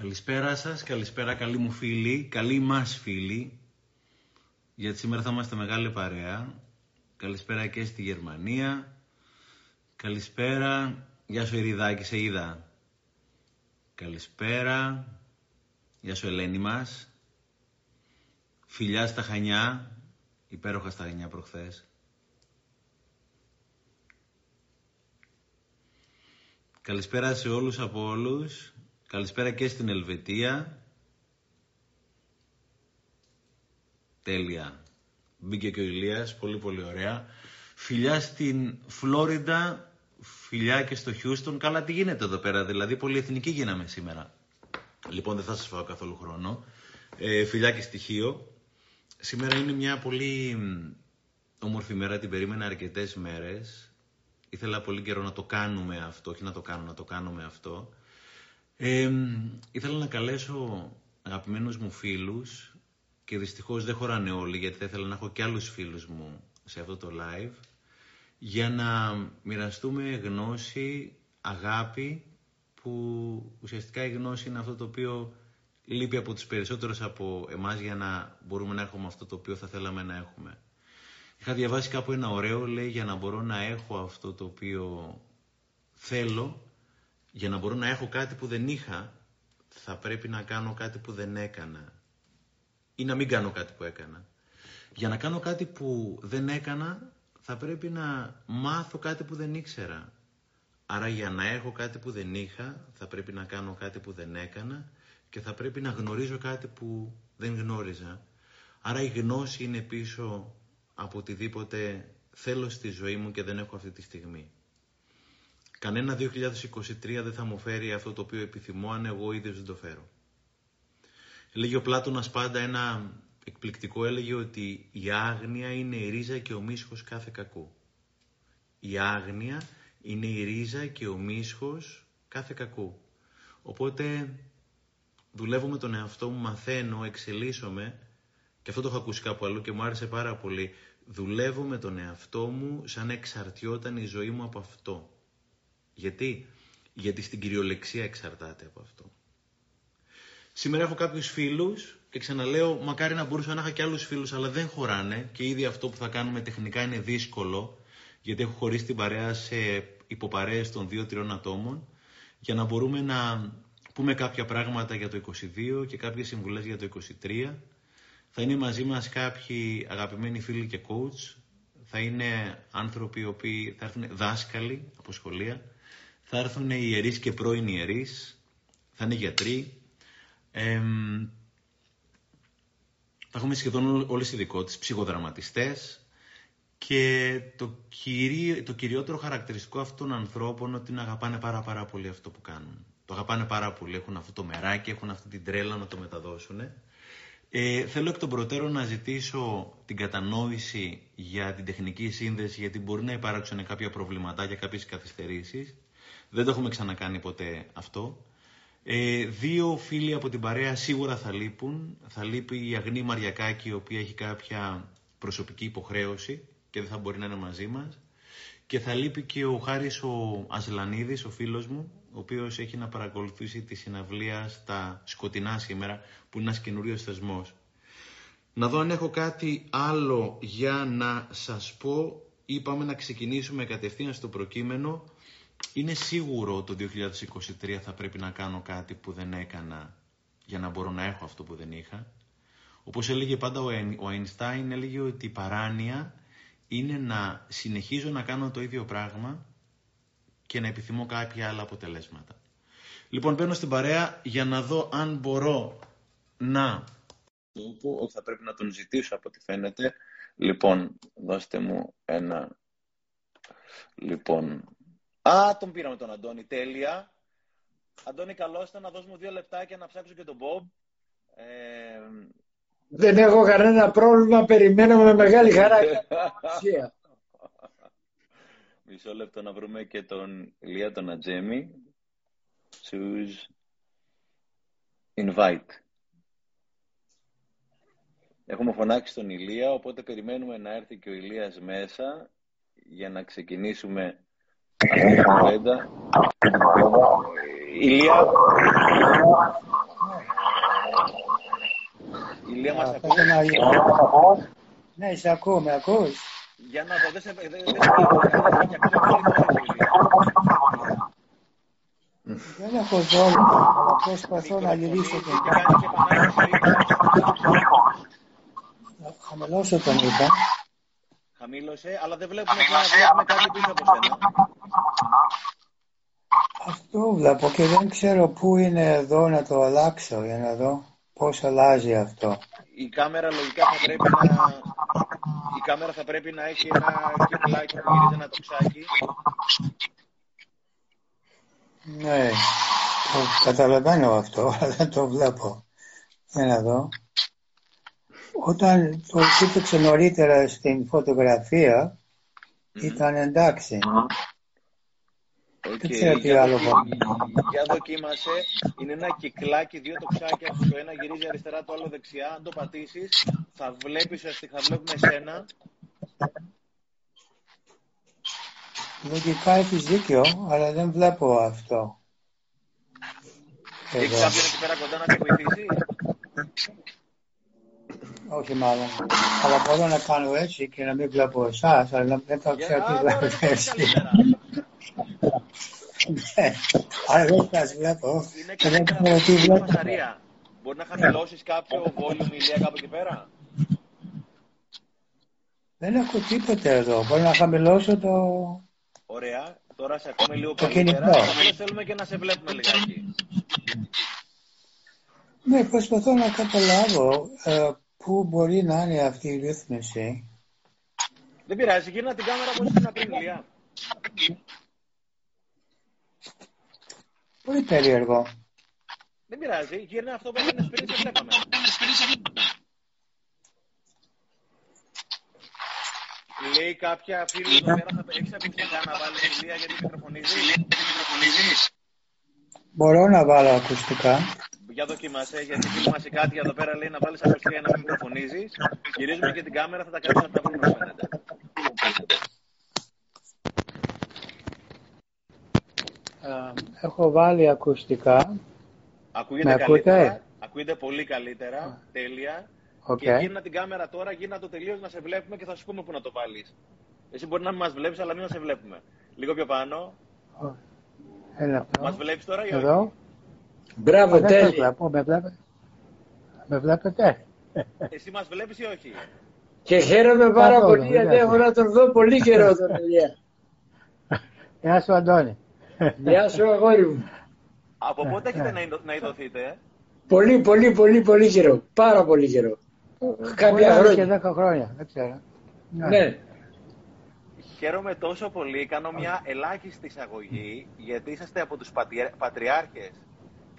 Καλησπέρα σας, καλησπέρα καλοί μου φίλοι, καλοί μας φίλοι, γιατί σήμερα θα είμαστε μεγάλη παρέα. Καλησπέρα και στη Γερμανία. Καλησπέρα, γεια σου Εριδάκη, σε είδα. Καλησπέρα, γεια σου Ελένη μας. Φιλιά στα Χανιά, υπέροχα στα Χανιά προχθές. Καλησπέρα σε όλους από όλους. Καλησπέρα και στην Ελβετία. Τέλεια. Μπήκε και ο Ηλίας, πολύ πολύ ωραία. Φιλιά στην Φλόριντα, φιλιά και στο Χιούστον. Καλά τι γίνεται εδώ πέρα, δηλαδή πολυεθνική γίναμε σήμερα. Λοιπόν δεν θα σας φάω καθόλου χρόνο. Ε, φιλιά και στοιχείο. Σήμερα είναι μια πολύ όμορφη μέρα, την περίμενα αρκετές μέρες. Ήθελα πολύ καιρό να το κάνουμε αυτό, όχι να το κάνω, να το κάνουμε αυτό. Ε, ήθελα να καλέσω αγαπημένους μου φίλους και δυστυχώς δεν χωράνε όλοι γιατί θα ήθελα να έχω και άλλους φίλους μου σε αυτό το live για να μοιραστούμε γνώση, αγάπη που ουσιαστικά η γνώση είναι αυτό το οποίο λείπει από τους περισσότερους από εμάς για να μπορούμε να έχουμε αυτό το οποίο θα θέλαμε να έχουμε. Είχα διαβάσει κάπου ένα ωραίο, λέει, για να μπορώ να έχω αυτό το οποίο θέλω, για να μπορώ να έχω κάτι που δεν είχα, θα πρέπει να κάνω κάτι που δεν έκανα. Ή να μην κάνω κάτι που έκανα. Για να κάνω κάτι που δεν έκανα, θα πρέπει να μάθω κάτι που δεν ήξερα. Άρα για να έχω κάτι που δεν είχα, θα πρέπει να κάνω κάτι που δεν έκανα και θα πρέπει να γνωρίζω κάτι που δεν γνώριζα. Άρα η γνώση είναι πίσω από οτιδήποτε θέλω στη ζωή μου και δεν έχω αυτή τη στιγμή. Κανένα 2023 δεν θα μου φέρει αυτό το οποίο επιθυμώ αν εγώ ίδιος δεν το φέρω. Λέγει ο Πλάτωνας πάντα ένα εκπληκτικό έλεγε ότι η άγνοια είναι η ρίζα και ο μίσχος κάθε κακού. Η άγνοια είναι η ρίζα και ο μίσχος κάθε κακού. Οπότε δουλεύω με τον εαυτό μου, μαθαίνω, εξελίσσομαι και αυτό το έχω ακούσει κάπου αλλού και μου άρεσε πάρα πολύ. Δουλεύω με τον εαυτό μου σαν εξαρτιόταν η ζωή μου από αυτό. Γιατί; Γιατί στην κυριολεξία εξαρτάται από αυτό. Σήμερα έχω κάποιους φίλους και ξαναλέω μακάρι να μπορούσα να είχα και άλλους φίλους αλλά δεν χωράνε και ήδη αυτό που θα κάνουμε τεχνικά είναι δύσκολο γιατί έχω χωρίσει την παρέα σε υποπαρέες των δύο-τριών ατόμων για να μπορούμε να πούμε κάποια πράγματα για το 22 και κάποιες συμβουλές για το 23. Θα είναι μαζί μας κάποιοι αγαπημένοι φίλοι και coach. Θα είναι άνθρωποι οι οποίοι θα έρθουν δάσκαλοι από σχολεία. Θα έρθουν ιερείς και πρώην ιερείς. Θα είναι γιατροί. θα έχουμε σχεδόν όλες οι ειδικότητες, ψυχοδραματιστές, και το, κυρί, το κυριότερο χαρακτηριστικό αυτών των ανθρώπων είναι ότι αγαπάνε πάρα πάρα πολύ αυτό που κάνουν. Το αγαπάνε πάρα πολύ, έχουν αυτό το μεράκι, έχουν αυτή την τρέλα να το μεταδώσουν. Ε, θέλω εκ των προτέρων να ζητήσω την κατανόηση για την τεχνική σύνδεση, γιατί μπορεί να υπάρξουν κάποια προβληματάκια, κάποιες καθυστερήσεις. Δεν το έχουμε ξανακάνει ποτέ αυτό. Ε, δύο φίλοι από την παρέα σίγουρα θα λείπουν. Θα λείπει η Αγνή Μαριακάκη, η οποία έχει κάποια προσωπική υποχρέωση και δεν θα μπορεί να είναι μαζί μας. Και θα λείπει και ο Χάρης ο Ασλανίδης, ο φίλος μου, ο οποίος έχει να παρακολουθήσει τη συναυλία στα σκοτεινά σήμερα, που είναι ένας καινούριος θεσμός. Να δω αν έχω κάτι άλλο για να σας πω ή πάμε να ξεκινήσουμε κατευθείαν στο προκείμενο. Είναι σίγουρο το 2023 θα πρέπει να κάνω κάτι που δεν έκανα για να μπορώ να έχω αυτό που δεν είχα. Όπως έλεγε πάντα ο Αϊνστάιν, έλεγε ότι η παράνοια είναι να συνεχίζω να κάνω το ίδιο πράγμα και να επιθυμώ κάποια άλλα αποτελέσματα. Λοιπόν, μπαίνω στην παρέα για να δω αν μπορώ να... Όχι, θα πρέπει να τον ζητήσω από ό,τι φαίνεται. Λοιπόν, δώστε μου ένα... Λοιπόν... Α, τον πήραμε τον Αντώνη, τέλεια. Αντώνη, καλώς ήταν να δώσουμε δύο λεπτάκια να ψάξω και τον Μπομπ. Ε, δεν έχω κανένα πρόβλημα, περιμένω με μεγάλη χαρά. Μισό λεπτό να βρούμε και τον Ηλία τον Ατζέμι. Choose invite. Έχουμε φωνάξει τον Ηλία, οπότε περιμένουμε να έρθει και ο Ηλίας μέσα για να ξεκινήσουμε αυτή την κουβέντα. Ηλία, Ηλία μας Αυτό ακούς. είναι αλήθεια. Ναι, σε ακούω, με ακούς. Για να δω, δεν σε, δεν, δεν σε βλέπω. Και ακόμα πολύ θόρυβο, Ηλία. Δεν έχω δόλο, αλλά προσπαθώ να γυρίσω Και τον κάνει και επανάληψη λίγο. Να χαμηλώσω τον είπα. Χαμήλωσε, αλλά δεν βλέπουμε πια, βλέπουμε κάτι πίσω από σένα. Αυτό βλέπω και δεν ξέρω πού είναι εδώ να το αλλάξω για να δω πώς αλλάζει αυτό. Η κάμερα λογικά θα πρέπει να... Η κάμερα θα πρέπει να έχει ένα κυκλάκι που γυρίζει ένα τοξάκι. Ναι, το καταλαβαίνω αυτό, αλλά δεν το βλέπω. Για να δω. Όταν το κοίταξε νωρίτερα στην φωτογραφία, ήταν εντάξει. Οκ, Δεν ξέρω τι για άλλο δοκι- μπορώ. Για δοκίμασε. Είναι ένα κυκλάκι, δύο τοξάκια που το ένα γυρίζει αριστερά, το άλλο δεξιά. Αν το πατήσεις, θα βλέπεις, ουσιαστικά θα βλέπουμε εσένα. Λογικά έχεις δίκιο, αλλά δεν βλέπω αυτό. Έχει Εδώ. κάποιον εκεί πέρα κοντά να σε βοηθήσει; Όχι μάλλον. Αλλά μπορώ να κάνω έτσι και να μην βλέπω εσάς, αλλά δεν θα Για- ξέρω τι Α, βλέπετε ωραία, εσείς. καλύτερα. Ναι, Αλλά δεν σας βλέπω Είναι και δεν καλύτερα ξέρω από τι την βλέπετε. φασαρία. Μπορεί να χαμηλώσεις κάποιο volume ηλία κάπου εκεί πέρα; Δεν έχω τίποτε εδώ. Μπορώ να χαμηλώσω το... Ωραία. Τώρα σε ακούμε λίγο Το καλύτερα. κινητό. Απλώς θέλουμε και να σε βλέπουμε λιγάκι. Ναι, προσπαθώ να καταλάβω ε, πού μπορεί να είναι αυτή η ρύθμιση; Δεν πειράζει. Γύρνα την κάμερα όπως ήσουν πριν, Ηλία. Πολύ περίεργο; Δεν πειράζει. Γύρνα αυτό που έκανες πριν, σε βλέπαμε. Λέει κάποια φίλη εδώ πέρα, θα έχεις ακουστικά να βάλεις ηλία γιατί μικροφωνίζεις. Μπορώ να βάλω ακουστικά. Για δοκίμασε, γιατί δοκίμασε κάτι εδώ πέρα λέει να βάλεις ακουστικά για να μην μικροφωνίζεις. Γυρίζουμε και την κάμερα, θα τα κάνεις να τα βρούμε φαίνεται. Ε, έχω βάλει ακουστικά. Ακούγεται Με ακούτε; καλύτερα. Ακούγεται πολύ καλύτερα. Τέλεια. Οκ. Και γύρνα την κάμερα τώρα, γύρνα το τελείως να σε βλέπουμε και θα σου πούμε πού να το βάλεις. Εσύ μπορεί να μην μας βλέπεις, αλλά μην να σε βλέπουμε. Λίγο πιο πάνω. Έλα εδώ. Μας βλέπεις τώρα ή όχι; Εδώ. Μπράβο, Δεν το τέλεια. βλέπω. Με βλέπετε. Με βλέπετε. Εσύ μας βλέπεις ή όχι; Και χαίρομαι πάρα Καθόλου, πολύ γιατί εντάξει. έχω να τον δω πολύ καιρό τον Ηλία. Γεια σου Αντώνη. Γεια σου αγόρι μου. Από πότε έχετε να, ειδω- να ειδωθείτε, ε; Πολύ, πολύ, πολύ, πολύ καιρό. Πάρα πολύ καιρό. Κάποια Μπορεί να είναι χρόνια. και 10 χρόνια. Δεν ξέρω. Ναι. Χαίρομαι τόσο πολύ. Κάνω μια ελάχιστη εισαγωγή, γιατί είσαστε από τους πατριάρχες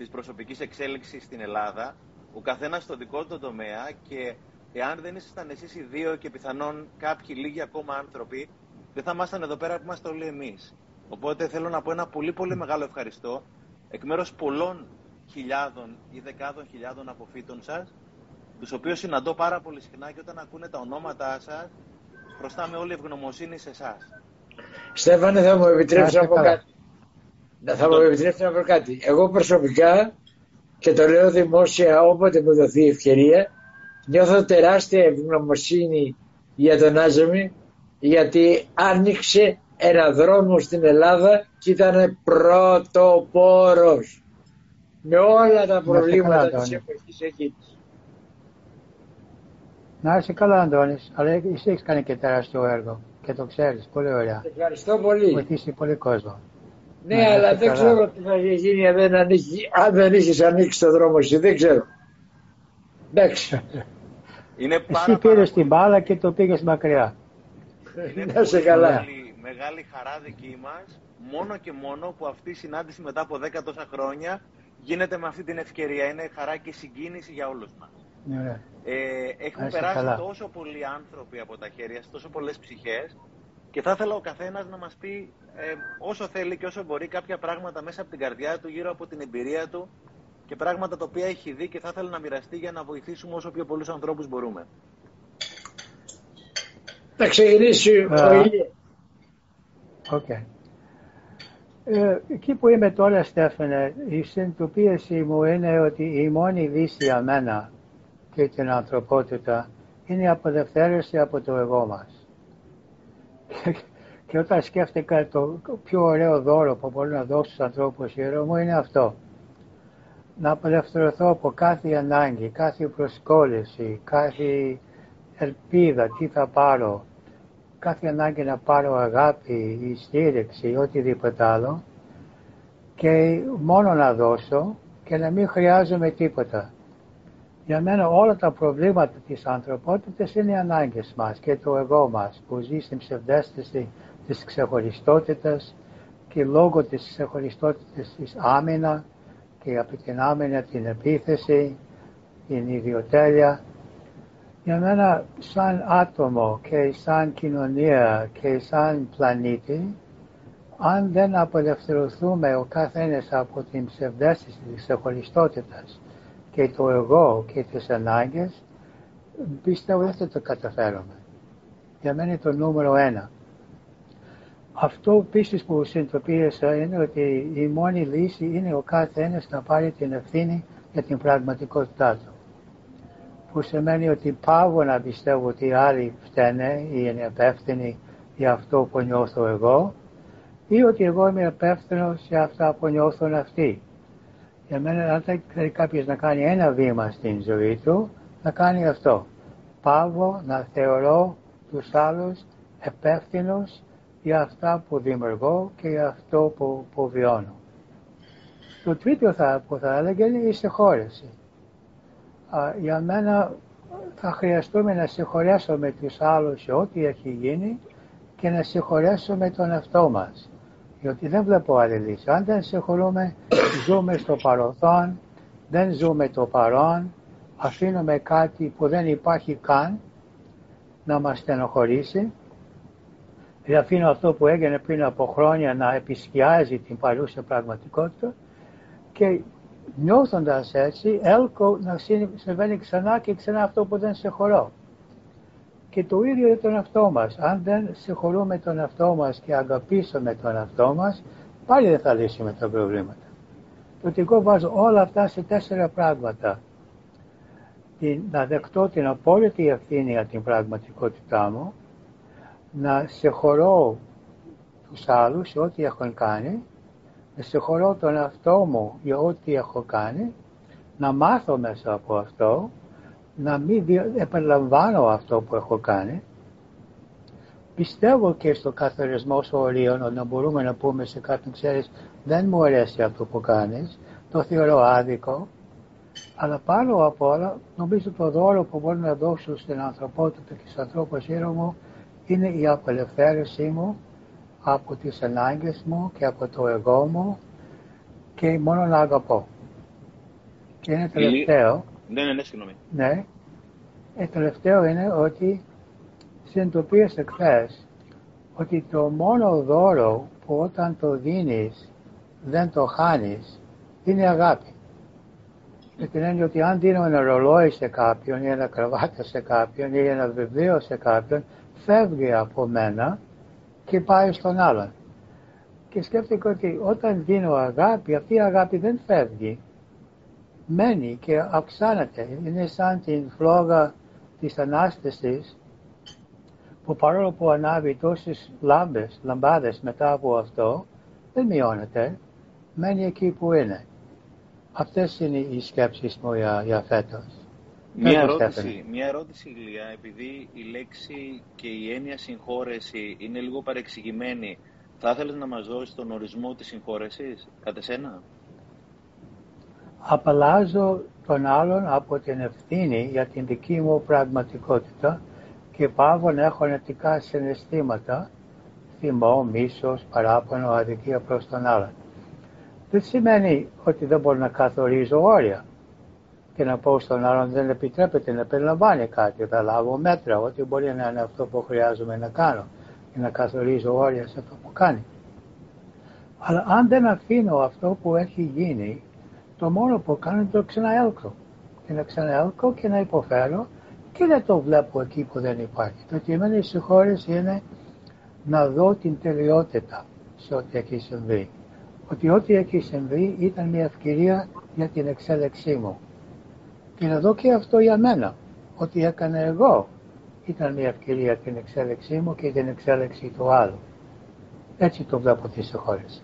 της προσωπικής εξέλιξης στην Ελλάδα, ο καθένας στο δικό του τομέα και εάν δεν ήσασταν εσείς οι δύο και πιθανόν κάποιοι λίγοι ακόμα άνθρωποι, δεν θα ήμασταν εδώ πέρα που είμαστε όλοι εμείς. Οπότε θέλω να πω ένα πολύ πολύ μεγάλο ευχαριστώ εκ μέρους πολλών χιλιάδων ή δεκάδων χιλιάδων αποφύτων σας, τους οποίους συναντώ πάρα πολύ συχνά και όταν ακούνε τα ονόματά σας, χρωστάμε όλη ευγνωμοσύνη σε εσάς. Στέφανε θα μου επιτρέψεις Να να είστε πω καλά. κάτι; Να θα μου επιτρέψει να πω κάτι. Εγώ προσωπικά και το λέω δημόσια όποτε μου δοθεί η ευκαιρία νιώθω τεράστια ευγνωμοσύνη για τον Άζεμι γιατί άνοιξε ένα δρόμο στην Ελλάδα και ήταν πρωτοπόρος με όλα τα προβλήματα καλά, της Αντώνη. εποχής εκείνης. Να είσαι καλά Αντώνης. Αλλά εσύ έχεις κάνει και τεράστιο έργο. Και το ξέρεις. Πολύ ωραία. Ευχαριστώ πολύ. Βοηθήσει πολύ κόσμο. Ναι, Ναι, αλλά να δεν είστε καλά. ξέρω τι θα είχε γίνει αν δεν, ανοίγει, αν δεν είχες ανοίξει το δρόμο εσύ. Δεν ξέρω. Εντάξει. Είναι πάρα, Εσύ πάρα πήρες την μπάλα και το πήγες μακριά. Είναι Να σε πολύ καλά. Μεγάλη, μεγάλη χαρά δική μας, μόνο και μόνο που αυτή η συνάντηση μετά από 10 τόσα χρόνια γίνεται με αυτή την ευκαιρία. Είναι χαρά και συγκίνηση για όλους μας. Ναι, ωραία. Ε, έχουν Να είστε περάσει καλά. τόσο πολλοί άνθρωποι από τα χέρια σας, τόσο πολλές ψυχές και θα ήθελα ο καθένας να μας πει ε, όσο θέλει και όσο μπορεί κάποια πράγματα μέσα από την καρδιά του, γύρω από την εμπειρία του και πράγματα τα οποία έχει δει και θα ήθελα να μοιραστεί για να βοηθήσουμε όσο πιο πολλούς ανθρώπους μπορούμε. Θα ξεκινήσει ο Α. Ηλίας. Οκ. Ε, εκεί που είμαι τώρα, Στέφανε, η συνειδητοποίηση μου είναι ότι η μόνη λύση για μένα και την ανθρωπότητα είναι η απελευθέρωση από το εγώ μας. Και, όταν σκέφτηκα το πιο ωραίο δώρο που μπορεί να δώσει στους ανθρώπους μου είναι αυτό. Να απελευθερωθώ από κάθε ανάγκη, κάθε προσκόλληση, κάθε ελπίδα, τι θα πάρω, κάθε ανάγκη να πάρω αγάπη ή στήριξη ή οτιδήποτε άλλο και μόνο να δώσω και να μην χρειάζομαι τίποτα. Για μένα όλα τα προβλήματα της ανθρωπότητας είναι οι ανάγκες μας και το εγώ μας που ζει στην ψευδέστηση της ξεχωριστότητας και λόγω της ξεχωριστότητας της άμυνα και από την άμυνα την επίθεση, την ιδιοτέλεια. Για μένα σαν άτομο και σαν κοινωνία και σαν πλανήτη αν δεν απελευθερωθούμε ο καθένας από την ψευδέστηση της ξεχωριστότητας και το εγώ και τις ανάγκες, πιστεύω δεν θα το καταφέρουμε. Για μένα είναι το νούμερο ένα. Αυτό επίση που συνειδητοποίησα είναι ότι η μόνη λύση είναι ο κάθε ένας να πάρει την ευθύνη για την πραγματικότητά του. Που σημαίνει ότι πάω να πιστεύω ότι οι άλλοι φταίνε ή είναι υπεύθυνοι για αυτό που νιώθω εγώ ή ότι εγώ είμαι υπεύθυνο σε αυτά που νιώθουν αυτοί. Για μένα, αν θέλει κάποιος να κάνει ένα βήμα στην ζωή του, να κάνει αυτό. Πάβω να θεωρώ τους άλλους υπεύθυνου για αυτά που δημιουργώ και για αυτό που, που βιώνω. Το τρίτο θα, που θα έλεγα είναι η συγχώρεση. για μένα θα χρειαστούμε να συγχωρέσουμε τους άλλους σε ό,τι έχει γίνει και να συγχωρέσουμε τον εαυτό μας. Διότι δεν βλέπω άλλη λύση. Αν δεν συγχωρούμε, ζούμε στο παρελθόν, δεν ζούμε το παρόν, αφήνουμε κάτι που δεν υπάρχει καν να μας στενοχωρήσει. Δηλαδή αφήνω αυτό που έγινε πριν από χρόνια να επισκιάζει την παρούσα πραγματικότητα και νιώθοντας έτσι έλκω να συμβαίνει ξανά και ξανά αυτό που δεν συγχωρώ. Και το ίδιο για τον εαυτό μας. Αν δεν συγχωρούμε τον εαυτό μας και αγαπήσουμε τον εαυτό μας, πάλι δεν θα λύσουμε τα προβλήματα. Το ότι εγώ βάζω όλα αυτά σε τέσσερα πράγματα. να δεχτώ την απόλυτη ευθύνη για την πραγματικότητά μου, να συγχωρώ τους άλλους σε ό,τι έχουν κάνει, να συγχωρώ τον εαυτό μου για ό,τι έχω κάνει, να μάθω μέσα από αυτό να μην επαναλαμβάνω αυτό που έχω κάνει. Πιστεύω και στο καθορισμό ορίων να μπορούμε να πούμε σε κάποιον ξέρεις δεν μου αρέσει αυτό που κάνεις, το θεωρώ άδικο, αλλά πάνω από όλα νομίζω το δώρο που μπορώ να δώσω στην ανθρωπότητα και στους ανθρώπους γύρω μου είναι η απελευθέρωσή μου από τις ανάγκες μου και από το εγώ μου και μόνο να αγαπώ. Και είναι τελευταίο, ναι, ναι, ναι, συγγνώμη. Ναι. Ε, το τελευταίο είναι ότι συνειδητοποίησε χθες ότι το μόνο δώρο που όταν το δίνεις δεν το χάνεις είναι αγάπη. Με την έννοια ότι αν δίνω ένα ρολόι σε κάποιον ή ένα κρεβάτι σε κάποιον ή ένα βιβλίο σε κάποιον, φεύγει από μένα και πάει στον άλλον. Και σκέφτηκα ότι όταν δίνω αγάπη, αυτή η αγάπη δεν φεύγει μένει και αυξάνεται. Είναι σαν την φλόγα της Ανάστασης που παρόλο που ανάβει τόσες λάμπες, λαμπάδες μετά από αυτό, δεν μειώνεται, μένει εκεί που είναι. Αυτές είναι οι σκέψεις μου για, για φέτος. Μια ερώτηση, μια ερώτηση Ηλία, επειδή η λέξη και η έννοια συγχώρεση είναι λίγο παρεξηγημένη, θα ήθελες να μας δώσεις τον ορισμό της συγχώρεσης, κατά σένα; Απαλλάζω τον άλλον από την ευθύνη για την δική μου πραγματικότητα και πάω να έχω νετικά συναισθήματα, θυμό, μίσος, παράπονο, αδικία προς τον άλλον. Δεν σημαίνει ότι δεν μπορώ να καθορίζω όρια και να πω στον άλλον δεν επιτρέπεται να περιλαμβάνει κάτι, θα λάβω μέτρα, ότι μπορεί να είναι αυτό που χρειάζομαι να κάνω και να καθορίζω όρια σε αυτό που κάνει. Αλλά αν δεν αφήνω αυτό που έχει γίνει το μόνο που κάνω είναι το ξαναέλκω. Και να ξαναέλκω και να υποφέρω και δεν το βλέπω εκεί που δεν υπάρχει. Το ότι εμένα η συγχώρεση είναι να δω την τελειότητα σε ό,τι έχει συμβεί. Ότι ό,τι έχει συμβεί ήταν μια ευκαιρία για την εξέλιξή μου. Και να δω και αυτό για μένα, ότι έκανα εγώ. Ήταν μια ευκαιρία την εξέλιξή μου και την εξέλιξη του άλλου. Έτσι το βλέπω τις συγχώρες.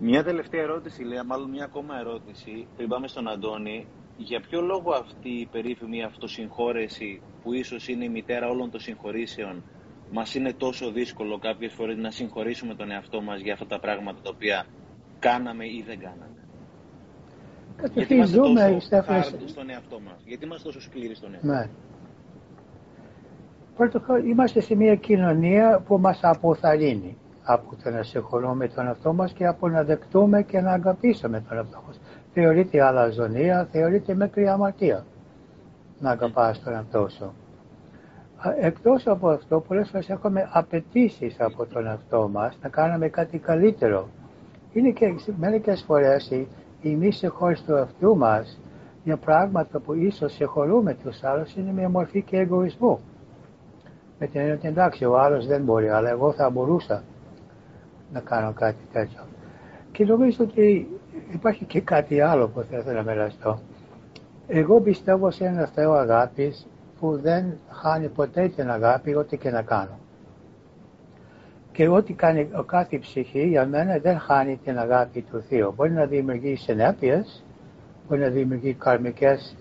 Μια τελευταία ερώτηση, λέει, μάλλον μια ακόμα ερώτηση, πριν πάμε στον Αντώνη. Για ποιο λόγο αυτή η περίφημη αυτοσυγχώρεση που ίσως είναι η μητέρα όλων των συγχωρήσεων μας είναι τόσο δύσκολο κάποιες φορές να συγχωρήσουμε τον εαυτό μας για αυτά τα πράγματα τα οποία κάναμε ή δεν κάναμε; Γιατί είμαστε τόσο χάρτοι στον εαυτό μας; Γιατί είμαστε τόσο σκληροί στον εαυτό ναι. Πρώτο, είμαστε σε μια κοινωνία που μας αποθαρρύνει από το να συγχωρούμε τον εαυτό μας και από να δεκτούμε και να αγαπήσουμε τον εαυτό μας. Θεωρείται αλαζονία, θεωρείται μικρή αμαρτία να αγαπάς τον εαυτό σου. Εκτός από αυτό, πολλές φορές έχουμε απαιτήσεις από τον εαυτό μας να κάνουμε κάτι καλύτερο. Είναι και μερικές φορές η, η μη συγχώρηση του εαυτού μας για πράγματα που ίσως συγχωρούμε τους άλλους είναι μια μορφή και εγωισμού. Με την έννοια ότι εντάξει, ο άλλος δεν μπορεί, αλλά εγώ θα μπορούσα να κάνω κάτι τέτοιο. Και νομίζω ότι υπάρχει και κάτι άλλο που θα ήθελα να μοιραστώ. Εγώ πιστεύω σε ένα Θεό αγάπης που δεν χάνει ποτέ την αγάπη ό,τι και να κάνω. Και ό,τι κάνει ο κάθε ψυχή για μένα δεν χάνει την αγάπη του Θεού. Μπορεί να δημιουργεί συνέπειες, μπορεί να δημιουργεί καρμικές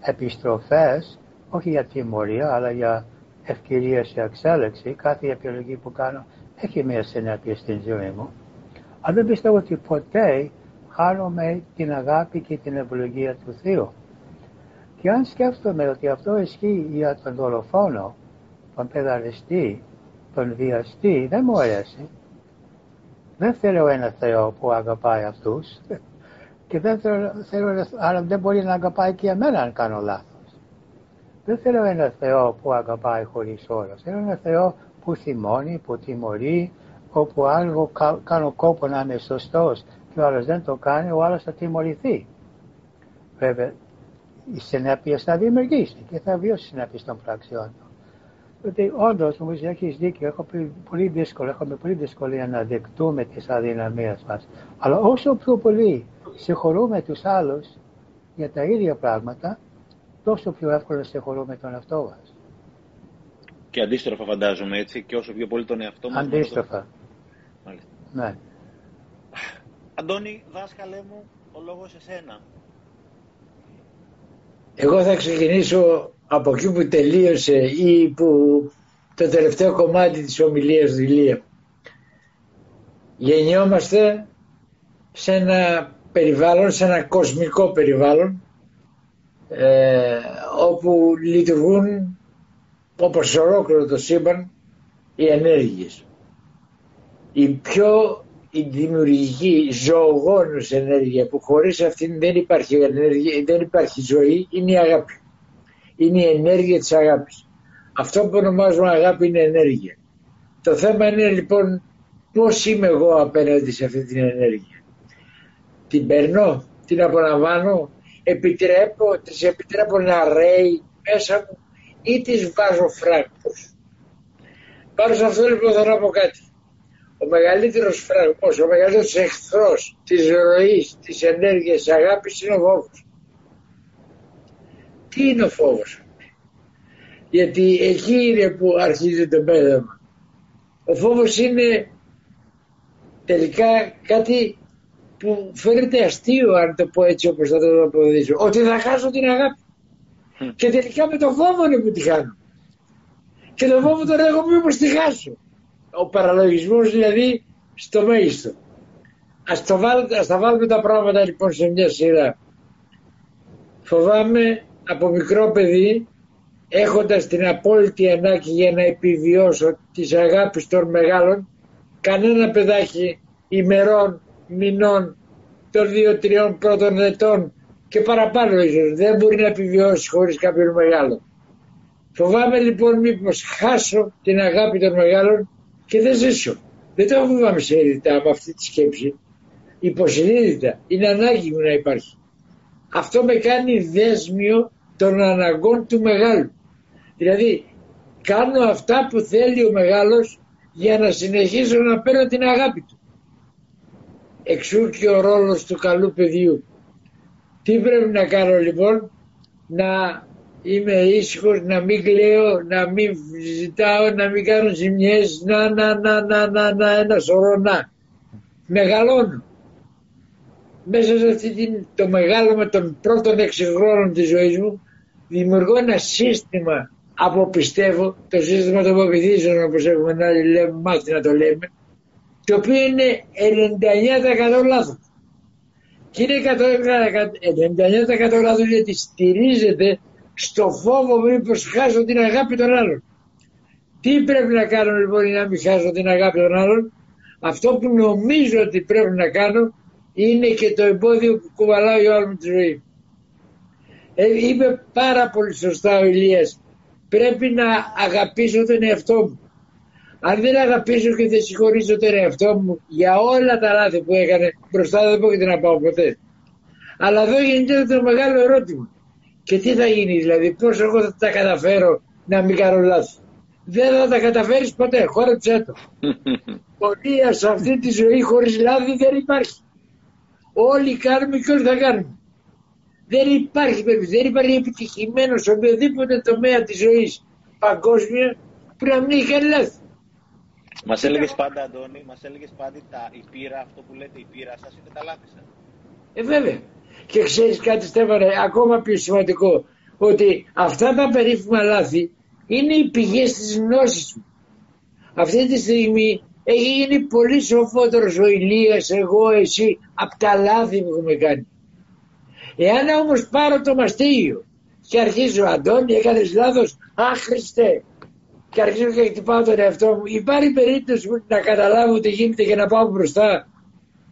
επιστροφές, όχι για τιμωρία, αλλά για ευκαιρίες για εξέλιξη. Κάθε επιλογή που κάνω έχει μια συνέπεια στην ζωή μου. Αλλά δεν πιστεύω ότι ποτέ χάνομαι την αγάπη και την ευλογία του Θεού. Και αν σκέφτομαι ότι αυτό ισχύει για τον δολοφόνο, τον παιδαριστή, τον βιαστή, δεν μου αρέσει. Δεν θέλω ένα Θεό που αγαπάει αυτούς και δεν θέλω, θέλω αλλά δεν μπορεί να αγαπάει και εμένα αν κάνω λάθος. Δεν θέλω ένα Θεό που αγαπάει χωρίς όρος. Θέλω ένα Θεό που θυμώνει, που τιμωρεί, όπου άλλο κάνω κόπο να είμαι σωστός και ο άλλος δεν το κάνει, ο άλλος θα τιμωρηθεί. Βέβαια, η συνέπεια θα δημιουργήσει και θα βιώσει συνέπειε των πράξεων του. Ότι όντως νομίζω έχεις δίκιο, έχω πολύ δύσκολο, έχουμε πολύ δυσκολία να δεκτούμε τις αδυναμίες μας. Αλλά όσο πιο πολύ συγχωρούμε τους άλλους για τα ίδια πράγματα, τόσο πιο εύκολα συγχωρούμε τον εαυτό μας. Και αντίστροφα φαντάζομαι έτσι, και όσο πιο πολύ τον εαυτό μας. Αντίστροφα. Μάλιστα. Ναι. Αντώνη, δάσκαλέ μου, ο λόγος σε σένα. Εγώ θα ξεκινήσω από εκεί που τελείωσε ή που το τελευταίο κομμάτι της ομιλίας του Ηλία. Γεννιόμαστε σε ένα περιβάλλον, σε ένα κοσμικό περιβάλλον ε, όπου λειτουργούν όπως ολόκληρο το σύμπαν οι ενέργειες. Η πιο η δημιουργική ζωογόνος ενέργεια που χωρίς αυτήν δεν υπάρχει, ενέργεια, δεν υπάρχει ζωή είναι η αγάπη. Είναι η ενέργεια της αγάπης. Αυτό που ονομάζουμε αγάπη είναι ενέργεια. Το θέμα είναι λοιπόν πώς είμαι εγώ απέναντι σε αυτή την ενέργεια. Την παίρνω, την απολαμβάνω, επιτρέπω, της επιτρέπω να ρέει μέσα μου ή τις βάζω φράγκους. Πάνω σε αυτό λοιπόν θα να πω κάτι. Ο μεγαλύτερος φραγμός, ο μεγαλύτερος εχθρός της ροής, της ενέργειας, της αγάπης είναι ο φόβος. Τι είναι ο φόβος; Γιατί εκεί είναι που αρχίζει το πέδαμα. Ο φόβος είναι τελικά κάτι που φαίνεται αστείο αν το πω έτσι όπως θα το αποδείξω. Ότι θα χάσω την αγάπη. Και τελικά με το φόβο είναι που τη χάνω. Και το φόβο τον έχω μήπως τη χάσω. Ο παραλογισμός δηλαδή στο μέγιστο. Ας, το ας τα βάλουμε τα πράγματα λοιπόν σε μια σειρά. Φοβάμαι από μικρό παιδί έχοντας την απόλυτη ανάγκη για να επιβιώσω τις αγάπης των μεγάλων κανένα παιδάκι ημερών, μηνών, των δύο-τριών πρώτων ετών και παραπάνω ίσως δεν μπορεί να επιβιώσεις χωρίς κάποιον μεγάλο. Φοβάμαι λοιπόν μήπως χάσω την αγάπη των μεγάλων και δεν ζήσω. Δεν το φοβάμαι συνειδητά με αυτή τη σκέψη. Υποσυνείδητα είναι ανάγκη μου να υπάρχει. Αυτό με κάνει δέσμιο των αναγκών του μεγάλου. Δηλαδή κάνω αυτά που θέλει ο μεγάλος για να συνεχίσω να παίρνω την αγάπη του. Εξού και ο ρόλος του καλού παιδιού. Τι πρέπει να κάνω λοιπόν, να είμαι ήσυχος, να μην κλαίω, να μην ζητάω, να μην κάνω ζημιές, να, να, να, να, να, να, ένα σωρό να. Μεγαλώνω. Μέσα σε αυτή την, το μεγάλο των πρώτων έξι χρόνων της ζωής μου δημιουργώ ένα σύστημα αποπιστεύω, το σύστημα των αποπηδήσεων όπως έχουμε να λέμε, μάθει να το λέμε, το οποίο είναι 99% λάθος. Και είναι 99% λάθος γιατί στηρίζεται στο φόβο μήπως χάσω την αγάπη των άλλων. Τι πρέπει να κάνω λοιπόν για να μην χάσω την αγάπη των άλλων; Αυτό που νομίζω ότι πρέπει να κάνω είναι και το εμπόδιο που κουβαλάω για όλη μου τη ζωή. Ε, είπε πάρα πολύ σωστά ο Ηλίας. Πρέπει να αγαπήσω τον εαυτό μου. Αν δεν αγαπήσω και δεν συγχωρήσω τον εαυτό μου για όλα τα λάθη που έκανε, μπροστά δεν πρόκειται να πάω ποτέ. Αλλά εδώ γίνεται το μεγάλο ερώτημα. Και τι θα γίνει δηλαδή, πώς εγώ θα τα καταφέρω να μην κάνω λάθη. Δεν θα τα καταφέρεις ποτέ, χόρεψέ το. Πορεία σε αυτή τη ζωή χωρίς λάθη δεν υπάρχει. Όλοι κάνουμε και όλοι θα κάνουμε. Δεν υπάρχει δεν υπάρχει επιτυχημένος σε οποιοδήποτε τομέα της ζωής παγκόσμια που να μην έχει κάνει λάθη. Μας έλεγες πάντα, Αντώνη, μας έλεγες πάντα τα, η πείρα, αυτό που λέτε η πείρα σας είναι τα λάθη σας. Ε, βέβαια. Και ξέρεις κάτι, Στέφανε, ακόμα πιο σημαντικό, ότι αυτά τα περίφημα λάθη είναι οι πηγές της γνώσης μου. Αυτή τη στιγμή έχει γίνει πολύ σοφότερος ο Ηλίας, εγώ, εσύ, από τα λάθη που έχουμε κάνει. Εάν όμως πάρω το μαστίγιο και αρχίζω, Αντώνη, έκανες λάθος, άχρηστε, και αρχίζω και χτυπάω τον εαυτό μου, υπάρχει περίπτωση να καταλάβω τι γίνεται και να πάω μπροστά.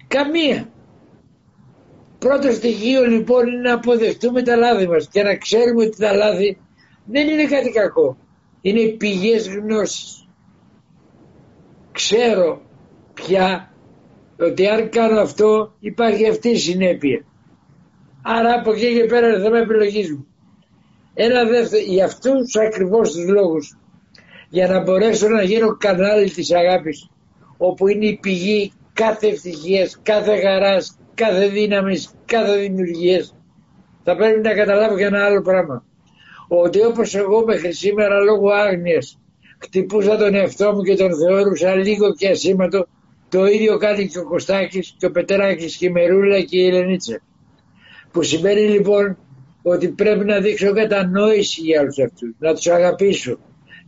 Καμία. Πρώτο στοιχείο λοιπόν είναι να αποδεχτούμε τα λάθη μας και να ξέρουμε ότι τα λάθη δεν είναι κάτι κακό. Είναι πηγές γνώσης. Ξέρω πια ότι αν κάνω αυτό υπάρχει αυτή η συνέπεια. Άρα από εκεί και πέρα είναι θέμα επιλογής μου. Ένα δεύτερο, για αυτούς ακριβώς τους λόγους, για να μπορέσω να γίνω κανάλι της αγάπης, όπου είναι η πηγή κάθε ευτυχίας, κάθε χαράς, κάθε δύναμης, κάθε δημιουργίας, θα πρέπει να καταλάβω και ένα άλλο πράγμα. Ότι όπως εγώ μέχρι σήμερα λόγω άγνοιας χτυπούσα τον εαυτό μου και τον θεώρουσα λίγο και ασήμαντο, το ίδιο κάνει και ο Κωστάκης και ο Πετράκης και η Μερούλα και η Ελενίτσα. Που σημαίνει λοιπόν ότι πρέπει να δείξω κατανόηση για όλους αυτούς, να τους αγαπήσω,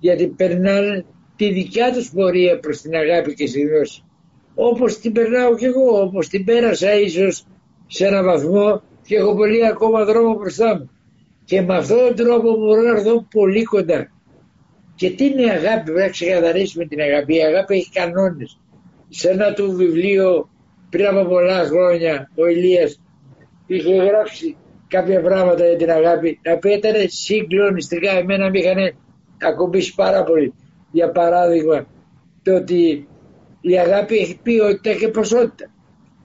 γιατί περνάνε τη δικιά τους πορεία προς την αγάπη και στη γνώση. Όπως την περνάω κι εγώ, όπως την πέρασα ίσως σε έναν βαθμό και έχω πολύ ακόμα δρόμο μπροστά μου. Και με αυτόν τον τρόπο μπορώ να έρθω πολύ κοντά. Και τι είναι η αγάπη, πρέπει να ξεκαθαρίσουμε την αγάπη. Η αγάπη έχει κανόνες. Σε ένα του βιβλίο πριν από πολλά χρόνια ο Ηλίας είχε γράψει κάποια πράγματα για την αγάπη τα οποία ήταν συγκλονιστικά. Εμένα με είχαν ακουμπήσει πάρα πολύ. Για παράδειγμα, το ότι η αγάπη έχει ποιότητα και ποσότητα.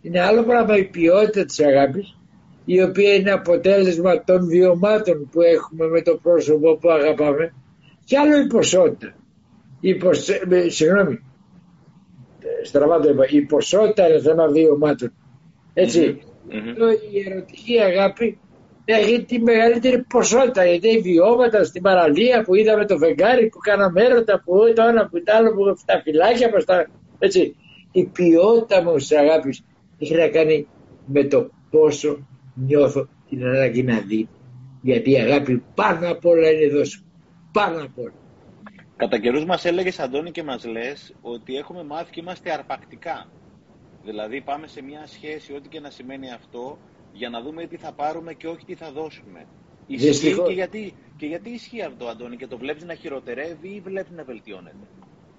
Είναι άλλο πράγμα η ποιότητα της αγάπης, η οποία είναι αποτέλεσμα των βιωμάτων που έχουμε με το πρόσωπο που αγαπάμε, και άλλο η ποσότητα. Η ποσ... Συγγνώμη, στραβά το είπα, η ποσότητα είναι θέμα βιωμάτων. Έτσι, mm-hmm. η ερωτική αγάπη έχει τη μεγαλύτερη ποσότητα γιατί έχει βιώματα στην παραλία που είδαμε το φεγγάρι που κάναμε έρωτα που το ένα που το άλλο που τα φυλάκια μας τα... έτσι. Η ποιότητα μου της αγάπης έχει να κάνει με το πόσο νιώθω την ανάγκη να δει. Γιατί η αγάπη πάνω απ' όλα είναι δώσιμη πάνω απ' όλα. Κατά καιρούς μας έλεγες Αντώνη και μας λες ότι έχουμε μάθει και είμαστε αρπακτικά. Δηλαδή πάμε σε μια σχέση, ό,τι και να σημαίνει αυτό, για να δούμε τι θα πάρουμε και όχι τι θα δώσουμε. Ισχύει και γιατί, και γιατί ισχύει αυτό, Αντώνη, και το βλέπεις να χειροτερεύει ή βλέπεις να βελτιώνεται;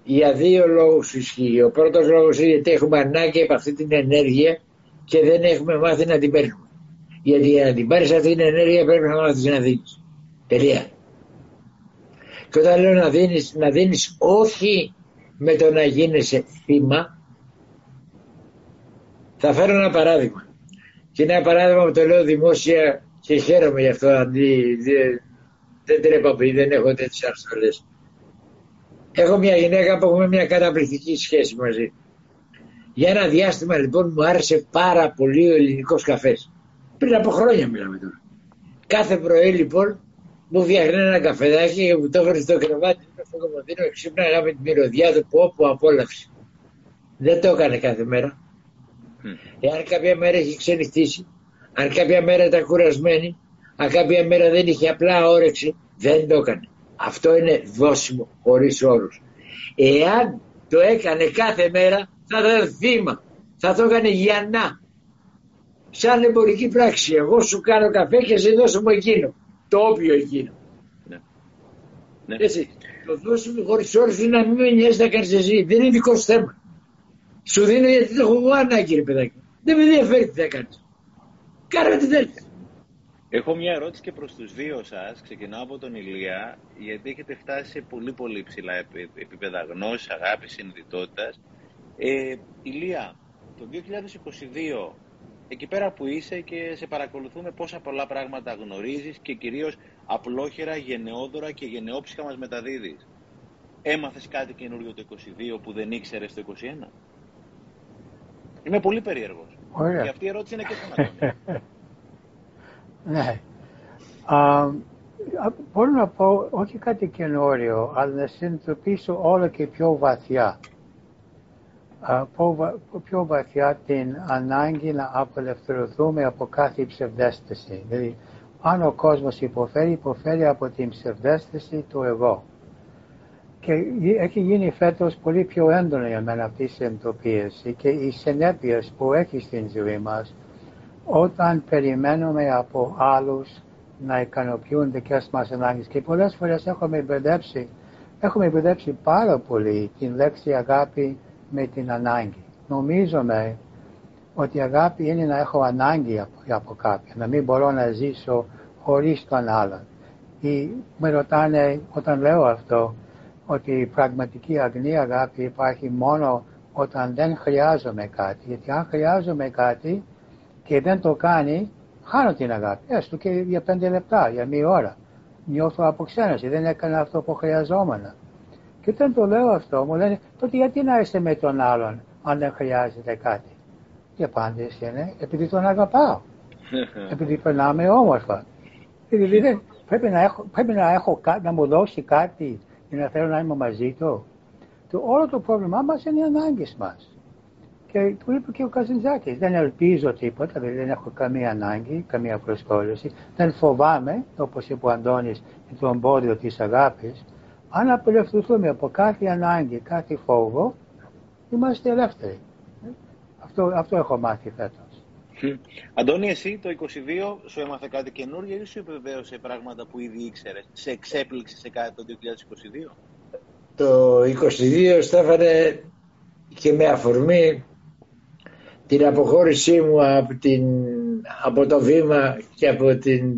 Για δύο λόγους ισχύει. Ο πρώτος λόγος είναι ότι έχουμε ανάγκη από αυτή την ενέργεια και δεν έχουμε μάθει να την παίρνουμε. Γιατί για να την πάρεις αυτή την ενέργεια πρέπει να μάθεις να δίνεις. Τελεία. Και όταν λέω να δίνεις, να δίνεις όχι με το να γίνεσαι θύμα, θα φέρω ένα παράδειγμα. Και ένα παράδειγμα που το λέω δημόσια και χαίρομαι γι' αυτό. Αντί, δεν τρέπομαι, δεν έχω τέτοιες αρστολέ. Έχω μια γυναίκα που έχουμε μια καταπληκτική σχέση μαζί. Για ένα διάστημα λοιπόν μου άρεσε πάρα πολύ ο ελληνικός καφές. Πριν από χρόνια μιλάμε τώρα. Κάθε πρωί λοιπόν μου φτιάχνει ένα καφεδάκι και μου το έφερε στο κρεβάτι στο κομμωτήριο, ξύπναγα με τη μυρωδιά του που όπου απόλαυση. Δεν το έκανε κάθε μέρα. Εάν κάποια μέρα έχει ξενυχτήσει, αν κάποια μέρα ήταν κουρασμένη, αν κάποια μέρα δεν είχε απλά όρεξη, δεν το έκανε. Αυτό είναι δώσιμο χωρίς όρους. Εάν το έκανε κάθε μέρα θα ήταν θύμα. Θα το έκανε για να. Σαν εμπορική πράξη. Εγώ σου κάνω καφέ και σε δώσω μου εκείνο. Το όποιο εκείνο. Ναι. ναι. Έτσι. Το δώσουμε χωρίς όρους είναι να μην με νοιάζει να κάνεις εσύ. Δεν είναι δικό σου θέμα. Σου δίνω γιατί το έχω εγώ ανάγκη ρε παιδάκι. Δεν με ενδιαφέρει τι θα κάνεις. Κάνε τι θέλεις. Έχω μια ερώτηση και προς τους δύο σας. Ξεκινάω από τον Ηλία, γιατί έχετε φτάσει σε πολύ πολύ ψηλά επίπεδα γνώσης, αγάπης, συνειδητότητας. Ε, Ηλία, το 2022, εκεί πέρα που είσαι και σε παρακολουθούμε πόσα πολλά πράγματα γνωρίζεις και κυρίως απλόχερα, γενναιόδωρα και γενναιόψυχα μας μεταδίδεις. Έμαθες κάτι καινούριο το 22 που δεν ήξερες το 21? Είμαι πολύ περίεργος. Ωραία. Και αυτή η ερώτηση είναι και στον Ναι. Α, μπορώ να πω όχι κάτι καινούριο, αλλά να συνειδητοποιήσω όλο και πιο βαθιά. Α, πιο βαθιά την ανάγκη να απελευθερωθούμε από κάθε ψευδέστηση. Δηλαδή, αν ο κόσμος υποφέρει, υποφέρει από την ψευδέστηση του εγώ. Και έχει γίνει φέτος πολύ πιο έντονο για μένα αυτή η συνειδητοποίηση και οι συνέπειες που έχει στην ζωή μας όταν περιμένουμε από άλλους να ικανοποιούν δικές μας ανάγκες και πολλές φορές έχουμε μπερδέψει, έχουμε μπερδέψει πάρα πολύ την λέξη αγάπη με την ανάγκη. Νομίζουμε ότι η αγάπη είναι να έχω ανάγκη από, από κάποιον, να μην μπορώ να ζήσω χωρίς τον άλλον. Ή με ρωτάνε όταν λέω αυτό ότι η πραγματική αγνή αγάπη υπάρχει μόνο όταν δεν χρειάζομαι κάτι. Γιατί αν χρειάζομαι κάτι και δεν το κάνει, χάνω την αγάπη. Έστω και για πέντε λεπτά, για μία ώρα. Νιώθω αποξένωση, δεν έκανα αυτό που χρειαζόμουν. Και όταν το λέω αυτό, μου λένε, τότε γιατί να είσαι με τον άλλον, αν δεν χρειάζεται κάτι; Η απάντηση είναι, επειδή τον αγαπάω. επειδή περνάμε όμορφα. Δηλαδή, πρέπει να έχω, πρέπει να, έχω, να μου δώσει κάτι για να θέλω να είμαι μαζί του. Το, όλο το πρόβλημά μας είναι οι ανάγκες μας. Και του είπε και ο Καζαντζάκης, δεν ελπίζω τίποτα, δηλαδή δεν έχω καμία ανάγκη, καμία προσκόλληση. Δεν φοβάμαι, όπως είπε ο Αντώνης, το εμπόδιο της αγάπης. Αν απελευθερωθούμε από κάθε ανάγκη, κάθε φόβο, είμαστε ελεύθεροι. Αυτό, αυτό έχω μάθει φέτος. Αντώνη, εσύ το 22 σου έμαθε κάτι καινούργιο ή σου επιβεβαίωσε πράγματα που ήδη ήξερες, σε εξέπληξε σε κάτι το 2022? Το 22 στέφανε και με αφορμή την αποχώρησή μου από, την, από το βήμα και από την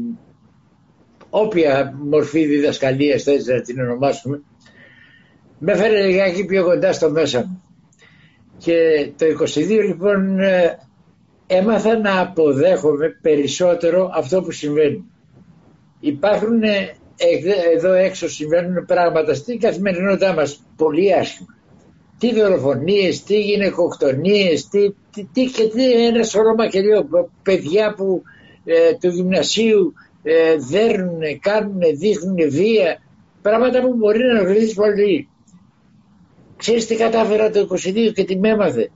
όποια μορφή διδασκαλίας θέλει να την ονομάσουμε με έφερε λιγάκι πιο κοντά στο μέσα μου. Και το 22 λοιπόν ε, έμαθα να αποδέχομαι περισσότερο αυτό που συμβαίνει. Υπάρχουν ε, εδώ έξω συμβαίνουν πράγματα στην καθημερινότητά μας πολύ άσχημα τι δολοφονίες, τι γυναικοκτονίες, τι, τι, τι και τι ένα σωρό μακελιό, παιδιά που ε, του γυμνασίου ε, δέρνουν, κάνουν, δείχνουν βία, πράγματα που μπορεί να γνωρίζεις πολύ. Ξέρεις τι κατάφερα το 22 και τι με έμαθε;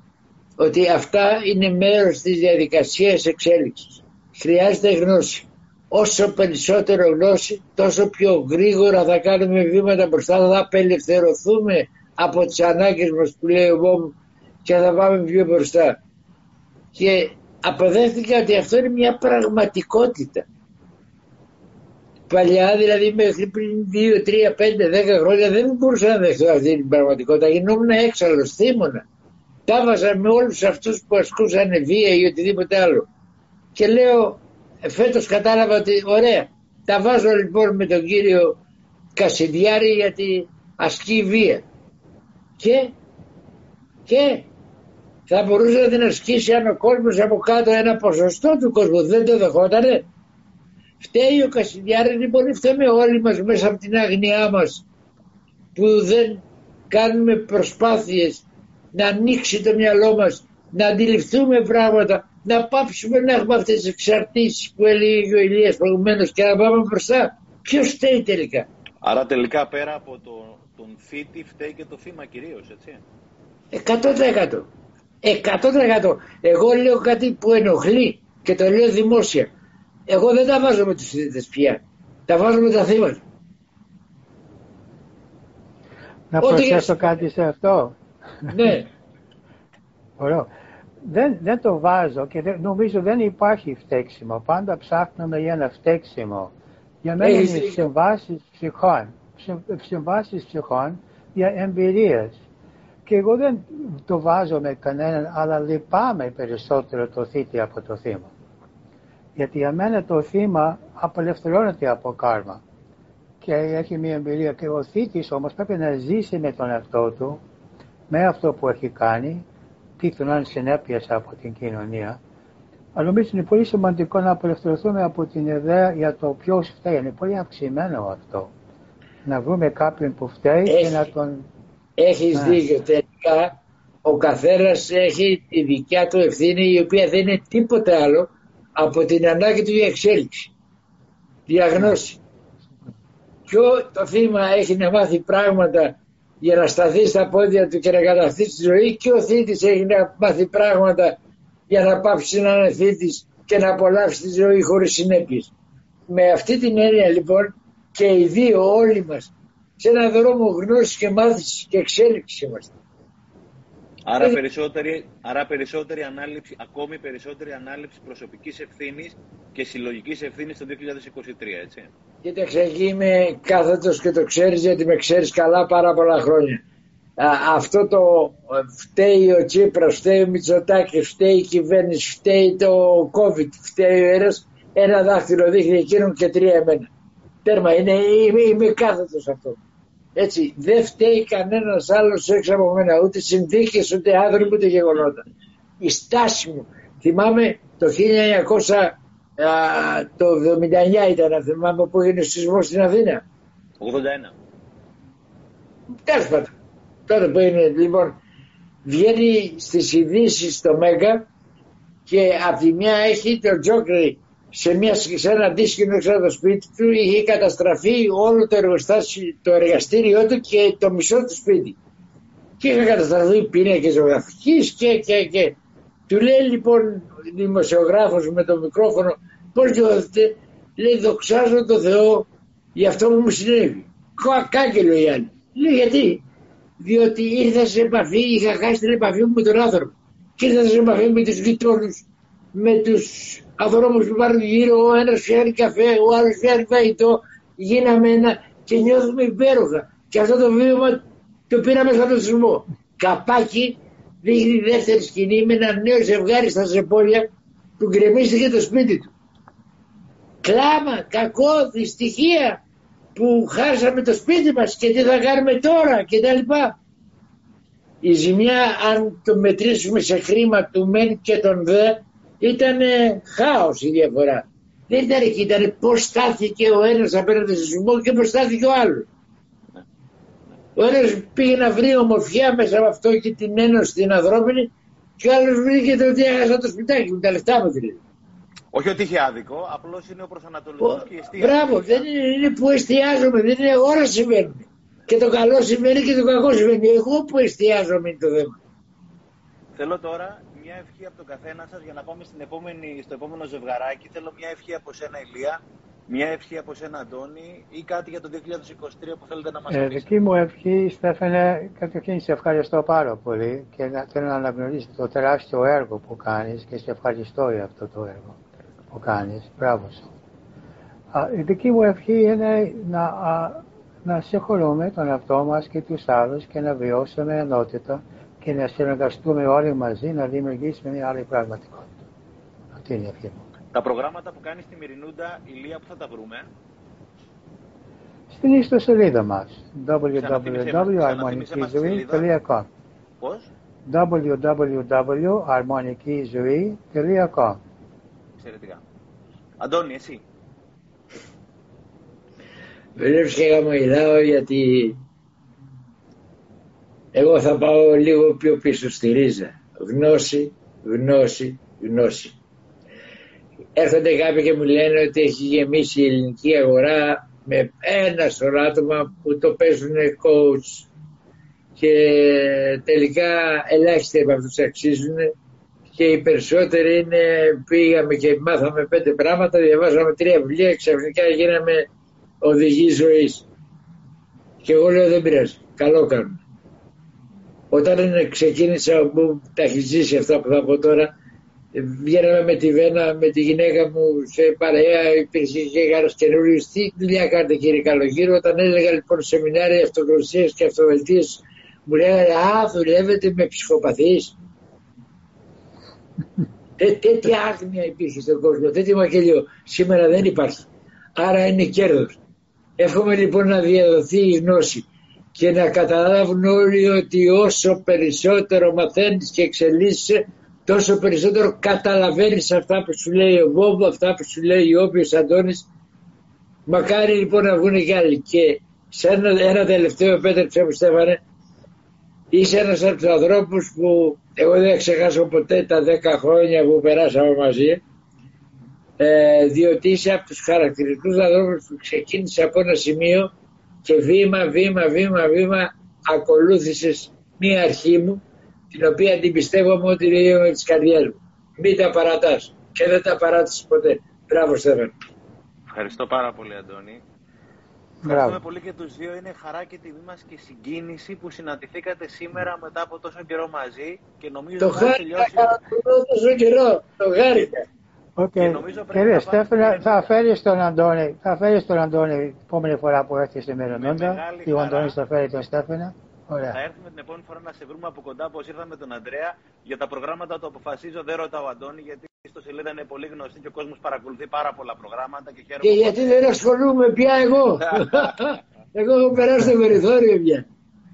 Ότι αυτά είναι μέρος της διαδικασίας εξέλιξης. Χρειάζεται γνώση. Όσο περισσότερο γνώση, τόσο πιο γρήγορα θα κάνουμε βήματα μπροστά, θα απελευθερωθούμε από τις ανάγκες μας που λέει ο και θα πάμε πιο μπροστά. Και αποδέχτηκα ότι αυτό είναι μια πραγματικότητα. Παλιά δηλαδή μέχρι πριν 2, 3, 5, 10 χρόνια δεν μπορούσα να δεχτώ αυτή την πραγματικότητα. Γινόμουν έξαλλος, θύμωνα. Τα βάζα με όλους αυτούς που ασκούσαν βία ή οτιδήποτε άλλο. Και λέω φέτος κατάλαβα ότι ωραία. Τα βάζω λοιπόν με τον κύριο Κασιδιάρη γιατί ασκεί βία και, και θα μπορούσε να την ασκήσει αν ο κόσμος από κάτω ένα ποσοστό του κόσμου δεν το δεχότανε. Φταίει ο Κασιδιάρης λοιπόν φταίμε όλοι μας μέσα από την αγνιά μας που δεν κάνουμε προσπάθειες να ανοίξει το μυαλό μας να αντιληφθούμε πράγματα να πάψουμε να έχουμε αυτές τις εξαρτήσεις που έλεγε ο Ηλίας προηγουμένως και να πάμε μπροστά. Ποιος φταίει τελικά; Άρα τελικά πέρα από το, τον θήτη φταίει και το θύμα κυρίως, έτσι. 100%. 100%. Εγώ λέω κάτι που ενοχλεί και το λέω δημόσια. Εγώ δεν τα βάζω με τους θήτες πια. Τα βάζω με τα θύματα. Να προσθέσω κάτι σε αυτό. Ναι. Ωραίο. Δεν, δεν το βάζω και δεν, νομίζω δεν υπάρχει φταίξιμο. Πάντα ψάχνουμε για ένα φταίξιμο. Για μένα είναι συμβάσεις ψυχών. Συμβάσεις ψυχών για εμπειρίες. Και εγώ δεν το βάζω με κανέναν, αλλά λυπάμαι περισσότερο το θήτη από το θύμα. Γιατί για μένα το θύμα απελευθερώνεται από κάρμα και έχει μια εμπειρία και ο θήτης όμως πρέπει να ζήσει με τον εαυτό του, με αυτό που έχει κάνει, πιθανόν συνέπειες από την κοινωνία. Αλλά νομίζω είναι πολύ σημαντικό να απελευθερωθούμε από την ιδέα για το ποιος φταίει. Είναι πολύ αυξημένο αυτό. Να βρούμε κάποιον που φταίει και να τον Έχεις ναι. δίκιο. Τελικά ο καθένας έχει τη δικιά του ευθύνη η οποία δεν είναι τίποτα άλλο από την ανάγκη του για εξέλιξη. Διαγνώση. Ποιο το θύμα έχει να μάθει πράγματα για να σταθείς στα πόδια του και να καταστήσει τη ζωή και ο θήτης έχει να μάθει πράγματα για να πάψει να είναι θήτης και να απολαύσει τη ζωή χωρίς συνέπειες. Με αυτή την έννοια λοιπόν και οι δύο όλοι μας σε έναν δρόμο γνώσης και μάθησης και εξέλιξης είμαστε. Άρα περισσότερη, άρα περισσότερη ανάληψη, ακόμη περισσότερη ανάληψη προσωπικής ευθύνης και συλλογικής ευθύνης το 2023, έτσι. Κοίταξε, εκεί είμαι κάθετος και το ξέρεις γιατί με ξέρεις καλά πάρα πολλά χρόνια. αυτό το φταίει ο Τσίπρας, φταίει ο Μητσοτάκης, φταίει η κυβέρνηση, φταίει το COVID, φταίει ο Έρας, ένα δάχτυλο δείχνει εκείνον και τρία εμένα. Τέρμα, είναι, είμαι, είμαι κάθετος αυτό. Έτσι, δεν φταίει κανένας άλλος έξω από μένα, ούτε συνθήκες, ούτε άνθρωποι, ούτε γεγονότα. Η στάση μου, θυμάμαι το 1900, το 79 ήταν, θυμάμαι που έγινε ο σεισμός στην Αθήνα. 81. Τέλος πάντων. Τότε που είναι, λοιπόν, βγαίνει στις ειδήσεις στο Μέγκα και από τη μια έχει το Τζόκρι σε, μια, σε ένα αντίστοιχο έξω το σπίτι του είχε καταστραφεί όλο το εργοστάσιο, το εργαστήριό του και το μισό του σπίτι. Και είχε καταστραφεί πίνακες ζωγραφικής και, και, και. Του λέει λοιπόν δημοσιογράφος με το μικρόφωνο, πώς νιώθετε, λέει δοξάζω το Θεό για αυτό που μου συνέβη. Κάγκελο η άλλη. Λέει γιατί, διότι ήρθα σε επαφή, είχα χάσει την επαφή μου με τον άνθρωπο. Και ήρθα σε επαφή με τους γειτόνους, με τους ανθρώπου που πάρουν γύρω, ο ένας φτιάχνει καφέ, ο άλλος φτιάχνει φαγητό, γίναμε ένα και νιώθουμε υπέροχα. Και αυτό το βίωμα το πήραμε στον οσμό. Καπάκι δείχνει δεύτερη σκηνή με ένα νέο ζευγάρι στα ζεπόλια που γκρεμίστηκε το σπίτι του. Κλάμα, κακό, δυστυχία που χάσαμε το σπίτι μας και τι θα κάνουμε τώρα και τα λοιπά. Η ζημιά αν το μετρήσουμε σε χρήμα του μεν και των δε ήταν χάος η διαφορά. Δεν ήταν εκεί, ήταν πώς στάθηκε ο ένας απέναντι στο σουμό και πώς στάθηκε ο άλλος. Ο ένας πήγε να βρει ομορφιά μέσα από αυτό και την ένωση την ανθρώπινη και ο άλλος βρήκε ότι έχασα το σπιτάκι μου, τα λεφτά μου δηλαδή. Όχι ότι είχε άδικο, απλώς είναι ο προσανατολισμός και η εστίαση. Μπράβο, δεν είναι, είναι που εστιάζομαι, δεν είναι όλα συμβαίνουν. Και το καλό συμβαίνει και το κακό συμβαίνει. Εγώ που εστιάζομαι είναι το θέμα. Θέλω τώρα μια ευχή από τον καθένα σας για να πάμε στην επόμενη, στο επόμενο ζευγαράκι. Θέλω μια ευχή από σένα, Ηλία, μια ευχή από σένα, Αντώνη, ή κάτι για το 2023 που θέλετε να μας ε, πείτε. Δική μου ευχή, Στέφανε, καταρχήν σε ευχαριστώ πάρα πολύ και να, θέλω να αναγνωρίσω το τεράστιο έργο που κάνεις και σε ευχαριστώ για αυτό το έργο που κάνεις. Μπράβο σου. η δική μου ευχή είναι να, α, να συγχωρούμε τον εαυτό μας και τους άλλους και να βιώσουμε ενότητα και να συνεργαστούμε όλοι μαζί να δημιουργήσουμε μια άλλη πραγματικότητα. Αυτή είναι η ευχή μου. Τα προγράμματα που κάνει στη Μυρινούντα, Ηλία, που θα τα βρούμε; Στην ιστοσελίδα μας www.harmonikizoi.com Πώς; www.harmonikizoi.com Εξαιρετικά. Αντώνη, εσύ. Βλέπεις και γαμοειδάω γιατί εγώ θα πάω λίγο πιο πίσω στη ρίζα. Γνώση, γνώση, γνώση. έρχονται κάποιοι και μου λένε ότι έχει γεμίσει η ελληνική αγορά με ένα σωρό άτομα που το παίζουν coach και τελικά ελάχιστοι από αυτούς αξίζουν και οι περισσότεροι είναι, πήγαμε και μάθαμε πέντε πράγματα, διαβάζαμε τρία βιβλία, ξαφνικά γίναμε οδηγοί ζωής. Και εγώ λέω δεν πειράζει, καλό κάνουμε. Όταν ξεκίνησα, μου τα έχει ζήσει αυτά που θα πω τώρα, βγαίναμε με τη Βένα, με τη γυναίκα μου σε παρέα, υπήρχε και ένας καινούριο. Τι δουλειά κάνετε κύριε Καλογύρο, όταν έλεγα λοιπόν σεμινάρια αυτογνωσία και αυτοβελτίωση, μου λέγανε Α, δουλεύετε με ψυχοπαθείς. τέτοια άγνοια υπήρχε στον κόσμο, τέτοιο μακελιό. Σήμερα δεν υπάρχει. Άρα είναι κέρδος. Εύχομαι λοιπόν να διαδοθεί η γνώση και να καταλάβουν όλοι ότι όσο περισσότερο μαθαίνεις και εξελίσσεσαι τόσο περισσότερο καταλαβαίνεις αυτά που σου λέει ο Βόμπο, αυτά που σου λέει ο Όποιος Αντώνης. Μακάρι λοιπόν να βγουν κι άλλοι. Και σε ένα, ένα τελευταίο επέτρεψε μου Στέφανε, είσαι ένας από τους ανθρώπους που εγώ δεν ξεχάσω ποτέ τα 10 χρόνια που περάσαμε μαζί ε, διότι είσαι από τους χαρακτηριστικούς ανθρώπους που ξεκίνησε από ένα σημείο και βήμα, βήμα, βήμα, βήμα ακολούθησες μία αρχή μου την οποία την πιστεύω με ό,τι λέει με τις καρδιές μου. Μην τα παρατάς και δεν τα παράτησες ποτέ. Μπράβο Στέφαν. Ευχαριστώ πάρα πολύ Αντώνη. Ευχαριστούμε πολύ και τους δύο. Είναι χαρά και τιμή μας και συγκίνηση που συναντηθήκατε σήμερα μετά από τόσο καιρό μαζί και νομίζω το χάρηκα τελειώσει... τόσο καιρό. Το χάρηκα. Okay. Κύριε Στέφανα, θα φέρεις τον Αντώνη, θα φέρεις τον Αντώνη την επόμενη φορά που έρθεις στη Μερονόντα. Και ο Αντώνης θα φέρει τον Στέφανα. Ωραία. Θα έρθουμε την επόμενη φορά να σε βρούμε από κοντά όπως ήρθαμε με τον Αντρέα. Για τα προγράμματα το αποφασίζω, δεν ρωτάω Αντώνη, γιατί στο σελίδα είναι πολύ γνωστή και ο κόσμος παρακολουθεί πάρα πολλά προγράμματα. Και, και γιατί δεν ασχολούμαι πια εγώ. εγώ έχω περάσει το περιθώριο πια.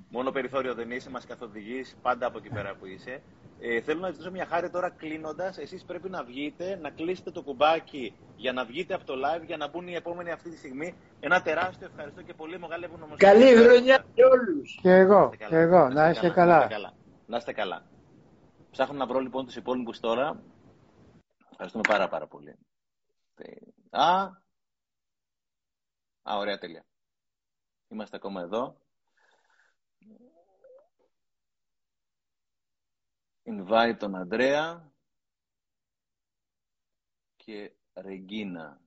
Μόνο περιθώριο δεν είσαι, μας καθοδηγείς πάντα από εκεί πέρα που είσαι. Ε, θέλω να ζητήσω μια χάρη τώρα κλείνοντας. Εσείς πρέπει να βγείτε, να κλείσετε το κουμπάκι για να βγείτε από το live για να μπουν οι επόμενοι αυτή τη στιγμή. Ένα τεράστιο ευχαριστώ και πολύ μεγάλη ευγνωμοσύνη. Καλή χρονιά σε όλους. Και εγώ, και εγώ. Να είστε καλά. Να είστε καλά. Ψάχνω να βρω λοιπόν τους υπόλοιπους τώρα. Ευχαριστούμε πάρα πάρα πολύ. Ε, α, α, ωραία τέλεια. Είμαστε ακόμα εδώ. Invite τον Αντρέα και Ρεγκίνα.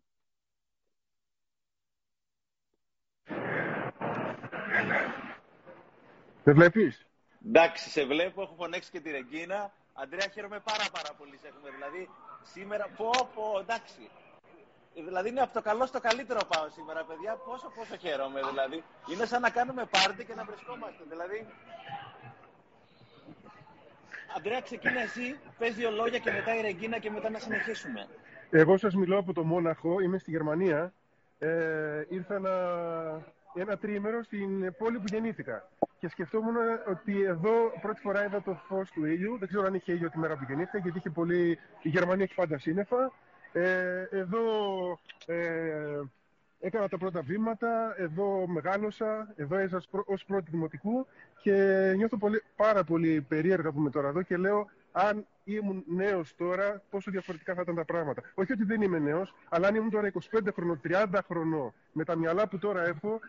Με βλέπεις; Εντάξει, σε βλέπω, έχω φωνάξει και τη Ρεγκίνα. Αντρέα, χαίρομαι πάρα πάρα πολύ σε έχουμε. Δηλαδή, σήμερα, πω, πω, εντάξει. Δηλαδή είναι από το καλό στο καλύτερο πάω σήμερα, παιδιά. Πόσο, πόσο χαίρομαι, δηλαδή. Είναι σαν να κάνουμε πάρτι και να βρισκόμαστε. Δηλαδή, Αντρέα, ξεκίνα εσύ, πες δύο λόγια και μετά η Ρεγκίνα και μετά να συνεχίσουμε. Εγώ σας μιλώ από το Μόναχο, είμαι στη Γερμανία. Ε, ήρθα ένα, ένα τρίμερο στην πόλη που γεννήθηκα. Και σκεφτόμουν ότι εδώ πρώτη φορά είδα το φως του ήλιου. Δεν ξέρω αν είχε ήλιο τη μέρα που γεννήθηκα, γιατί είχε πολύ... η Γερμανία έχει πάντα σύννεφα. Ε, εδώ ε, έκανα τα πρώτα βήματα, εδώ μεγάλωσα, εδώ έζησα ως πρώτη δημοτικού και νιώθω πολύ, πάρα πολύ περίεργα που είμαι τώρα εδώ και λέω αν ήμουν νέος τώρα πόσο διαφορετικά θα ήταν τα πράγματα. Όχι ότι δεν είμαι νέος, αλλά αν ήμουν τώρα 25 χρονών, 30 χρονών, με τα μυαλά που τώρα έχω,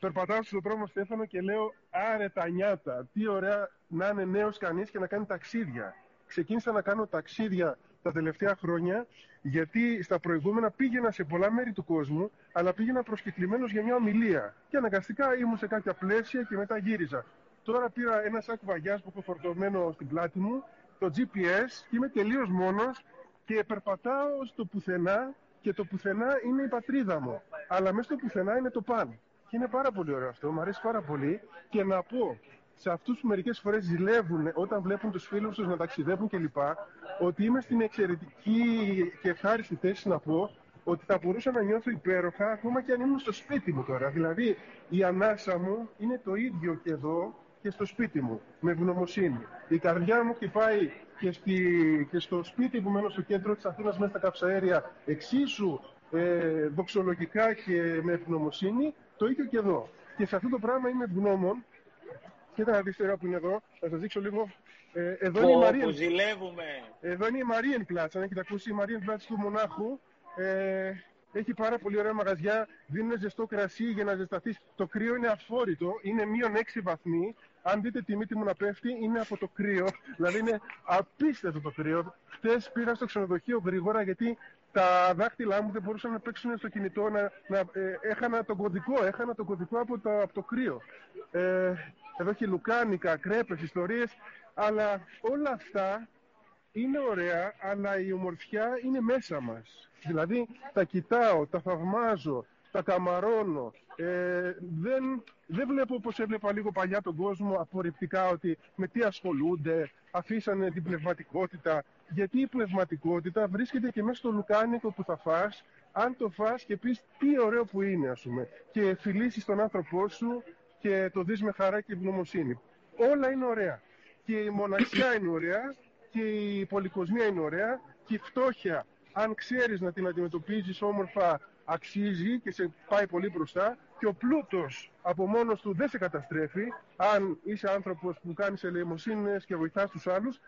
περπατάω στον δρόμο Στέφανο και λέω άρε τα νιάτα, τι ωραία να είναι νέος κανείς και να κάνει ταξίδια. Ξεκίνησα να κάνω ταξίδια τα τελευταία χρόνια, γιατί στα προηγούμενα πήγαινα σε πολλά μέρη του κόσμου, αλλά πήγαινα προσκεκλημένος για μια ομιλία. Και αναγκαστικά ήμουν σε κάποια πλαίσια και μετά γύριζα. Τώρα πήρα ένα σάκ βαγιάς που έχω φορτωμένο στην πλάτη μου, το GPS, και είμαι τελείως μόνος και περπατάω στο πουθενά και το πουθενά είναι η πατρίδα μου. Αλλά μέσα στο πουθενά είναι το παν. Και είναι πάρα πολύ ωραίο αυτό, μου αρέσει πάρα πολύ. Και να πω σε αυτούς που μερικές φορές ζηλεύουν όταν βλέπουν τους φίλους τους να ταξιδεύουν κλπ. Ότι είμαι στην εξαιρετική και ευχάριστη θέση να πω ότι θα μπορούσα να νιώθω υπέροχα ακόμα και αν ήμουν στο σπίτι μου τώρα. Δηλαδή η ανάσα μου είναι το ίδιο και εδώ και στο σπίτι μου, με ευγνωμοσύνη. Η καρδιά μου χτυπάει και, στη, και στο σπίτι που μένω στο κέντρο της Αθήνας μέσα στα καψαέρια εξίσου ε, δοξολογικά και με ευγνωμοσύνη, το ίδιο και εδώ. Και σε αυτό το πράγμα είμαι ευγνώμων Κοίτα να δεις τώρα που είναι εδώ, θα σας δείξω λίγο. Ε, εδώ Πω, είναι η πω, Μαρία. ζηλεύουμε. Εδώ είναι η Μαρίενπλάτς, αν έχετε ακούσει η Μαρίενπλάτς του Μονάχου. Ε, έχει πάρα πολύ ωραία μαγαζιά, δίνουν ζεστό κρασί για να ζεσταθείς. Το κρύο είναι αφόρητο, είναι μείον 6 βαθμοί. Αν δείτε τη μύτη μου να πέφτει, είναι από το κρύο. Δηλαδή είναι απίστευτο το κρύο. Χθε πήγα στο ξενοδοχείο γρήγορα γιατί τα δάχτυλά μου δεν μπορούσαν να παίξουν στο κινητό. Να, να, ε, έχανα τον κωδικό, έχανα τον κωδικό από, το- από το κρύο. Ε, εδώ έχει λουκάνικα, κρέπες, ιστορίες. Αλλά όλα αυτά είναι ωραία, αλλά η ομορφιά είναι μέσα μας. Δηλαδή, τα κοιτάω, τα θαυμάζω, τα καμαρώνω. Ε, δεν, δεν βλέπω όπως έβλεπα λίγο παλιά τον κόσμο απορριπτικά ότι με τι ασχολούνται, αφήσανε την πνευματικότητα. Γιατί η πνευματικότητα βρίσκεται και μέσα στο λουκάνικο που θα φας, αν το φας και πεις τι ωραίο που είναι, ας πούμε, και φιλήσεις τον άνθρωπό σου και το δεις με χαρά και ευγνωμοσύνη. Όλα είναι ωραία. Και η μοναξιά είναι ωραία και η πολυκοσμία είναι ωραία και η φτώχεια, αν ξέρεις να την αντιμετωπίζεις όμορφα, αξίζει και σε πάει πολύ μπροστά και ο πλούτος από μόνος του δεν σε καταστρέφει αν είσαι άνθρωπος που κάνεις ελεημοσύνες και βοηθάς τους άλλους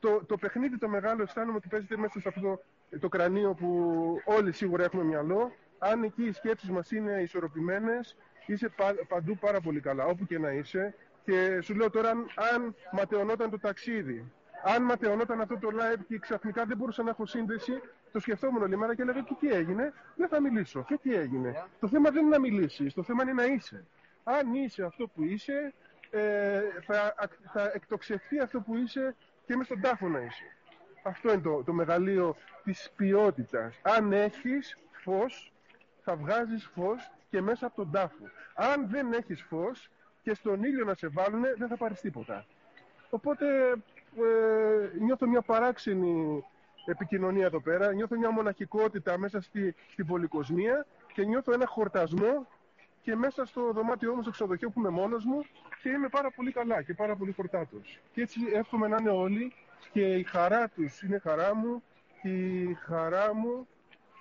το, το παιχνίδι το μεγάλο αισθάνομαι ότι παίζεται μέσα σε αυτό το, το κρανίο που όλοι σίγουρα έχουμε μυαλό αν εκεί οι σκέψεις μας είναι ισορροπημένες είσαι πα- παντού πάρα πολύ καλά όπου και να είσαι και σου λέω τώρα αν, αν ματαιωνόταν το ταξίδι αν ματαιωνόταν αυτό το live και ξαφνικά δεν μπορούσα να έχω σύνδεση, το σκεφτόμουν όλη μέρα και έλεγα και τι έγινε, δεν θα μιλήσω. Και τι έγινε; Το θέμα δεν είναι να μιλήσεις, το θέμα είναι να είσαι. Αν είσαι αυτό που είσαι, ε, θα, ακ- θα εκτοξευθεί αυτό που είσαι και μέσα στον τάφο να είσαι. Αυτό είναι το, το μεγαλείο της ποιότητας. Αν έχεις φως, θα βγάζεις φως και μέσα από τον τάφο. Αν δεν έχεις φως και στον ήλιο να σε βάλουν, δεν θα πάρεις τίποτα. Οπότε ε, νιώθω μια παράξενη επικοινωνία εδώ πέρα, νιώθω μια μοναχικότητα μέσα στη, στην πολυκοσμία και νιώθω ένα χορτασμό και μέσα στο δωμάτιό μου, στο ξενοδοχείο που είμαι μόνος μου και είμαι πάρα πολύ καλά και πάρα πολύ χορτάτος. Και έτσι εύχομαι να είναι όλοι και η χαρά τους είναι χαρά μου και η χαρά μου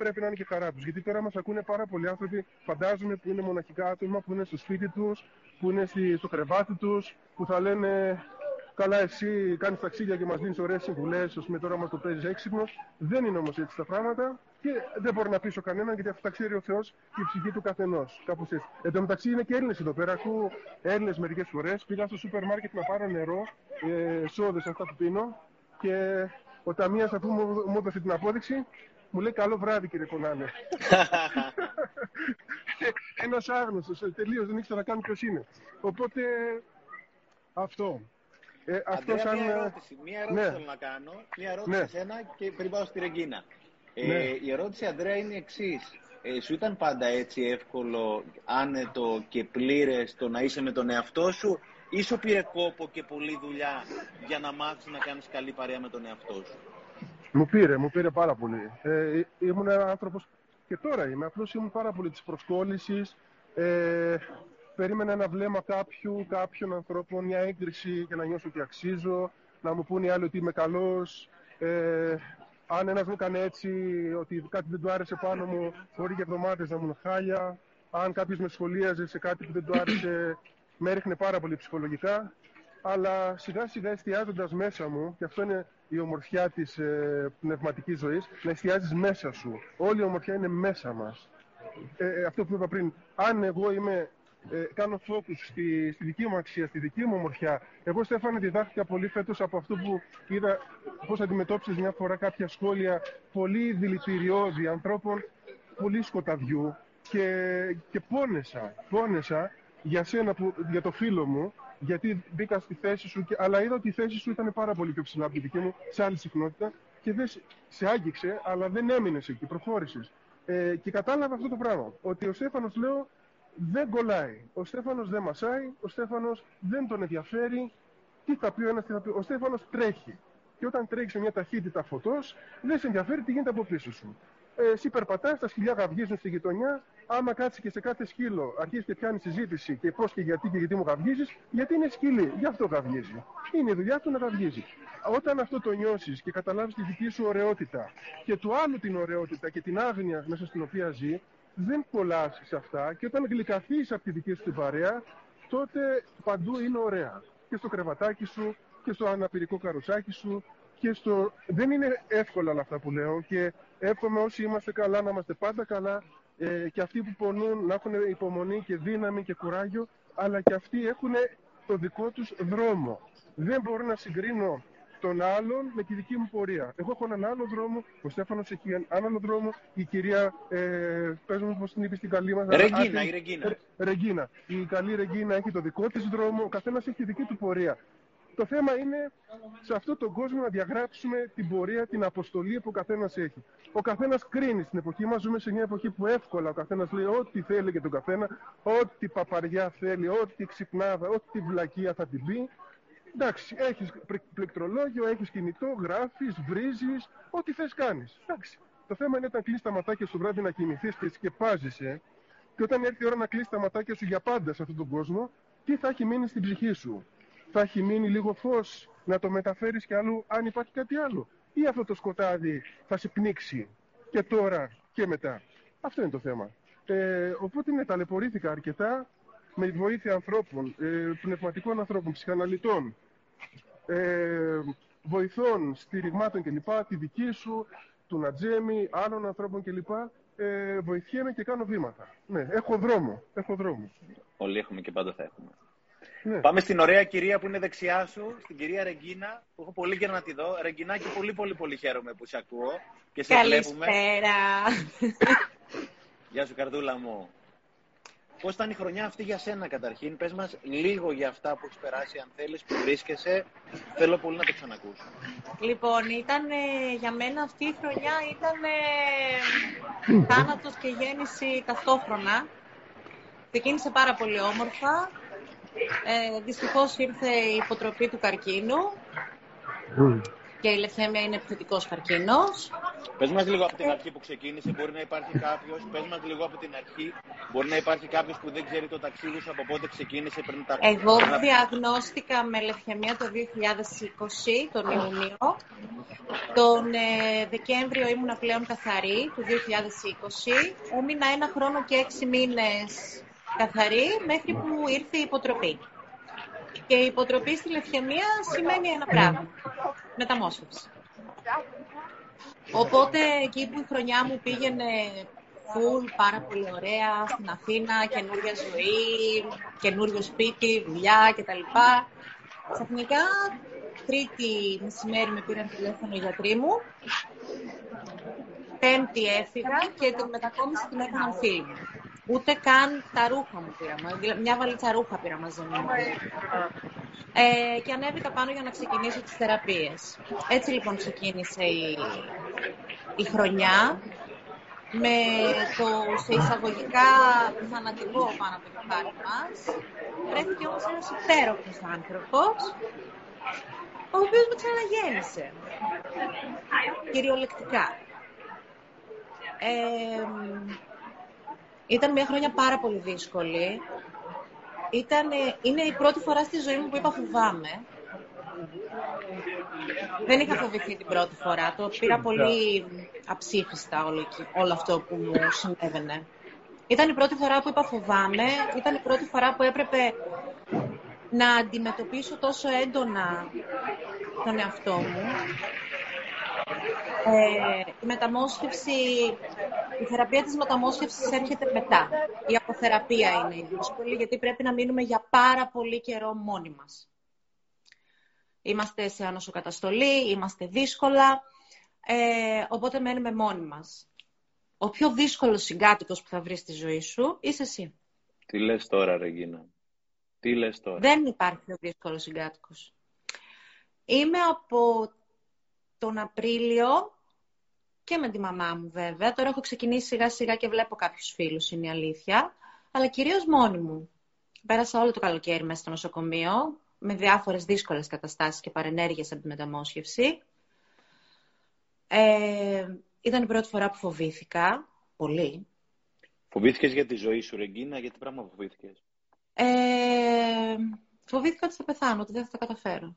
πρέπει να είναι και χαρά τους. Γιατί τώρα μας ακούνε πάρα πολλοί άνθρωποι, φαντάζομαι, που είναι μοναχικά άτομα, που είναι στο σπίτι τους, που είναι στη- στο κρεβάτι τους, που θα λένε Καλά, εσύ κάνεις ταξίδια και μας δίνεις ωραίες συμβουλές, ω με τώρα μας το παίζεις έξυπνο. Δεν είναι όμως έτσι τα πράγματα και δεν μπορώ να πείσω κανέναν γιατί αυτά τα ξέρει ο Θεός και η ψυχή του καθενός. Κάπως έτσι. Εν τω μεταξύ είναι και Έλληνες εδώ πέρα. Ακούω Έλληνες μερικές φορές. Πήγα στο σούπερ μάρκετ να πάρω νερό, ε, σόδες αυτά που πίνω και ο Ταμία αφού μου, μου έδωσε την απόδειξη μου λέει καλό βράδυ κύριε Κονάνε. Ένας άγνωστος, τελείως δεν ήξερα καν ποιος είναι. Οπότε αυτό. Ε, αυτός Αντρέα, σαν. μία ε, ερώτηση. Μία ερώτηση ναι. θέλω να κάνω. Μία ερώτηση Ναι. σε σένα και πριν πάω στη Ρεγκίνα. Ε, Ναι. Η ερώτηση, Αντρέα, είναι η εξής. Ε, σου ήταν πάντα έτσι εύκολο, άνετο και πλήρες το να είσαι με τον εαυτό σου, ή σου πήρε κόπο και πολλή δουλειά για να μάθεις να κάνεις καλή παρέα με τον εαυτό σου; Μου πήρε, μου πήρε πάρα πολύ. Ε, ήμουν ένα άνθρωπος και τώρα είμαι. Απλώς ήμουν πάρα πολύ της προσκόλλησης. Ε, περίμενα ένα βλέμμα κάποιου, κάποιων ανθρώπων, μια έγκριση για να νιώσω ότι αξίζω, να μου πούνε οι άλλοι ότι είμαι καλός. Ε, αν ένας μου έκανε έτσι, ότι κάτι δεν του άρεσε πάνω μου, μπορεί για εβδομάδες να μου είναι χάλια. Αν κάποιος με σχολίαζε σε κάτι που δεν του άρεσε, με έριχνε πάρα πολύ ψυχολογικά αλλά σιγά σιγά εστιάζοντας μέσα μου, και αυτό είναι η ομορφιά της ε, πνευματικής ζωής, να εστιάζεις μέσα σου. Όλη η ομορφιά είναι μέσα μας. Ε, ε, αυτό που είπα πριν, αν εγώ είμαι, ε, κάνω focus στη, στη δική μου αξία, στη δική μου ομορφιά. Εγώ, Στέφανε, διδάχτηκα πολύ φέτος από αυτό που είδα, πώς αντιμετώπισες μια φορά κάποια σχόλια πολύ δηλητηριώδη ανθρώπων πολύ σκοταδιού και, και πόνεσα, πόνεσα για σένα, που, για το φίλο μου, γιατί μπήκα στη θέση σου, και, αλλά είδα ότι η θέση σου ήταν πάρα πολύ πιο ψηλά από τη δική μου, σε άλλη συχνότητα και δεν σε- σε άγγιξε, αλλά δεν έμεινες εκεί, προχώρησες. Ε, και κατάλαβα αυτό το πράγμα, ότι ο Στέφανος, λέω, δεν κολλάει. Ο Στέφανος δεν μασάει, ο Στέφανος δεν τον ενδιαφέρει τι θα πει ο ένας, τι θα πει. Ο Στέφανος τρέχει. Και όταν τρέχει σε μια ταχύτητα φωτός, δεν σε ενδιαφέρει τι γίνεται από πίσω σου. Ε, εσύ περπατάς, τα σκυλιά γαυγίζουν στη γειτονιά. Άμα κάτσεις και σε κάθε σκύλο, αρχίσει και πιάνεις συζήτηση και πώς και γιατί και γιατί μου γαυγίζει, γιατί είναι σκυλί, γι' αυτό γαυγίζει. Είναι η δουλειά του να γαυγίζει. Όταν αυτό το νιώσεις και καταλάβεις τη δική σου ωραιότητα και του άλλου την ωραιότητα και την άγνοια μέσα στην οποία ζει, δεν κολλάς σε αυτά και όταν γλυκαθείς από τη δική σου την παρέα, τότε παντού είναι ωραία. Και στο κρεβατάκι σου, και στο αναπηρικό καροτσάκι σου, και στο... Δεν είναι εύκολα όλα αυτά που λέω και εύχομαι όσοι είμαστε καλά να είμαστε πάντα καλά ε, και αυτοί που πονούν να έχουν υπομονή και δύναμη και κουράγιο, αλλά και αυτοί έχουν το δικό τους δρόμο. Δεν μπορώ να συγκρίνω τον άλλον με τη δική μου πορεία. Εγώ έχω έναν άλλο δρόμο, ο Στέφανος έχει έναν άλλο δρόμο, η κυρία, ε, πες μου πώς την είπες στην καλή μας. Ρεγκίνα, η Ρεγκίνα. Ρεγκίνα. Η καλή Ρεγκίνα έχει το δικό της δρόμο, ο καθένας έχει τη δική του πορεία. Το θέμα είναι σε αυτόν τον κόσμο να διαγράψουμε την πορεία, την αποστολή που ο καθένας έχει. Ο καθένας κρίνει. Στην εποχή μας ζούμε σε μια εποχή που εύκολα ο καθένας λέει ό,τι θέλει για τον καθένα, ό,τι παπαριά θέλει, ό,τι ξυπνάδα, ό,τι βλακεία θα την πει. Εντάξει, έχεις πληκτρολόγιο, έχεις κινητό, γράφεις, βρίζεις, ό,τι θες κάνεις. Το θέμα είναι όταν κλείσει τα ματάκια σου βράδυ να κοιμηθείς και σκεπάζεσαι, και όταν έρθει η ώρα να κλείσει τα ματάκια σου για πάντα σε αυτόν τον κόσμο, τι θα έχει μείνει στην ψυχή σου θα έχει μείνει λίγο φως να το μεταφέρεις κι αλλού αν υπάρχει κάτι άλλο. Ή αυτό το σκοτάδι θα σε πνίξει και τώρα και μετά. Αυτό είναι το θέμα. Ε, οπότε ναι, ταλαιπωρήθηκα αρκετά με βοήθεια ανθρώπων, ε, πνευματικών ανθρώπων, ψυχαναλυτών, ε, βοηθών, στηριγμάτων κλπ. Τη δική σου, του Νατζέμι, άλλων ανθρώπων κλπ. Ε, βοηθιέμαι και κάνω βήματα. Ναι, έχω δρόμο. Έχω δρόμο. Όλοι έχουμε και πάντα θα έχουμε. Ναι. Πάμε στην ωραία κυρία που είναι δεξιά σου, στην κυρία Ρεγκίνα, που έχω πολύ καιρό να τη δω. Ρεγκινάκη, πολύ πολύ πολύ χαίρομαι που σε ακούω και σε Καλησπέρα. βλέπουμε. Γεια σου καρδούλα μου. Πώς ήταν η χρονιά αυτή για σένα καταρχήν, πες μας λίγο για αυτά που έχεις περάσει αν θέλεις, που βρίσκεσαι. Θέλω πολύ να το ξανακούσω. Λοιπόν, ήταν για μένα αυτή η χρονιά ήταν ε, θάνατος και γέννηση ταυτόχρονα. Ξεκίνησε πάρα πολύ όμορφα. Ε, δυστυχώς ήρθε η υποτροπή του καρκίνου και η λευθέμια είναι επιθετικός καρκίνος. Πες μας λίγο από την αρχή που ξεκίνησε, μπορεί να υπάρχει κάποιος, πες μας λίγο από την αρχή, μπορεί να υπάρχει κάποιος που δεν ξέρει το ταξίδι σου από πότε ξεκίνησε πριν τα Εγώ διαγνώστηκα με λευθεμία το 2020, τον Ιούνιο. Τον ε, Δεκέμβριο ήμουνα πλέον καθαρή, του 2020. Έμεινα ένα χρόνο και έξι μήνες καθαρή μέχρι που ήρθε η υποτροπή. Και η υποτροπή στη λευκαιμία σημαίνει ένα πράγμα. Μεταμόσχευση. Οπότε εκεί που η χρονιά μου πήγαινε full, πάρα πολύ ωραία, στην Αθήνα, καινούργια ζωή, καινούριο σπίτι, δουλειά κτλ. Ξαφνικά, τρίτη μεσημέρι με πήραν τηλέφωνο οι γιατροί μου. Πέμπτη έφυγα και την μετακόμιση την έκαναν φίλοι μου. Ούτε καν τα ρούχα μου πήρα. Μια βαλίτσα ρούχα πήρα μαζί μου. Ε, και ανέβηκα πάνω για να ξεκινήσω τις θεραπείες. Έτσι λοιπόν ξεκίνησε η, η χρονιά με το σε εισαγωγικά θανατικό πάνω από το χάρη μας. Βρέθηκε όμως ένας υπέροχος άνθρωπος ο οποίος με ξαναγέννησε. Κυριολεκτικά. Ε, ήταν μια χρονιά πάρα πολύ δύσκολη. Ήταν, είναι η πρώτη φορά στη ζωή μου που είπα φοβάμαι. Δεν είχα φοβηθεί την πρώτη φορά. Το πήρα πολύ αψήφιστα όλο, όλο αυτό που μου συνέβαινε. Ήταν η πρώτη φορά που είπα φοβάμαι. Ήταν η πρώτη φορά που έπρεπε να αντιμετωπίσω τόσο έντονα τον εαυτό μου. Ε, η μεταμόσχευση η θεραπεία της μεταμόσχευσης έρχεται μετά. Η αποθεραπεία είναι η δύσκολη, γιατί πρέπει να μείνουμε για πάρα πολύ καιρό μόνοι μας. Είμαστε σε ανοσοκαταστολή, είμαστε δύσκολα, ε, οπότε μένουμε μόνοι μας. Ο πιο δύσκολος συγκάτοικος που θα βρεις στη ζωή σου είσαι εσύ. Τι λες τώρα, Ρεγίνα. Τι λες τώρα; Δεν υπάρχει πιο δύσκολος συγκάτοικος. Είμαι από τον Απρίλιο και με τη μαμά μου βέβαια. Τώρα έχω ξεκινήσει σιγά σιγά και βλέπω κάποιους φίλους, είναι η αλήθεια. Αλλά κυρίως μόνη μου. Πέρασα όλο το καλοκαίρι μέσα στο νοσοκομείο, με διάφορες δύσκολες καταστάσεις και παρενέργειες από τη μεταμόσχευση. Ε, ήταν η πρώτη φορά που φοβήθηκα, πολύ. Φοβήθηκες για τη ζωή σου, Ρεγκίνα, γιατί πράγμα φοβήθηκες; Ε, φοβήθηκα ότι θα πεθάνω, ότι δεν θα τα καταφέρω.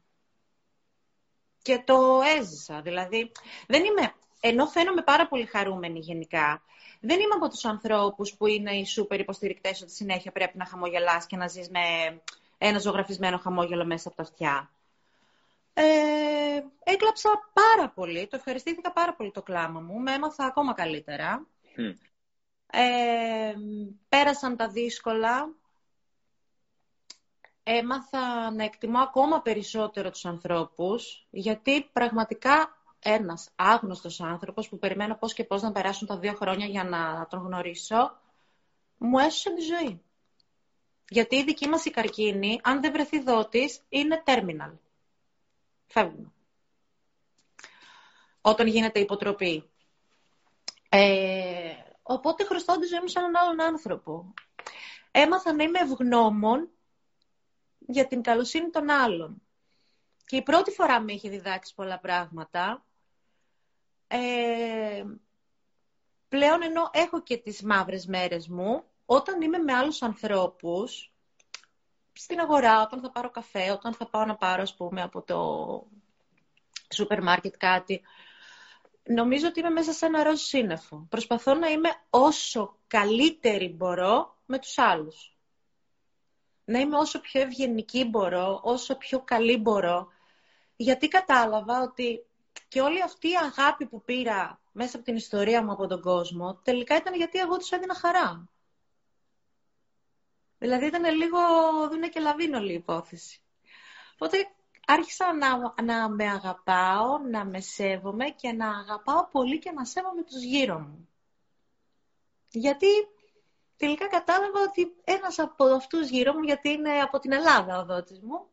Και το έζησα, δηλαδή. Δεν είμαι ενώ φαίνομαι πάρα πολύ χαρούμενη γενικά, δεν είμαι από τους ανθρώπους που είναι οι σούπερ υποστηρικτές ότι συνέχεια πρέπει να χαμογελάς και να ζεις με ένα ζωγραφισμένο χαμόγελο μέσα από τα αυτιά. Ε, έκλαψα πάρα πολύ, το ευχαριστήθηκα πάρα πολύ το κλάμα μου, με έμαθα ακόμα καλύτερα. Ε, πέρασαν τα δύσκολα, έμαθα να εκτιμώ ακόμα περισσότερο τους ανθρώπους, γιατί πραγματικά ένας άγνωστος άνθρωπος που περιμένω πώς και πώς να περάσουν τα δύο χρόνια για να τον γνωρίσω, μου έσωσε τη ζωή. Γιατί η δική μας η καρκίνη, αν δεν βρεθεί δότης, είναι terminal. Φεύγουμε. Όταν γίνεται υποτροπή. Ε, οπότε χρωστάω τη ζωή μου σε έναν άλλον άνθρωπο. Έμαθα να είμαι ευγνώμων για την καλοσύνη των άλλων. Και η πρώτη φορά με είχε διδάξει πολλά πράγματα. Ε, πλέον ενώ έχω και τις μαύρες μέρες μου, όταν είμαι με άλλους ανθρώπους, στην αγορά, όταν θα πάρω καφέ, όταν θα πάω να πάρω, ας πούμε, από το σούπερ μάρκετ κάτι, νομίζω ότι είμαι μέσα σε ένα ροζ σύννεφο. Προσπαθώ να είμαι όσο καλύτερη μπορώ με τους άλλους. Να είμαι όσο πιο ευγενική μπορώ, όσο πιο καλή μπορώ. Γιατί κατάλαβα ότι και όλη αυτή η αγάπη που πήρα μέσα από την ιστορία μου από τον κόσμο, τελικά ήταν γιατί εγώ τους έδινα χαρά. Δηλαδή ήταν λίγο δούνε και λαβίνολη η υπόθεση. Οπότε άρχισα να, να με αγαπάω, να με σέβομαι και να αγαπάω πολύ και να σέβομαι τους γύρω μου. Γιατί τελικά κατάλαβα ότι ένας από αυτούς γύρω μου, γιατί είναι από την Ελλάδα ο δότης μου,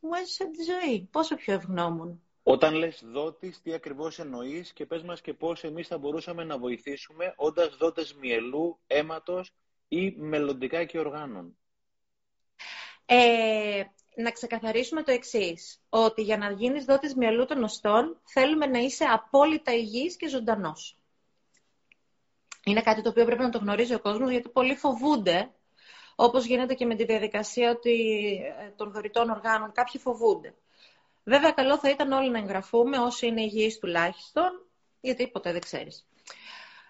μου έζησε τη ζωή. Πόσο πιο ευγνώμων. Όταν λες δότης, τι ακριβώς εννοείς και πες μας και πώς εμείς θα μπορούσαμε να βοηθήσουμε όντας δότες μυελού, αίματος ή μελλοντικά και οργάνων. Ε, να ξεκαθαρίσουμε το εξής ότι για να γίνεις δότης μυαλού των οστών θέλουμε να είσαι απόλυτα υγιής και ζωντανός. Είναι κάτι το οποίο πρέπει να το γνωρίζει ο κόσμος γιατί πολλοί φοβούνται, όπως γίνεται και με τη διαδικασία ότι, ε, των δωρητών οργάνων, κάποιοι φοβούνται. Βέβαια, καλό θα ήταν όλοι να εγγραφούμε, όσοι είναι υγιείς τουλάχιστον, γιατί ποτέ δεν ξέρεις.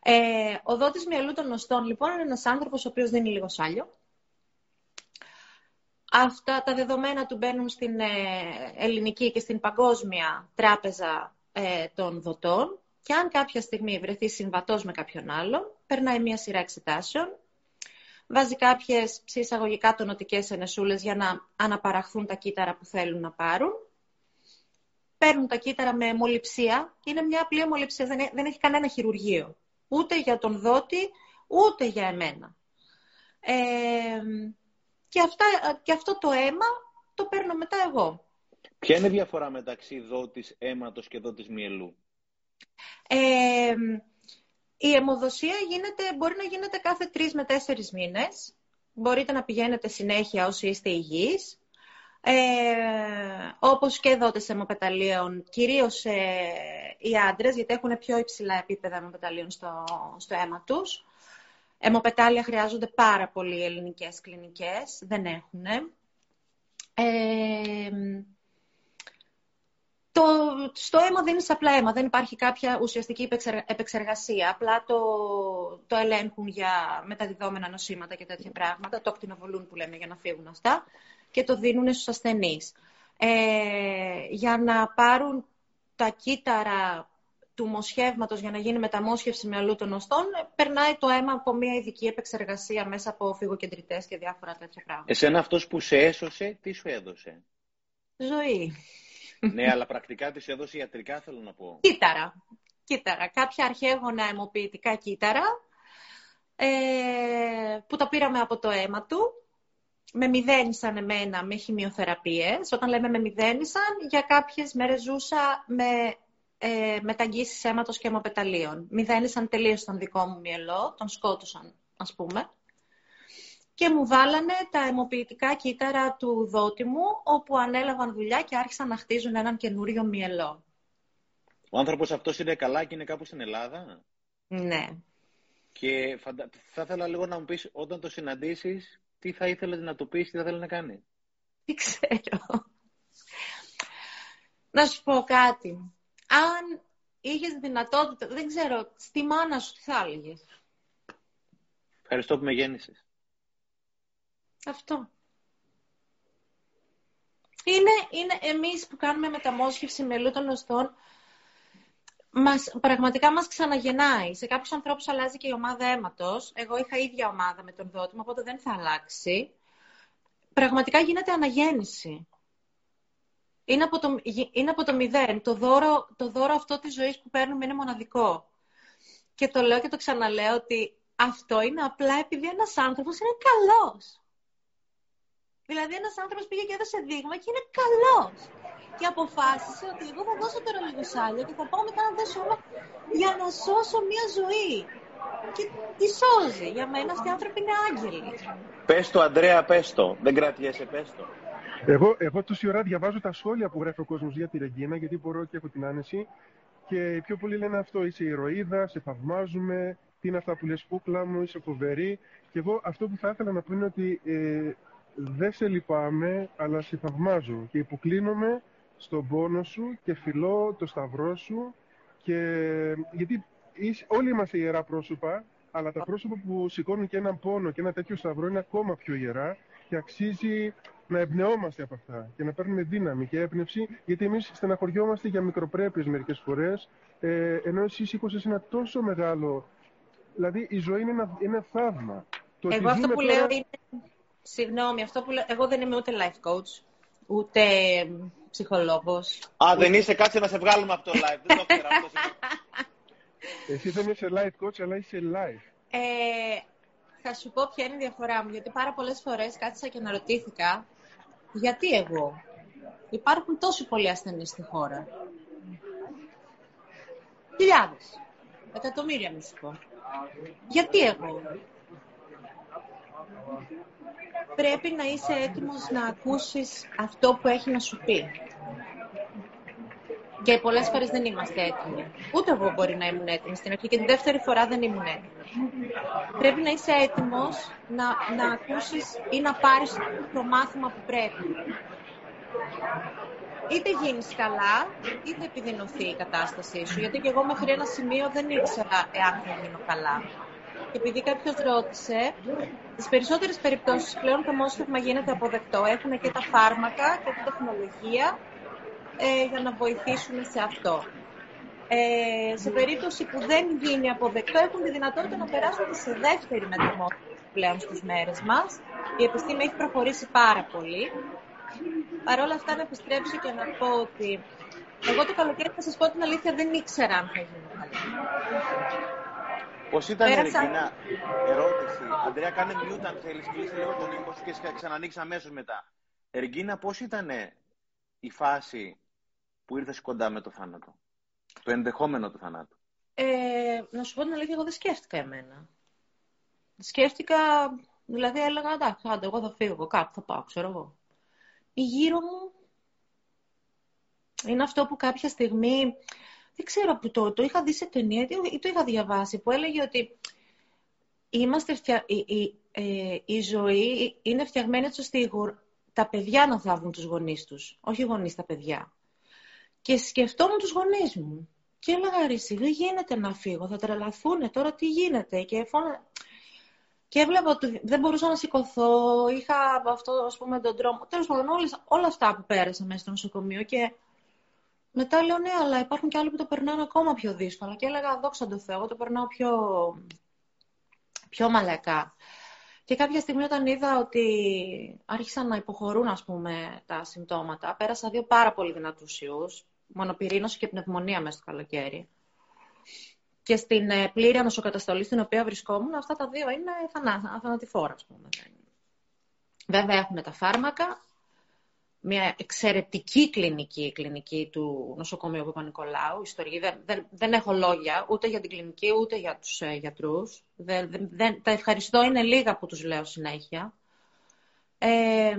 Ε, ο δότης μυαλού των οστών, λοιπόν, είναι ένας άνθρωπος ο οποίος δίνει λίγο σάλιο, Αυτά τα δεδομένα του μπαίνουν στην ε, ελληνική και στην παγκόσμια τράπεζα ε, των δοτών. Και αν κάποια στιγμή βρεθεί συμβατός με κάποιον άλλον, περνάει μια σειρά εξετάσεων, βάζει κάποιες ψησαγωγικά τονοτικές ενεσούλες για να αναπαραχθούν τα κύτταρα που θέλουν να πάρουν, παίρνουν τα κύτταρα με αιμοληψία, είναι μια απλή αιμοληψία, δεν έχει κανένα χειρουργείο, ούτε για τον δότη, ούτε για εμένα. Ε, και, αυτά, και αυτό το αίμα το παίρνω μετά εγώ. Ποια είναι η διαφορά μεταξύ δότης αίματος και δότης μυελού; Ε, η αιμοδοσία γίνεται, μπορεί να γίνεται κάθε τρεις με τέσσερις μήνες. Μπορείτε να πηγαίνετε συνέχεια όσοι είστε υγιείς. Ε, όπως και δότες αιμοπεταλίων, κυρίως ε, οι άντρες, γιατί έχουν πιο υψηλά επίπεδα αιμοπεταλίων στο, στο αίμα τους. Αιμοπετάλια χρειάζονται πάρα πολύ ελληνικές κλινικές, δεν έχουν. Ε, το, στο αίμα δεν είναι απλά αίμα, δεν υπάρχει κάποια ουσιαστική επεξεργασία. Απλά το, το ελέγχουν για μεταδιδόμενα νοσήματα και τέτοια πράγματα, το ακτινοβολούν που λέμε για να φύγουν αυτά, και το δίνουν στους ασθενείς. Ε, για να πάρουν τα κύτταρα του μοσχεύματος για να γίνει μεταμόσχευση με αλλού των οστών, περνάει το αίμα από μια ειδική επεξεργασία μέσα από φυγοκεντρητές και διάφορα τέτοια πράγματα. Εσένα αυτός που σε έσωσε, τι σου έδωσε; Ζωή. Ναι, αλλά πρακτικά της έδωσε ιατρικά, θέλω να πω. Κύτταρα. Κύτταρα. Κάποια αρχαίγωνα αιμοποιητικά κύτταρα, ε, που τα πήραμε από το αίμα του. Με μηδένισαν εμένα με χημειοθεραπείες. Όταν λέμε με μηδένισαν, για κάποιες μέρες ζούσα με ε, μεταγγίσεις αίματος και αιμοπεταλίων. Μηδένισαν τελείως τον δικό μου μυελό, τον σκότωσαν, ας πούμε. Και μου βάλανε τα αιμοποιητικά κύτταρα του δότη μου, όπου ανέλαβαν δουλειά και άρχισαν να χτίζουν έναν καινούριο μυελό. Ο άνθρωπος αυτός είναι καλά και είναι κάπου στην Ελλάδα; Ναι. Και θα ήθελα λίγο να μου πεις, όταν το συναντήσεις, τι θα ήθελες να του πεις, τι θα ήθελε να κάνει. Τι ξέρω. Να σου πω κάτι αν είχες δυνατότητα, δεν ξέρω, στη μάνα σου τι θα έλεγες; Ευχαριστώ που με γέννησες. Αυτό. Είναι, είναι εμείς που κάνουμε μεταμόσχευση μελού των οστών, μας, πραγματικά μας ξαναγεννάει. Σε κάποιους ανθρώπους αλλάζει και η ομάδα αίματος. Εγώ είχα ίδια ομάδα με τον δότη μου, οπότε δεν θα αλλάξει. Πραγματικά γίνεται αναγέννηση. Είναι από το, είναι από το μηδέν. Το δώρο, το δώρο αυτό της ζωής που παίρνουμε είναι μοναδικό. Και το λέω και το ξαναλέω ότι αυτό είναι απλά επειδή ένας άνθρωπος είναι καλός. Δηλαδή ένας άνθρωπος πήγε και έδωσε δείγμα και είναι καλός. Και αποφάσισε ότι εγώ θα δώσω τώρα λίγο σάλιο και θα πάω μετά να δώσω όλα για να σώσω μια ζωή. Και τη σώζει. Για μένα αυτοί οι άνθρωποι είναι άγγελοι. Πες το, Αντρέα, πες το. Δεν κρατιέσαι, πες το. Εγώ, εγώ τόση ώρα διαβάζω τα σχόλια που γράφει ο κόσμος για τη Ρεγκίνα, γιατί μπορώ και έχω την άνεση. Και πιο πολλοί λένε αυτό, είσαι ηρωίδα, σε θαυμάζουμε, τι είναι αυτά που λες κούκλα μου, είσαι φοβερή. Και εγώ αυτό που θα ήθελα να πω είναι ότι ε, δεν σε λυπάμαι, αλλά σε θαυμάζω και υποκλίνομαι στον πόνο σου και φιλώ το σταυρό σου και γιατί όλοι είμαστε ιερά πρόσωπα, αλλά τα πρόσωπα που σηκώνουν και έναν πόνο και ένα τέτοιο σταυρό είναι ακόμα πιο ιερά και αξίζει να εμπνεόμαστε από αυτά και να παίρνουμε δύναμη και έμπνευση, γιατί εμείς στεναχωριόμαστε για μικροπρέπειες μερικές φορές, ε, ενώ εσύ σήκωσε ένα τόσο μεγάλο. Δηλαδή η ζωή είναι ένα, ένα θαύμα. Το εγώ αυτό που λέω είναι. Συγγνώμη, αυτό που λέω. Εγώ δεν είμαι ούτε life coach, ούτε ψυχολόγος. Α, δεν είσαι, κάτσε να σε βγάλουμε από το live. δεν το ξέρω αυτό. Εσύ δεν είσαι life coach, αλλά είσαι live. Ε, θα σου πω ποια είναι η διαφορά μου, γιατί πάρα πολλές φορές κάθισα και αναρωτήθηκα γιατί εγώ; Υπάρχουν τόσοι πολλοί ασθενείς στη χώρα. Χιλιάδες. Εκατομμύρια μη σου πω. Γιατί εγώ; Πρέπει να είσαι έτοιμος να ακούσεις αυτό που έχει να σου πει. Και πολλές φορές δεν είμαστε έτοιμοι. Ούτε εγώ μπορεί να ήμουν έτοιμη στην αρχή και τη δεύτερη φορά δεν ήμουν έτοιμη. Πρέπει να είσαι έτοιμος να, να ακούσεις ή να πάρεις το μάθημα που πρέπει. Είτε γίνεις καλά, είτε επιδεινωθεί η κατάστασή σου. Γιατί και εγώ μέχρι ένα σημείο δεν ήξερα εάν θα γίνω καλά. Και επειδή κάποιος ρώτησε, στι περισσότερες περιπτώσεις πλέον το μόσχευμα γίνεται αποδεκτό. Έχουν και τα φάρμακα και τη τεχνολογία ε, για να βοηθήσουμε σε αυτό. Ε, σε περίπτωση που δεν γίνει αποδεκτό, έχουν τη δυνατότητα να περάσουν και σε δεύτερη μεταμόρφωση πλέον στις μέρες μας. Η επιστήμη έχει προχωρήσει πάρα πολύ. Παρ' όλα αυτά να επιστρέψω και να πω ότι εγώ το καλοκαίρι θα σας πω την αλήθεια δεν ήξερα αν θα γίνει καλά. Πώς ήταν Πέρασα... η Ρεγκίνα, ερώτηση. Αντρέα, κάνε mute αν θέλεις, κλείσε λίγο τον ήχο σου και ξανανοίξει αμέσως μετά. Ρεγκίνα, πώς ήταν η φάση που ήρθες κοντά με το θάνατο. Το ενδεχόμενο του θανάτου. Ε, να σου πω την αλήθεια, εγώ δεν σκέφτηκα εμένα. Σκέφτηκα, δηλαδή έλεγα, εντάξει, άντε, εγώ θα φύγω από κάπου, θα πάω, ξέρω εγώ. Η γύρω μου είναι αυτό που κάποια στιγμή, δεν ξέρω που το, το είχα δει σε ταινία ή το είχα διαβάσει, που έλεγε ότι είμαστε φτια... η, η, ε, η, ζωή είναι φτιαγμένη έτσι ώστε τα παιδιά να θάβουν τους γονείς τους, όχι οι γονείς τα παιδιά. Και σκεφτόμουν τους γονείς μου. Και έλεγα, Ρίση, δεν γίνεται να φύγω, θα τρελαθούν, τώρα τι γίνεται; Και, φώνα... και έβλεπα ότι δεν μπορούσα να σηκωθώ, είχα αυτό, ας πούμε, τον τρόμο. Τέλος πάντων, όλα αυτά που πέρασα μέσα στο νοσοκομείο και μετά λέω, ναι, αλλά υπάρχουν και άλλοι που το περνάνε ακόμα πιο δύσκολα. Και έλεγα, δόξα τω Θεώ, το περνάω πιο, πιο μαλακά. Και κάποια στιγμή όταν είδα ότι άρχισαν να υποχωρούν ας πούμε, τα συμπτώματα, πέρασα δύο πάρα πολύ δυνατούς ιούς, μονοπυρήνωση και πνευμονία μέσα στο καλοκαίρι. Και στην ε, πλήρη ανοσοκαταστολή στην οποία βρισκόμουν, αυτά τα δύο είναι θανά, θανατηφόρα, ας πούμε. Βέβαια έχουν τα φάρμακα, μια εξαιρετική κλινική, κλινική του νοσοκομείου Παπα-Νικολάου, ιστορική. Δεν, δεν, δεν, έχω λόγια ούτε για την κλινική ούτε για τους ε, γιατρούς. Δεν, δεν, τα ευχαριστώ είναι λίγα που τους λέω συνέχεια. Ε,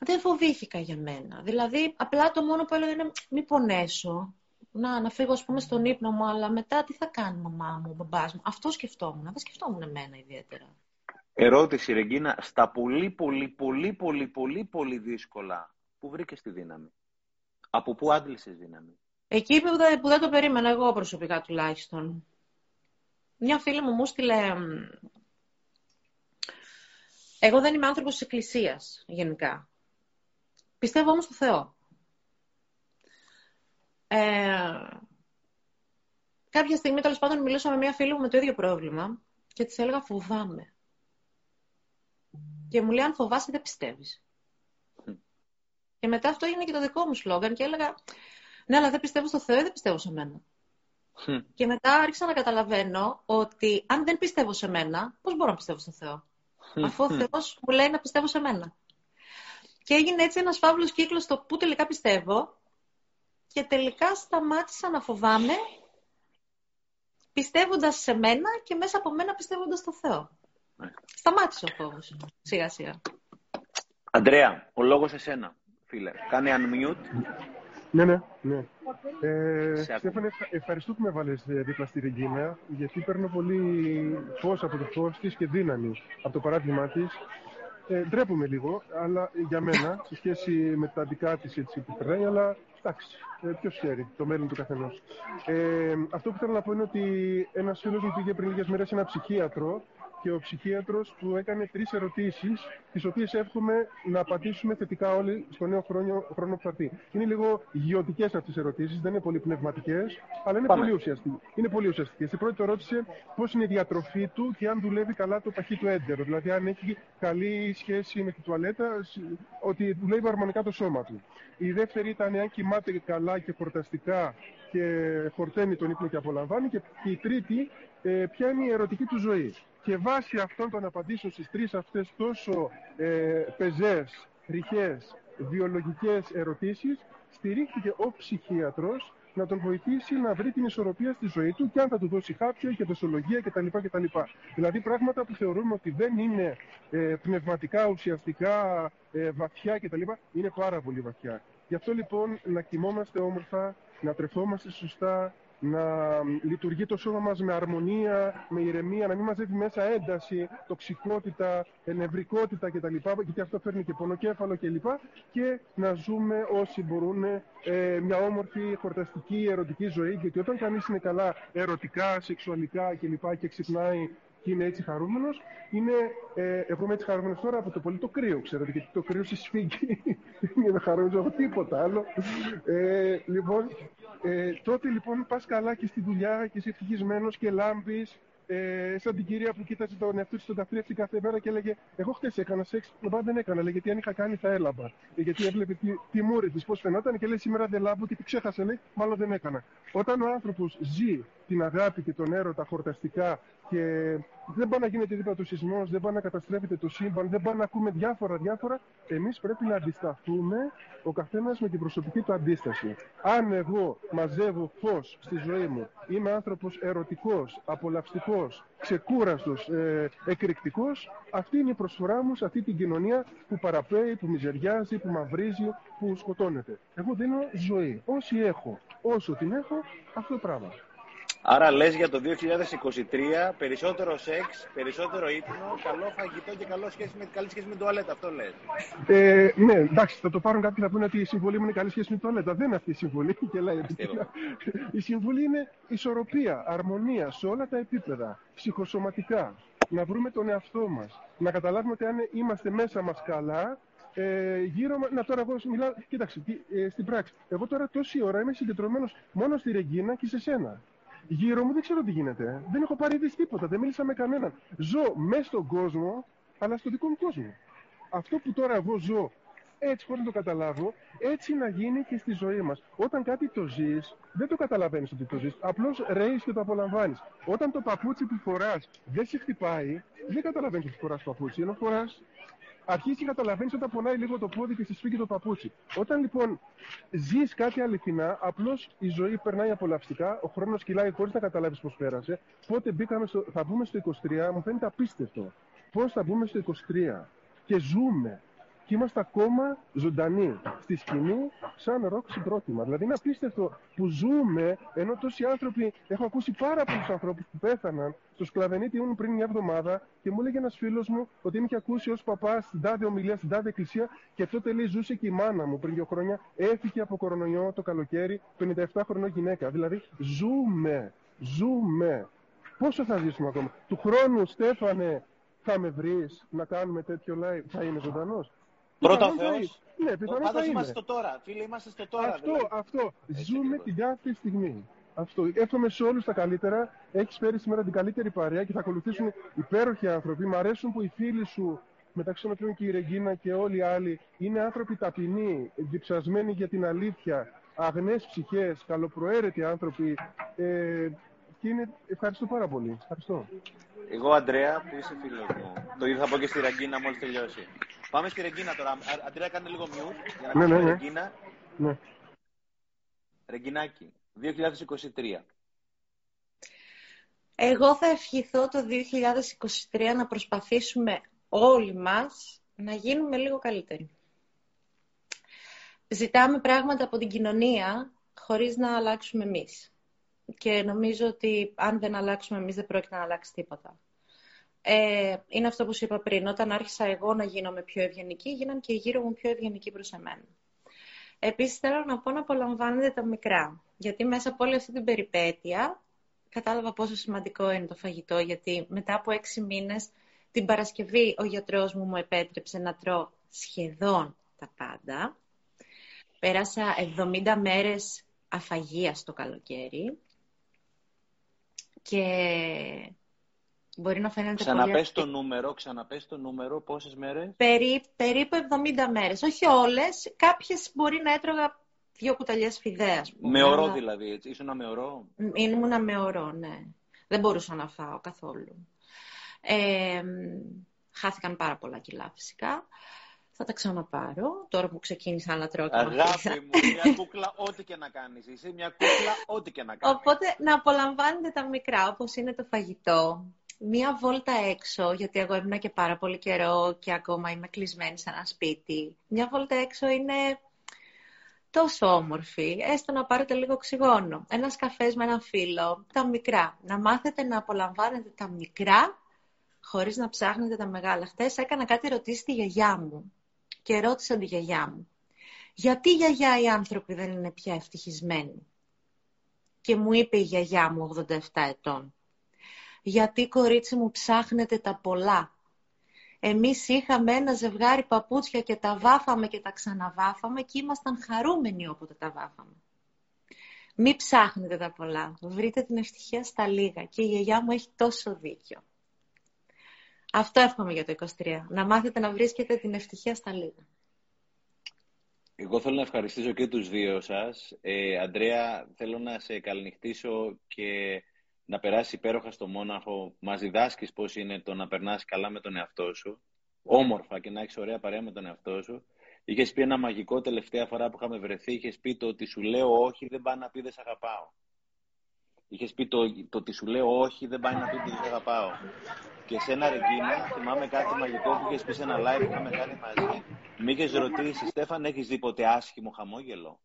δεν φοβήθηκα για μένα. Δηλαδή, απλά το μόνο που έλεγα είναι μη πονέσω. Να, να φύγω, ας πούμε, στον ύπνο μου, αλλά μετά τι θα κάνει η μαμά μου, ο μπαμπάς μου. Αυτό σκεφτόμουν. Δεν σκεφτόμουν εμένα ιδιαίτερα. Ερώτηση, Ρεγκίνα, στα πολύ, πολύ, πολύ, πολύ, πολύ, πολύ δύσκολα, πού βρήκες τη δύναμη; Από πού άντλησες δύναμη; Εκεί που δεν, που δεν το περίμενα εγώ προσωπικά τουλάχιστον. Μια φίλη μου μου στείλε... Εγώ δεν είμαι άνθρωπος της εκκλησίας, γενικά. Πιστεύω όμως στο Θεό. Ε, κάποια στιγμή, τέλος πάντων, μιλούσα με μια φίλη μου με το ίδιο πρόβλημα και της έλεγα φοβάμαι. Και μου λέει, αν φοβάσαι, δεν πιστεύεις. Και μετά αυτό έγινε και το δικό μου σλόγκαν και έλεγα, ναι, αλλά δεν πιστεύω στο Θεό ή δεν πιστεύω σε μένα. Και μετά άρχισα να καταλαβαίνω ότι αν δεν πιστεύω σε μένα, πώς μπορώ να πιστεύω στο Θεό. Αφού ο Θεός μου λέει να πιστεύω σε μένα. Και έγινε έτσι ένας φαύλος κύκλος στο που τελικά πιστεύω και τελικά σταμάτησα να φοβάμαι πιστεύοντας σε μένα και μέσα από μένα πιστεύοντας στο Θεό. Ναι. Σταμάτησε ο φόβος, σιγά σιγά. Αντρέα, ο λόγος εσένα, φίλε. Κάνε unmute. Ναι, ναι, ναι. Ε, Στέφανε, ευχαριστώ που με βάλες ε, δίπλα στη Ρεγκίνα, γιατί παίρνω πολύ φως από το φως της και δύναμη από το παράδειγμά της. Ε, ντρέπομαι λίγο, αλλά για μένα, σε σχέση με τα δικά της έτσι που περνάει, αλλά εντάξει, ε, ποιος ξέρει το μέλλον του καθενός. Ε, αυτό που θέλω να πω είναι ότι ένας φίλος μου πήγε πριν λίγες μέρες σε ένα ψυχίατρο και ο ψυχίατρος του έκανε τρεις ερωτήσεις, τις οποίες εύχομαι να απαντήσουμε θετικά όλοι στο νέο χρόνο, χρόνο που θα έρθει. Είναι λίγο γεωτικές αυτές τις ερωτήσεις, δεν είναι πολύ πνευματικές, αλλά είναι πολύ ουσιαστικές. Είναι πολύ ουσιαστικές. Η πρώτη το ρώτησε πώς είναι η διατροφή του και αν δουλεύει καλά το παχύ του έντερο, δηλαδή αν έχει καλή σχέση με τη τουαλέτα, ότι δουλεύει αρμονικά το σώμα του. Η δεύτερη ήταν αν κοιμάται καλά και χορταστικά και χορταίνει τον ύπνο και απολαμβάνει. Και η τρίτη, ε, ποια είναι η ερωτική του ζωή. Και βάσει αυτών των απαντήσεων στις τρεις αυτές τόσο ε, πεζές, ρηχές, βιολογικές ερωτήσεις, στηρίχθηκε ο ψυχίατρος να τον βοηθήσει να βρει την ισορροπία στη ζωή του και αν θα του δώσει χάπια και δοσολογία κτλ. κτλ. Δηλαδή πράγματα που θεωρούμε ότι δεν είναι ε, πνευματικά, ουσιαστικά, ε, βαθιά κτλ. είναι πάρα πολύ βαθιά. Γι' αυτό λοιπόν να κοιμόμαστε όμορφα, να τρεφόμαστε σωστά, να λειτουργεί το σώμα μας με αρμονία, με ηρεμία, να μην μαζεύει μέσα ένταση, τοξικότητα, ενευρικότητα κτλ. Γιατί αυτό φέρνει και πονοκέφαλο κλπ. Και να ζούμε όσοι μπορούν ε, μια όμορφη, χορταστική, ερωτική ζωή. Γιατί όταν κανείς είναι καλά ερωτικά, σεξουαλικά κλπ. και ξυπνάει και είναι έτσι χαρούμενος, είναι, ε, εγώ είμαι έτσι χαρούμενος τώρα από το πολύ το κρύο, ξέρετε, γιατί το κρύο σε σφίγγει. Δεν είμαι χαρούμενος από τίποτα άλλο. Ε, λοιπόν, ε, τότε λοιπόν πας καλά και στη δουλειά και είσαι ευτυχισμένος και λάμπεις ε, σαν την κυρία που κοίταζε τον εαυτό της στον καθρέφτη κάθε μέρα και έλεγε: Εγώ χτε έκανα σεξ. Μα δεν έκανα. Λέει, γιατί αν είχα κάνει θα έλαμπα. Ε, γιατί έβλεπε τη, τη μούρη της πώς φαινόταν και λέει: Σήμερα δεν λάμπω και τη ξέχασε. Λέει: Μάλλον δεν έκανα. Όταν ο άνθρωπος ζει την αγάπη και τον έρωτα χορταστικά και δεν πάει να γίνεται δίπλα του σεισμός, δεν πάει να καταστρέφεται το σύμπαν, δεν πάει να ακούμε διάφορα διάφορα. Εμείς πρέπει να αντισταθούμε ο καθένας με την προσωπική του αντίσταση. Αν εγώ μαζεύω φως στη ζωή μου, είμαι άνθρωπος ερωτικός, απολαυστικός, ξεκούραστος, ε, εκρηκτικός, αυτή είναι η προσφορά μου σε αυτή την κοινωνία που παραπέει, που μιζεριάζει, που μαυρίζει, που σκοτώνεται. Εγώ δίνω ζωή. Όσοι έχω, όσο την έχω, αυτό το πράγμα. Άρα λες για το 2023 περισσότερο σεξ, περισσότερο ύπνο, καλό φαγητό και καλό σχέση με, καλή σχέση με την τουαλέτα. Αυτό λες. Ε, ναι, εντάξει, θα το πάρουν κάποιοι να πούνε ότι η συμβολή μου είναι καλή σχέση με την τουαλέτα. Δεν είναι αυτή η συμβολή. Και λέει, η συμβολή είναι ισορροπία, αρμονία σε όλα τα επίπεδα. Ψυχοσωματικά. Να βρούμε τον εαυτό μας. Να καταλάβουμε ότι αν είμαστε μέσα μας καλά, ε, γύρω να τώρα εγώ μιλάω, κοίταξε, ε, στην πράξη, εγώ τώρα τόση ώρα είμαι συγκεντρωμένος μόνο στη Ρεγκίνα και σε σένα. Γύρω μου δεν ξέρω τι γίνεται. Δεν έχω πάρει είδηση τίποτα. Δεν μίλησα με κανέναν. Ζω μέσα στον κόσμο, αλλά στο δικό μου κόσμο. Αυτό που τώρα εγώ ζω έτσι χωρίς να το καταλάβω, έτσι να γίνει και στη ζωή μας. Όταν κάτι το ζεις, δεν το καταλαβαίνεις ότι το ζεις. Απλώς ρέεις και το απολαμβάνεις. Όταν το παπούτσι που φοράς δεν σε χτυπάει, δεν καταλαβαίνεις ότι φοράς παπούτσι, ενώ φοράς αρχίζει και καταλαβαίνει όταν πονάει λίγο το πόδι και σε σφίγγει το παπούτσι. Όταν λοιπόν ζεις κάτι αληθινά, απλώς η ζωή περνάει απολαυστικά, ο χρόνος κυλάει χωρίς να καταλάβεις πώς πέρασε. Πότε μπήκαμε στο, θα μπούμε στο 23, μου φαίνεται απίστευτο. Πώς θα μπούμε στο 23 και ζούμε. Και είμαστε ακόμα ζωντανοί στη σκηνή σαν ροκ συγκρότημα. Δηλαδή είναι απίστευτο που ζούμε ενώ τόσοι άνθρωποι, έχω ακούσει πάρα πολλούς ανθρώπους που πέθαναν στο σκλαβενίτη ήμουν πριν μια εβδομάδα και μου έλεγε ένας φίλος μου ότι με είχε ακούσει ως παπάς στην τάδε ομιλία, στην τάδε εκκλησία και τότε λέει ζούσε και η μάνα μου πριν δύο χρόνια. Έφυγε από κορονοϊό το καλοκαίρι, 57 χρονών γυναίκα. Δηλαδή ζούμε, ζούμε. Πόσο θα ζήσουμε ακόμα; Του χρόνου, Στέφανε, θα με βρεις να κάνουμε τέτοιο live, θα είναι ζωντανός. Πρώτα ο Θεός. Ναι, πιθανώς θα είμαστε είναι. στο τώρα. Φίλε, είμαστε στο τώρα. Αυτό, δηλαδή. αυτό. Έτσι Ζούμε ακριβώς. την κάθε στιγμή. Αυτό. Εύχομαι σε όλους τα καλύτερα. Έχεις φέρει σήμερα την καλύτερη παρέα και θα ακολουθήσουν υπέροχοι άνθρωποι. Μ' αρέσουν που οι φίλοι σου, μεταξύ των οποίων και η Ρεγκίνα και όλοι οι άλλοι, είναι άνθρωποι ταπεινοί, διψασμένοι για την αλήθεια, αγνές ψυχές, καλοπροαίρετοι άνθρωποι. Ε, και είναι... Ευχαριστώ πάρα πολύ. Ευχαριστώ. Εγώ, Αντρέα, που είσαι φίλος μου. Το ίδιο θα πω και στη Ρεγκίνα μόλις τελειώσει. Πάμε στη Ρεγκίνα τώρα. Α- Αντρέα, κάνε λίγο mute για να Ναι, ακούσουμε ναι, ναι. Ρεγκίνα. Ναι. Ρεγκινάκη, 2023. Εγώ θα ευχηθώ το 2023 να προσπαθήσουμε όλοι μας να γίνουμε λίγο καλύτεροι. Ζητάμε πράγματα από την κοινωνία χωρίς να αλλάξουμε εμείς. Και νομίζω ότι αν δεν αλλάξουμε εμείς δεν πρόκειται να αλλάξει τίποτα. Ε, είναι αυτό που σου είπα πριν. Όταν άρχισα εγώ να γίνομαι πιο ευγενική, γίναν και οι γύρω μου πιο ευγενικοί προς εμένα. Επίσης θέλω να πω να απολαμβάνετε τα μικρά. Γιατί μέσα από όλη αυτή την περιπέτεια κατάλαβα πόσο σημαντικό είναι το φαγητό. Γιατί μετά από έξι μήνες την Παρασκευή ο γιατρός μου μου επέτρεψε να τρώω σχεδόν τα πάντα. Πέρασα 70 μέρες αφαγίας στο καλοκαίρι. Και μπορεί να φαίνεται πολύ Ξαναπες το νούμερο, ξαναπες το νούμερο, πόσες μέρες; Περί, περίπου 70 μέρες. Όχι όλες. Κάποιες μπορεί να έτρωγα δύο κουταλιές φιδέα. ας πούμε, Με ωρό αλλά- δηλαδή, έτσι. Ήσουνα με ωρό. Ήμουνα με ωρό, ναι. Δεν μπορούσα να φάω καθόλου. Ε, μ, χάθηκαν πάρα πολλά κιλά φυσικά. Θα τα ξαναπάρω, τώρα που ξεκίνησα να τρώω και να Αγάπη μου, μια κούκλα, ό,τι και να κάνεις. Είσαι μια κούκλα, ό,τι και να κάνεις. Οπότε να απολαμβάνετε τα μικρά, όπως είναι το φαγητό. Μία βόλτα έξω, γιατί εγώ ήμουν και πάρα πολύ καιρό και ακόμα είμαι κλεισμένη σε ένα σπίτι. Μια βόλτα έξω είναι τόσο όμορφη, έστω να πάρετε λίγο οξυγόνο. Ένας καφές με έναν φίλο, τα μικρά. Να μάθετε να απολαμβάνετε τα μικρά, χωρίς να ψάχνετε τα μεγάλα. Χτες έκανα κάτι ρωτήσει στη γιαγιά μου και ρώτησα τη γιαγιά μου. Γιατί γιαγιά οι άνθρωποι δεν είναι πια ευτυχισμένοι; Και μου είπε η γιαγιά μου 87 ετών. Γιατί κορίτσι μου ψάχνετε τα πολλά. Εμείς είχαμε ένα ζευγάρι παπούτσια και τα βάφαμε και τα ξαναβάφαμε και ήμασταν χαρούμενοι όποτε τα βάφαμε. Μη ψάχνετε τα πολλά. Βρείτε την ευτυχία στα λίγα. Και η γιαγιά μου έχει τόσο δίκιο. Αυτό εύχομαι για το 23. Να μάθετε να βρίσκετε την ευτυχία στα λίγα. Εγώ θέλω να ευχαριστήσω και τους δύο σας. Ε, Αντρέα, θέλω να σε καληνυχτήσω και να περάσει υπέροχα στο Μόναχο. Μας διδάσκεις πώς είναι το να περνάς καλά με τον εαυτό σου. Όμορφα και να έχεις ωραία παρέα με τον εαυτό σου. Είχες πει ένα μαγικό τελευταία φορά που είχαμε βρεθεί. Είχες πει το ότι σου λέω όχι δεν πάει να πει δεν σε αγαπάω. Είχες πει το, το ότι σου λέω όχι δεν πάει να πει ότι δεν σε αγαπάω. Και σε ένα Ρεγκίνα, θυμάμαι κάτι μαγικό που είχες πει σε ένα live που είχαμε κάνει μαζί. Με είχες ρωτήσει, Στέφαν, έχεις δει ποτέ άσχημο χαμόγελο;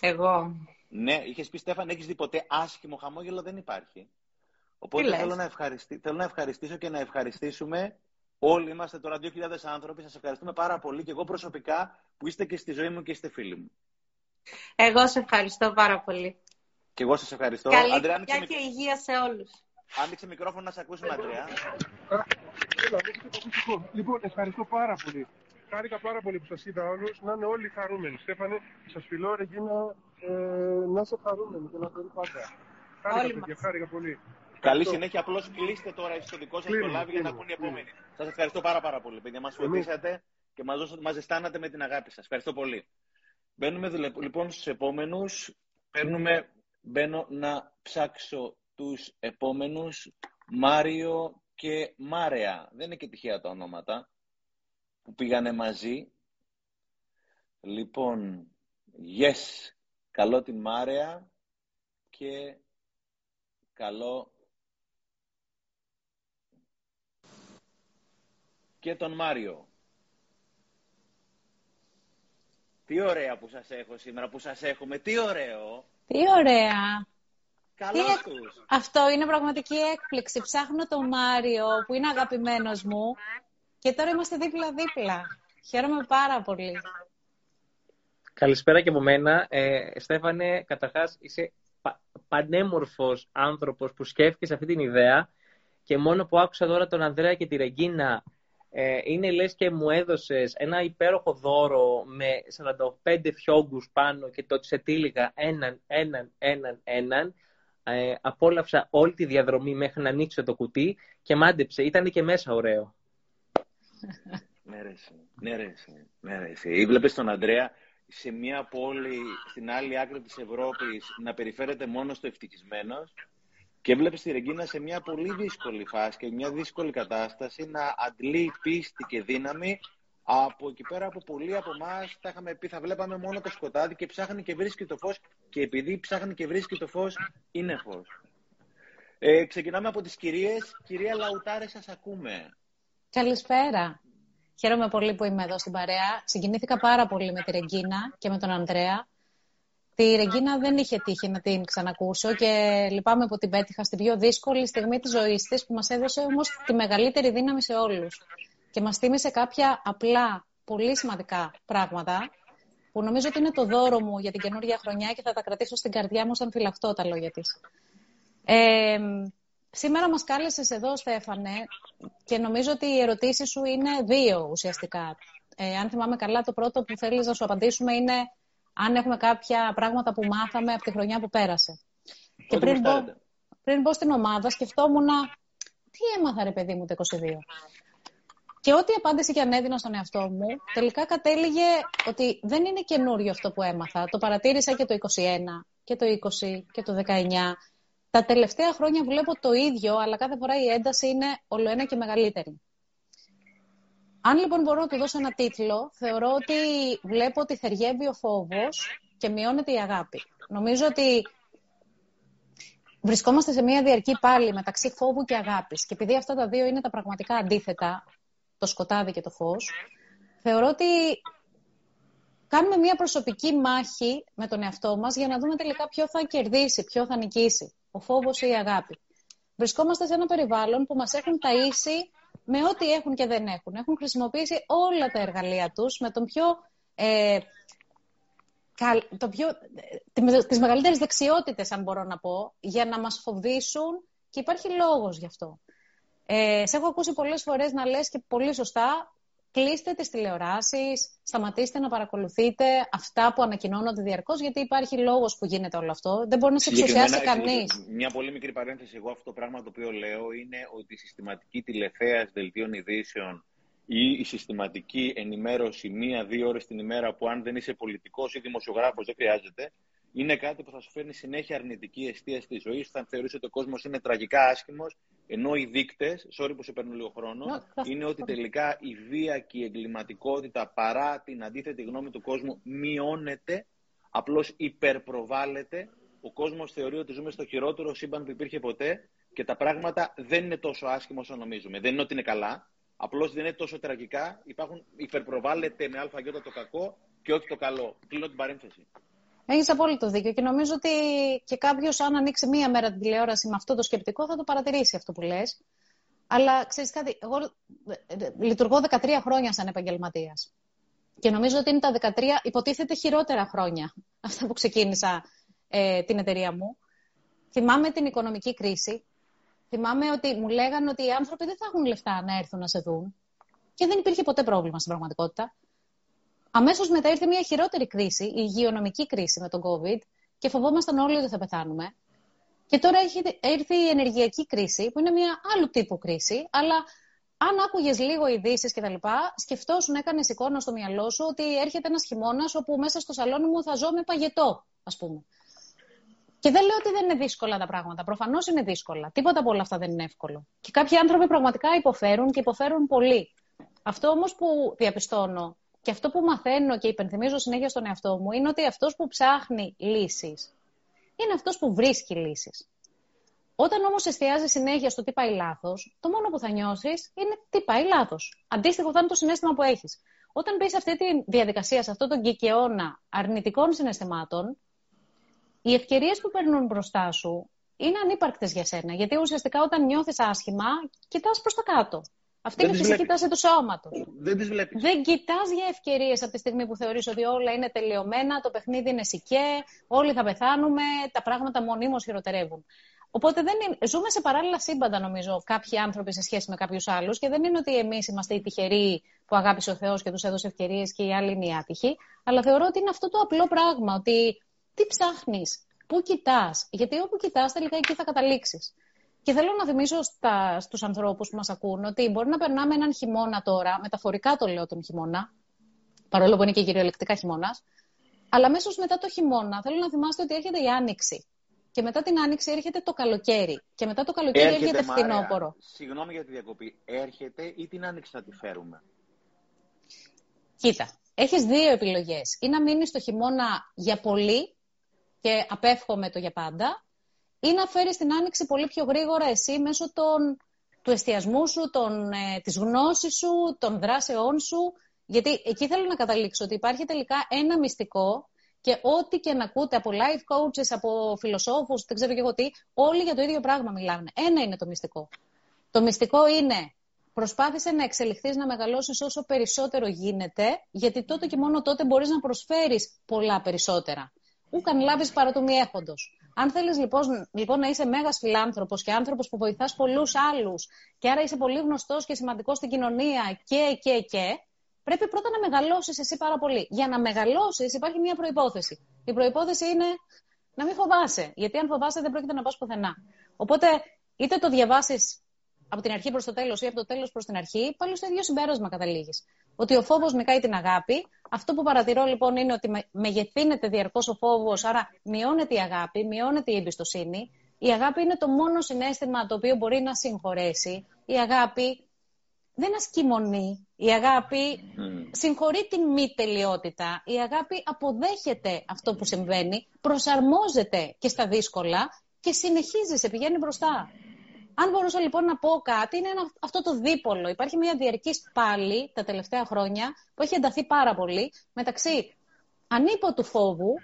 Εγώ. Ναι, είχες πει, Στέφαν, έχεις δει ποτέ άσχημο χαμόγελο, δεν υπάρχει. Τι Οπότε λες; θέλω να, ευχαριστή, θέλω να ευχαριστήσω και να ευχαριστήσουμε. Όλοι είμαστε τώρα 2.000 άνθρωποι. Σας ευχαριστούμε πάρα πολύ και εγώ προσωπικά που είστε και στη ζωή μου και είστε φίλοι μου. Εγώ σε ευχαριστώ πάρα πολύ. Και εγώ σας ευχαριστώ. Καλή Αντρέα, άνοιξε, χρονιά και υγεία σε όλους. άνοιξε μικρόφωνο να σε ακούσουμε, Αντρέα. Έλα, δεν έχετε το ακουστικό. Λοιπόν, ευχαριστώ πάρα πολύ. Χάρηκα πάρα πολύ που σας είδα όλους. Να είναι όλοι χαρούμενοι. Στέφανε, σας φιλώ, Ρεγίνα, ε, να είσαι χαρούμενοι και να μπορεί πάντα. Χάρηκα, Όλοι παιδιά, μας. χάρηκα πολύ. Καλή Ευχαριστώ. συνέχεια. Απλώς κλείστε τώρα εσείς το δικό σας το Κλείνουμε, live για να κλείνουμε, ακούν οι κλείνουμε. επόμενοι. Σας ευχαριστώ πάρα, πάρα πολύ, παιδιά. Μας Εμείς. φωτίσατε και μας μας ζεστάνατε με την αγάπη σας. Ευχαριστώ πολύ. Μπαίνουμε δηλε- λοιπόν στους επόμενους. Παίρνουμε, μπαίνω να ψάξω τους επόμενους. Μάριο και Μάρεα. Δεν είναι και τυχαία τα ονόματα που πήγανε μαζί. Λοιπόν, yes, καλό την Μάρεα και καλό και τον Μάριο. Τι ωραία που σας έχω σήμερα, που σας έχουμε. Τι ωραίο. Τι ωραία. Καλώς Τι εκ- τους. Αυτό είναι πραγματική έκπληξη. Ψάχνω τον Μάριο που είναι αγαπημένος μου και τώρα είμαστε δίπλα-δίπλα. Χαίρομαι πάρα πολύ. Καλησπέρα και από μένα. Ε, Στέφανε, καταρχάς είσαι πα, πανέμορφος άνθρωπος που σκέφτηκες αυτή την ιδέα και μόνο που άκουσα τώρα τον Ανδρέα και τη Ρεγκίνα ε, είναι λες και μου έδωσες ένα υπέροχο δώρο με 45 φιόγκους πάνω και το σε τύλιγα έναν, έναν, έναν, έναν. Ε, απόλαυσα όλη τη διαδρομή μέχρι να ανοίξω το κουτί και μάντεψε. Ήταν και μέσα ωραίο. Ναι ρε εσύ, ναι ρε εσύ, ναι ρε εσύ. Βλέπεις τον Ανδρέα σε μια πόλη στην άλλη άκρη της Ευρώπης να περιφέρεται μόνο στο ευτυχισμένος και βλέπεις τη Ρεγκίνα σε μια πολύ δύσκολη φάση και μια δύσκολη κατάσταση να αντλεί πίστη και δύναμη από εκεί πέρα που πολλοί από εμάς θα είχαμε πει θα βλέπαμε μόνο το σκοτάδι και ψάχνει και βρίσκει το φως και επειδή ψάχνει και βρίσκει το φως είναι φως. Ε, ξεκινάμε από τις κυρίες. Κυρία Λαουτάρε σας ακούμε. Καλησπέρα. Χαίρομαι πολύ που είμαι εδώ στην παρέα. Συγκινήθηκα πάρα πολύ με τη Ρεγκίνα και με τον Ανδρέα. Τη Ρεγκίνα δεν είχε τύχει να την ξανακούσω και λυπάμαι που την πέτυχα στην πιο δύσκολη στιγμή της ζωής της που μας έδωσε όμως τη μεγαλύτερη δύναμη σε όλους. Και μας θύμισε κάποια απλά, πολύ σημαντικά πράγματα που νομίζω ότι είναι το δώρο μου για την καινούργια χρονιά και θα τα κρατήσω στην καρδιά μου σαν φυλαχτό τα λόγια της. Ε, σήμερα μας κάλεσες εδώ, Στέφανε, και νομίζω ότι οι ερωτήσεις σου είναι δύο ουσιαστικά. Ε, αν θυμάμαι καλά, το πρώτο που θέλεις να σου απαντήσουμε είναι αν έχουμε κάποια πράγματα που μάθαμε από τη χρονιά που πέρασε. και Ό,τι πριν μπω, γουστάρετε. πριν μπω στην ομάδα, σκεφτόμουν τι έμαθα ρε παιδί μου το 22. Και ό,τι απάντηση και αν έδινα στον εαυτό μου, τελικά κατέληγε ότι δεν είναι καινούριο αυτό που έμαθα. Το παρατήρησα και το 21 και το 20 και το 19. Τα τελευταία χρόνια βλέπω το ίδιο, αλλά κάθε φορά η ένταση είναι ολοένα και μεγαλύτερη. Αν λοιπόν μπορώ να του δώσω ένα τίτλο, θεωρώ ότι βλέπω ότι θεριεύει ο φόβος και μειώνεται η αγάπη. Νομίζω ότι βρισκόμαστε σε μια διαρκή πάλι μεταξύ φόβου και αγάπης. Και επειδή αυτά τα δύο είναι τα πραγματικά αντίθετα, το σκοτάδι και το φως, θεωρώ ότι κάνουμε μια προσωπική μάχη με τον εαυτό μας για να δούμε τελικά ποιο θα κερδίσει, ποιο θα νικήσει, ο φόβος ή η αγάπη. Βρισκόμαστε σε ένα περιβάλλον που μας έχουν ταΐσει με ό,τι έχουν και δεν έχουν. Έχουν χρησιμοποιήσει όλα τα εργαλεία τους με τον πιο, ε, καλ, το πιο, ε, τις μεγαλύτερες δεξιότητες, αν μπορώ να πω, για να μας φοβήσουν και υπάρχει λόγος γι' αυτό. Ε, σε έχω ακούσει πολλές φορές να λες και πολύ σωστά κλείστε τις τηλεοράσεις, σταματήστε να παρακολουθείτε αυτά που ανακοινώνονται διαρκώς, γιατί υπάρχει λόγος που γίνεται όλο αυτό. Δεν μπορεί να σε εξουσιάσει Συγκεκριμένα, κανείς. Μια πολύ μικρή παρένθεση. Εγώ αυτό το πράγμα το οποίο λέω είναι ότι η συστηματική τηλεθέαση δελτίων ειδήσεων ή η συστηματική ενημέρωση μία-δύο ώρες την ημέρα που αν δεν είσαι πολιτικός ή δημοσιογράφος δεν χρειάζεται, είναι κάτι που θα σου φέρνει συνέχεια αρνητική αιστεία στη ζωή σου, θα θεωρήσει ότι ο κόσμος είναι τραγικά άσχημος, ενώ οι δείκτες, sorry που σε παίρνω λίγο χρόνο, Ναι, θα- είναι ότι τελικά η βία και η εγκληματικότητα παρά την αντίθετη γνώμη του κόσμου μειώνεται, απλώς υπερπροβάλλεται. Ο κόσμος θεωρεί ότι ζούμε στο χειρότερο σύμπαν που υπήρχε ποτέ και τα πράγματα δεν είναι τόσο άσχημα όσο νομίζουμε. Δεν είναι ότι είναι καλά, απλώς δεν είναι τόσο τραγικά. Υπάρχουν, υπερπροβάλλεται με αλφαγιώτα το κακό και όχι το καλό. Κλείνω την παρένθεση. Έχεις απόλυτο δίκιο και νομίζω ότι και κάποιος, αν ανοίξει μία μέρα την τηλεόραση με αυτό το σκεπτικό, θα το παρατηρήσει αυτό που λες. Αλλά ξέρεις κάτι, εγώ ε, ε, λειτουργώ 13 χρόνια σαν επαγγελματίας. Και νομίζω ότι είναι τα 13 υποτίθεται χειρότερα χρόνια αυτά που ξεκίνησα ε, την εταιρεία μου. Θυμάμαι την οικονομική κρίση. Θυμάμαι ότι μου λέγανε ότι οι άνθρωποι δεν θα έχουν λεφτά να έρθουν να σε δουν. Και δεν υπήρχε ποτέ πρόβλημα στην πραγματικότητα. Αμέσως μετά ήρθε μια χειρότερη κρίση, η υγειονομική κρίση με τον COVID, και φοβόμασταν όλοι ότι θα πεθάνουμε. Και τώρα έχει έρθει η ενεργειακή κρίση, που είναι μια άλλου τύπου κρίση, αλλά αν άκουγες λίγο ειδήσεις κτλ., σκεφτόσουν, έκανες εικόνα στο μυαλό σου ότι έρχεται ένας χειμώνας όπου μέσα στο σαλόνι μου θα ζω με παγετό, ας πούμε. Και δεν λέω ότι δεν είναι δύσκολα τα πράγματα. Προφανώς είναι δύσκολα. Τίποτα από όλα αυτά δεν είναι εύκολο. Και κάποιοι άνθρωποι πραγματικά υποφέρουν και υποφέρουν πολύ. Αυτό όμως που διαπιστώνω και αυτό που μαθαίνω και υπενθυμίζω συνέχεια στον εαυτό μου είναι ότι αυτός που ψάχνει λύσεις είναι αυτός που βρίσκει λύσεις. Όταν όμως εστιάζει συνέχεια στο τι πάει λάθος, το μόνο που θα νιώσεις είναι τι πάει λάθος. Αντίστοιχο θα είναι το συνέστημα που έχεις. Όταν μπεις σε αυτή τη διαδικασία, σε αυτό τον κικαιώνα αρνητικών συναισθημάτων, οι ευκαιρίες που παίρνουν μπροστά σου είναι ανύπαρκτες για σένα. Γιατί ουσιαστικά όταν νιώθεις άσχημα, κοιτάς προς τα κάτω. Αυτή Δεν είναι η τις φυσική βλέπεις. τάση του σώματος. Δεν τις βλέπεις. Δεν κοιτάς για ευκαιρίες από τη στιγμή που θεωρείς ότι όλα είναι τελειωμένα, το παιχνίδι είναι σικέ, όλοι θα πεθάνουμε, τα πράγματα μονίμως χειροτερεύουν. Οπότε δεν είναι... ζούμε σε παράλληλα σύμπαντα, νομίζω, κάποιοι άνθρωποι σε σχέση με κάποιους άλλους και δεν είναι ότι εμείς είμαστε οι τυχεροί που αγάπησε ο Θεός και τους έδωσε ευκαιρίες και οι άλλοι είναι οι άτυχοι. Αλλά θεωρώ ότι είναι αυτό το απλό πράγμα, ότι τι ψάχνεις, πού κοιτάς, γιατί όπου κοιτάς τελικά εκεί θα καταλήξεις. Και θέλω να θυμίσω στα, στους ανθρώπους που μας ακούν ότι μπορεί να περνάμε έναν χειμώνα τώρα, μεταφορικά το λέω τον χειμώνα, παρόλο που είναι και κυριολεκτικά χειμώνας, αλλά αμέσως μετά το χειμώνα θέλω να θυμάστε ότι έρχεται η άνοιξη. Και μετά την άνοιξη έρχεται το καλοκαίρι. Και μετά το καλοκαίρι έρχεται Μάρια, φθινόπωρο. Συγγνώμη για τη διακοπή. Έρχεται ή την άνοιξη να τη φέρουμε; Κοίτα, έχεις δύο επιλογές. Ή να μείνεις το χειμώνα για πολύ και απέφχομαι το για πάντα, ή να φέρεις την άνοιξη πολύ πιο γρήγορα εσύ μέσω των, του εστιασμού σου, των, ε, της γνώσης σου, των δράσεών σου. Γιατί εκεί θέλω να καταλήξω ότι υπάρχει τελικά ένα μυστικό και ό,τι και να ακούτε από life coaches, από φιλοσόφους, δεν ξέρω και εγώ τι, όλοι για το ίδιο πράγμα μιλάνε. Ένα είναι το μυστικό. Το μυστικό είναι προσπάθησε να εξελιχθείς, να μεγαλώσεις όσο περισσότερο γίνεται, γιατί τότε και μόνο τότε μπορείς να προσφέρεις πολλά περισσότερα. Ούκαν λάβεις παρά του μη έχοντος. Αν θέλεις λοιπόν, λοιπόν να είσαι μέγας φιλάνθρωπος και άνθρωπος που βοηθάς πολλούς άλλους και άρα είσαι πολύ γνωστός και σημαντικός στην κοινωνία και, και, και, πρέπει πρώτα να μεγαλώσεις εσύ πάρα πολύ. Για να μεγαλώσεις υπάρχει μια προϋπόθεση. Η προϋπόθεση είναι να μην φοβάσαι, γιατί αν φοβάσαι δεν πρόκειται να πας πουθενά. Οπότε είτε το διαβάσεις από την αρχή προς το τέλος ή από το τέλος προς την αρχή, πάλι στο ίδιο συμπέρασμα καταλήγεις. Ότι ο φόβος νικάει την αγάπη. Αυτό που παρατηρώ λοιπόν είναι ότι με- μεγεθύνεται διαρκώς ο φόβος, άρα μειώνεται η αγάπη, μειώνεται η εμπιστοσύνη. Η αγάπη είναι το μόνο συνέστημα το οποίο μπορεί να συγχωρέσει. Η αγάπη δεν ασκημονεί. Η αγάπη συγχωρεί την μη τελειότητα. Η αγάπη αποδέχεται αυτό που συμβαίνει, προσαρμόζεται και στα δύσκολα και συνεχίζει, σε πηγαίνει μπροστά. Αν μπορούσα λοιπόν να πω κάτι, είναι ένα, αυτό το δίπολο. Υπάρχει μια διαρκής πάλι τα τελευταία χρόνια που έχει ενταθεί πάρα πολύ μεταξύ ανίποτου φόβου,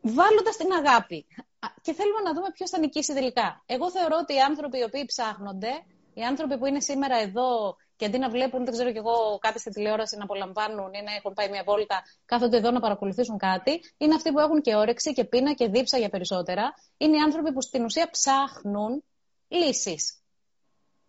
βάλλοντα την αγάπη. Α, Και θέλουμε να δούμε ποιος θα νικήσει τελικά. Εγώ θεωρώ ότι οι άνθρωποι οι οποίοι ψάχνονται, οι άνθρωποι που είναι σήμερα εδώ και αντί να βλέπουν, δεν ξέρω κι εγώ, κάτι στη τηλεόραση να απολαμβάνουν ή να έχουν πάει μια βόλτα, κάθονται εδώ να παρακολουθήσουν κάτι, είναι αυτοί που έχουν και όρεξη και πείνα και δίψα για περισσότερα. Είναι οι άνθρωποι που στην ουσία ψάχνουν λύσεις.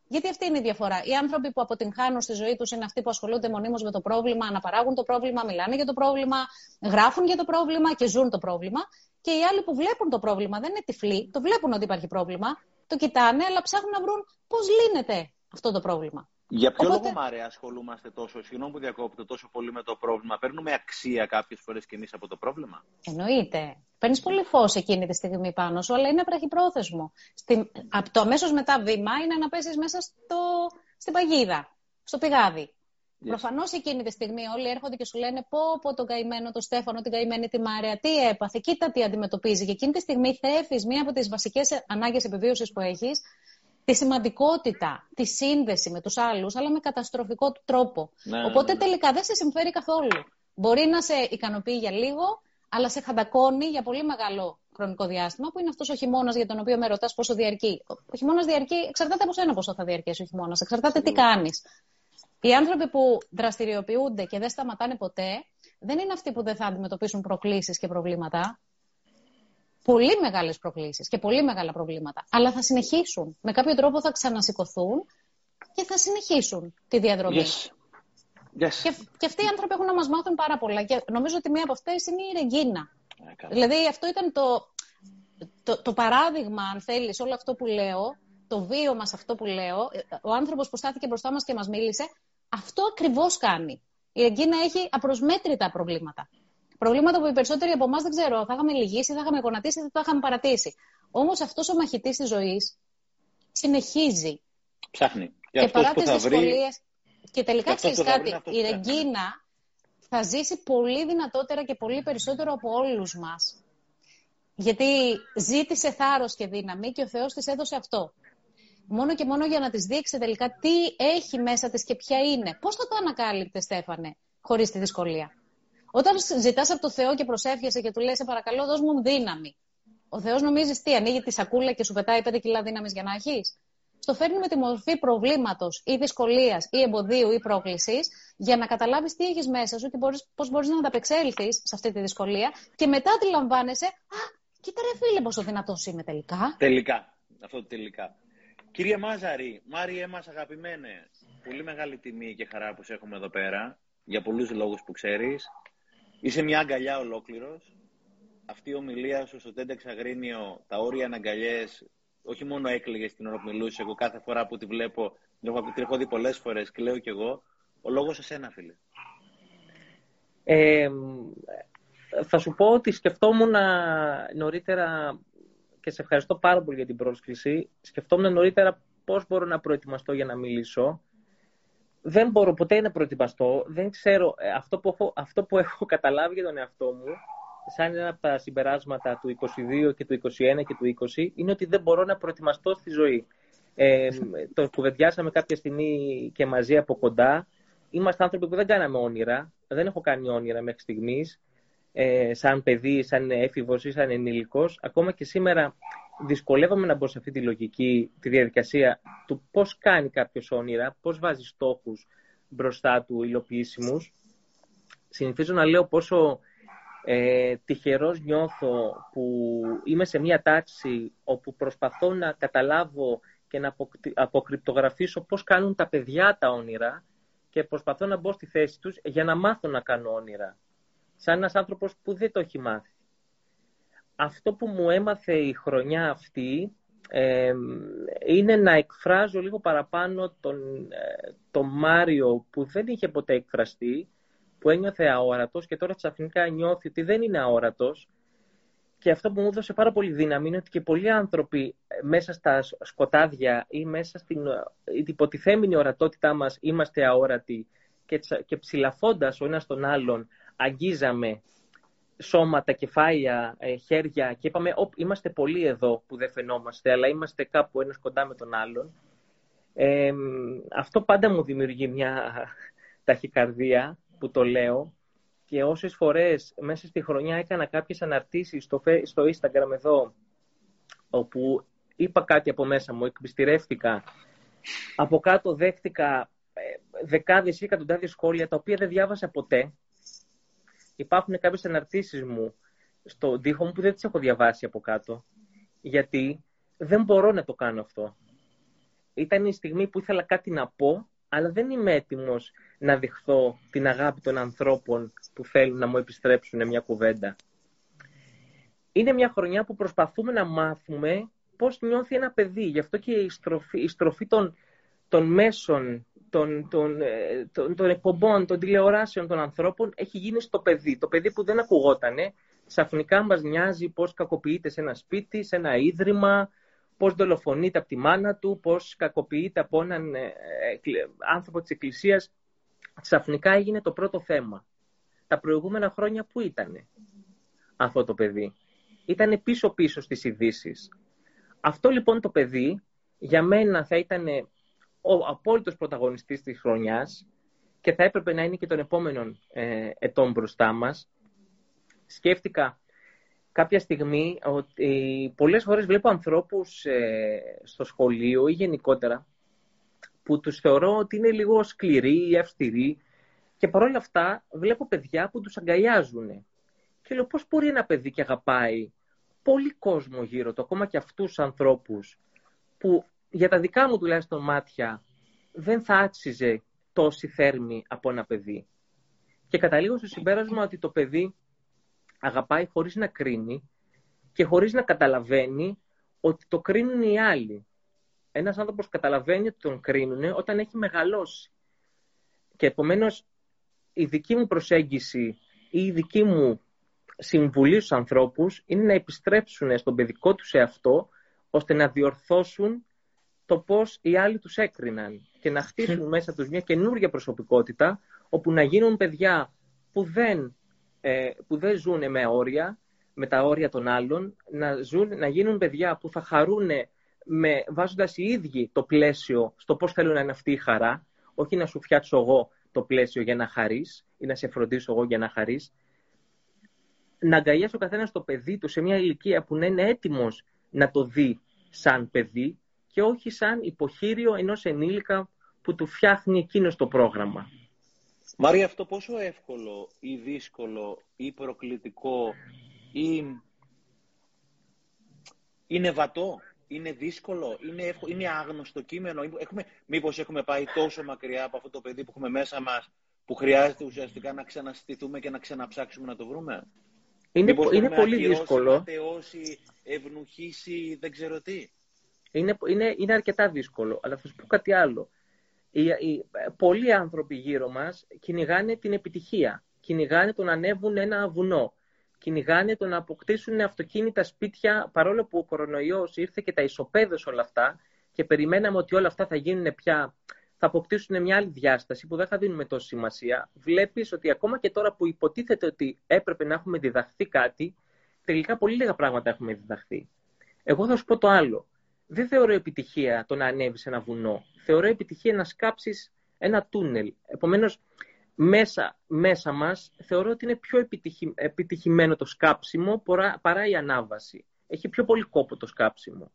Γιατί αυτή είναι η διαφορά. Οι άνθρωποι που αποτυγχάνουν στη ζωή τους είναι αυτοί που ασχολούνται μονίμως με το πρόβλημα, αναπαράγουν το πρόβλημα, μιλάνε για το πρόβλημα, γράφουν για το πρόβλημα και ζουν το πρόβλημα. Και οι άλλοι που βλέπουν το πρόβλημα δεν είναι τυφλοί, το βλέπουν ότι υπάρχει πρόβλημα, το κοιτάνε, αλλά ψάχνουν να βρουν πώς λύνεται αυτό το πρόβλημα. Για ποιο Οπότε- λόγο, Μάρια, ασχολούμαστε τόσο, συγγνώμη που διακόπτω, τόσο πολύ με το πρόβλημα. Παίρνουμε αξία κάποιες φορές κι εμείς από το πρόβλημα; Εννοείται. Παίρνεις πολύ φως εκείνη τη στιγμή πάνω σου, αλλά είναι βραχυπρόθεσμο. Στην... Από το αμέσως μετά βήμα είναι να πέσει μέσα στο... στην παγίδα, στο πηγάδι. Yes. Προφανώς εκείνη τη στιγμή όλοι έρχονται και σου λένε πω, πω τον καημένο, τον Στέφανο, την καημένη τη Μάρια, τι έπαθε, κοίτα τι αντιμετωπίζει. Και εκείνη τη στιγμή θέφει μία από τις βασικές ανάγκες επιβίωσης που έχεις, τη σημαντικότητα, τη σύνδεση με τους άλλους, αλλά με καταστροφικό τρόπο. Ναι, ναι, Οπότε ναι, ναι. τελικά δεν σε συμφέρει καθόλου. Μπορεί να σε ικανοποιεί για λίγο, αλλά σε χαντακώνει για πολύ μεγάλο χρονικό διάστημα, που είναι αυτός ο χειμώνας για τον οποίο με ρωτάς πόσο διαρκεί. Ο χειμώνας διαρκεί, εξαρτάται από σένα πόσο θα διαρκέσει ο χειμώνας, εξαρτάται τι κάνεις. Οι άνθρωποι που δραστηριοποιούνται και δεν σταματάνε ποτέ, δεν είναι αυτοί που δεν θα αντιμετωπίσουν προκλήσεις και προβλήματα. Πολύ μεγάλες προκλήσεις και πολύ μεγάλα προβλήματα. Αλλά θα συνεχίσουν. Με κάποιο τρόπο θα ξανασηκωθούν και θα συνεχίσουν τη διαδρομή. Yes. Yes. Και, και αυτοί οι άνθρωποι έχουν να μας μάθουν πάρα πολλά. Και νομίζω ότι μία από αυτές είναι η Ρεγκίνα. Ε, καλά. Δηλαδή, αυτό ήταν το, το, το παράδειγμα, αν θέλεις, όλο αυτό που λέω, το βίωμα σε αυτό που λέω. Ο άνθρωπος που στάθηκε μπροστά μας και μας μίλησε, αυτό ακριβώς κάνει. Η Ρεγκίνα έχει απροσμέτρητα προβλήματα. Προβλήματα που οι περισσότεροι από εμάς δεν ξέρω, θα είχαμε λυγίσει, θα είχαμε γονατίσει, θα τα είχαμε παρατήσει. Όμως αυτός ο μαχητής της ζωής συνεχίζει Ψάχνει. Και, και αυτός παρά που τις θα βρει. δυσκολίες... Και τελικά και αυτός ξέρεις που θα βρει κάτι, είναι αυτός η που ψάχνει. Ρεγκίνα θα ζήσει πολύ δυνατότερα και πολύ περισσότερο από όλους μας. Γιατί ζήτησε θάρρος και δύναμη και ο Θεός της έδωσε αυτό. μόνο και μόνο για να της δείξει τελικά τι έχει μέσα της και ποια είναι. Πώς θα το ανακάλυπτε, Στέφανε, χωρίς τη δυσκολία; Όταν ζητάς από το Θεό και προσεύχεσαι και του λες, σε παρακαλώ, δώσ' μου δύναμη. Ο Θεός νομίζεις τι, ανοίγει τη σακούλα και σου πετάει πέντε κιλά δύναμης για να έχεις; Στο φέρνει με τη μορφή προβλήματος ή δυσκολίας ή εμποδίου ή πρόκλησης, για να καταλάβεις τι έχεις μέσα σου και πώς μπορείς να ανταπεξέλθεις σε αυτή τη δυσκολία και μετά αντιλαμβάνεσαι, Α, κοίτα ρε φίλε, πόσο δυνατός είμαι τελικά. Τελικά. Αυτό το τελικά. Κύριε Μάζαρη, Μάριε μας αγαπημένες, πολύ μεγάλη τιμή και χαρά που σε έχουμε εδώ πέρα, για πολλούς λόγους που ξέρεις. Είσαι μια αγκαλιά ολόκληρος. Αυτή η ομιλία σου στο Τέντεξ Αγρίνιο, τα όρια αναγκαλιές, όχι μόνο έκλαιγες την ώρα που μιλούσες, εγώ κάθε φορά που τη βλέπω, την έχω, δει πολλές φορές, κλαίω κι εγώ. Ο λόγος σε σένα, φίλε. Ε, θα σου πω ότι σκεφτόμουν νωρίτερα και σε ευχαριστώ πάρα πολύ για την πρόσκληση. Σκεφτόμουν νωρίτερα πώς μπορώ να προετοιμαστώ για να μιλήσω. Δεν μπορώ ποτέ να προετοιμαστώ. Δεν ξέρω. Ε, αυτό που έχω, αυτό που έχω καταλάβει για τον εαυτό μου σαν ένα από τα συμπεράσματα του 22 και του 21 και του 20 είναι ότι δεν μπορώ να προετοιμαστώ στη ζωή. Ε, το κουβεντιάσαμε κάποια στιγμή και μαζί από κοντά. Είμαστε άνθρωποι που δεν κάναμε όνειρα. Δεν έχω κάνει όνειρα μέχρι στιγμής. Ε, σαν παιδί, σαν έφηβος ή σαν ενήλικος. Ακόμα και σήμερα δυσκολεύομαι να μπω σε αυτή τη λογική, τη διαδικασία του πώς κάνει κάποιος όνειρα, πώς βάζει στόχους μπροστά του υλοποιήσιμους. Συνηθίζω να λέω πόσο ε, τυχερός νιώθω που είμαι σε μια τάξη όπου προσπαθώ να καταλάβω και να αποκρυπτογραφήσω πώς κάνουν τα παιδιά τα όνειρα και προσπαθώ να μπω στη θέση τους για να μάθω να κάνω όνειρα. Σαν ένας άνθρωπος που δεν το έχει μάθει. Αυτό που μου έμαθε η χρονιά αυτή ε, είναι να εκφράζω λίγο παραπάνω τον, ε, τον Μάριο που δεν είχε ποτέ εκφραστεί που ένιωθε αόρατος και τώρα ξαφνικά νιώθει ότι δεν είναι αόρατος και αυτό που μου έδωσε πάρα πολύ δύναμη είναι ότι και πολλοί άνθρωποι ε, μέσα στα σκοτάδια ή μέσα στην ε, υποτιθέμενη ορατότητά μας είμαστε αόρατοι και, και ψηλαφώντας ο ένας τον άλλον αγγίζαμε σώματα, κεφάλια, ε, χέρια και είπαμε είμαστε πολλοί εδώ που δεν φαινόμαστε αλλά είμαστε κάπου ένας κοντά με τον άλλον. Ε, αυτό πάντα μου δημιουργεί μια ταχυκαρδία που το λέω και όσες φορές μέσα στη χρονιά έκανα κάποιες αναρτήσεις στο, στο Instagram εδώ όπου είπα κάτι από μέσα μου, εκμυστηρεύτηκα. Από κάτω δέχτηκα ε, δεκάδες ή εκατοντάδες σχόλια τα οποία δεν διάβασα ποτέ. Υπάρχουν κάποιες αναρτήσεις μου στο τοίχο μου που δεν τις έχω διαβάσει από κάτω. Γιατί δεν μπορώ να το κάνω αυτό. Ήταν η στιγμή που ήθελα κάτι να πω, αλλά δεν είμαι έτοιμος να δειχθώ την αγάπη των ανθρώπων που θέλουν να μου επιστρέψουν μια κουβέντα. Είναι μια χρονιά που προσπαθούμε να μάθουμε πώς νιώθει ένα παιδί. Γι' αυτό και η στροφή, η στροφή των, των μέσων, των, των, ε, των, των εκπομπών, των τηλεοράσεων των ανθρώπων έχει γίνει στο παιδί. Το παιδί που δεν ακουγότανε, ξαφνικά μας νοιάζει πώς κακοποιείται σε ένα σπίτι, σε ένα ίδρυμα, πώς δολοφονείται από τη μάνα του, πώς κακοποιείται από έναν ε, ε, άνθρωπο της Εκκλησίας ξαφνικά έγινε το πρώτο θέμα. Τα προηγούμενα χρόνια που ήταν αυτό το παιδί; Ήταν πίσω-πίσω στις ειδήσεις. Αυτό λοιπόν το παιδί για μένα θα ήταν ο απόλυτος πρωταγωνιστής της χρονιάς και θα έπρεπε να είναι και των επόμενων ε, ετών μπροστά μας. Σκέφτηκα κάποια στιγμή ότι πολλές φορές βλέπω ανθρώπους ε, στο σχολείο ή γενικότερα που τους θεωρώ ότι είναι λίγο σκληροί ή αυστηροί και παρόλα αυτά βλέπω παιδιά που τους αγκαλιάζουν. Και λέω πώς μπορεί ένα παιδί και αγαπάει πολύ κόσμο γύρω του, ακόμα και αυτούς τους ανθρώπους που για τα δικά μου τουλάχιστον μάτια δεν θα άξιζε τόση θέρμη από ένα παιδί. Και καταλήγω στο συμπέρασμα ότι το παιδί αγαπάει χωρίς να κρίνει και χωρίς να καταλαβαίνει ότι το κρίνουν οι άλλοι ένας άνθρωπος καταλαβαίνει ότι τον κρίνουν όταν έχει μεγαλώσει. Και επομένως η δική μου προσέγγιση ή η δική μου συμβουλή στους ανθρώπους είναι να επιστρέψουν στον παιδικό τους εαυτό ώστε να διορθώσουν το πώς οι άλλοι τους έκριναν και να χτίσουν μέσα τους μια καινούργια προσωπικότητα όπου να γίνουν παιδιά που δεν, ε, που δεν ζουν με όρια, με τα όρια των άλλων, να, ζουν, να γίνουν παιδιά που θα χαρούν με, βάζοντας οι ίδιοι το πλαίσιο στο πώς θέλω να είναι αυτή η χαρά, όχι να σου φτιάξω εγώ το πλαίσιο για να χαρείς ή να σε φροντίσω εγώ για να χαρείς, να αγκαλιάσει ο καθένας το παιδί του σε μια ηλικία που να είναι έτοιμος να το δει σαν παιδί και όχι σαν υποχείριο ενός ενήλικα που του φτιάχνει εκείνος το πρόγραμμα. Μάρια, αυτό πόσο εύκολο ή δύσκολο ή προκλητικό ή είναι βατό, είναι δύσκολο, είναι, εύκολο, είναι άγνωστο κείμενο. Έχουμε, μήπως έχουμε πάει τόσο μακριά από αυτό το παιδί που έχουμε μέσα μας που χρειάζεται ουσιαστικά να ξαναστηθούμε και να ξαναψάξουμε να το βρούμε; Είναι, είναι πολύ δύσκολο. Ματαιώσει, ευνουχήσει, δεν ξέρω τι. Είναι, είναι, είναι αρκετά δύσκολο, αλλά θα σου πω κάτι άλλο. Οι, οι, πολλοί άνθρωποι γύρω μας κυνηγάνε την επιτυχία. Κυνηγάνε το να ανέβουν ένα βουνό. Κυνηγάνε το να αποκτήσουν αυτοκίνητα σπίτια, παρόλο που ο κορονοϊός ήρθε και τα ισοπαίδωσε όλα αυτά και περιμέναμε ότι όλα αυτά θα γίνουν πια, θα αποκτήσουν μια άλλη διάσταση που δεν θα δίνουμε τόση σημασία. Βλέπεις ότι ακόμα και τώρα που υποτίθεται ότι έπρεπε να έχουμε διδαχθεί κάτι, τελικά πολύ λίγα πράγματα έχουμε διδαχθεί. Εγώ θα σου πω το άλλο δεν θεωρώ επιτυχία το να ανέβεις ένα βουνό. Θεωρώ επιτυχία να σκάψεις ένα τούνελ. Επομένως, μέσα, μέσα μας θεωρώ ότι είναι πιο επιτυχημένο το σκάψιμο παρά, η ανάβαση. Έχει πιο πολύ κόπο το σκάψιμο.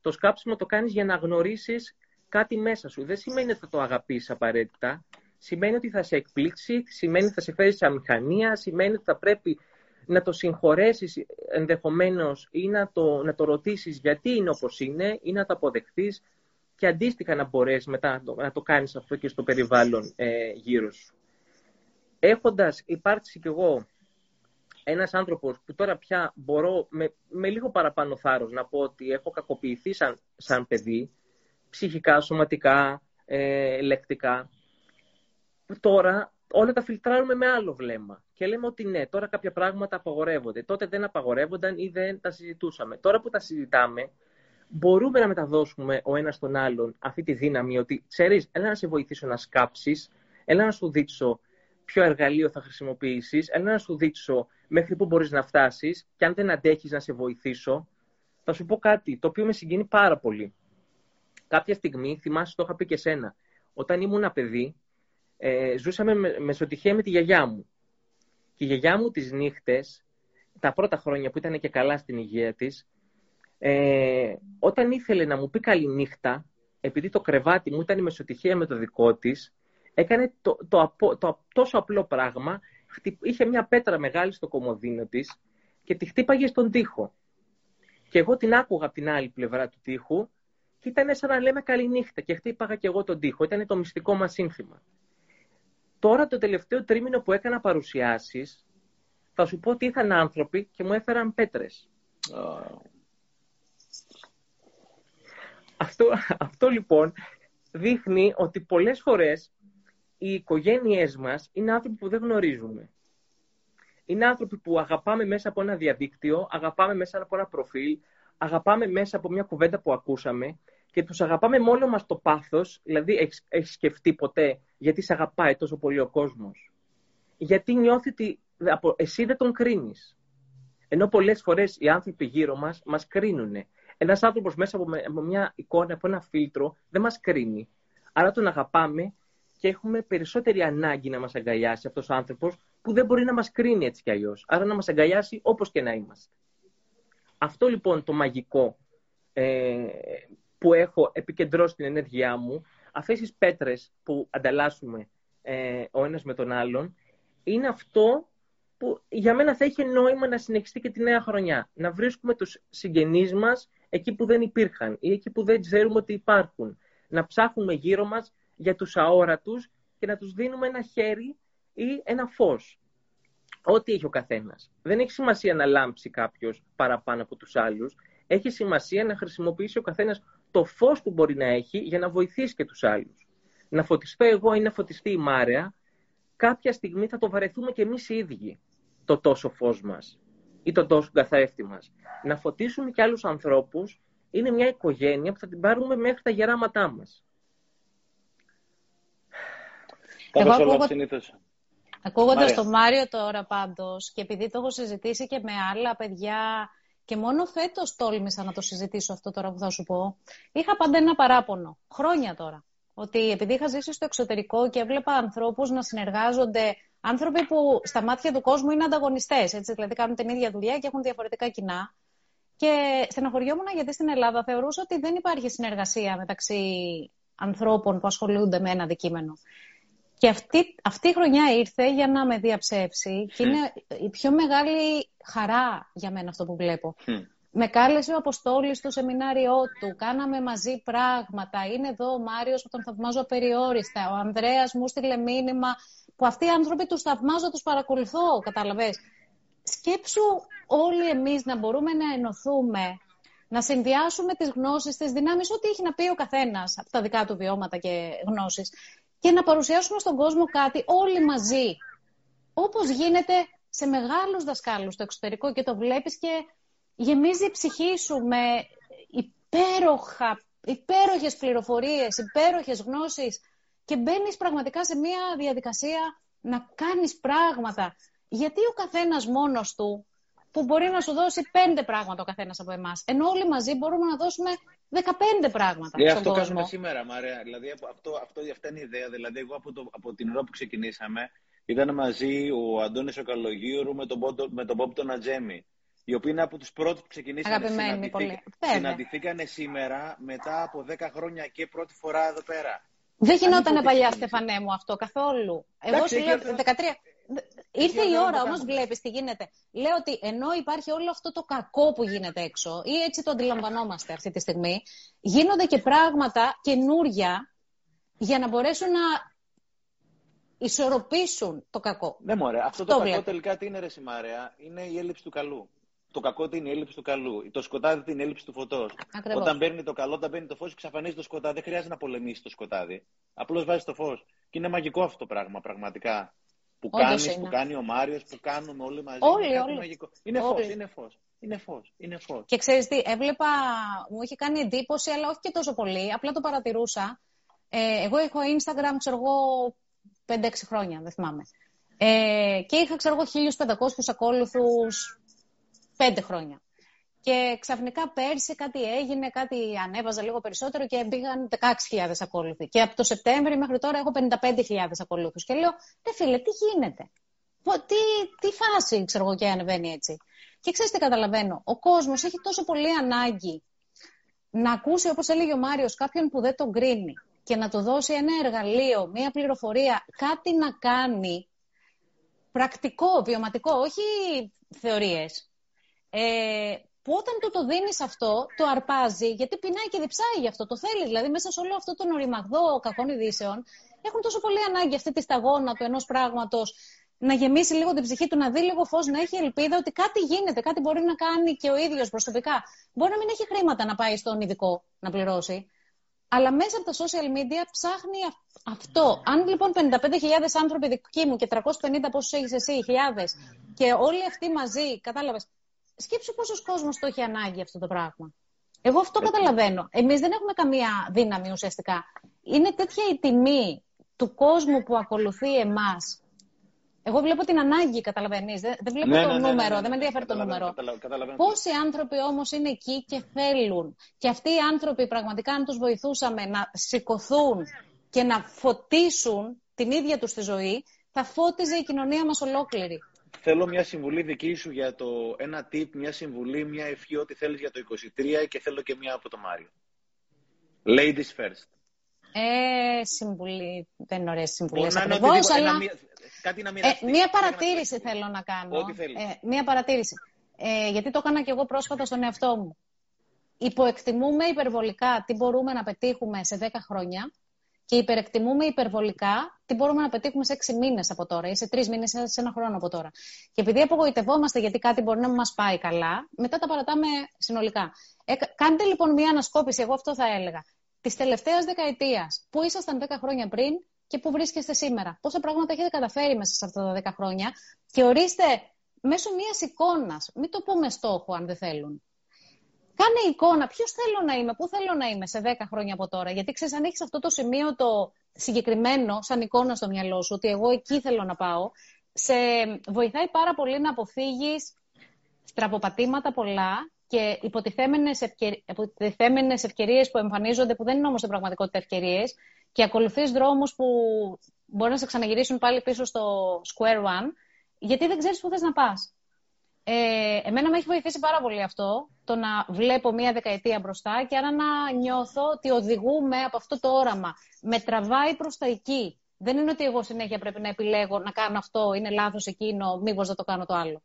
Το σκάψιμο το κάνεις για να γνωρίσεις κάτι μέσα σου. Δεν σημαίνει ότι θα το αγαπήσεις απαραίτητα. Σημαίνει ότι θα σε εκπλήξει, σημαίνει ότι θα σε φέρει σε αμηχανία, σημαίνει ότι θα πρέπει να το συγχωρέσεις ενδεχομένως ή να το, να το ρωτήσεις γιατί είναι όπως είναι ή να το αποδεχτείς και αντίστοιχα να μπορέσεις μετά να το κάνεις αυτό και στο περιβάλλον ε, γύρω σου. Έχοντας υπάρξει κι εγώ ένας άνθρωπος που τώρα πια μπορώ με, με λίγο παραπάνω θάρρος να πω ότι έχω κακοποιηθεί σαν, σαν παιδί, ψυχικά, σωματικά, ε, λεκτικά, τώρα όλα τα φιλτράρουμε με άλλο βλέμμα. Και λέμε ότι ναι, τώρα κάποια πράγματα απαγορεύονται. Τότε δεν απαγορεύονταν ή δεν τα συζητούσαμε. Τώρα που τα συζητάμε, μπορούμε να μεταδώσουμε ο ένας τον άλλον αυτή τη δύναμη ότι ξέρεις, έλα να σε βοηθήσω να σκάψεις, έλα να σου δείξω ποιο εργαλείο θα χρησιμοποιήσεις, έλα να σου δείξω μέχρι πού μπορείς να φτάσεις και αν δεν αντέχεις να σε βοηθήσω. Θα σου πω κάτι το οποίο με συγκινεί πάρα πολύ. Κάποια στιγμή, θυμάσαι, το είχα πει και σένα, όταν ήμουν παιδί, ε, ζούσαμε με, μεσοτυχία με τη γιαγιά μου. Και η γιαγιά μου τις νύχτες, τα πρώτα χρόνια που ήταν και καλά στην υγεία της, ε, όταν ήθελε να μου πει καλή νύχτα, επειδή το κρεβάτι μου ήταν η μεσοτυχία με το δικό της, έκανε το, το, το, τόσο απλό πράγμα, είχε μια πέτρα μεγάλη στο κομμωδίνο της και τη χτύπαγε στον τοίχο. Και εγώ την άκουγα από την άλλη πλευρά του τοίχου και ήταν σαν να λέμε καλή νύχτα και χτύπαγα και εγώ τον τοίχο. Ήταν το μυστικό μας σύνθημα. Τώρα το τελευταίο τρίμηνο που έκανα παρουσιάσεις, θα σου πω ότι ήρθαν άνθρωποι και μου έφεραν πέτρες. Αυτό, αυτό λοιπόν δείχνει ότι πολλές φορές οι οικογένειές μας είναι άνθρωποι που δεν γνωρίζουμε. Είναι άνθρωποι που αγαπάμε μέσα από ένα διαδίκτυο, αγαπάμε μέσα από ένα προφίλ, αγαπάμε μέσα από μια κουβέντα που ακούσαμε και τους αγαπάμε μόνο μας το πάθος, δηλαδή έχεις, έχεις σκεφτεί ποτέ γιατί σε αγαπάει τόσο πολύ ο κόσμος; Γιατί νιώθει ότι εσύ δεν τον κρίνεις; Ενώ πολλές φορές οι άνθρωποι γύρω μας μας κρίνουν. Ένας άνθρωπος μέσα από μια εικόνα, από ένα φίλτρο, δεν μας κρίνει. Άρα τον αγαπάμε και έχουμε περισσότερη ανάγκη να μας αγκαλιάσει αυτός ο άνθρωπος που δεν μπορεί να μας κρίνει έτσι κι αλλιώς. Άρα να μας αγκαλιάσει όπως και να είμαστε. Αυτό λοιπόν το μαγικό ε, που έχω επικεντρώσει την ενέργειά μου, αυτές τις πέτρες που ανταλλάσσουμε ε, ο ένας με τον άλλον, είναι αυτό που για μένα θα είχε νόημα να συνεχιστεί και τη νέα χρονιά. Να βρίσκουμε τους συγγενείς μας εκεί που δεν υπήρχαν ή εκεί που δεν ξέρουμε ότι υπάρχουν. Να ψάχνουμε γύρω μας για τους αόρατους και να τους δίνουμε ένα χέρι ή ένα φως. Ό,τι έχει ο καθένας. Δεν έχει σημασία να λάμψει κάποιος παραπάνω από τους άλλους. Έχει σημασία να χρησιμοποιήσει ο καθένας το φως που μπορεί να έχει για να βοηθήσει και τους άλλους. Να φωτιστώ εγώ ή να φωτιστεί η Μάρια, κάποια στιγμή θα το βαρεθούμε και εμείς οι ίδιοι το τόσο φως μας ή το τόσο καθαέφτη μας. Να φωτίσουμε και άλλους ανθρώπους είναι μια οικογένεια που θα την πάρουμε μέχρι τα γεράματά μας. Εγώ ακούγω... Ακούγοντας τον Μάριο τώρα πάντως και επειδή το έχω συζητήσει και με άλλα παιδιά Και μόνο φέτος τόλμησα να το συζητήσω αυτό τώρα που θα σου πω. Είχα πάντα ένα παράπονο, χρόνια τώρα. Ότι επειδή είχα ζήσει στο εξωτερικό και έβλεπα ανθρώπους να συνεργάζονται, άνθρωποι που στα μάτια του κόσμου είναι ανταγωνιστές, δηλαδή κάνουν την ίδια δουλειά και έχουν διαφορετικά κοινά. Και στεναχωριόμουν γιατί στην Ελλάδα θεωρούσα ότι δεν υπάρχει συνεργασία μεταξύ ανθρώπων που ασχολούνται με ένα αντικείμενο. Και αυτή, αυτή η χρονιά ήρθε για να με διαψεύσει και είναι η πιο μεγάλη χαρά για μένα αυτό που βλέπω. Με κάλεσε ο Αποστόλης στο σεμινάριό του, κάναμε μαζί πράγματα. Είναι εδώ ο Μάριος που τον θαυμάζω απεριόριστα. Ο Ανδρέας μου στείλε μήνυμα που αυτοί οι άνθρωποι τους θαυμάζω, τους παρακολουθώ, κατάλαβες. Σκέψου όλοι εμείς να μπορούμε να ενωθούμε, να συνδυάσουμε τις γνώσεις, τις δυνάμεις, ό,τι έχει να πει ο καθένας από τα δικά του βιώματα και γνώσεις και να παρουσιάσουμε στον κόσμο κάτι όλοι μαζί. Όπως γίνεται σε μεγάλους δασκάλους στο εξωτερικό και το βλέπεις και γεμίζει η ψυχή σου με υπέροχα, υπέροχες πληροφορίες, υπέροχες γνώσεις και μπαίνεις πραγματικά σε μια διαδικασία να κάνεις πράγματα. Γιατί ο καθένας μόνος του που μπορεί να σου δώσει πέντε πράγματα ο καθένας από εμάς. Ενώ όλοι μαζί μπορούμε να δώσουμε 15 πράγματα. Ε, αυτό κόσμο. κάνουμε σήμερα, Μαρέα. Δηλαδή, αυτό, αυτό, αυτή είναι η ιδέα. Δηλαδή, εγώ από, το, από την ώρα που ξεκινήσαμε, ήταν μαζί ο Αντώνης ο Καλογύρου με τον, με τον Μπόμπ τον Ατζέμι. Οι οποίοι είναι από τους πρώτους που ξεκινήσαμε. Συναντηθήκα, συναντηθήκανε σήμερα μετά από 10 χρόνια και πρώτη φορά εδώ πέρα. Δεν γινόταν παλιά, Στεφανέ μου, αυτό καθόλου. Εγώ σου λέω 13. Ήρθε η ώρα, όμως βλέπεις τι γίνεται. Λέω ότι ενώ υπάρχει όλο αυτό το κακό που γίνεται έξω, ή έτσι το αντιλαμβανόμαστε αυτή τη στιγμή, γίνονται και πράγματα καινούρια για να μπορέσουν να ισορροπήσουν το κακό. Ναι, μωρέ. Αυτό το, κακό τελικά τι είναι, ρε Σιμάρεα, είναι η έλλειψη του καλού. Το κακό είναι η έλλειψη του καλού. Το σκοτάδι είναι η έλλειψη του φωτός. Όταν παίρνει το καλό, όταν παίρνει το φως, εξαφανίζεις το σκοτάδι. Δεν χρειάζεται να πολεμήσεις το σκοτάδι. Απλώς βάζεις το φως. Και είναι μαγικό αυτό το πράγμα, πραγματικά που κάνεις, που κάνει ο Μάριος, που κάνουμε όλοι μαζί. Όλοι, είναι όλοι. Μαγικό. Είναι φως, είναι φως. Είναι φως, είναι φως. Και ξέρεις τι, έβλεπα, μου είχε κάνει εντύπωση, αλλά όχι και τόσο πολύ, απλά το παρατηρούσα. Ε, εγώ έχω Instagram, ξέρω εγώ, 5-6 χρόνια, δεν θυμάμαι. Ε, και είχα, ξέρω εγώ, 1500 ακόλουθους 5 χρόνια. Και ξαφνικά πέρσι κάτι έγινε, κάτι ανέβαζα λίγο περισσότερο και μπήκαν 16.000 ακόλουθοι. Και από το Σεπτέμβριο μέχρι τώρα έχω 55.000 ακολούθους. Και λέω, ρε φίλε, τι γίνεται; Τι, τι φάση, ξέρω εγώ, και ανεβαίνει έτσι. Και ξέρεις τι καταλαβαίνω; Ο κόσμος έχει τόσο πολύ ανάγκη να ακούσει, όπως έλεγε ο Μάριος, κάποιον που δεν τον κρίνει και να του δώσει ένα εργαλείο, μία πληροφορία, κάτι να κάνει πρακτικό, βιωματικό, όχι θεωρίες. Ε, που όταν του το δίνεις αυτό, το αρπάζει, γιατί πεινάει και διψάει γι' αυτό. Το θέλεις. Δηλαδή, μέσα σε όλο αυτό τον οριμαγδό κακών ειδήσεων, έχουν τόσο πολύ ανάγκη αυτή τη σταγόνα του ενός πράγματος να γεμίσει λίγο την ψυχή του, να δει λίγο φως, να έχει ελπίδα ότι κάτι γίνεται, κάτι μπορεί να κάνει και ο ίδιος προσωπικά. Μπορεί να μην έχει χρήματα να πάει στον ειδικό να πληρώσει. Αλλά μέσα από τα social media ψάχνει αυτό. Αν λοιπόν 55.000 άνθρωποι δικοί μου και 350 πόσους έχεις εσύ, χιλιάδες, και όλοι αυτοί μαζί, κατάλαβες, σκέψου πόσος κόσμος το έχει ανάγκη αυτό το πράγμα. Εγώ αυτό καταλαβαίνω. Εμείς δεν έχουμε καμία δύναμη ουσιαστικά. Είναι τέτοια η τιμή του κόσμου που ακολουθεί εμάς. Εγώ βλέπω την ανάγκη, καταλαβαίνεις. Δεν, βλέπω ναι, το ναι, ναι, νούμερο, δεν με ενδιαφέρει το νούμερο. Πόσοι άνθρωποι όμως είναι εκεί και θέλουν. Και αυτοί οι άνθρωποι πραγματικά, αν τους βοηθούσαμε να σηκωθούν και να φωτίσουν την ίδια τους τη ζωή, θα φώτιζε η κοινωνία μας ολόκληρη θέλω μια συμβουλή δική σου για το ένα tip, μια συμβουλή, μια ευχή, ό,τι θέλεις για το 23 και θέλω και μια από το Μάριο. Ladies first. Ε, συμβουλή, δεν είναι ωραίες συμβουλές ακριβώς, αλλά... Ένα, κάτι να ε, μία παρατήρηση θέλω να κάνω. Ό,τι θέλεις. Ε, μία παρατήρηση. Ε, γιατί το έκανα και εγώ πρόσφατα στον εαυτό μου. Υποεκτιμούμε υπερβολικά τι μπορούμε να πετύχουμε σε 10 χρόνια και υπερεκτιμούμε υπερβολικά τι μπορούμε να πετύχουμε σε έξι μήνες από τώρα ή σε τρεις μήνες ή σε ένα χρόνο από τώρα. Και επειδή απογοητευόμαστε γιατί κάτι μπορεί να μας πάει καλά, μετά τα παρατάμε συνολικά. Ε, κάντε λοιπόν μια ανασκόπηση, εγώ αυτό θα έλεγα, της τελευταίας δεκαετίας. Πού ήσασταν 10 χρόνια πριν και πού βρίσκεστε σήμερα. Πόσα πράγματα έχετε καταφέρει μέσα σε αυτά τα 10 χρόνια και ορίστε μέσω μιας εικόνας. Μην το πούμε στόχο, αν δεν θέλουν. Κάνε εικόνα. Ποιος θέλω να είμαι, πού θέλω να είμαι σε 10 χρόνια από τώρα. Γιατί ξέρεις, αν έχεις αυτό το σημείο το συγκεκριμένο, σαν εικόνα στο μυαλό σου, ότι εγώ εκεί θέλω να πάω, σε βοηθάει πάρα πολύ να αποφύγεις στραποπατήματα πολλά και υποτιθέμενες, ευκαιρ... υποτιθέμενες ευκαιρίες που εμφανίζονται, που δεν είναι όμως στην πραγματικότητα ευκαιρίες, και ακολουθείς δρόμους που μπορεί να σε ξαναγυρίσουν πάλι πίσω στο square one, γιατί δεν ξέρεις πού θες να πας. Ε, εμένα με έχει βοηθήσει πάρα πολύ αυτό, το να βλέπω μία δεκαετία μπροστά και άρα να νιώθω ότι οδηγούμε από αυτό το όραμα. Με τραβάει προς τα εκεί. Δεν είναι ότι εγώ συνέχεια πρέπει να επιλέγω να κάνω αυτό, είναι λάθος εκείνο, μήπως δεν το κάνω το άλλο.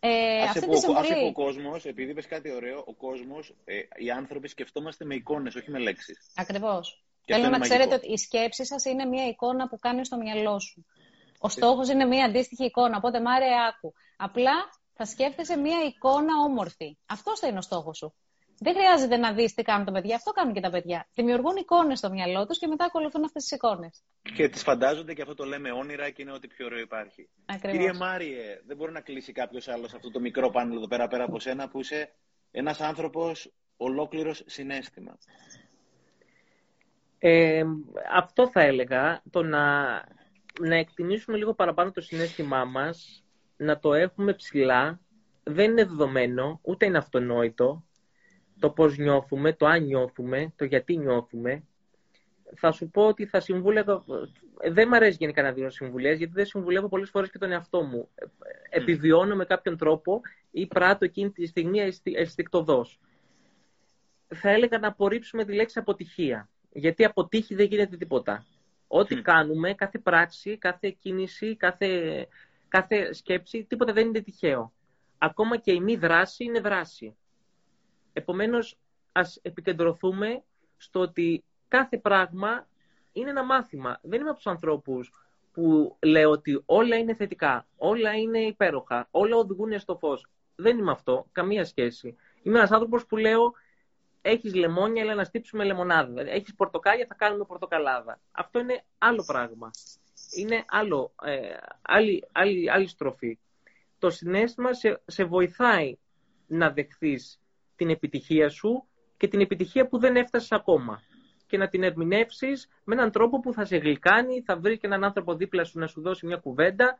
Ε, ας αυτή τη συμβολή... ο κόσμος, επειδή είπες κάτι ωραίο, ο κόσμος, ε, οι άνθρωποι σκεφτόμαστε με εικόνες, όχι με λέξεις. Ακριβώς. Θέλω να ξέρετε ότι η σκέψη σας είναι μια εικόνα που κάνει στο μυαλό σου. Ο στόχος είναι μια αντίστοιχη εικόνα, οπότε μάρε άκου. Απλά θα σκέφτεσαι μια εικόνα όμορφη. Αυτός θα είναι ο στόχος σου. Δεν χρειάζεται να δεις τι κάνουν τα παιδιά. Αυτό κάνουν και τα παιδιά. Δημιουργούν εικόνες στο μυαλό τους και μετά ακολουθούν αυτές τις εικόνες. Και τις φαντάζονται και αυτό το λέμε όνειρα και είναι ό,τι πιο ωραίο υπάρχει. Ακριβώς. Κύριε Μάριε, δεν μπορεί να κλείσει κάποιος άλλος αυτό το μικρό πάνελ εδώ πέρα, πέρα από σένα που είσαι ένας άνθρωπος ολόκληρος συνέστημα. Ε, αυτό θα έλεγα, το να, να εκτιμήσουμε λίγο παραπάνω το συνέστημά μας, να το έχουμε ψηλά, δεν είναι δεδομένο, ούτε είναι αυτονόητο, το πώς νιώθουμε, το αν νιώθουμε, το γιατί νιώθουμε. Θα σου πω ότι θα συμβούλευα, δεν μου αρέσει γενικά να δίνω συμβουλές, γιατί δεν συμβουλεύω πολλές φορές και τον εαυτό μου. Επιβιώνω με κάποιον τρόπο ή πράττω εκείνη τη στιγμή αισθηκτοδός. Θα έλεγα να απορρίψουμε τη λέξη αποτυχία γιατί από τύχη δεν γίνεται τίποτα. Ό,τι κάνουμε, κάθε πράξη, κάθε κίνηση, κάθε, κάθε σκέψη, τίποτα δεν είναι τυχαίο. Ακόμα και η μη δράση είναι δράση. Επομένως, ας επικεντρωθούμε στο ότι κάθε πράγμα είναι ένα μάθημα. Δεν είμαι από τους ανθρώπους που λέω ότι όλα είναι θετικά, όλα είναι υπέροχα, όλα οδηγούν στο φως. Δεν είμαι αυτό, καμία σχέση. Είμαι ένας άνθρωπος που λέω έχεις λεμόνια, αλλά να στύψουμε λεμονάδα. Έχεις πορτοκάλια, θα κάνουμε πορτοκαλάδα. Αυτό είναι άλλο πράγμα. Είναι άλλο, ε, άλλη, άλλη, άλλη στροφή. Το συνέστημα σε, σε βοηθάει να δεχθείς την επιτυχία σου και την επιτυχία που δεν έφτασες ακόμα. Και να την ερμηνεύσεις με έναν τρόπο που θα σε γλυκάνει, θα βρεις και έναν άνθρωπο δίπλα σου να σου δώσει μια κουβέντα.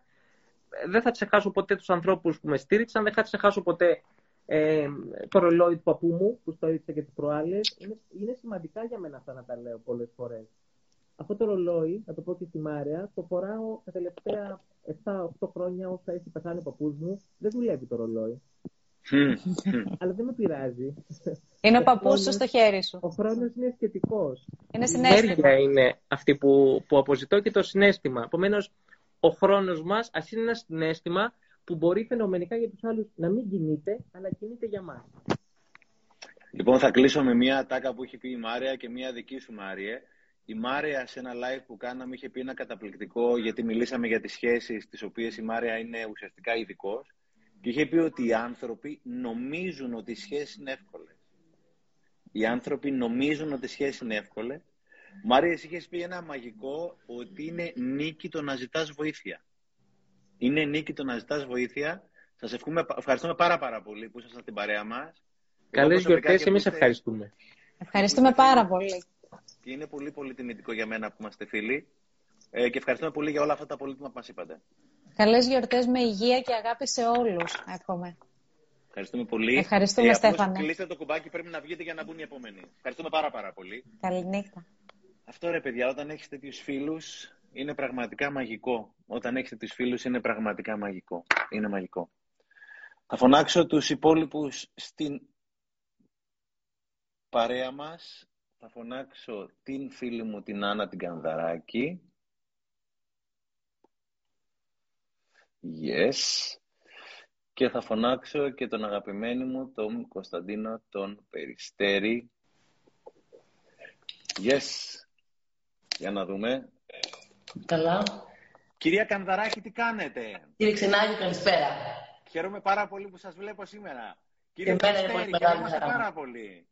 Δεν θα ξεχάσω ποτέ τους ανθρώπους που με στήριξαν, δεν θα ξεχάσω ποτέ ε, το ρολόι του παππού μου, που στο έδειξα και τις προάλλες, είναι, είναι σημαντικά για μένα αυτά να τα λέω πολλές φορές. Αυτό το ρολόι, να το πω και στη Μάρια, το φοράω τα τελευταία 7-8 χρόνια όσα έχει πεθάνει ο παππούς μου. Δεν δουλεύει το ρολόι. Αλλά δεν με πειράζει. Είναι ο παππούς σου στο χέρι σου. Ο χρόνος είναι σχετικό. Είναι συνέστημα. Η είναι αυτή που, που αποζητώ και το συνέστημα. Επομένως, ο χρόνος μας, ας είναι ένα συνέστημα που μπορεί φαινομενικά για τους άλλους να μην κινείται, αλλά κινείται για μας. Λοιπόν, θα κλείσω με μια τάκα που είχε πει η Μάρια και μια δική σου Μάριε. Η Μάρια σε ένα live που κάναμε είχε πει ένα καταπληκτικό, γιατί μιλήσαμε για τις σχέσεις τις οποίες η Μάρια είναι ουσιαστικά ειδικός. Και είχε πει ότι οι άνθρωποι νομίζουν ότι οι σχέσεις είναι εύκολες. Οι άνθρωποι νομίζουν ότι οι σχέσεις είναι εύκολες. Μάριας, εσύ είχες πει ένα μαγικό ότι είναι νίκη το να ζητάς βοήθεια. Είναι νίκη το να ζητάς βοήθεια. Σας ευχαριστούμε πάρα, πάρα πολύ που ήσασταν στην παρέα μας. Καλές γιορτές, εμείς ευχαριστούμε. Ευχαριστούμε πάρα πολύ. Και είναι πολύ, πολύ τιμητικό για μένα που είμαστε φίλοι. Ε, και ευχαριστούμε πολύ για όλα αυτά τα πολύτιμα που μας είπατε. Καλές γιορτές με υγεία και αγάπη σε όλους, εύχομαι. Ευχαριστούμε πολύ. Ευχαριστούμε, ε, Στέφανε. Κλείστε το κουμπάκι, πρέπει να βγείτε για να μπουν οι επόμενοι. Ευχαριστούμε πάρα, πάρα πολύ. Καληνύχτα. Αυτό ρε παιδιά, όταν έχεις τέτοιους φίλους, είναι πραγματικά μαγικό. Όταν έχετε τους φίλους είναι πραγματικά μαγικό. Είναι μαγικό. Θα φωνάξω τους υπόλοιπους στην παρέα μας. Θα φωνάξω την φίλη μου την Άννα την Κανδαράκη. Yes. Και θα φωνάξω και τον αγαπημένο μου τον Κωνσταντίνο τον Περιστέρη. Yes. Για να δούμε. Καλά. Κυρία Κανδαράκη, τι κάνετε; Κύριε Ξενάκη, καλησπέρα. Χαίρομαι πάρα πολύ που σας βλέπω σήμερα. Κύριε Παστέρη, χαίρομαι πάρα πολύ.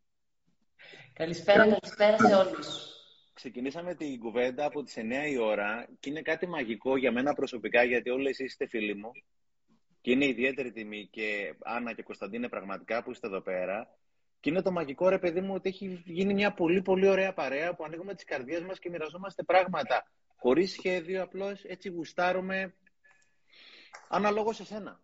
Καλησπέρα, καλησπέρα σε όλους. Ξεκινήσαμε την κουβέντα από τις 9 η ώρα και είναι κάτι μαγικό για μένα προσωπικά γιατί όλοι εσείς είστε φίλοι μου και είναι ιδιαίτερη τιμή και Άννα και Κωνσταντίνε πραγματικά που είστε εδώ πέρα και είναι το μαγικό ρε παιδί μου ότι έχει γίνει μια πολύ πολύ ωραία παρέα που ανοίγουμε τις καρδιές μας και μοιραζόμαστε πράγματα χωρίς σχέδιο, απλώς έτσι γουστάρουμε αναλόγω σε σένα.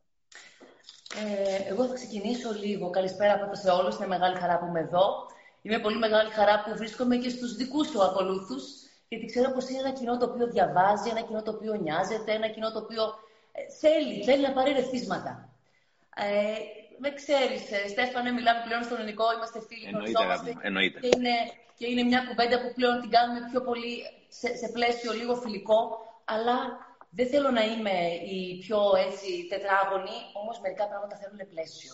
Ε, εγώ θα ξεκινήσω λίγο. Καλησπέρα πρώτα σε όλους. Είναι μεγάλη χαρά που είμαι εδώ. Είμαι πολύ μεγάλη χαρά που βρίσκομαι και στους δικούς σου ακολούθους, γιατί ξέρω πως είναι ένα κοινό το οποίο διαβάζει, ένα κοινό το οποίο νοιάζεται, ένα κοινό το οποίο ε, θέλει, θέλει να πάρει ρεθίσματα. Ε, με ξέρεις, ε, Στέφανε, μιλάμε πλέον στον ελληνικό, είμαστε φίλοι, Εννοείται, εννοείται. Και είναι, και είναι μια κουβέντα που πλέον την κάνουμε πιο πολύ σε, σε πλαίσιο λίγο φιλικό, αλλά δεν θέλω να είμαι η πιο έτσι τετράγωνη, όμως μερικά πράγματα θέλουν πλαίσιο.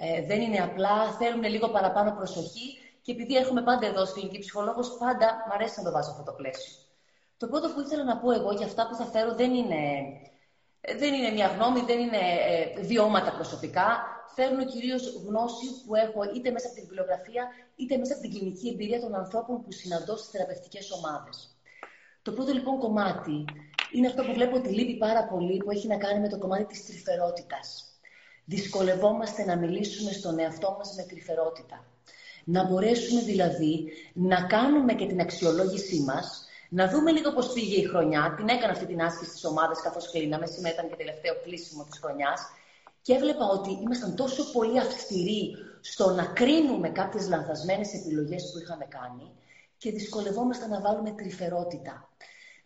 Ε, δεν είναι απλά, θέλουν λίγο παραπάνω προσοχή και επειδή έχουμε πάντα εδώ στην κλινική ψυχολόγος, πάντα μου αρέσει να το βάζω αυτό το πλαίσιο. Το πρώτο που ήθελα να πω εγώ για αυτά που θα φέρω δεν είναι, δεν είναι μια γνώμη, δεν είναι ε, βιώματα προσωπικά. Φέρνω κυρίως γνώση που έχω είτε μέσα από την βιβλιογραφία, είτε μέσα από την κλινική εμπειρία των ανθρώπων που συναντώ στις θεραπευτικές ομάδες. Το πρώτο λοιπόν κομμάτι είναι αυτό που βλέπω ότι λείπει πάρα πολύ, που έχει να κάνει με το κομμάτι της τρυφερότητας. Δυσκολευόμαστε να μιλήσουμε στον εαυτό μας με τρυφερότητα. Να μπορέσουμε δηλαδή να κάνουμε και την αξιολόγησή μας, να δούμε λίγο πώς πήγε η χρονιά. Την έκανα αυτή την άσκηση στις ομάδες καθώς κλείναμε, σήμερα ήταν και τελευταίο κλείσιμο της χρονιάς. Και έβλεπα ότι ήμασταν τόσο πολύ αυστηροί στο να κρίνουμε κάποιες λανθασμένες επιλογές που είχαμε κάνει και δυσκολευόμαστε να βάλουμε τρυφερότητα.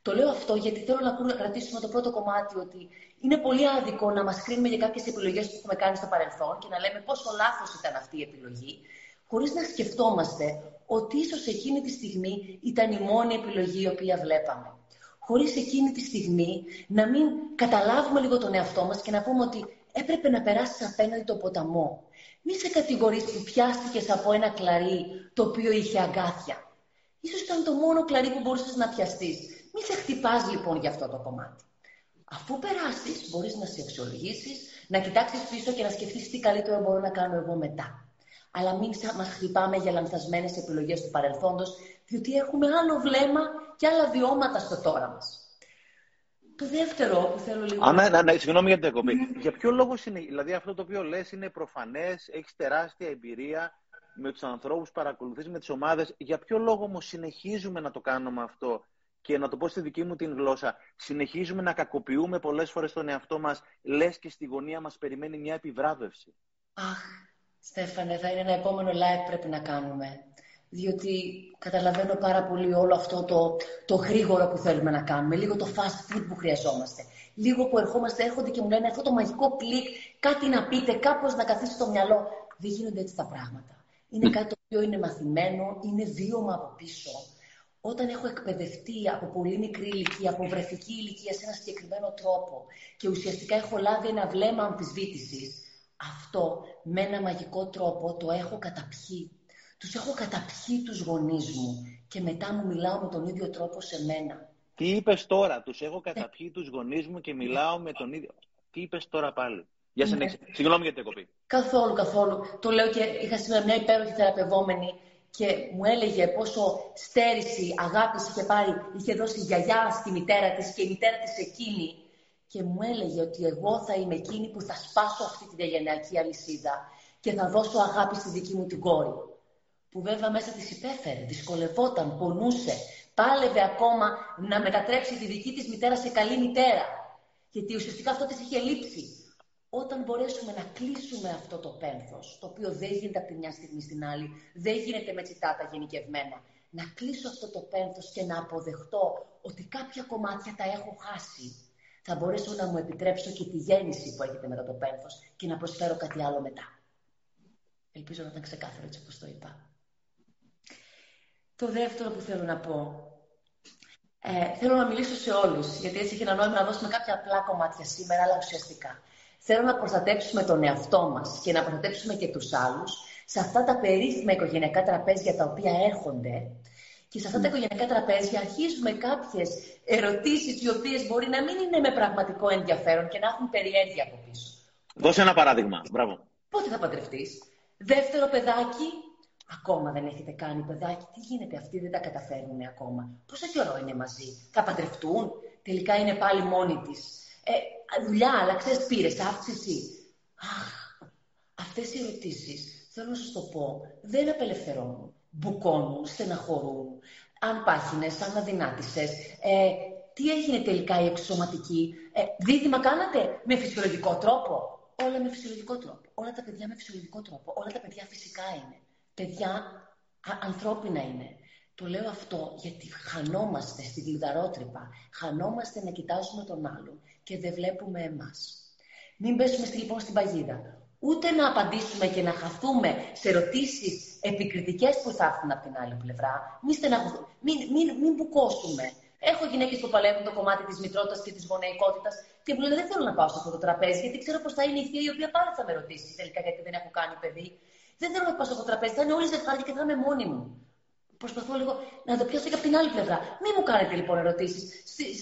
Το λέω αυτό γιατί θέλω να κρατήσουμε το πρώτο κομμάτι ότι είναι πολύ άδικο να μας κρίνουμε για κάποιες επιλογές που έχουμε κάνει στο παρελθόν και να λέμε πόσο λάθος ήταν αυτή η επιλογή, χωρίς να σκεφτόμαστε ότι ίσως εκείνη τη στιγμή ήταν η μόνη επιλογή η οποία βλέπαμε. Χωρίς εκείνη τη στιγμή να μην καταλάβουμε λίγο τον εαυτό μας και να πούμε ότι έπρεπε να περάσεις απέναντι το ποταμό. Μη σε κατηγορείς που πιάστηκες από ένα κλαρί το οποίο είχε αγκάθια. Ίσως ήταν το μόνο κλαρί που μπορούσες να πιαστείς. Μη σε χτυπάς λοιπόν για αυτό το κομμάτι. Αφού περάσεις, μπορείς να σε αξιολογήσεις, να κοιτάξεις πίσω και να σκεφτείς τι καλύτερο μπορώ να κάνω εγώ μετά. Αλλά μην μας χτυπάμε για λανθασμένες επιλογές του παρελθόντος, διότι έχουμε άλλο βλέμμα και άλλα βιώματα στο τώρα μας. Το δεύτερο που θέλω λίγο... Α, ναι, ναι, ναι, συγγνώμη για την διακοπή. Για ποιο λόγο είναι, δηλαδή αυτό το οποίο λες είναι προφανές, έχεις τεράστια εμπειρία με τους ανθρώπους, παρακολουθείς με τις ομάδες. Για ποιο λόγο όμως συνεχίζουμε να το κάνουμε αυτό και να το πω στη δική μου την γλώσσα, συνεχίζουμε να κακοποιούμε πολλές φορές τον εαυτό μας, λες και στη γωνία μας περιμένει μια επιβράβευση. Αχ, Στέφανε, θα είναι ένα επόμενο live πρέπει να κάνουμε. Διότι καταλαβαίνω πάρα πολύ όλο αυτό το, το γρήγορο που θέλουμε να κάνουμε, λίγο το fast food που χρειαζόμαστε. Λίγο που ερχόμαστε, έρχονται και μου λένε αυτό το μαγικό κλικ, κάτι να πείτε, κάπως να καθίσει στο μυαλό. Δεν γίνονται έτσι τα πράγματα. Είναι κάτι το οποίο είναι μαθημένο, είναι βίωμα από πίσω όταν έχω εκπαιδευτεί από πολύ μικρή ηλικία, από βρεφική ηλικία σε ένα συγκεκριμένο τρόπο και ουσιαστικά έχω λάβει ένα βλέμμα αμφισβήτησης, αυτό με ένα μαγικό τρόπο το έχω καταπιεί. Τους έχω καταπιεί τους γονείς μου και μετά μου μιλάω με τον ίδιο τρόπο σε μένα. Τι είπες τώρα, τους έχω καταπιεί τους γονείς μου και μιλάω με τον ίδιο... Τι είπες τώρα πάλι; Για ναι. Συγγνώμη για την κοπή. Καθόλου, καθόλου. Το λέω και είχα σήμερα μια υπέροχη θεραπευόμενη και μου έλεγε πόσο στέρηση, αγάπης είχε πάρει, είχε δώσει η γιαγιά στη μητέρα της και η μητέρα της εκείνη. Και μου έλεγε ότι εγώ θα είμαι εκείνη που θα σπάσω αυτή τη διαγενειακή αλυσίδα και θα δώσω αγάπη στη δική μου την κόρη. Που βέβαια μέσα της υπέφερε, δυσκολευόταν, πονούσε, πάλευε ακόμα να μετατρέψει τη δική της μητέρα σε καλή μητέρα. Γιατί ουσιαστικά αυτό της είχε λείψει όταν μπορέσουμε να κλείσουμε αυτό το πένθος, το οποίο δεν γίνεται από τη μια στιγμή στην άλλη, δεν γίνεται με τσιτάτα γενικευμένα, να κλείσω αυτό το πένθος και να αποδεχτώ ότι κάποια κομμάτια τα έχω χάσει, θα μπορέσω να μου επιτρέψω και τη γέννηση που έχετε μετά το πένθος και να προσφέρω κάτι άλλο μετά. Ελπίζω να ήταν ξεκάθαρο έτσι όπως το είπα. Το δεύτερο που θέλω να πω. Ε, θέλω να μιλήσω σε όλους, γιατί έτσι έχει ένα νόημα να δώσουμε κάποια απλά κομμάτια σήμερα, αλλά ουσιαστικά. Θέλω να προστατέψουμε τον εαυτό μας και να προστατέψουμε και τους άλλους σε αυτά τα περίφημα οικογενειακά τραπέζια τα οποία έρχονται και σε αυτά τα οικογενειακά τραπέζια αρχίζουμε κάποιες ερωτήσεις οι οποίες μπορεί να μην είναι με πραγματικό ενδιαφέρον και να έχουν περιέργεια από πίσω. Δώσε ένα παράδειγμα. Μπράβο. Πότε θα παντρευτείς; Δεύτερο παιδάκι; Ακόμα δεν έχετε κάνει παιδάκι. Τι γίνεται, αυτοί δεν τα καταφέρνουν ακόμα. Πόσο καιρό είναι μαζί; Θα παντρευτούν; Τελικά είναι πάλι μόνη της. Ε, δουλειά, αλλά ξέρεις, πήρες αύξηση. Αχ, αυτές οι ερωτήσεις, θέλω να σας το πω, δεν απελευθερώνουν. Μπουκώνουν, στεναχωρούν. Αν πάχινε, αν αδυνάτησες. Ε, τι έγινε τελικά η εξωματική. Ε, δίδυμα κάνατε με φυσιολογικό τρόπο; Όλα με φυσιολογικό τρόπο. Όλα τα παιδιά με φυσιολογικό τρόπο. Όλα τα παιδιά φυσικά είναι. Παιδιά α, ανθρώπινα είναι. Το λέω αυτό γιατί χανόμαστε στην κλειδαρότρυπα. Χανόμαστε να κοιτάζουμε τον άλλον και δεν βλέπουμε εμάς. Μην πέσουμε λοιπόν στην παγίδα. Ούτε να απαντήσουμε και να χαθούμε σε ερωτήσεις επικριτικές που θα έρθουν από την άλλη πλευρά. Μην, μην, μην, μην μπουκώσουμε. Έχω γυναίκες που παλεύουν το κομμάτι της μητρότητας και της γονεϊκότητας και μου λένε Δεν θέλω να πάω σε αυτό το τραπέζι, γιατί ξέρω πως θα είναι η θεία η οποία πάλι θα με ρωτήσει τελικά γιατί δεν έχω κάνει παιδί. Δεν θέλω να πάω σε αυτό το τραπέζι, θα είναι όλοι ζευγάρια και θα είμαι μόνη μου. Προσπαθώ λίγο να το πιάσω και από την άλλη πλευρά. Μην μου κάνετε λοιπόν ερωτήσεις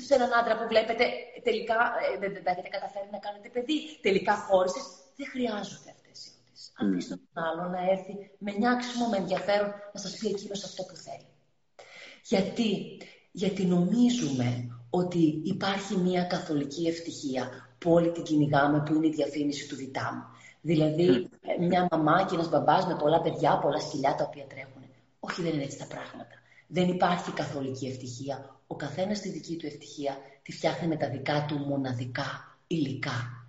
σε έναν άντρα που βλέπετε τελικά ε, δεν, δεν τα έχετε καταφέρει να κάνετε παιδί, τελικά χώρισες. Δεν χρειάζονται αυτές οι ερωτήσεις. Mm. Αφήστε τον άλλο να έρθει με νιάξιμο, με ενδιαφέρον να σας πει εκείνος αυτό που θέλει. Γιατί γιατί νομίζουμε ότι υπάρχει μια καθολική ευτυχία που όλοι την κυνηγάμε, που είναι η διαφήμιση του Βιτάμ. Δηλαδή, μια μαμά και ένας μπαμπάς με πολλά παιδιά, πολλά σκυλιά τα οποία τρέχουν. Όχι, δεν είναι έτσι τα πράγματα. Δεν υπάρχει καθολική ευτυχία. Ο καθένας τη δική του ευτυχία τη φτιάχνει με τα δικά του μοναδικά υλικά.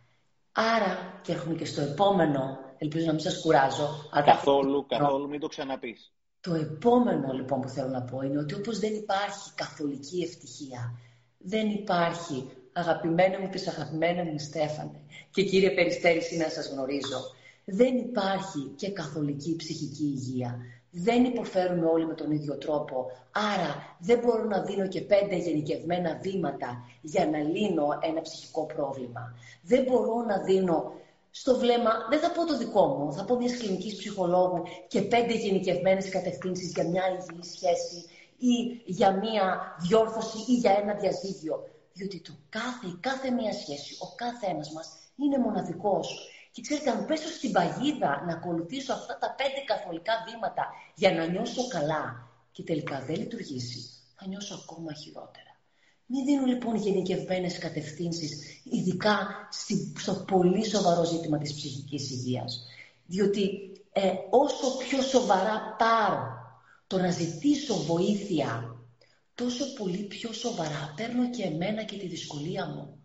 Άρα, και έρχομαι και στο επόμενο, ελπίζω να μην σας κουράζω. Καθόλου, καθόλου, μην το ξαναπείς. Το επόμενο λοιπόν που θέλω να πω είναι ότι όπως δεν υπάρχει καθολική ευτυχία, δεν υπάρχει αγαπημένο μου και αγαπημένο μου Στέφανε και κύριε Περιστέρη να σας γνωρίζω, δεν υπάρχει και καθολική ψυχική υγεία. Δεν υποφέρουμε όλοι με τον ίδιο τρόπο, άρα δεν μπορώ να δίνω και πέντε γενικευμένα βήματα για να λύνω ένα ψυχικό πρόβλημα. Δεν μπορώ να δίνω στο βλέμμα, δεν θα πω το δικό μου, θα πω μιας κλινικής ψυχολόγου και πέντε γενικευμένες κατευθύνσεις για μια υγιή σχέση ή για μια διόρθωση ή για ένα διαζύγιο. Διότι το κάθε, κάθε μια σχέση, ο κάθε ένας μας είναι μοναδικός. Και ξέρετε, αν πέσω στην παγίδα να ακολουθήσω αυτά τα πέντε καθολικά βήματα για να νιώσω καλά και τελικά δεν λειτουργήσει, θα νιώσω ακόμα χειρότερα. Μην δίνουν λοιπόν γενικευμένες κατευθύνσεις, ειδικά στο πολύ σοβαρό ζήτημα της ψυχικής υγείας. Διότι ε, όσο πιο σοβαρά πάρω το να ζητήσω βοήθεια, τόσο πολύ πιο σοβαρά παίρνω και εμένα και τη δυσκολία μου.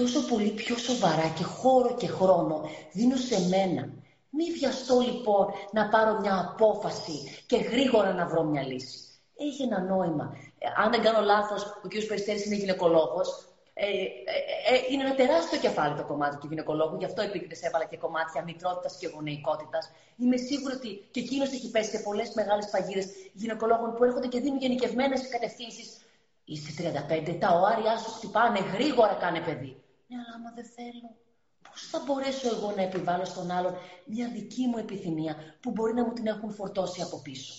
Τόσο πολύ πιο σοβαρά και χώρο και χρόνο δίνω σε μένα. Μη βιαστώ λοιπόν να πάρω μια απόφαση και γρήγορα να βρω μια λύση. Έχει ένα νόημα αν δεν κάνω λάθος, ο κ. Περιστέρης είναι γυναικολόγος. Ε, ε, ε, είναι ένα τεράστιο κεφάλι το κομμάτι του γυναικολόγου, γι' αυτό επίκριτε έβαλα και κομμάτια μητρότητας και γονεϊκότητας. Είμαι σίγουρη ότι και εκείνος έχει πέσει σε πολλές μεγάλες παγίδες γυναικολόγων που έρχονται και δίνουν γενικευμένες κατευθύνσεις. Είσαι 35, τα οάρια σου χτυπάνε, γρήγορα κάνε παιδί. Ναι, αλλά άμα δεν θέλω, πώς θα μπορέσω εγώ να επιβάλλω στον άλλον μια δική μου επιθυμία που μπορεί να μου την έχουν φορτώσει από πίσω;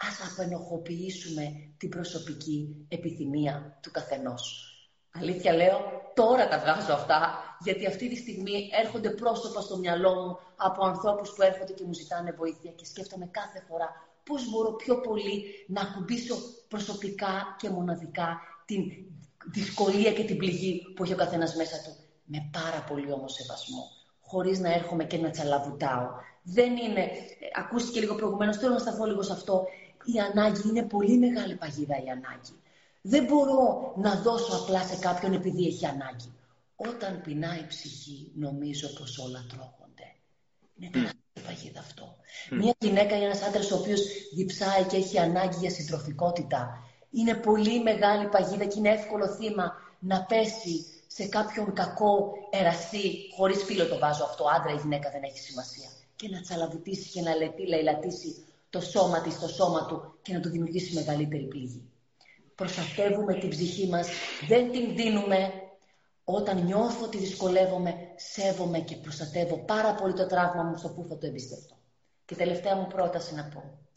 Ας απενοχοποιήσουμε την προσωπική επιθυμία του καθενός. Αλήθεια λέω, τώρα τα βγάζω αυτά, γιατί αυτή τη στιγμή έρχονται πρόσωπα στο μυαλό μου από ανθρώπους που έρχονται και μου ζητάνε βοήθεια και σκέφτομαι κάθε φορά πώς μπορώ πιο πολύ να ακουμπήσω προσωπικά και μοναδικά την δυσκολία και την πληγή που έχει ο καθένας μέσα του. Με πάρα πολύ όμως σεβασμό, χωρίς να έρχομαι και να τσαλαβουτάω. Δεν είναι, ε, ακούστηκε λίγο προηγουμένως, θέλω να σταθώ λίγο σε αυτό, η ανάγκη είναι πολύ μεγάλη παγίδα η ανάγκη. Δεν μπορώ να δώσω απλά σε κάποιον επειδή έχει ανάγκη. Όταν πεινάει η ψυχή, νομίζω πως όλα τρώγονται. Είναι τεράστια παγίδα αυτό. Μια γυναίκα ή ένας άντρας ο οποίος διψάει και έχει ανάγκη για συντροφικότητα, είναι πολύ μεγάλη παγίδα και είναι εύκολο θύμα να πέσει σε κάποιον κακό εραστή, χωρίς φίλο το βάζω αυτό, άντρα ή γυναίκα δεν έχει σημασία, και να τσαλαβουτήσει και να λαιλατήσει το σώμα της, το σώμα του και να του δημιουργήσει μεγαλύτερη πληγή. Προστατεύουμε την ψυχή μας, δεν την δίνουμε. Όταν νιώθω ότι δυσκολεύομαι, σέβομαι και προστατεύω πάρα πολύ το τραύμα μου στο που θα το εμπιστευτώ. Και τελευταία μου πρόταση να πω.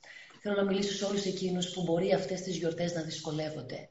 Θέλω να μιλήσω σε όλους εκείνους που μπορεί αυτές τις γιορτές να δυσκολεύονται.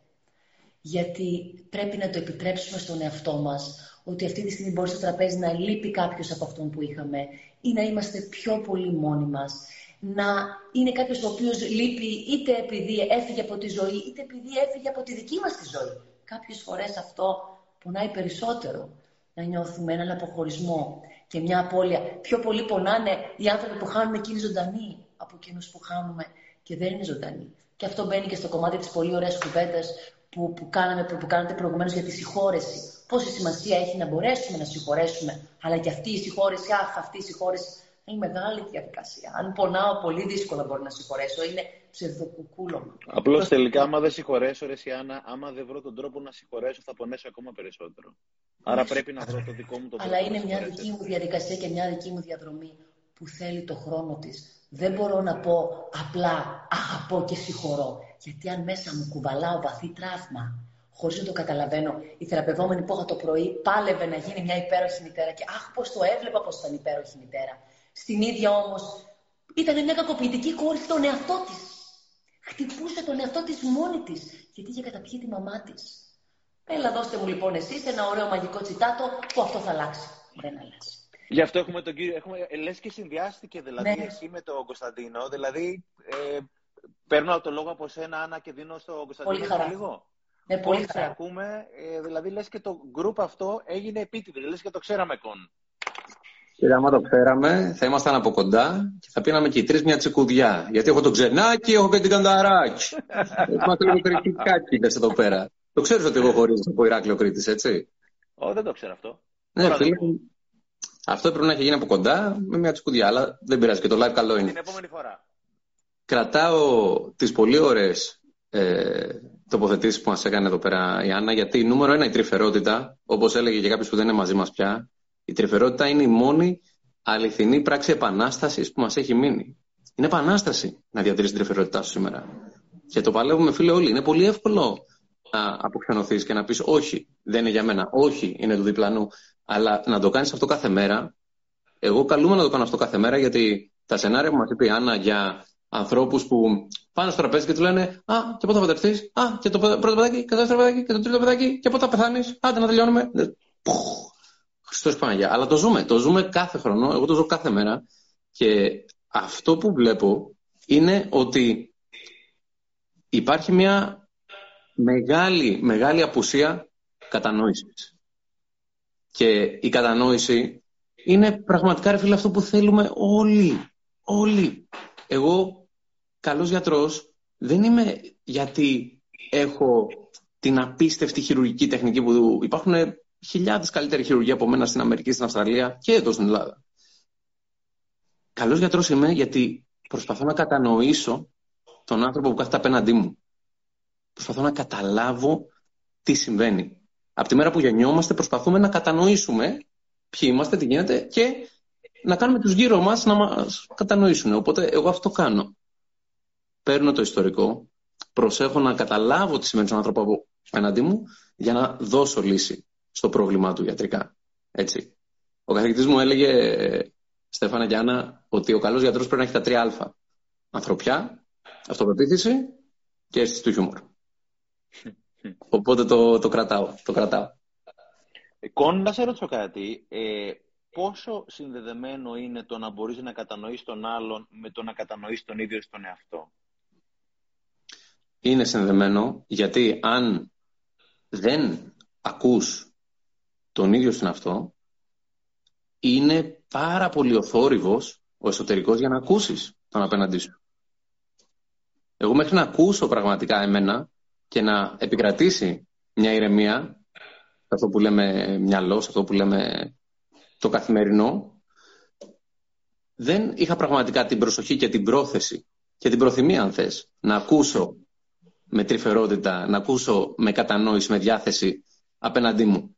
Γιατί πρέπει να το επιτρέψουμε στον εαυτό μας ότι αυτή τη στιγμή μπορεί στο τραπέζι να λείπει κάποιος από αυτόν που είχαμε ή να είμαστε πιο πολύ μόνοι μας να είναι κάποιος ο οποίος λείπει είτε επειδή έφυγε από τη ζωή, είτε επειδή έφυγε από τη δική μας τη ζωή. Κάποιες φορές αυτό πονάει περισσότερο. Να νιώθουμε έναν αποχωρισμό και μια απώλεια. Πιο πολύ πονάνε οι άνθρωποι που χάνουμε και είναι ζωντανοί από εκείνους που χάνουμε και δεν είναι ζωντανοί. Και αυτό μπαίνει και στο κομμάτι της πολύ ωραίας κουβέντας που, που, κάναμε, που κάνατε προηγουμένως για τη συγχώρεση. πόση σημασία έχει να μπορέσουμε να συγχωρέσουμε, αλλά και αυτή η συγχώρεση, αχ, αυτή η συγχώρεση είναι μεγάλη διαδικασία. Αν πονάω, πολύ δύσκολα μπορώ να συγχωρέσω. Είναι ψευδοκουκούλωμα. Απλώς τελικά, άμα δεν συγχωρέσω, ρε Σιάννα, άμα δεν βρω τον τρόπο να συγχωρέσω, θα πονέσω ακόμα περισσότερο. Άρα πρέπει να βρω το δικό μου τον τρόπο. Αλλά είναι μια δική μου διαδικασία και μια δική μου διαδρομή που θέλει το χρόνο της. Δεν μπορώ να πω απλά αγαπώ και συγχωρώ. Γιατί αν μέσα μου κουβαλάω βαθύ τραύμα, χωρίς να το καταλαβαίνω, η θεραπευόμενη που είχα το πρωί πάλευε να γίνει μια υπέροχη μητέρα και αχ, πώς το έβλεπα πως ήταν υπέροχη μητέρα. Στην ίδια όμως ήταν μια κακοποιητική κόρη στον εαυτό της. Χτυπούσε τον εαυτό της μόνη της, γιατί είχε καταπιεί τη μαμά της. Έλα, δώστε μου λοιπόν εσείς ένα ωραίο μαγικό τσιτάτο που αυτό θα αλλάξει. Δεν αλλάζει. Γι' αυτό έχουμε τον κύριο. Έχουμε, λες και συνδυάστηκε δηλαδή Ναι. εσύ με τον Κωνσταντίνο. Δηλαδή, ε, παίρνω το λόγο από σένα, Άννα, και δίνω στον Κωνσταντίνο Πολύ χαρά. λίγο. Με πολύ Όλοι σε χαρά. ακούμε, ε, δηλαδή λες και το group αυτό έγινε επίτηδε, λες και το ξέραμε κον. Και άμα το ξέραμε, θα ήμασταν από κοντά και θα πίναμε και οι τρεις μια τσικουδιά. Γιατί έχω το ξενάκι, έχω και την κανταράκι. Είμαστε λίγο κριτικάκι εδώ πέρα. Το ξέρεις ότι εγώ χωρίζω από Ηράκλειο Κρήτης, έτσι; Ω, δεν το ξέρω αυτό. Ναι, Τώρα το φίλε, πω. Αυτό πρέπει να έχει γίνει από κοντά με μια τσικουδιά, αλλά δεν πειράζει και το live καλό είναι. Την επόμενη φορά. Κρατάω τις πολύ ωραίες ε, τοποθετήσεις που μας έκανε εδώ πέρα η Άννα, γιατί νούμερο ένα η τρυφερότητα, όπως έλεγε και κάποιος που δεν είναι μαζί μας πια, η τρυφερότητα είναι η μόνη αληθινή πράξη επανάστασης που μας έχει μείνει. Είναι επανάσταση να διατηρήσει την τρυφερότητά σου σήμερα. Και το παλεύουμε φίλε όλοι. Είναι πολύ εύκολο να αποξενωθείς και να πεις όχι, δεν είναι για μένα, όχι, είναι του διπλανού. Αλλά να το κάνεις αυτό κάθε μέρα, εγώ καλούμαι να το κάνω αυτό κάθε μέρα γιατί τα σενάρια που μας είπε η Άννα για ανθρώπους που πάνε στο τραπέζι και τους λένε Α, και πότε θα παντρευτεί, Α, και το πρώτο παιδάκι, και το δεύτερο παιδάκι, και το τρίτο παιδάκι, και πότε θα πεθάνεις, άντε να τελειώνουμε. Ε, πουχ, Χριστός Παναγία. Αλλά το ζούμε, το ζούμε κάθε χρόνο, εγώ το ζω κάθε μέρα. Και αυτό που βλέπω είναι ότι υπάρχει μια μεγάλη, μεγάλη απουσία κατανόησης. Και η κατανόηση είναι πραγματικά ρε φίλε αυτό που θέλουμε όλοι. Όλοι. Εγώ καλός γιατρός δεν είμαι γιατί έχω την απίστευτη χειρουργική τεχνική που υπάρχουν χιλιάδες καλύτεροι χειρουργοί από μένα στην Αμερική, στην Αυστραλία και εδώ στην Ελλάδα. Καλός γιατρός είμαι γιατί προσπαθώ να κατανοήσω τον άνθρωπο που κάθεται απέναντί μου. Προσπαθώ να καταλάβω τι συμβαίνει. Από τη μέρα που γεννιόμαστε προσπαθούμε να κατανοήσουμε ποιοι είμαστε, τι γίνεται και να κάνουμε τους γύρω μας να μας κατανοήσουν. Οπότε εγώ αυτό κάνω. Παίρνω το ιστορικό, προσέχω να καταλάβω τι σημαίνει στον άνθρωπο από απέναντί μου για να δώσω λύση στο πρόβλημά του ιατρικά. Έτσι. Ο καθηγητής μου έλεγε, Στέφανα και Άννα, ότι ο καλός γιατρός πρέπει να έχει τα τρία α. Ανθρωπιά, αυτοπεποίθηση και αίσθηση του χιούμορ. Οπότε το, το κρατάω. Το κρατάω. Ε, Κον, να σε ρωτήσω κάτι. Ε, πόσο συνδεδεμένο είναι το να μπορείς να κατανοείς τον άλλον με το να κατανοείς τον ίδιο στον εαυτό; Είναι συνδεμένο γιατί αν δεν ακούς τον ίδιο στον αυτό, είναι πάρα πολύ ο θόρυβος, ο εσωτερικός για να ακούσεις τον απέναντί σου. Εγώ μέχρι να ακούσω πραγματικά εμένα και να επικρατήσει μια ηρεμία, σε αυτό που λέμε μυαλό, σε αυτό που λέμε το καθημερινό, δεν είχα πραγματικά την προσοχή και την πρόθεση και την προθυμία, αν θες, να ακούσω με τρυφερότητα, να ακούσω με κατανόηση, με διάθεση απέναντί μου.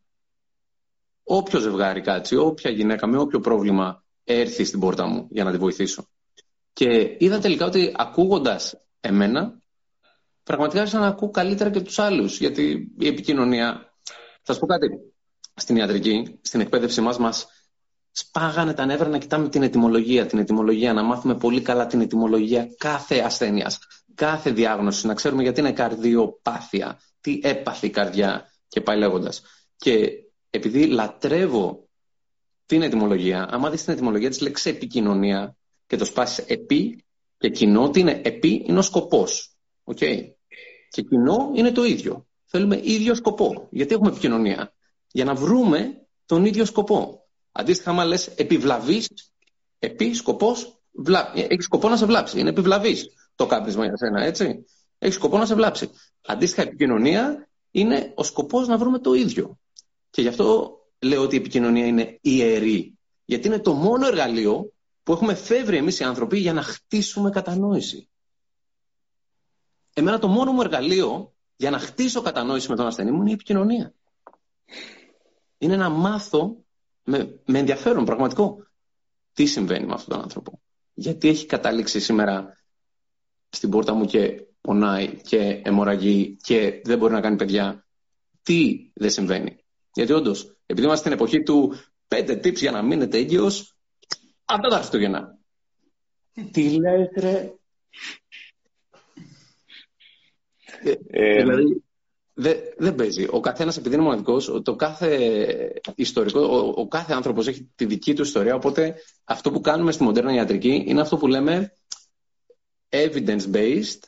Όποιο ζευγάρι κάτσει, όποια γυναίκα με όποιο πρόβλημα έρθει στην πόρτα μου για να τη βοηθήσω. Και είδα τελικά ότι ακούγοντας εμένα, πραγματικά άρχισα να ακούω καλύτερα και τους άλλους. Γιατί η επικοινωνία, θα σου πω κάτι, στην ιατρική, στην εκπαίδευση μας, μας σπάγανε τα νεύρα να κοιτάμε την ετυμολογία, την ετυμολογία, να μάθουμε πολύ καλά την ετυμολογία κάθε ασθένειας, κάθε διάγνωση, να ξέρουμε γιατί είναι καρδιοπάθεια, τι έπαθει η καρδιά και πάει λέγοντας. Και επειδή λατρεύω την ετυμολογία, άμα δεις την ετυμολογία της λέξη επικοινωνία και το σπάσεις επί και κοινό, τι είναι επί είναι ο σκοπός. Okay. Και κοινό είναι το ίδιο. Θέλουμε ίδιο σκοπό. Γιατί έχουμε επικοινωνία; Για να βρούμε τον ίδιο σκοπό. Αντίστοιχα, άμα λες επιβλαβής, επί σκοπός, βλά... έχεις σκοπό να σε βλάψει. Είναι επιβλαβής το κάπνισμα για σένα, έτσι. Έχεις σκοπό να σε βλάψει. Αντίστοιχα, επικοινωνία είναι ο σκοπός να βρούμε το ίδιο. Και γι' αυτό λέω ότι η επικοινωνία είναι ιερή. Γιατί είναι το μόνο εργαλείο που έχουμε φεύγει εμείς οι άνθρωποι για να χτίσουμε κατανόηση. Εμένα το μόνο μου εργαλείο για να χτίσω κατανόηση με τον ασθενή μου είναι η επικοινωνία. Είναι να μάθω με, με ενδιαφέρον πραγματικό τι συμβαίνει με αυτόν τον άνθρωπο. Γιατί έχει καταλήξει σήμερα στην πόρτα μου και πονάει και αιμορραγεί και δεν μπορεί να κάνει παιδιά. Τι δεν συμβαίνει. Γιατί όντως, επειδή είμαστε στην εποχή του πέντε tips για να μείνετε έγκυος, αυτά τα Χριστούγεννα. Τι λες ρε; Ε, δηλαδή, δεν δε παίζει. Ο καθένας, επειδή είναι μοναδικός, το κάθε ιστορικό, ο, ο κάθε άνθρωπος έχει τη δική του ιστορία. Οπότε αυτό που κάνουμε στη μοντέρνα ιατρική είναι αυτό που λέμε evidence-based,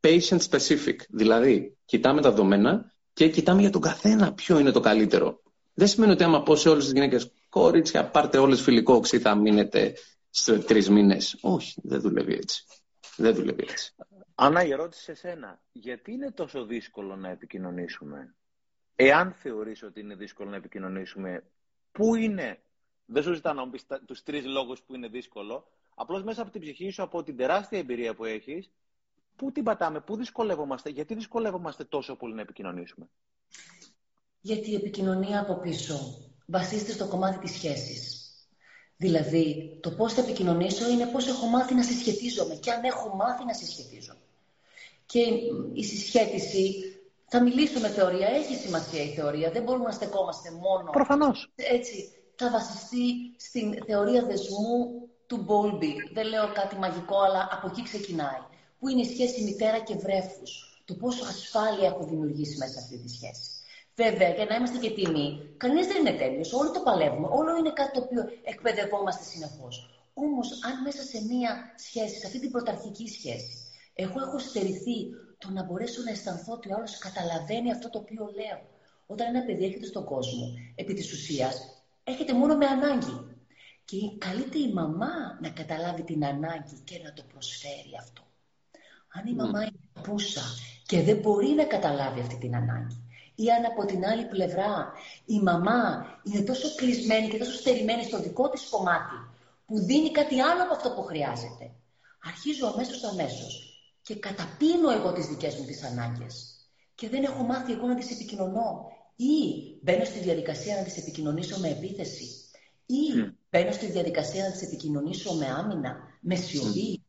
patient-specific. Δηλαδή, κοιτάμε τα δεδομένα και κοιτάμε για τον καθένα ποιο είναι το καλύτερο. Δεν σημαίνει ότι άμα πω σε όλες τις γυναίκες, κορίτσια, πάρτε όλες φιλικό οξύ, θα μείνετε σε τρεις μήνες. Όχι, δεν δουλεύει έτσι. Δεν δουλεύει έτσι. Άννα, η ερώτηση σε σένα. Γιατί είναι τόσο δύσκολο να επικοινωνήσουμε; Εάν θεωρείς ότι είναι δύσκολο να επικοινωνήσουμε, πού είναι, δεν σου ζητάω να μου πεις τους τρεις λόγους που είναι δύσκολο, απλώς μέσα από την ψυχή σου, από την τεράστια εμπειρία που έχεις, πού την πατάμε, πού δυσκολεύομαστε, γιατί δυσκολεύομαστε τόσο πολύ να επικοινωνήσουμε; Γιατί η επικοινωνία από πίσω βασίζεται στο κομμάτι της σχέσης. Δηλαδή, το πώς θα επικοινωνήσω είναι πώς έχω μάθει να συσχετίζομαι και αν έχω μάθει να συσχετίζομαι. Και η συσχέτιση, θα μιλήσω με θεωρία, έχει σημασία η θεωρία, δεν μπορούμε να στεκόμαστε μόνο... Προφανώς. Έτσι, θα βασιστεί στην θεωρία δεσμού του Μπόλμπι. Δεν λέω κάτι μαγικό, αλλά από εκεί ξεκινάει. Που είναι η σχέση μητέρα και βρέφους. Το πόσο ασφάλεια έχω δημιουργήσει μέσα σε αυτή τη σχέση. Βέβαια, για να είμαστε και τίμοι, κανείς δεν είναι τέλειος. Όλοι το παλεύουμε. Όλο είναι κάτι το οποίο εκπαιδευόμαστε συνεχώς. Όμως, αν μέσα σε μία σχέση, σε αυτή την πρωταρχική σχέση, εγώ έχω στερηθεί το να μπορέσω να αισθανθώ ότι ο άλλος καταλαβαίνει αυτό το οποίο λέω. Όταν ένα παιδί έρχεται στον κόσμο, επί της ουσίας, έρχεται μόνο με ανάγκη. Και καλείται η μαμά να καταλάβει την ανάγκη και να το προσφέρει αυτό. Αν η μαμά είναι πούσα και δεν μπορεί να καταλάβει αυτή την ανάγκη, ή αν από την άλλη πλευρά η μαμά είναι τόσο κλεισμένη και τόσο στερημένη στο δικό της κομμάτι που δίνει κάτι άλλο από αυτό που χρειάζεται. Αρχίζω αμέσως αμέσως και καταπίνω εγώ τις δικές μου τις ανάγκες. Και δεν έχω μάθει εγώ να τις επικοινωνώ. Ή μπαίνω στη διαδικασία να τις επικοινωνήσω με επίθεση. Ή μπαίνω στη διαδικασία να τις επικοινωνήσω με άμυνα, με σιωπή,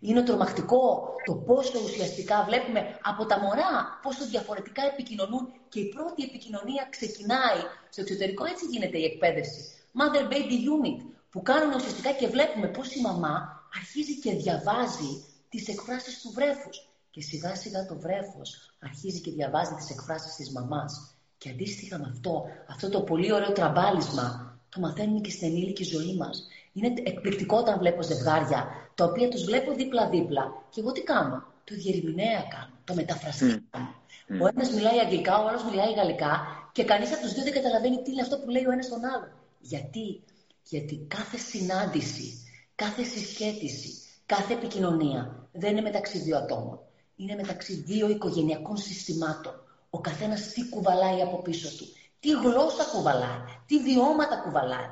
είναι τρομακτικό το πόσο ουσιαστικά βλέπουμε από τα μωρά πόσο διαφορετικά επικοινωνούν και η πρώτη επικοινωνία ξεκινάει στο εξωτερικό. Έτσι γίνεται η εκπαίδευση. Mother Baby Unit που κάνουν ουσιαστικά και βλέπουμε πώς η μαμά αρχίζει και διαβάζει τις εκφράσεις του βρέφους. Και σιγά σιγά το βρέφος αρχίζει και διαβάζει τις εκφράσεις της μαμάς. Και αντίστοιχα με αυτό, αυτό το πολύ ωραίο τραμπάλισμα το μαθαίνουμε και στην ενήλικη ζωή μας. Είναι εκπληκτικό όταν βλέπω ζευγάρια τα οποία τους βλέπω δίπλα-δίπλα. Και εγώ τι κάνω; Το διερμηνέα κάνω. Το μεταφραστή κάνω. Mm. Ο ένας μιλάει αγγλικά, ο άλλος μιλάει γαλλικά και κανείς από τους δύο δεν καταλαβαίνει τι είναι αυτό που λέει ο ένας τον άλλο. Γιατί; Γιατί κάθε συνάντηση, κάθε συσχέτιση, κάθε επικοινωνία δεν είναι μεταξύ δύο ατόμων. Είναι μεταξύ δύο οικογενειακών συστημάτων. Ο καθένας τι κουβαλάει από πίσω του. Τι γλώσσα κουβαλάει. Τι βιώματα κουβαλάει.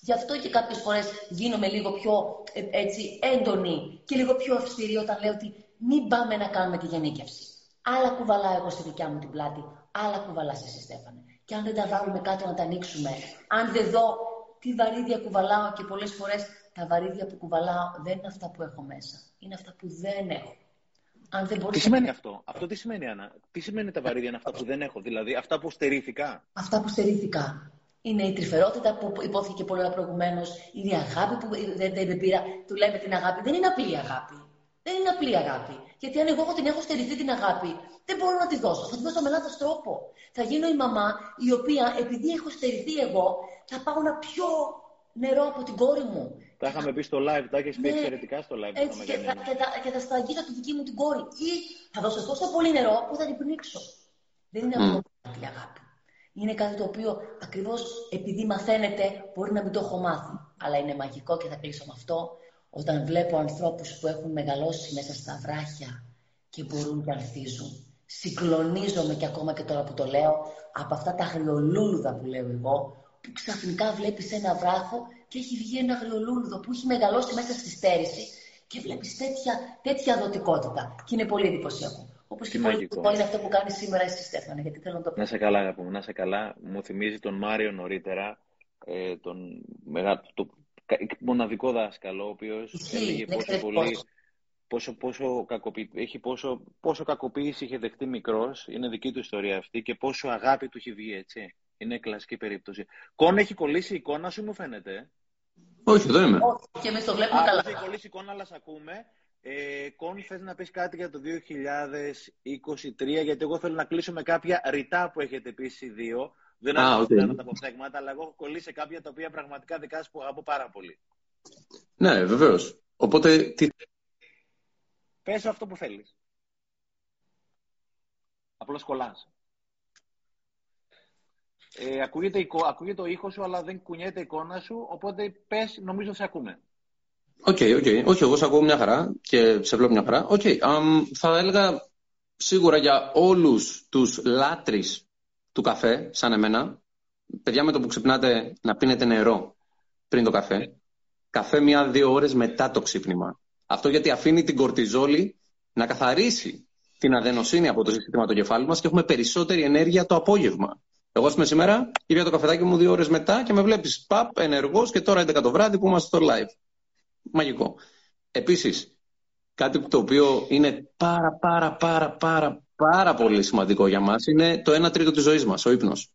Γι' αυτό και κάποιες φορές γίνομαι λίγο πιο ε, έτσι, έντονη και λίγο πιο αυστηρή όταν λέω ότι μην πάμε να κάνουμε τη γενίκευση. Άλλα κουβαλάω εγώ στη δικιά μου την πλάτη, άλλα κουβαλά εσύ Στέφανε. Και αν δεν τα βάλουμε κάτω να τα ανοίξουμε, αν δεν δω τι βαρύδια κουβαλάω και πολλές φορές τα βαρύδια που κουβαλάω δεν είναι αυτά που έχω μέσα. Είναι αυτά που δεν έχω. Αν δεν τι σημαίνει αυτό, αυτό τι σημαίνει Άννα, τι σημαίνει τα βαρύδια είναι αυτά που δεν έχω, δηλαδή αυτά που στερήθηκα; Αυτά που στερήθηκα. Είναι η τρυφερότητα που υπόθηκε πολύ προηγουμένως. Είναι η αγάπη που δεν, δεν πήρα. Του λέμε την αγάπη. Δεν είναι απλή αγάπη. Δεν είναι απλή αγάπη. Γιατί αν εγώ την έχω στερηθεί την αγάπη, δεν μπορώ να τη δώσω. Θα τη δώσω με λάθος τρόπο. Θα γίνω η μαμά η οποία, επειδή έχω στερηθεί εγώ, θα πάω να πιω νερό από την κόρη μου. Τα είχαμε πει στο live, τα έχεις πει ναι, εξαιρετικά στο live. Έτσι, και, θα, και, θα, και θα σταγίσω τη δική μου την κόρη. Ή θα δώσω τόσο πολύ νερό που θα την πνίξω. Δεν είναι αυτό η αγάπη. Είναι κάτι το οποίο ακριβώς επειδή μαθαίνετε, μπορεί να μην το έχω μάθει. Αλλά είναι μαγικό και θα κλείσω με αυτό. Όταν βλέπω ανθρώπους που έχουν μεγαλώσει μέσα στα βράχια και μπορούν και ανθίζουν. συγκλονίζομαι και ακόμα και τώρα που το λέω από αυτά τα αγριολούλουδα που λέω εγώ που ξαφνικά βλέπεις ένα βράχο και έχει βγει ένα αγριολούλουδο που έχει μεγαλώσει μέσα στη στέρηση και βλέπεις τέτοια, τέτοια δοτικότητα και είναι πολύ εντυπωσιακό. Όπως και πολύ εντυπωσιακό είναι αυτό που κάνεις σήμερα εσύ, Στέφανε, γιατί θέλω να το πω. Να σε καλά, αγαπητέ μου, να σε καλά. Μου θυμίζει τον Μάριο νωρίτερα, ε, τον μεγα... το μοναδικό δάσκαλο, ο οποίος έλεγε πόσο πολύ πόσο, πόσο, κακοποιη... έχει πόσο, πόσο κακοποίηση είχε δεχτεί μικρός, είναι δική του ιστορία αυτή και πόσο αγάπη του έχει βγει, έτσι. Είναι κλασική περίπτωση. Κον έχει κολλήσει η εικόνα σου, μου φαίνεται. Όχι, δεν είμαι. Όχι, και εμείς το βλέπουμε Α, καλά. Έχει κολλήσει η εικόνα, αλλά σε ακούμε. Ε, Κον, θες να πεις κάτι για το 2023, γιατί εγώ θέλω να κλείσω με κάποια ρητά που έχετε πει οι δύο. Δεν έχω okay. τα αποφθέγματα, αλλά εγώ έχω κολλήσει κάποια τα οποία πραγματικά δικά που αγαπώ πάρα πολύ. Ναι, βεβαίως. Οπότε τι Πες αυτό που θέλεις. Απλώς κολλάς. Ε, ακούγεται, ακούγεται ο ήχος σου, αλλά δεν κουνιέται η εικόνα σου, οπότε πες, νομίζω σε ακούμε. OK, okay, okay. όχι, εγώ σε ακούω μια χαρά και σε βλέπω μια χαρά. Okay, um, θα έλεγα σίγουρα για όλους τους λάτρεις του καφέ, σαν εμένα, παιδιά με το που ξυπνάτε να πίνετε νερό πριν το καφέ, καφέ μία-δύο ώρες μετά το ξύπνημα. Αυτό γιατί αφήνει την κορτιζόλη να καθαρίσει την αδενοσύνη από το σύστημα του κεφάλου μας και έχουμε περισσότερη ενέργεια το απόγευμα. Εγώ, α πούμε, σήμερα ήπια το καφεδάκι μου δύο ώρες μετά και με βλέπεις παπ, ενεργός και τώρα 11 το βράδυ που είμαστε στο live. Μαγικό. Επίσης, κάτι το οποίο είναι πάρα πάρα πάρα πάρα πάρα πολύ σημαντικό για μας είναι το 1 τρίτο της ζωής μας, ο ύπνος.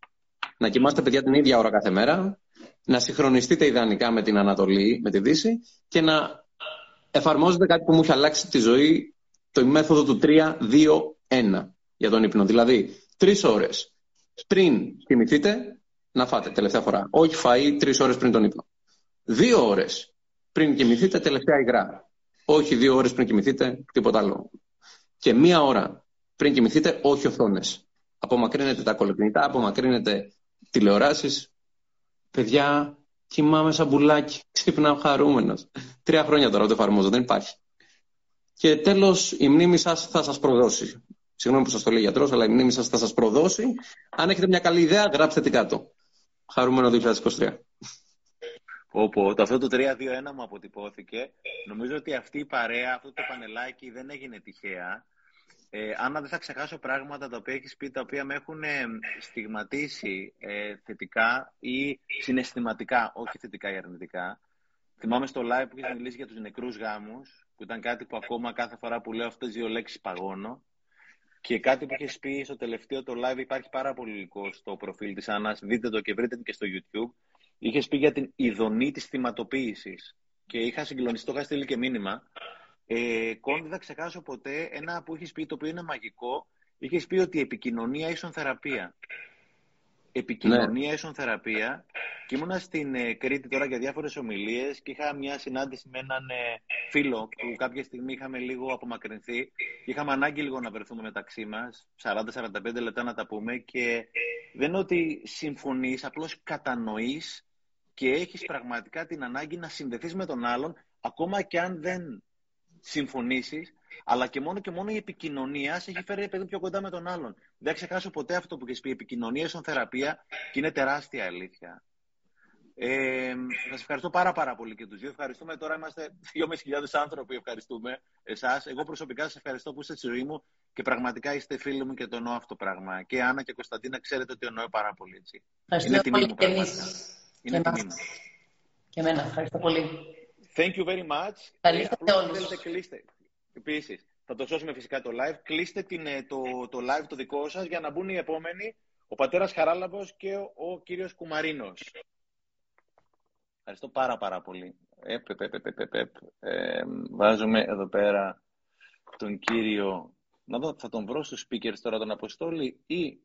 Να κοιμάστε παιδιά την ίδια ώρα κάθε μέρα, να συγχρονιστείτε ιδανικά με την Ανατολή, με τη Δύση και να εφαρμόζεται κάτι που μου έχει αλλάξει τη ζωή, το μέθοδο του 3-2-1 για τον ύπνο. Δηλαδή, τρεις ώρες πριν κοιμηθείτε, να φάτε τελευταία φορά. Όχι φαΐ τρεις ώρες πριν τον ύπνο. Δύο ώρες πριν κοιμηθείτε, τελευταία υγρά. Όχι δύο ώρες πριν κοιμηθείτε, τίποτα άλλο. Και μία ώρα πριν κοιμηθείτε, όχι οθόνες. Απομακρύνετε τα κολοκυνητά, απομακρύνετε τηλεοράσεις. Παιδιά, Κοιμάμαι σαν πουλάκι. Ξύπνα χαρούμενος. Τρία χρόνια τώρα το εφαρμόζω, δεν υπάρχει. Και τέλος, η μνήμη σας θα σας προδώσει. Συγγνώμη που σας το λέει γιατρός, αλλά η μνήμη σας θα σας προδώσει. Αν έχετε μια καλή ιδέα, γράψτε την κάτω. Χαρούμενο 2023. Όπου το αυτό το 3-2-1 μου αποτυπώθηκε. Νομίζω ότι αυτή η παρέα, αυτό το πανελάκι δεν έγινε τυχαία. Ε, Άννα, δεν θα ξεχάσω πράγματα τα οποία έχεις πει, τα οποία με έχουν ε, στιγματίσει ε, θετικά ή συναισθηματικά, όχι θετικά ή αρνητικά. Θυμάμαι στο live που είχες μιλήσει για τους νεκρούς γάμους, που ήταν κάτι που ακόμα κάθε φορά που λέω αυτές τις δύο λέξεις παγώνω. Και κάτι που είχες πει στο τελευταίο το live, υπάρχει πάρα πολύ υλικό στο προφίλ της Άννας, δείτε το και βρείτε και στο YouTube. Είχες πει για την ειδονή της θυματοποίησης. Και είχα συγκλονιστεί, το είχα στείλει και μήνυμα, ε, Κόν, δεν θα ξεχάσω ποτέ ένα που έχει πει το οποίο είναι μαγικό. Είχες πει ότι επικοινωνία ίσον θεραπεία. Επικοινωνία ναι. ίσον θεραπεία. Και ήμουνα στην ε, Κρήτη τώρα για διάφορες ομιλίες και είχα μια συνάντηση με έναν ε, φίλο που κάποια στιγμή είχαμε λίγο απομακρυνθεί και είχαμε ανάγκη λίγο να βρεθούμε μεταξύ μας, 40-45 λεπτά να τα πούμε. Και δεν είναι ότι συμφωνείς, απλώς κατανοείς και έχεις πραγματικά την ανάγκη να συνδεθείς με τον άλλον, ακόμα και αν δεν συμφωνήσεις, αλλά και μόνο και μόνο η επικοινωνία σε έχει φέρει παιδί πιο κοντά με τον άλλον. Δεν ξεχάσω ποτέ αυτό που έχει πει. Η επικοινωνία στον θεραπεία και είναι τεράστια αλήθεια. Ε, σας ευχαριστώ πάρα, πάρα πολύ και τους δύο. Ευχαριστούμε. Τώρα είμαστε 2.500 άνθρωποι. Ευχαριστούμε εσάς. Εγώ προσωπικά σας ευχαριστώ που είστε στη ζωή μου και πραγματικά είστε φίλοι μου και το εννοώ αυτό το πράγμα. Και Άννα και Κωνσταντίνα, ξέρετε ότι εννοώ πάρα πολύ. Έτσι. Είναι τιμή μου. Είναι τιμή μου. Και εμένα. Ευχαριστώ πολύ. Thank you very much. Καλήστε ε, όλους. κλείστε. Επίσης, θα το σώσουμε φυσικά το live. Κλείστε την, ε, το, το live το δικό σας για να μπουν οι επόμενοι, ο πατέρας Χαράλαμπος και ο, ο κύριος Κουμαρίνος. Ευχαριστώ πάρα πάρα πολύ. Επ, επ, επ, επ, επ, ε, βάζουμε εδώ πέρα τον κύριο... Να δω, θα τον βρω στους speakers τώρα τον Αποστόλη ή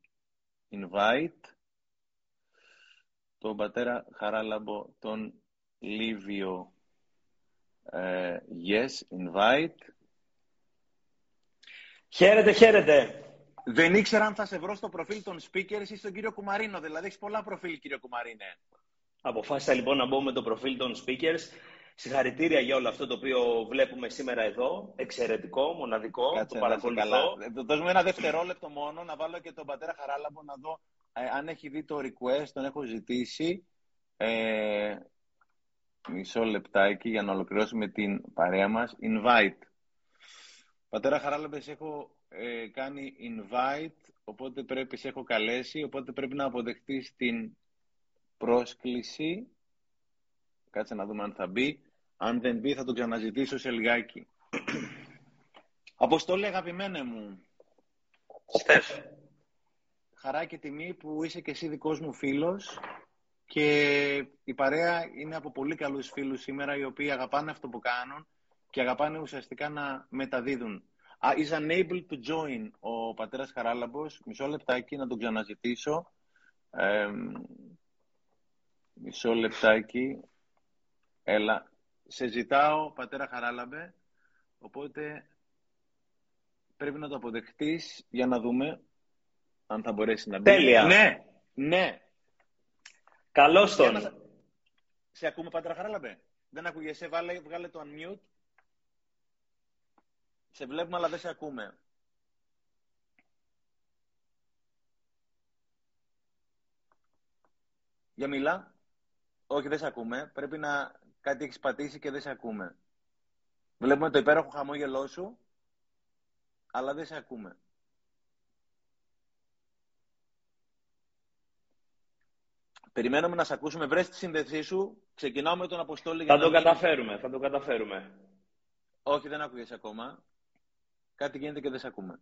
invite τον πατέρα Χαράλαμπο, τον Λίβιο Uh, yes, invite. Χαίρετε, χαίρετε. Δεν ήξερα αν θα σε βρω στο προφίλ των speakers ή στον κύριο Κουμαρίνο. Δηλαδή, έχεις πολλά προφίλ, κύριο Κουμαρίνε. Αποφάσισα λοιπόν να μπω με το προφίλ των speakers. Συγχαρητήρια για όλο αυτό το οποίο βλέπουμε σήμερα εδώ. Εξαιρετικό, μοναδικό. Κάτσε το να είσαι παρακολουθώ. καλά. Ε, Δώσ' μου ένα δευτερόλεπτο μόνο να βάλω και τον πατέρα Χαράλαμπο να δω ε, αν έχει δει το request, τον έχω ζητήσει. Ε, μισό λεπτάκι για να ολοκληρώσουμε την παρέα μας. Invite. Πατέρα Χαράλαμπες, σε έχω ε, κάνει invite, οπότε πρέπει, σε έχω καλέσει, οπότε πρέπει να αποδεχτείς την πρόσκληση. Κάτσε να δούμε αν θα μπει. Αν δεν μπει θα τον ξαναζητήσω σε λιγάκι. Αποστόλη αγαπημένε μου. Στεφ. Χαρά και τιμή που είσαι και εσύ δικός μου φίλος και η παρέα είναι από πολύ καλούς φίλους σήμερα οι οποίοι αγαπάνε αυτό που κάνουν και αγαπάνε ουσιαστικά να μεταδίδουν. Ah, is unable to join ο πατέρας Χαράλαμπος. Μισό λεπτάκι να τον ξαναζητήσω. Εμ, μισό λεπτάκι. Έλα. Σε ζητάω, πατέρα Χαράλαμπε. Οπότε πρέπει να το αποδεχτείς για να δούμε αν θα μπορέσει να μπει. Τέλεια. Ναι, ναι. Καλώς Για τον. να σα- Σε ακούμε, πατέρα Χαράλαμπε. Δεν ακούγεσαι, βάλε, βγάλε το unmute. Σε βλέπουμε, αλλά δεν σε ακούμε. Για μιλά. Όχι, δεν σε ακούμε. Πρέπει να κάτι έχεις πατήσει και δεν σε ακούμε. Βλέπουμε το υπέροχο χαμόγελό σου, αλλά δεν σε ακούμε. Περιμένουμε να σε ακούσουμε. Βρες τη σύνδεσή σου. Ξεκινάω με τον Αποστόλη. για Θα να το μην- καταφέρουμε, θα το καταφέρουμε. Όχι, δεν άκουγες ακόμα. Κάτι γίνεται και δεν σε ακούμε.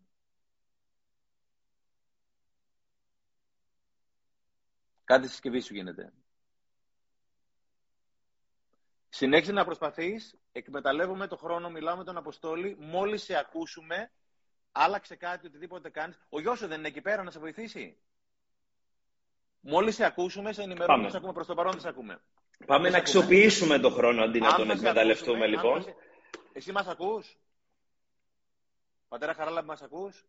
Κάτι στη συσκευή σου γίνεται. Συνέχισε να προσπαθείς, εκμεταλλεύομαι το χρόνο, μιλάω με τον Αποστόλη, μόλις σε ακούσουμε, άλλαξε κάτι, οτιδήποτε κάνεις. Ο γιος σου δεν είναι εκεί πέρα να σε βοηθήσει; Μόλις σε ακούσουμε, σε ενημερώνουμε, Πάμε. σε ακούμε. Προς το παρόν δεν σε ακούμε. Πάμε Δεν να σε ακούμε. αξιοποιήσουμε τον χρόνο αντί να Αν τον θα σε εκμεταλλευτούμε, ακούσουμε, λοιπόν. αν θα σε- Εσύ μας ακούς; Πατέρα Χαράλαμπη, μας ακούς;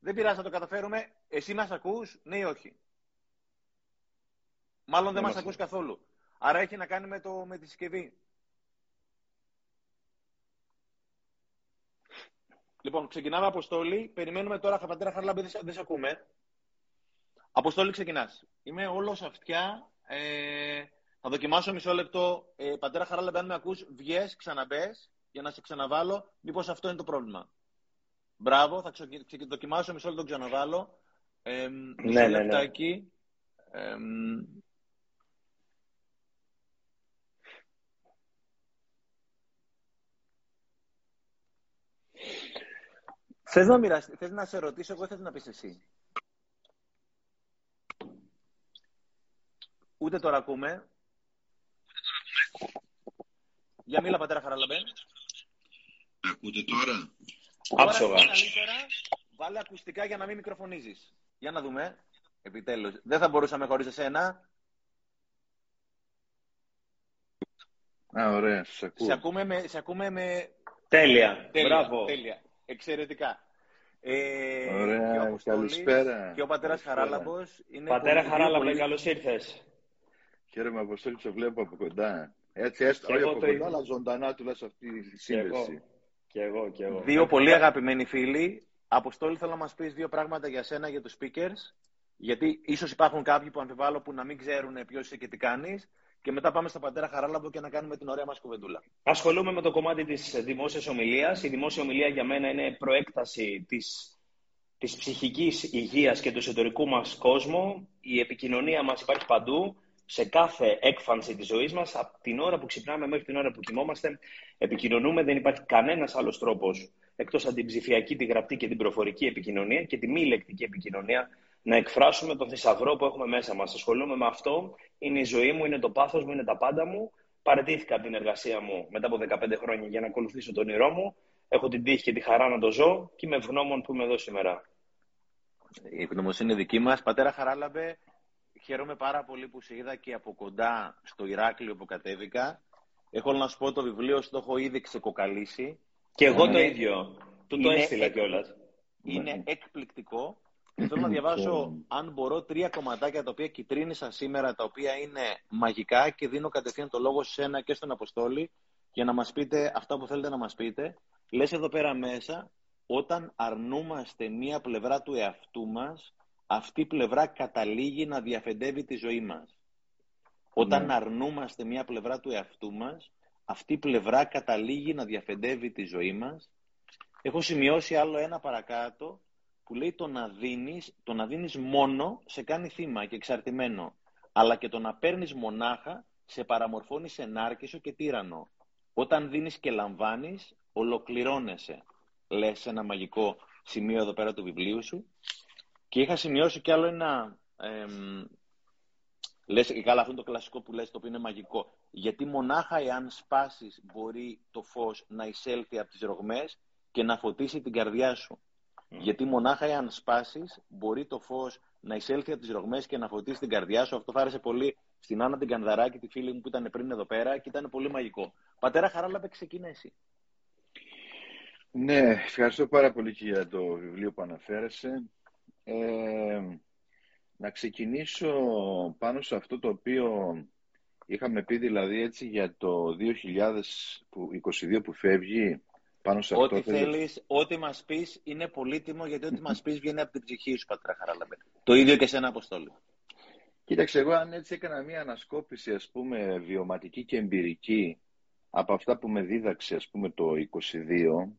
Δεν πειράζει να το καταφέρουμε. Εσύ μας ακούς, ναι ή όχι; Μάλλον δεν Δεν μας μας ακούς καθόλου. Άρα έχει να κάνει με, το, με τη συσκευή. Λοιπόν, ξεκινάμε Αποστόλη. Περιμένουμε τώρα, πατέρα Χαράλαμπη, δεν, σε- δεν σε ακούμε. Αποστόλη, ξεκινάς. Είμαι όλος αυτιά. Ε, θα δοκιμάσω μισό λεπτό. Ε, πατέρα Χαράλαμπη, αν με ακούς, βγες, ξαναμπες, για να σε ξαναβάλω. Μήπως αυτό είναι το πρόβλημα. Μπράβο, θα ξε- ξε- δοκιμάσω μισό λεπτό, ξαναβάλω. Ε, μισό ναι, ναι. λεπτάκι. Ε, Θες να, μοιραστεί, θες να σε ρωτήσω, εγώ θες να πεις εσύ. Ούτε τώρα ακούμε. Για μίλα, πατέρα Χαραλαμπέ. Ακούτε τώρα. Τώρα Άψογα. ακούς καλύτερα. Βάλε ακουστικά για να μην μικροφωνίζεις. Για να δούμε. Επιτέλους. Δεν θα μπορούσαμε χωρίς εσένα. Α, ωραία, σας ακούω. Σε ακούμε με... Σε ακούμε με... Τέλεια. Τέλεια, Μπράβο. τέλεια. Εξαιρετικά. Ε, Ωραία, και ο Αποστόλης καλησπέρα. Και ο πατέρας Καλησπέρα. Χαράλαμπος. Είναι Πατέρα πολύ- Χαράλαμπε, πολύ- καλώς ήρθες. Χαίρομαι, Αποστόλη, σε βλέπω από κοντά. Έτσι, έστω, Κι όχι εγώ από το κοντά, ίδιο. αλλά ζωντανά τουλάχιστον αυτή τη Κι εγώ. σύνδεση. Κι εγώ, κι εγώ. Δύο πολύ αγαπημένοι φίλοι. Αποστόλη, θέλω να μας πεις δύο πράγματα για σένα, για τους speakers. Γιατί ίσως υπάρχουν κάποιοι που αμφιβάλλω που να μην ξέρουν ποιος είσαι και τι κάνεις. Και μετά πάμε στον πατέρα Χαράλαμπο και να κάνουμε την ωραία μας κουβεντούλα. Ασχολούμαι με το κομμάτι της δημόσιας ομιλίας. Η δημόσια ομιλία για μένα είναι προέκταση της, της ψυχικής υγείας και του εσωτερικού μας κόσμου. Η επικοινωνία μας υπάρχει παντού, σε κάθε έκφανση της ζωής μας. Από την ώρα που ξυπνάμε μέχρι την ώρα που κοιμόμαστε, επικοινωνούμε. Δεν υπάρχει κανένας άλλος τρόπος, εκτός από την ψηφιακή, τη γραπτή και την προφορική επικοινωνία και τη μη λεκτική επικοινωνία, να εκφράσουμε τον θησαυρό που έχουμε μέσα μας. Ασχολούμαι με αυτό. Είναι η ζωή μου, είναι το πάθος μου, είναι τα πάντα μου. Παραιτήθηκα από την εργασία μου μετά από 15 χρόνια για να ακολουθήσω τον όνειρό μου. Έχω την τύχη και τη χαρά να το ζω και είμαι ευγνώμων που είμαι εδώ σήμερα. Η ευγνωμοσύνη δική μας. Πατέρα Χαράλαμπε, χαίρομαι πάρα πολύ που σε είδα και από κοντά στο Ηράκλειο που κατέβηκα. Έχω να σου πω το βιβλίο σου το έχω ήδη ξεκοκαλίσει. Και εγώ το Είναι- ίδιο. Του το είναι έστειλα εκ- κιόλας. Είναι εκπληκτικό. Και θέλω να διαβάσω, Λοιπόν, αν μπορώ, τρία κομματάκια τα οποία κυτρίνησα σήμερα, τα οποία είναι μαγικά και δίνω κατευθείαν το λόγο σε ένα και στον Αποστόλη για να μας πείτε αυτά που θέλετε να μας πείτε. Λες εδώ πέρα μέσα, όταν αρνούμαστε μία πλευρά του εαυτού μας, αυτή η πλευρά καταλήγει να διαφεντεύει τη ζωή μας. Όταν Ναι. αρνούμαστε μία πλευρά του εαυτού μας, αυτή η πλευρά καταλήγει να διαφεντεύει τη ζωή μας. Έχω σημειώσει άλλο ένα παρακάτω που λέει το να δίνεις, το να δίνεις μόνο σε κάνει θύμα και εξαρτημένο. Αλλά και το να παίρνεις μονάχα σε παραμορφώνει σε νάρκισο και τύρανο. Όταν δίνεις και λαμβάνεις, ολοκληρώνεσαι. Λες ένα μαγικό σημείο εδώ πέρα του βιβλίου σου. Και είχα σημειώσει κι άλλο ένα... εμ, λες, και καλά αυτό είναι το κλασικό που λες, το οποίο είναι μαγικό. Γιατί μονάχα εάν σπάσεις μπορεί το φως να εισέλθει από τις ρογμές και να φωτίσει την καρδιά σου. Γιατί μονάχα εάν σπάσεις μπορεί το φως να εισέλθει από τις ρογμές και να φωτίσει την καρδιά σου. Αυτό θα άρεσε πολύ στην Άννα την Κανδαράκη, τη φίλη μου που ήταν πριν εδώ πέρα και ήταν πολύ μαγικό. Πατέρα Χαράλαμπε, ξεκινά εσύ. Ναι, ευχαριστώ πάρα πολύ και για το βιβλίο που αναφέρεσαι. Ε, να ξεκινήσω πάνω σε αυτό το οποίο είχαμε πει δηλαδή έτσι για το 2022 που φεύγει πάνω σε αυτό Ό,τι θέλω- θέλεις, ό,τι μας πεις είναι πολύτιμο γιατί ό,τι μας πεις βγαίνει από την ψυχή σου, Πατέρα Χαράλαμπε. Το ίδιο και σε ένα αποστόλιο. Κοίταξε, εγώ αν έτσι έκανα μια ανασκόπηση ας πούμε βιωματική και εμπειρική από αυτά που με δίδαξε ας πούμε το 22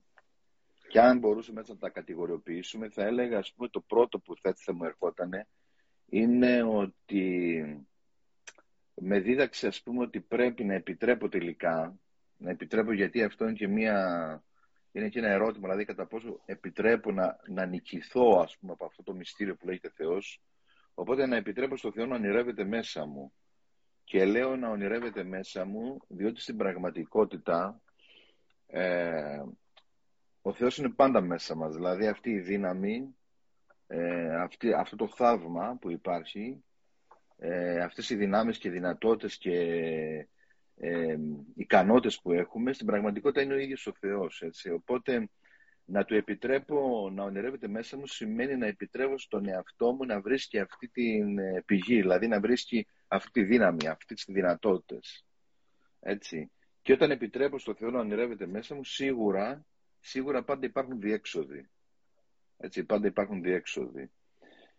και αν μπορούσαμε έτσι να τα κατηγοριοποιήσουμε θα έλεγα ας πούμε το πρώτο που θα έτσι θα μου ερχότανε είναι ότι με δίδαξε ας πούμε ότι πρέπει να επιτρέπω τελικά να επιτρέπω γιατί αυτό είναι και μια είναι και ένα ερώτημα δηλαδή κατά πόσο επιτρέπω να, να νικηθώ ας πούμε από αυτό το μυστήριο που λέγεται Θεός οπότε να επιτρέπω στο Θεό να ονειρεύεται μέσα μου. Και λέω να ονειρεύεται μέσα μου διότι στην πραγματικότητα ε, ο Θεός είναι πάντα μέσα μας δηλαδή αυτή η δύναμη ε, αυτή, αυτό το θαύμα που υπάρχει ε, αυτές οι δυνάμεις και δυνατότητες και ε, ικανότητες που έχουμε, στην πραγματικότητα είναι ο ίδιος ο Θεός. Έτσι. Οπότε να του επιτρέπω να ονειρεύεται μέσα μου σημαίνει να επιτρέπω στον εαυτό μου να βρίσκει αυτή την ε, πηγή, δηλαδή να βρίσκει αυτή τη δύναμη, αυτές τις δυνατότητες. Έτσι. Και όταν επιτρέπω στον Θεό να ονειρεύεται μέσα μου, σίγουρα, σίγουρα πάντα υπάρχουν διέξοδοι. Έτσι, πάντα υπάρχουν διέξοδοι.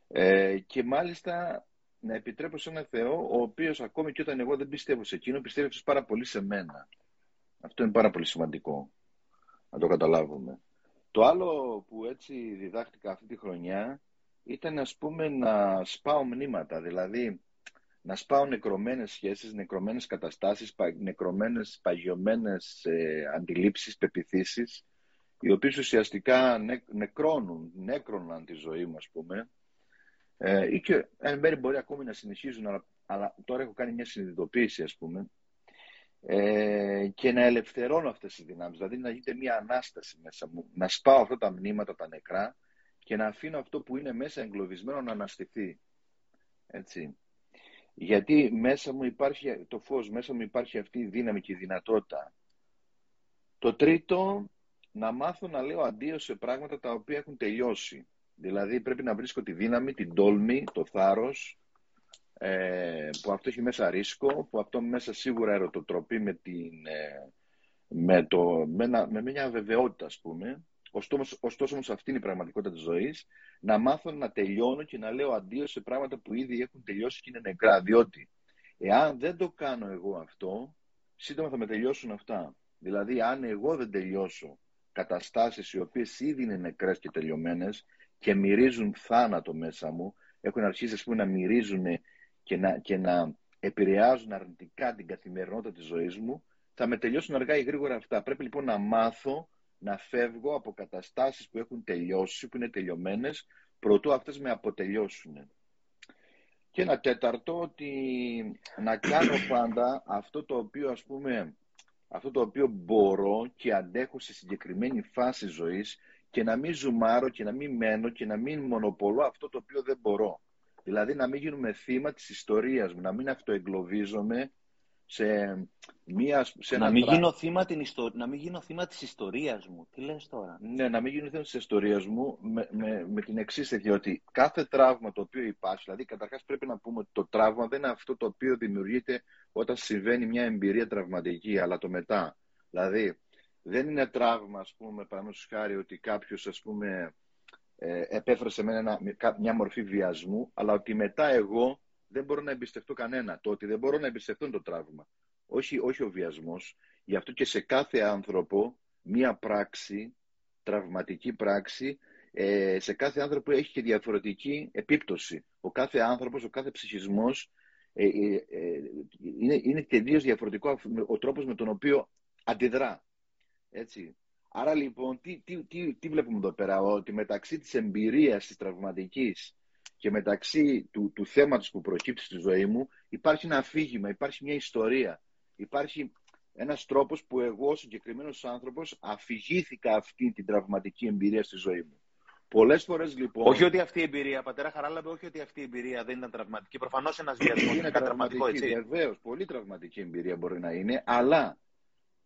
Ε, και μάλιστα να επιτρέπω σε έναν Θεό, ο οποίος ακόμη και όταν εγώ δεν πιστεύω σε εκείνο, πιστεύει αυτός πάρα πολύ σε μένα. Αυτό είναι πάρα πολύ σημαντικό να το καταλάβουμε. Το άλλο που έτσι διδάχτηκα αυτή τη χρονιά ήταν ας πούμε να σπάω μνήματα, δηλαδή να σπάω νεκρωμένες σχέσεις, νεκρωμένες καταστάσεις, πα- νεκρωμένες, παγιωμένες ε, αντιλήψεις, πεπιθήσεις, οι οποίες ουσιαστικά νε, νεκρώνουν, νέκρωναν τη ζωή μου ας πούμε ε, ή και εν μέρει μπορεί ακόμη να συνεχίζουν, αλλά, αλλά τώρα έχω κάνει μια συνειδητοποίηση, ας πούμε, ε, και να ελευθερώνω αυτές τις δυνάμεις, δηλαδή να γίνεται μια ανάσταση μέσα μου, να σπάω αυτά τα μνήματα, τα νεκρά και να αφήνω αυτό που είναι μέσα εγκλωβισμένο να αναστηθεί. Έτσι. Γιατί μέσα μου υπάρχει το φως, μέσα μου υπάρχει αυτή η δύναμη και η δυνατότητα. Το τρίτο, να μάθω να λέω αντίο σε πράγματα τα οποία έχουν τελειώσει. Δηλαδή πρέπει να βρίσκω τη δύναμη, την τόλμη, το θάρρος, ε, που αυτό έχει μέσα ρίσκο, που αυτό μέσα σίγουρα ερωτοτροπεί με, την, ε, με, το, με, ένα- με μια βεβαιότητα ας πούμε. Ωστόσο, ωστόσο όμως αυτή είναι η πραγματικότητα της ζωής, να μάθω να τελειώνω και να λέω αντίο σε πράγματα που ήδη έχουν τελειώσει και είναι νεκρά. Διότι εάν δεν το κάνω εγώ αυτό, σύντομα θα με τελειώσουν αυτά. Δηλαδή αν εγώ δεν τελειώσω καταστάσεις οι οποίες ήδη είναι νεκρές και τελειωμένες και μυρίζουν θάνατο μέσα μου, έχουν αρχίσει ας πούμε, να μυρίζουν και να, και να επηρεάζουν αρνητικά την καθημερινότητα της ζωής μου, θα με τελειώσουν αργά ή γρήγορα αυτά. Πρέπει λοιπόν να μάθω να φεύγω από καταστάσεις που έχουν τελειώσει, που είναι τελειωμένες, προτού αυτές με αποτελειώσουν. Και ένα τέταρτο, ότι να κάνω πάντα αυτό το οποίο ας πούμε αυτό το οποίο μπορώ και αντέχω σε συγκεκριμένη φάση ζωής και να μην ζουμάρω και να μην μένω και να μην μονοπολώ αυτό το οποίο δεν μπορώ. Δηλαδή να μην γίνουμε θύμα της ιστορίας μου, να μην αυτοεγκλωβίζομαι σε, μία, σε να, ένα μην τρα- γίνω θύμα την ιστο... να μην γίνω θύμα της ιστορίας μου. Τι λες τώρα; Ναι, να μην γίνει θέμα της ιστορίας μου με, με, με την εξής τέτοια ότι κάθε τραύμα το οποίο υπάρχει, δηλαδή καταρχάς πρέπει να πούμε ότι το τραύμα δεν είναι αυτό το οποίο δημιουργείται όταν συμβαίνει μια εμπειρία τραυματική, αλλά το μετά. Δηλαδή, δεν είναι τραύμα, ας πούμε, παραδείγματο χάρη, ότι κάποιος, ας πούμε, ε, επέφερε σε μένα ένα- μια μορφή βιασμού, αλλά ότι μετά εγώ δεν μπορώ να εμπιστευτώ κανένα. Το ότι δεν μπορώ να εμπιστευτώ είναι το τραύμα. Όχι, όχι ο βιασμός. Γι' αυτό και σε κάθε άνθρωπο μία πράξη, τραυματική πράξη, ε, σε κάθε άνθρωπο έχει και διαφορετική επίπτωση. Ο κάθε άνθρωπος, ο κάθε ψυχισμός ε, ε, ε, είναι, είναι τελείως διαφορετικό αυ- ο τρόπος με τον οποίο αντιδρά. Έτσι. Άρα λοιπόν, τι, τι, τι, τι βλέπουμε εδώ πέρα, ότι μεταξύ της εμπειρίας της τραυματικής και μεταξύ του, του θέματος που προκύπτει στη ζωή μου υπάρχει ένα αφήγημα, υπάρχει μια ιστορία. Υπάρχει ένας τρόπος που εγώ, ο συγκεκριμένος άνθρωπος, αφηγήθηκα αυτή την τραυματική εμπειρία στη ζωή μου. Πολλές φορές λοιπόν... Όχι ότι αυτή η εμπειρία, πατέρα Χαράλαμπε, όχι ότι αυτή η εμπειρία δεν ήταν τραυματική. Προφανώς ένας βιασμός είναι είναι κάτι τραυματικό, τραυματική, έτσι. βεβαίως, πολύ τραυματική εμπειρία μπορεί να είναι, αλλά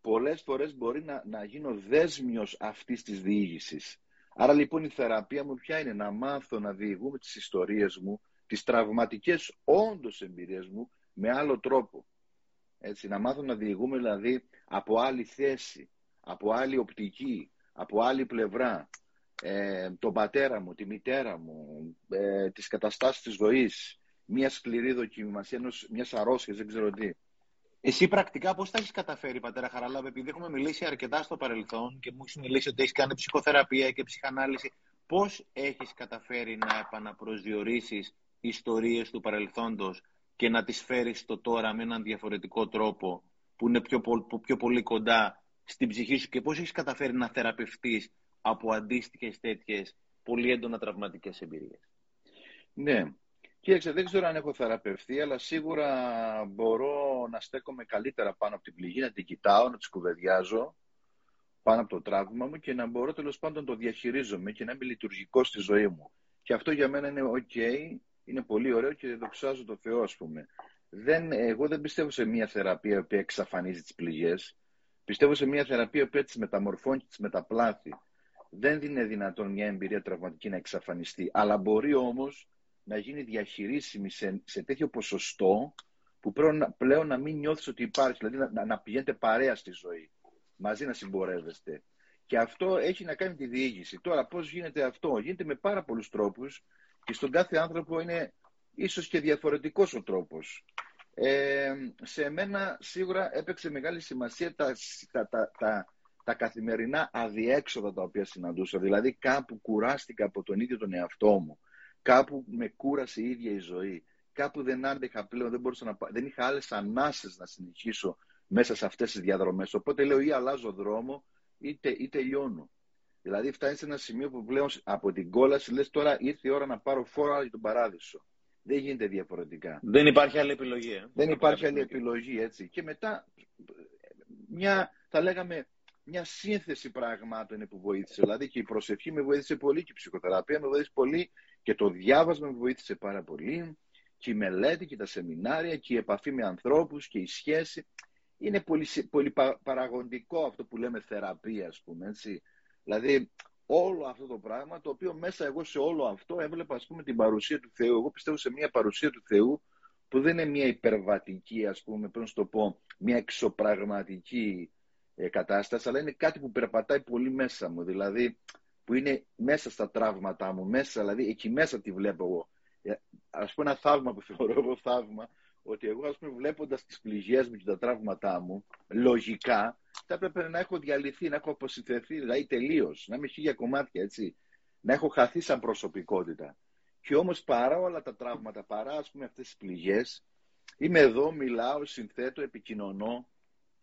πολλές φορές μπορεί να, να γίνω δέσμιος αυτής της διήγησης. Άρα λοιπόν η θεραπεία μου ποια είναι, να μάθω να διηγούμε τις ιστορίες μου, τις τραυματικές όντως εμπειρίες μου, με άλλο τρόπο. Έτσι, να μάθω να διηγούμε δηλαδή από άλλη θέση, από άλλη οπτική, από άλλη πλευρά. Ε, τον πατέρα μου, τη μητέρα μου, ε, τις καταστάσεις της ζωής, μια σκληρή δοκιμασία ενός, μιας αρρώστιας, δεν ξέρω τι. Εσύ πρακτικά πώς τα έχεις καταφέρει, πατέρα Χαράλαμπε, επειδή έχουμε μιλήσει αρκετά στο παρελθόν και μου έχεις μιλήσει ότι έχεις κάνει ψυχοθεραπεία και ψυχανάλυση. Πώς έχεις καταφέρει να επαναπροσδιορίσεις ιστορίες του παρελθόντος και να τις φέρεις στο τώρα με έναν διαφορετικό τρόπο που είναι πιο, πο- που πιο πολύ κοντά στην ψυχή σου και πώς έχεις καταφέρει να θεραπευτείς από αντίστοιχες τέτοιες πολύ έντονα τραυματικές εμπειρίες. Ναι. Κοίταξε, δεν ξέρω αν έχω θεραπευτεί, αλλά σίγουρα μπορώ να στέκομαι καλύτερα πάνω από την πληγή, να την κοιτάω, να τη κουβεντιάζω πάνω από το τραύμα μου και να μπορώ τέλος πάντων να το διαχειρίζομαι και να είμαι λειτουργικό στη ζωή μου. Και αυτό για μένα είναι ok, είναι πολύ ωραίο και δοξάζω το Θεό, ας πούμε. Δεν, εγώ δεν πιστεύω σε μια θεραπεία που εξαφανίζει τις πληγές. Πιστεύω σε μια θεραπεία που τις μεταμορφώνει και τις μεταπλάθει. Δεν είναι δυνατόν μια εμπειρία τραυματική να εξαφανιστεί, αλλά μπορεί όμως να γίνει διαχειρίσιμη σε, σε τέτοιο ποσοστό που πλέον, να- πλέον να μην νιώθεις ότι υπάρχει, δηλαδή να, να, να πηγαίνετε παρέα στη ζωή, μαζί να συμπορεύεστε. Και αυτό έχει να κάνει με τη διήγηση. Τώρα πώς γίνεται αυτό, γίνεται με πάρα πολλούς τρόπους και στον κάθε άνθρωπο είναι ίσως και διαφορετικός ο τρόπος. Ε, σε μένα σίγουρα έπαιξε μεγάλη σημασία τα, τα, τα, τα, τα καθημερινά αδιέξοδα τα οποία συναντούσα. Δηλαδή κάπου κουράστηκα από τον ίδιο τον εαυτό μου. Κάπου με κούρασε η ίδια η ζωή. Κάπου δεν άντεχα πλέον, δεν, μπορούσα να, πα- δεν είχα άλλες ανάσες να συνεχίσω μέσα σε αυτές τις διαδρομές. Οπότε λέω ή αλλάζω δρόμο ή, τε, ή τελειώνω. Δηλαδή φτάνεις σε ένα σημείο που πλέον από την κόλαση λες τώρα ήρθε η ώρα να πάρω φόρα για τον παράδεισο. Δεν γίνεται διαφορετικά. Δεν υπάρχει άλλη επιλογή. Ε. Δεν υπάρχει άλλη επιλογή, έτσι. Και μετά, μια, θα λέγαμε, μια σύνθεση πραγμάτων είναι που βοήθησε. Δηλαδή και η προσευχή με βοήθησε πολύ και η ψυχοθεραπεία με βοήθησε πολύ και το διάβασμα με βοήθησε πάρα πολύ και η μελέτη και τα σεμινάρια και η επαφή με ανθρώπους και η σχέση. Είναι πολύ, συ- πολύ πα- παραγωγικό αυτό που λέμε θεραπεία, ας πούμε, έτσι. Δηλαδή, όλο αυτό το πράγμα, το οποίο μέσα εγώ σε όλο αυτό έβλεπα, ας πούμε, την παρουσία του Θεού. Εγώ πιστεύω σε μια παρουσία του Θεού που δεν είναι μια υπερβατική, ας πούμε, πρέπει να σου το πω, μια εξωπραγματική ε, κατάσταση, αλλά είναι κάτι που περπατάει πολύ μέσα μου, δηλαδή που είναι μέσα στα τραύματά μου, μέσα, δηλαδή εκεί μέσα τη βλέπω εγώ. Ε, Ας πούμε ένα θαύμα που θεωρώ εγώ θαύμα, ότι εγώ ας πούμε βλέποντας τις πληγές μου και τα τραύματά μου, λογικά, θα έπρεπε να έχω διαλυθεί, να έχω αποσυνθεθεί, δηλαδή τελείως, να είμαι χίλια κομμάτια, έτσι. Να έχω χαθεί σαν προσωπικότητα. Και όμως παρά όλα τα τραύματα, παρά ας πούμε αυτές τις πληγές, είμαι εδώ, μιλάω, συνθέτω, επικοινωνώ.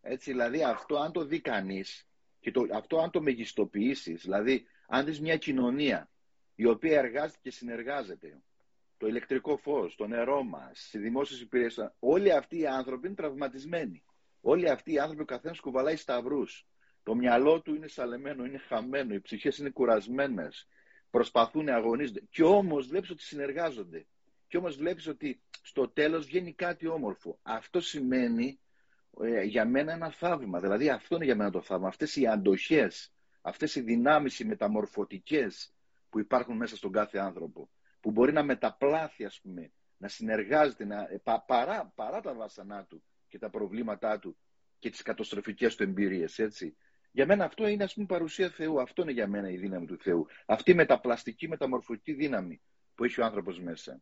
Έτσι, δηλαδή αυτό αν το δει κανείς και το, αυτό αν το μεγιστοποιήσεις, δηλαδή αν δεις μια κοινωνία η οποία εργάζεται και συνεργάζεται, το ηλεκτρικό φως, το νερό μας, οι δημόσιες υπηρεσίες, όλοι αυτοί οι άνθρωποι είναι τραυματισμένοι. Όλοι αυτοί οι άνθρωποι, ο καθένας κουβαλάει σταυρούς. Το μυαλό του είναι σαλεμένο, είναι χαμένο, οι ψυχές είναι κουρασμένες, προσπαθούν, αγωνίζονται. Και όμως βλέπεις ότι συνεργάζονται. Και όμως βλέπεις ότι στο τέλος βγαίνει κάτι όμορφο. Αυτό σημαίνει ε, για μένα ένα θαύμα. Δηλαδή αυτό είναι για μένα το θαύμα. Αυτές οι αντοχές, αυτές οι δυνάμεις, οι μεταμορφωτικές που υπάρχουν μέσα στον κάθε άνθρωπο, που μπορεί να μεταπλάθει, ας πούμε, να συνεργάζεται, να, ε, παρά, παρά τα βάσανά του και τα προβλήματά του και τις καταστροφικές του εμπειρίες, έτσι. Για μένα αυτό είναι, ας πούμε, παρουσία Θεού. Αυτό είναι για μένα η δύναμη του Θεού. Αυτή η μεταπλαστική, μεταμορφωτική δύναμη που έχει ο άνθρωπος μέσα.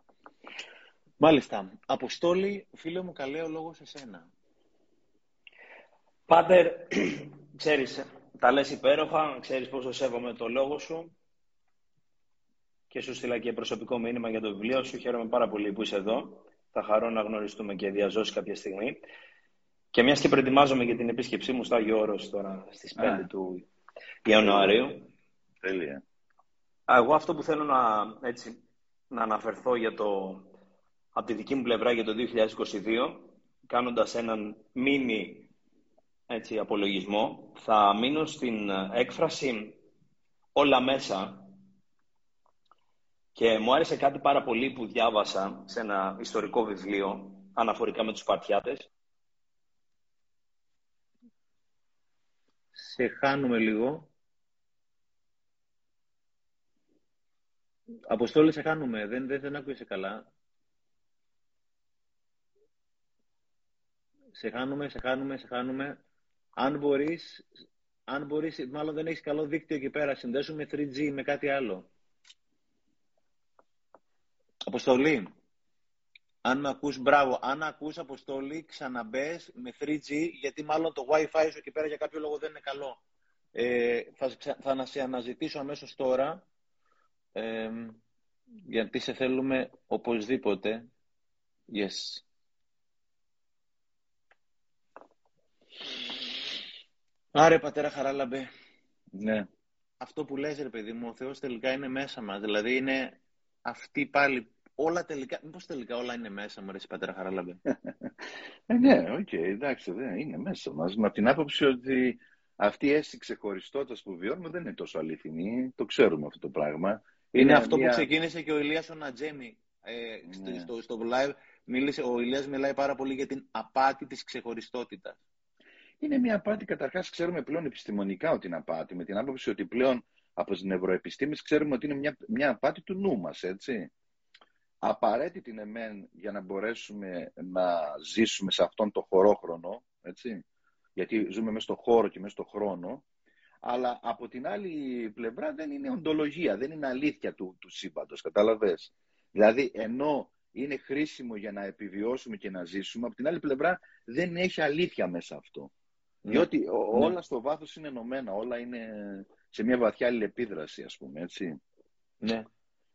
Μάλιστα. Αποστόλη, φίλε μου, καλέ ο λόγος σε σένα. Πάτερ, ξέρεις, τα λες υπέροχα, ξέρεις πόσο σέβομαι το λόγο σου και σου στείλα και προσωπικό μήνυμα για το βιβλίο σου. Χαίρομαι πάρα πολύ που είσαι εδώ. Θα χαρώ να γνωριστούμε και διαζώσεις κάποια στιγμή. Και μιας και προετοιμάζομαι για την επίσκεψή μου στο Άγιο Όρος τώρα στις 5 του Ιανουαρίου. Τέλεια. Εγώ αυτό που θέλω να, έτσι, να αναφερθώ για το, από τη δική μου πλευρά για το 2022, κάνοντας έναν μίνι έτσι, απολογισμό, θα μείνω στην έκφραση όλα μέσα και μου άρεσε κάτι πάρα πολύ που διάβασα σε ένα ιστορικό βιβλίο αναφορικά με τους Σπαρτιάτες. Σε χάνουμε λίγο. Αποστόλη, σε χάνουμε. Δεν, δεν, δεν άκουσε καλά. Σε χάνουμε, σε χάνουμε, σε χάνουμε. Αν μπορείς, αν μπορείς, μάλλον δεν έχεις καλό δίκτυο εκεί πέρα, συνδέσουμε 3G με κάτι άλλο. Αποστολή, αν με ακούς, μπράβο, αν ακούς Αποστολή, ξαναμπες με 3G, γιατί μάλλον το Wi-Fi σου εκεί πέρα για κάποιο λόγο δεν είναι καλό. Ε, θα, θα να σε αναζητήσω αμέσως τώρα, ε, γιατί σε θέλουμε οπωσδήποτε. Yes. Άρε πατέρα Χαράλαμπε. Ναι. Αυτό που λες ρε παιδί μου, ο Θεός τελικά είναι μέσα μας. Δηλαδή είναι αυτή πάλι όλα τελικά. Μήπως τελικά όλα είναι μέσα μου, ρε πατέρα Χαράλαμπε; ε, ναι, OK, okay, εντάξει, δεν είναι μέσα μας. Με την άποψη ότι αυτή η αίσθηση ξεχωριστότητας που βιώνουμε δεν είναι τόσο αληθινή. Το ξέρουμε αυτό το πράγμα. Είναι, αυτό που ξεκίνησε και ο Ηλίας ο Νατζέμι. Ε, ναι. στο, στο live μίλησε, ο Ηλίας μιλάει πάρα πολύ για την απάτη της ξεχωριστότητας. Είναι μια απάτη, καταρχάς ξέρουμε πλέον επιστημονικά ότι είναι απάτη, με την άποψη ότι πλέον από τις νευροεπιστήμες ξέρουμε ότι είναι μια, μια απάτη του νου μας, έτσι. Απαραίτητη είναι μεν για να μπορέσουμε να ζήσουμε σε αυτόν τον χωρόχρονο, έτσι. Γιατί ζούμε μέσα στο χώρο και μέσα στο χρόνο, αλλά από την άλλη πλευρά δεν είναι οντολογία, δεν είναι αλήθεια του, του σύμπαντος, κατάλαβες. Δηλαδή, ενώ είναι χρήσιμο για να επιβιώσουμε και να ζήσουμε, από την άλλη πλευρά δεν έχει αλήθεια μέσα αυτό. Ναι. Διότι ναι. όλα στο βάθος είναι ενωμένα, όλα είναι σε μια βαθιά αλληλεπίδραση, ας πούμε, έτσι. Ναι.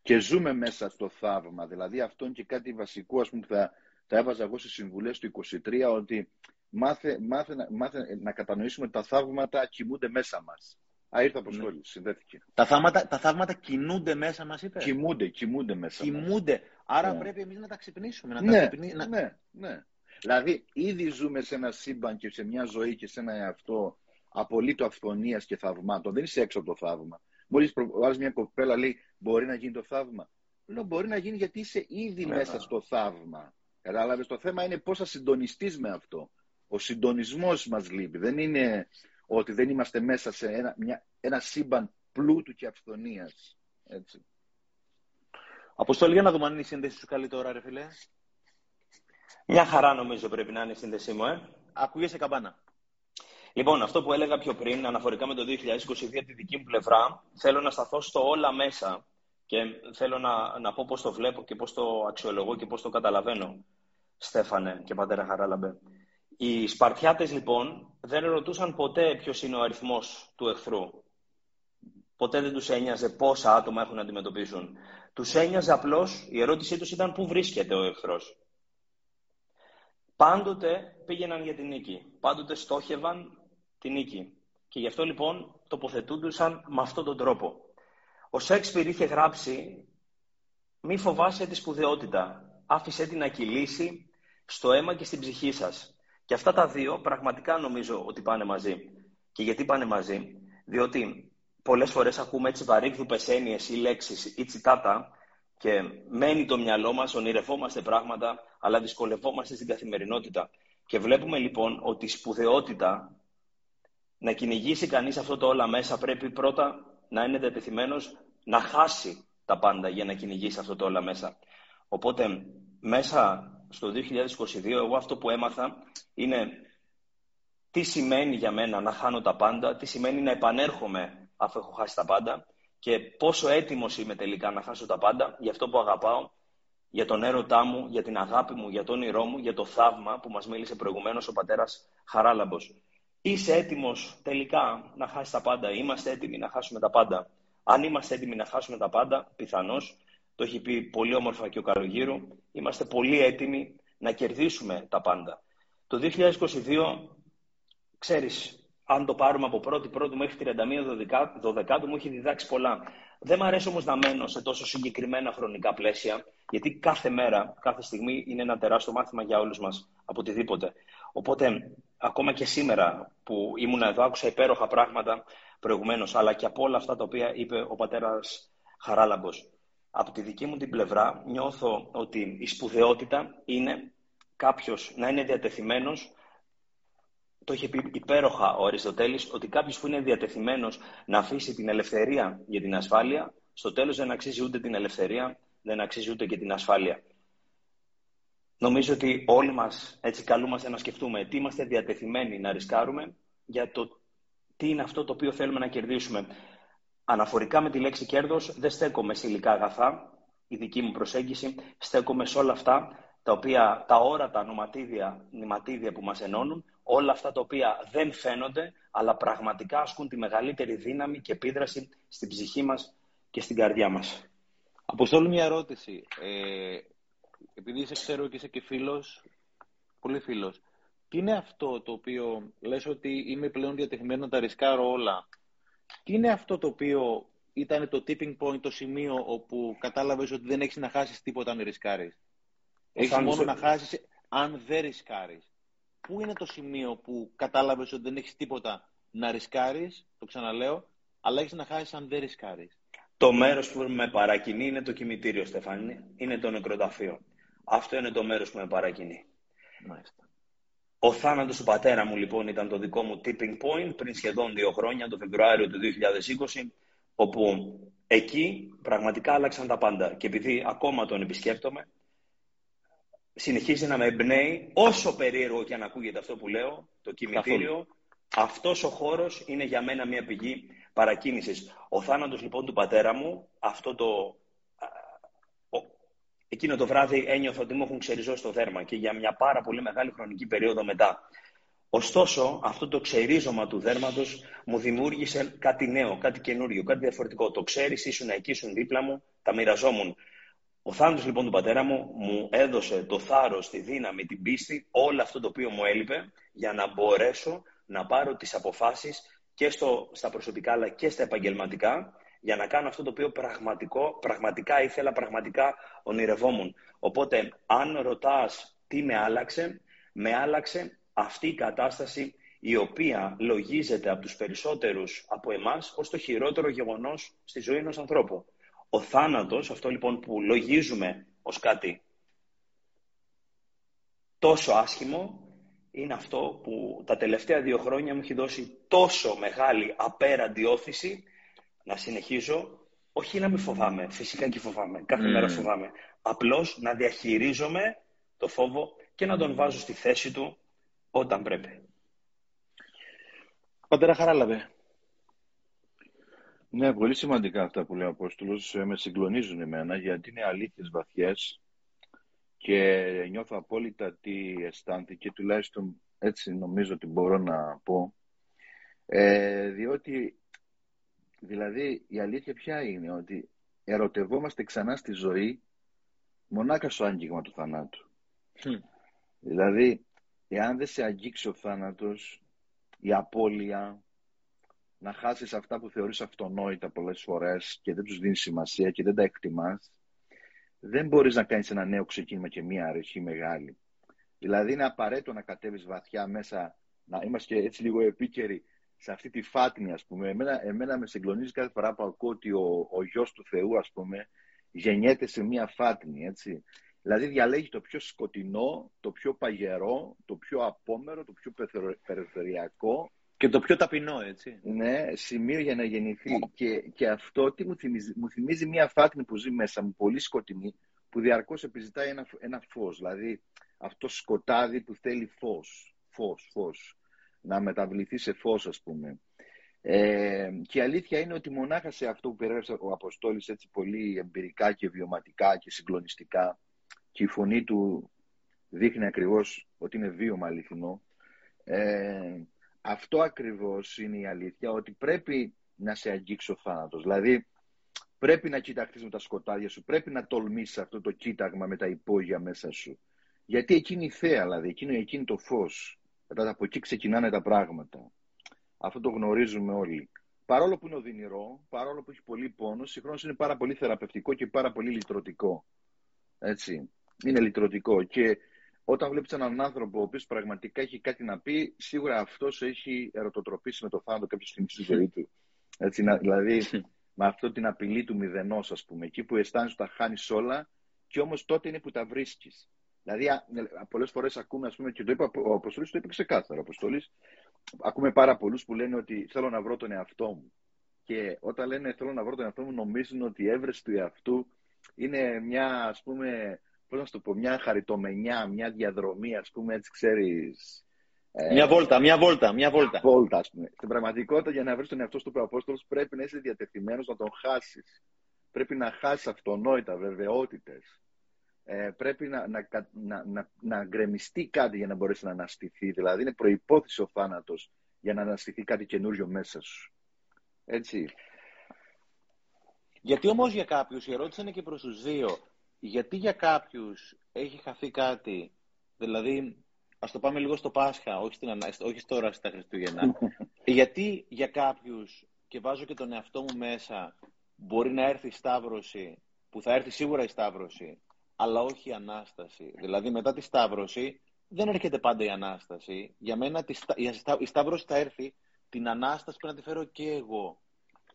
Και ζούμε μέσα στο θαύμα. Δηλαδή αυτό είναι και κάτι βασικό, ας πούμε, που θα, θα έβαζα εγώ στις συμβουλές του 23, ότι μάθε, μάθε, μάθε να κατανοήσουμε ότι τα θαύματα κοιμούνται μέσα μας. Α, ήρθε αποστόλη, ναι. συνδέθηκε. Τα θαύματα, τα θαύματα κινούνται μέσα μας, είπες; Κοιμούνται, κοιμούνται μέσα κοιμούνται. μας. Άρα ναι. πρέπει εμείς να τα ξυπνήσουμε. Να ναι, τα ξυπνή... ναι, ναι. Δηλαδή, ήδη ζούμε σε ένα σύμπαν και σε μια ζωή και σε ένα εαυτό απολύτω αυθονίας και θαυμάτων. Δεν είσαι έξω από το θαύμα. Μόλις προβάλλει μια κοπέλα, λέει: Μπορεί να γίνει το θαύμα. Λέω: Μπορεί να γίνει γιατί είσαι ήδη μέσα στο θαύμα. Κατάλαβες. Το θέμα είναι πώς θα συντονιστείς με αυτό. Ο συντονισμός μας λείπει. Δεν είναι ότι δεν είμαστε μέσα σε ένα, μια, ένα σύμπαν πλούτου και αυθονίας. Έτσι. Αποστολή, για να δούμε αν είναι η σύνδεση σου καλή τώρα, ρε φίλε. Μια χαρά νομίζω πρέπει να είναι η σύνδεσή μου, ε. Ακούγεσαι καμπάνα. Λοιπόν, αυτό που έλεγα πιο πριν, αναφορικά με το 2022 από τη δική μου πλευρά, θέλω να σταθώ στο όλα μέσα και θέλω να, να πω πώς το βλέπω και πώς το αξιολογώ και πώς το καταλαβαίνω, Στέφανε και πατέρα Χαράλαμπε. Οι Σπαρτιάτες, λοιπόν, δεν ρωτούσαν ποτέ ποιος είναι ο αριθμός του εχθρού. Ποτέ δεν τους ένοιαζε πόσα άτομα έχουν να αντιμετωπίσουν. Τους ένοιαζε απλώς, η ερώτησή τους ήταν πού βρίσκεται ο εχθρός. Πάντοτε πήγαιναν για την νίκη. Πάντοτε στόχευαν τη νίκη. Και γι' αυτό λοιπόν τοποθετούντουσαν με αυτόν τον τρόπο. Ο Σέξπιρ είχε γράψει «Μη φοβάσαι τη σπουδαιότητα, άφησέ την να κυλήσει στο αίμα και στην ψυχή σας». Και αυτά τα δύο πραγματικά νομίζω ότι πάνε μαζί. Και γιατί πάνε μαζί, διότι πολλές φορές ακούμε έτσι βαρύγδουπες έννοιες ή λέξεις ή τσιτάτα και μένει το μυαλό μας, ονειρευόμαστε πράγματα, αλλά δυσκολευόμαστε στην καθημερινότητα. Και βλέπουμε λοιπόν ότι η σπουδαιότητα να κυνηγήσει κανείς αυτό το όλα μέσα πρέπει πρώτα να είναι διατεθειμένος να χάσει τα πάντα για να κυνηγήσει αυτό το όλα μέσα. Οπότε μέσα στο 2022 εγώ αυτό που έμαθα είναι τι σημαίνει για μένα να χάνω τα πάντα, τι σημαίνει να επανέρχομαι αφού έχω χάσει τα πάντα και πόσο έτοιμος είμαι τελικά να χάσω τα πάντα για αυτό που αγαπάω, για τον έρωτά μου, για την αγάπη μου, για τον όνειρό μου, για το θαύμα που μας μίλησε προηγουμένως ο πατέρας Χαράλαμπος. Είσαι έτοιμος τελικά να χάσεις τα πάντα, είμαστε έτοιμοι να χάσουμε τα πάντα; Αν είμαστε έτοιμοι να χάσουμε τα πάντα, πιθανώς, το έχει πει πολύ όμορφα και ο Καλογύρου, είμαστε πολύ έτοιμοι να κερδίσουμε τα πάντα. Το 2022 ξέρεις, αν το πάρουμε από πρώτη πρώτη μέχρι 31 12 μου έχει διδάξει πολλά. Δεν μου αρέσει όμως να μένω σε τόσο συγκεκριμένα χρονικά πλαίσια, γιατί κάθε μέρα, κάθε στιγμή είναι ένα τεράστιο μάθημα για όλους μας, από οτιδήποτε. Οπότε, ακόμα και σήμερα που ήμουν εδώ, άκουσα υπέροχα πράγματα προηγουμένως, αλλά και από όλα αυτά τα οποία είπε ο πατέρας Χαράλαμπος. Από τη δική μου την πλευρά νιώθω ότι η σπουδαιότητα είναι κάποιος να είναι διατεθειμένος το είχε πει υπέροχα ο Αριστοτέλης, ότι κάποιος που είναι διατεθειμένος να αφήσει την ελευθερία για την ασφάλεια, στο τέλος δεν αξίζει ούτε την ελευθερία, δεν αξίζει ούτε και την ασφάλεια. Νομίζω ότι όλοι μας έτσι καλούμαστε να σκεφτούμε τι είμαστε διατεθειμένοι να ρισκάρουμε για το τι είναι αυτό το οποίο θέλουμε να κερδίσουμε. Αναφορικά με τη λέξη κέρδος δεν στέκομαι σε υλικά αγαθά, η δική μου προσέγγιση, στέκομαι σε όλα αυτά τα οποία τα όρατα νοματίδια, νηματίδια που μας ενώνουν, όλα αυτά τα οποία δεν φαίνονται, αλλά πραγματικά ασκούν τη μεγαλύτερη δύναμη και επίδραση στην ψυχή μας και στην καρδιά μας. Αποστόλου μια ερώτηση. Ε, επειδή είσαι ξέρω και είσαι και φίλος, πολύ φίλος, τι είναι αυτό το οποίο λες ότι είμαι πλέον διατεθειμένο να τα ρισκάρω όλα; Τι είναι αυτό το οποίο ήταν το tipping point, το σημείο όπου κατάλαβες ότι δεν έχεις να χάσεις τίποτα αν ρισκάρεις; Έχεις μόνο να χάσεις αν δεν ρισκάρεις. Πού είναι το σημείο που κατάλαβες ότι δεν έχεις τίποτα να ρισκάρεις, το ξαναλέω, αλλά έχεις να χάσεις αν δεν ρισκάρεις. Το μέρος που με παρακινεί είναι το κημητήριο, Στεφάνη. Είναι το νεκροταφείο. Αυτό είναι το μέρος που με παρακινεί. Μάλιστα. Ο θάνατος του πατέρα μου λοιπόν ήταν το δικό μου tipping point πριν σχεδόν δύο χρόνια, το Φεβρουάριο του 2020, όπου εκεί πραγματικά άλλαξαν τα πάντα. Και επειδή ακόμα τον επισκέπτομαι, συνεχίζει να με εμπνέει, όσο περίεργο και αν ακούγεται αυτό που λέω, το κημητήριο, αυτός ο χώρος είναι για μένα μια πηγή παρακίνησης. Ο θάνατος λοιπόν του πατέρα μου, αυτό το... Εκείνο το βράδυ ένιωθα ότι μου έχουν ξεριζώσει το δέρμα και για μια πάρα πολύ μεγάλη χρονική περίοδο μετά. Ωστόσο, αυτό το ξερίζωμα του δέρματος μου δημιούργησε κάτι νέο, κάτι καινούριο, κάτι διαφορετικό. Το ξέρεις, ήσουν εκεί, ήσουν δίπλα μου, τα μοιραζόμουν. Ο θάνατος λοιπόν του πατέρα μου μου έδωσε το θάρρος, τη δύναμη, την πίστη, όλο αυτό το οποίο μου έλειπε για να μπορέσω να πάρω τις αποφάσεις και στο, στα προσωπικά αλλά και στα επαγγελματικά για να κάνω αυτό το οποίο πραγματικό, πραγματικά ήθελα, πραγματικά ονειρευόμουν. Οπότε αν ρωτάς τι με άλλαξε, με άλλαξε αυτή η κατάσταση η οποία λογίζεται από τους περισσότερους από εμάς ως το χειρότερο γεγονός στη ζωή ενός ανθρώπου. Ο θάνατος, αυτό λοιπόν που λογίζουμε ως κάτι τόσο άσχημο, είναι αυτό που τα τελευταία δύο χρόνια μου έχει δώσει τόσο μεγάλη απέραντη όθηση να συνεχίζω, όχι να μην φοβάμαι, φυσικά και φοβάμαι, κάθε μέρα φοβάμαι, απλώς να διαχειρίζομαι το φόβο και να τον βάζω στη θέση του όταν πρέπει. Πατέρα Χαράλαβε, ναι, πολύ σημαντικά αυτά που λέει ο Απόστολος. Ε, με συγκλονίζουν εμένα γιατί είναι αλήθειες βαθιές και νιώθω απόλυτα τι αισθάνθηκε, τουλάχιστον έτσι νομίζω ότι μπορώ να πω. Ε, διότι, δηλαδή, η αλήθεια ποια είναι, ότι ερωτευόμαστε ξανά στη ζωή μονάχα στο άγγιγμα του θανάτου. Δηλαδή, εάν δεν σε αγγίξει ο θάνατος, η απώλεια, να χάσεις αυτά που θεωρείς αυτονόητα πολλές φορές και δεν τους δίνεις σημασία και δεν τα εκτιμάς, δεν μπορείς να κάνεις ένα νέο ξεκίνημα και μία αρχή μεγάλη. Δηλαδή είναι απαραίτητο να κατέβεις βαθιά μέσα, να είμαστε έτσι λίγο επίκαιροι σε αυτή τη φάτνη, ας πούμε. Εμένα, εμένα με συγκλονίζει κάθε φορά που ακούω ότι ο, ο γιος του Θεού, ας πούμε, γεννιέται σε μία φάτνη, έτσι. Δηλαδή διαλέγει το πιο σκοτεινό, το πιο παγερό, το πιο απόμερο, το πιο πεθερο- περιφερειακό Και το πιο ταπεινό, έτσι. ναι, σημείο για να γεννηθεί. Και, και αυτό τι μου θυμίζει, μου θυμίζει μια φάτνη που ζει μέσα μου, πολύ σκοτεινή, που διαρκώς επιζητάει ένα, ένα φως. Δηλαδή αυτό σκοτάδι που θέλει φως, φως, φως. Να μεταβληθεί σε φως ας πούμε. Ε, και η αλήθεια είναι ότι μονάχα σε αυτό που περιέγραψε ο Αποστόλης έτσι πολύ εμπειρικά και βιωματικά και συγκλονιστικά και η φωνή του δείχνει ακριβώς ότι είναι βίωμα αληθινό. Ε, αυτό ακριβώς είναι η αλήθεια, ότι πρέπει να σε αγγίξει ο θάνατος. Δηλαδή, πρέπει να κοιταχτείς με τα σκοτάδια σου, πρέπει να τολμήσεις αυτό το κοίταγμα με τα υπόγεια μέσα σου. Γιατί εκείνη η θέα, δηλαδή, εκείνο, εκείνη το φως. Μετά από εκεί ξεκινάνε τα πράγματα. Αυτό το γνωρίζουμε όλοι. Παρόλο που είναι οδυνηρό, παρόλο που έχει πολύ πόνο, συγχρόνως είναι πάρα πολύ θεραπευτικό και πάρα πολύ λυτρωτικό. Έτσι. Είναι λυτρωτικό. Και όταν βλέπεις έναν άνθρωπο ο οποίος πραγματικά έχει κάτι να πει, σίγουρα αυτός έχει ερωτοτροπήσει με το θάνατο κάποια στιγμή στη ζωή του. Έτσι, να- δηλαδή, με αυτό την απειλή του μηδενός, ας πούμε. Εκεί που αισθάνεσαι ότι τα χάνεις όλα και όμως τότε είναι που τα βρίσκεις. Δηλαδή, α- πολλές φορές ακούμε, ας πούμε, και το είπε, ο Αποστολής το είπε ξεκάθαρα, ο Αποστολής, ακούμε πάρα πολλούς που λένε ότι θέλω να βρω τον εαυτό μου. Και όταν λένε θέλω να βρω τον εαυτό μου, νομίζουν ότι η έβρεση του εαυτού είναι μια, ας πούμε, πώς να σου το πω, μια χαριτομενιά, μια διαδρομή, ας πούμε, έτσι ξέρεις. ε, Μια βόλτα, μια βόλτα, μια βόλτα. βόλτα, ας πούμε. Στην πραγματικότητα, για να βρεις τον εαυτό σου, τους Απόστολος, πρέπει να είσαι διατεθειμένος να τον χάσεις. Πρέπει να χάσεις αυτονόητα, βεβαιότητες. Ε, πρέπει να, να, κα- να, να, να γκρεμιστεί κάτι για να μπορέσει να αναστηθεί. Δηλαδή, είναι προϋπόθεση ο θάνατος για να αναστηθεί κάτι καινούριο μέσα σου. Έτσι. Γιατί όμως για κάποιους, η ερώτηση είναι και προς τους δύο, γιατί για κάποιους έχει χαθεί κάτι, δηλαδή, ας το πάμε λίγο στο Πάσχα, όχι, στην, Ανα- όχι τώρα στα Χριστούγεννα, γιατί για κάποιους, και βάζω και τον εαυτό μου μέσα, μπορεί να έρθει η Σταύρωση, που θα έρθει σίγουρα η Σταύρωση, αλλά όχι η Ανάσταση. Δηλαδή μετά τη Σταύρωση δεν έρχεται πάντα η Ανάσταση. Για μένα τη Στα- η Αστα- η Σταύρωση θα έρθει, την Ανάσταση πρέπει να τη φέρω και εγώ.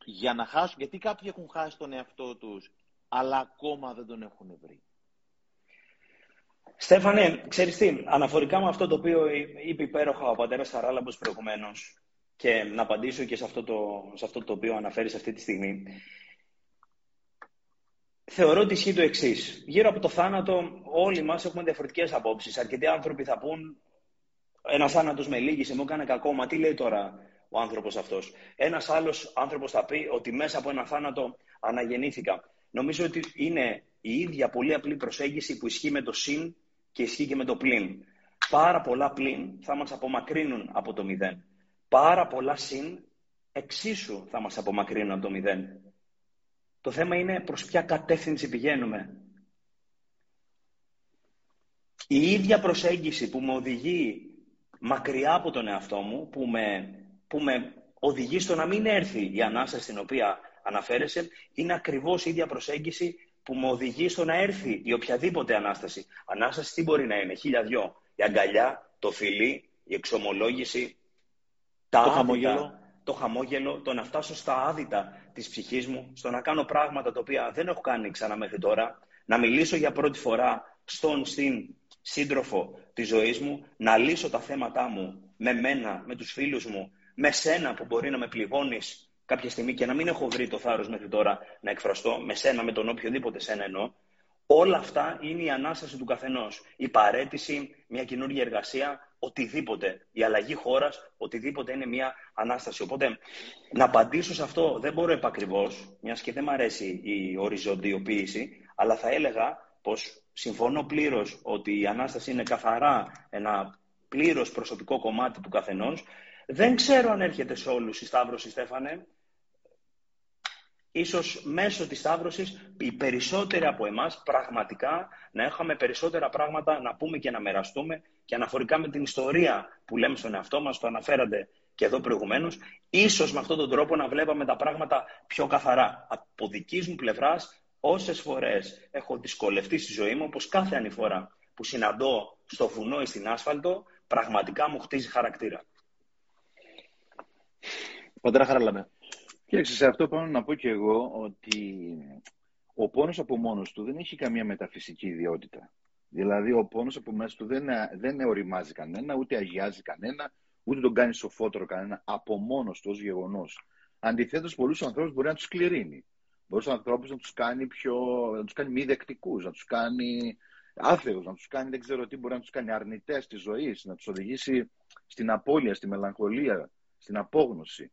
Για να χάσουν, γιατί κάποιοι έχουν χάσει τον εαυτό τους, αλλά ακόμα δεν τον έχουν βρει. Στέφανε, ξέρεις τι, αναφορικά με αυτό το οποίο είπε υπέροχα ο πατέρας Χαράλαμπος προηγουμένως και να απαντήσω και σε αυτό, το, σε αυτό το οποίο αναφέρεις αυτή τη στιγμή, θεωρώ ότι ισχύει το εξής. Γύρω από το θάνατο, όλοι μας έχουμε διαφορετικές απόψεις. Αρκετοί άνθρωποι θα πούν ένας θάνατος με λύγησε, μου έκανε κακό. Μα τι λέει τώρα ο άνθρωπος αυτός. Ένας άλλος άνθρωπος θα πει ότι μέσα από ένα θάνατο αναγεννήθηκα. Νομίζω ότι είναι η ίδια πολύ απλή προσέγγιση που ισχύει με το συν και ισχύει και με το πλην. Πάρα πολλά πλην θα μας απομακρύνουν από το μηδέν. Πάρα πολλά συν εξίσου θα μας απομακρύνουν από το μηδέν. Το θέμα είναι προς ποια κατεύθυνση πηγαίνουμε. Η ίδια προσέγγιση που με οδηγεί μακριά από τον εαυτό μου, που με, που με οδηγεί στο να μην έρθει η Ανάσταση στην οποία αναφέρεσαι, είναι ακριβώς η ίδια προσέγγιση που με οδηγεί στο να έρθει η οποιαδήποτε Ανάσταση. Ανάσταση τι μπορεί να είναι, χίλια δυο. Η αγκαλιά, το φιλί, η εξομολόγηση, τα Το άδυτα, χαμόγελο. το χαμόγελο, το να φτάσω στα άδυτα της ψυχής μου, στο να κάνω πράγματα τα οποία δεν έχω κάνει ξανά μέχρι τώρα, να μιλήσω για πρώτη φορά στον στην σύντροφο της ζωής μου, να λύσω τα θέματά μου με μένα, με τους φίλους μου, με σένα που μπορεί να με πληγώνεις κάποια στιγμή και να μην έχω βρει το θάρρος μέχρι τώρα να εκφραστώ, με σένα, με τον οποιοδήποτε σένα εννοώ, όλα αυτά είναι η ανάσταση του καθενός. Η παρέτηση, μια καινούργια εργασία, οτιδήποτε. Η αλλαγή χώρας, οτιδήποτε είναι μια ανάσταση. Οπότε, να απαντήσω σε αυτό δεν μπορώ επακριβώς, μιας και δεν μου αρέσει η οριζοντιοποίηση, αλλά θα έλεγα πως συμφωνώ πλήρως ότι η ανάσταση είναι καθαρά ένα πλήρως προσωπικό κομμάτι του καθενός. Δεν ξέρω αν έρχεται σε όλους η Σταύρωση, Στέφανε. Ίσως μέσω της Σταύρωσης οι περισσότεροι από εμάς πραγματικά να έχουμε περισσότερα πράγματα να πούμε και να μοιραστούμε και αναφορικά με την ιστορία που λέμε στον εαυτό μας, το αναφέρατε και εδώ προηγουμένως, ίσως με αυτόν τον τρόπο να βλέπαμε τα πράγματα πιο καθαρά. Από δικής μου πλευράς, όσες φορές έχω δυσκολευτεί στη ζωή μου, όπως κάθε άλλη φορά που συναντώ στο βουνό ή στην άσφαλτο, πραγματικά μου χτίζει χαρακτήρα. Πατέρα Χαράλαμπε. Κοίταξε, σε αυτό πάνω να πω και εγώ ότι ο πόνος από μόνος του δεν έχει καμία μεταφυσική ιδιότητα. Δηλαδή ο πόνος από μέσα του δεν, δεν οριμάζει κανένα, ούτε αγιάζει κανένα, ούτε τον κάνει σοφότερο κανένα από μόνος του ως γεγονός. Αντιθέτως, πολλούς ανθρώπους μπορεί να τους κληρύνει. Μπορεί τους ανθρώπους να τους κάνει, πιο, να τους κάνει μη δεκτικούς, να τους κάνει άθεους, να τους κάνει δεν ξέρω τι, μπορεί να τους κάνει αρνητές της ζωής, να τους οδηγήσει στην απώλεια, στη μελαγχολία, στην απόγνωση.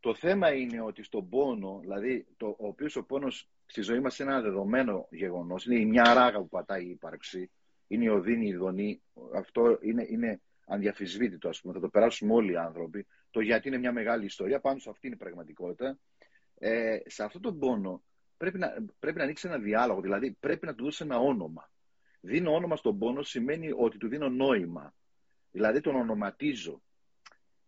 Το θέμα είναι ότι στον πόνο, δηλαδή το, ο οποίος ο πόνος στη ζωή μας είναι ένα δεδομένο γεγονός, είναι η μια ράγα που πατάει η ύπαρξη, είναι η οδύνη, η δονή, αυτό είναι, είναι ανδιαφυσβήτητο, ας πούμε, θα το περάσουμε όλοι οι άνθρωποι. Το γιατί είναι μια μεγάλη ιστορία, πάνω σε αυτή είναι η πραγματικότητα. Ε, σε αυτόν τον πόνο πρέπει να, πρέπει να ανοίξει ένα διάλογο, δηλαδή πρέπει να του δώσει ένα όνομα. Δίνω όνομα στον πόνο σημαίνει ότι του δίνω νόημα. Δηλαδή τον ονοματίζω.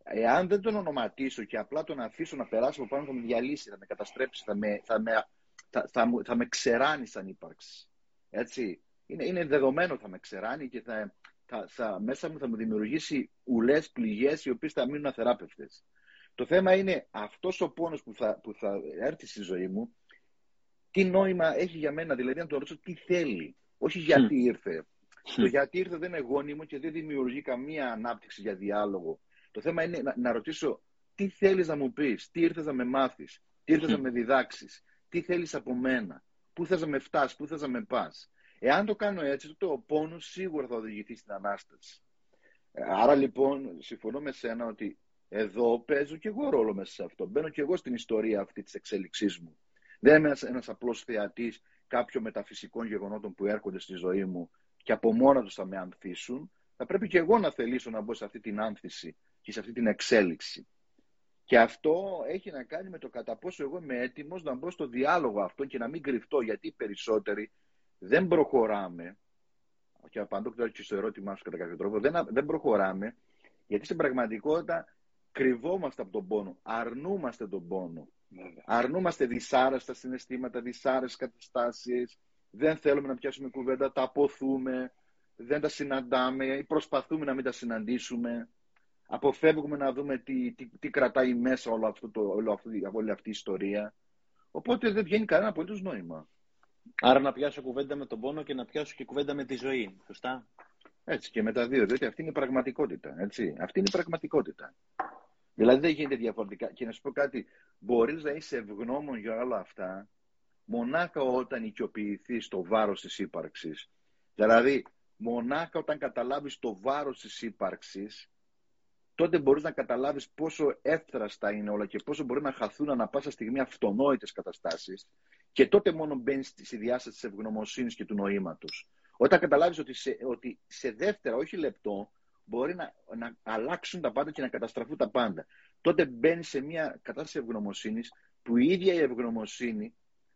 Εάν δεν τον ονοματίσω και απλά τον αφήσω να περάσει από πάνω, θα με διαλύσει, θα με καταστρέψει, θα με, θα με, θα, θα, θα με ξεράνει σαν ύπαρξη. Έτσι. Είναι, είναι δεδομένο θα με ξεράνει και θα, θα, θα, μέσα μου θα μου δημιουργήσει ουλές, πληγές οι οποίες θα μείνουν αθεράπευτες. Το θέμα είναι αυτός ο πόνος που θα, που θα έρθει στη ζωή μου, τι νόημα έχει για μένα, δηλαδή να το ρωτήσω τι θέλει, όχι γιατί ήρθε. Το γιατί ήρθε δεν είναι γόνιμο και δεν δημιουργεί καμία ανάπτυξη για διάλογο. Το θέμα είναι να, να ρωτήσω τι θέλεις να μου πεις, τι ήρθες να με μάθεις, τι ήρθες να με διδάξεις, τι θέλεις από μένα, πού θες να με φτάσεις, πού θες να με πας; Εάν το κάνω έτσι, τότε ο πόνος σίγουρα θα οδηγηθεί στην Ανάσταση. Άρα λοιπόν, συμφωνώ με σένα ότι εδώ παίζω και εγώ ρόλο μέσα σε αυτό. Μπαίνω και εγώ στην ιστορία αυτή της εξέλιξής μου. Δεν είμαι ένας, ένας απλός θεατής κάποιων μεταφυσικών γεγονότων που έρχονται στη ζωή μου και από μόνα τους θα με ανθίσουν. Θα πρέπει και εγώ να θελήσω να μπω σε αυτή την άνθηση και σε αυτή την εξέλιξη. Και αυτό έχει να κάνει με το κατά πόσο εγώ είμαι έτοιμος να μπω στο διάλογο αυτό και να μην κρυφτώ, γιατί οι περισσότεροι δεν προχωράμε. Και απαντώ και στο ερώτημά σου κατά κάποιο τρόπο. Δεν, δεν προχωράμε, γιατί στην πραγματικότητα κρυβόμαστε από τον πόνο, αρνούμαστε τον πόνο. Αρνούμαστε δυσάρεστα συναισθήματα, δυσάρεστες καταστάσεις. Δεν θέλουμε να πιάσουμε κουβέντα, τα αποθούμε, δεν τα συναντάμε ή προσπαθούμε να μην τα συναντήσουμε αποφεύγουμε να δούμε τι, τι, τι κρατάει μέσα όλο αυτό το, όλο αυτό, όλη αυτή η ιστορία. Οπότε δεν βγαίνει κανένα απολύτως νόημα. Άρα να πιάσω κουβέντα με τον πόνο και να πιάσω και κουβέντα με τη ζωή. Σωστά; Έτσι και με τα δύο. Διότι αυτή είναι η πραγματικότητα. Έτσι. Αυτή είναι η πραγματικότητα. Δηλαδή δεν γίνεται διαφορετικά. Και να σου πω κάτι, μπορείς να είσαι ευγνώμων για όλα αυτά μονάχα όταν οικειοποιηθείς το βάρος της ύπαρξης. Δηλαδή, μονάχα όταν καταλάβεις το βάρος της ύπαρξης τότε μπορείς να καταλάβεις πόσο εύθραστα είναι όλα και πόσο μπορεί να χαθούν ανα πάσα στιγμή αυτονόητες καταστάσεις και τότε μόνο μπαίνεις στη διάσταση της ευγνωμοσύνης και του νοήματος. Όταν καταλάβεις ότι σε, ότι σε δεύτερα, όχι λεπτό, μπορεί να, να αλλάξουν τα πάντα και να καταστραφούν τα πάντα. Τότε μπαίνεις σε μια κατάσταση ευγνωμοσύνης που η ίδια η ευγνωμοσύνη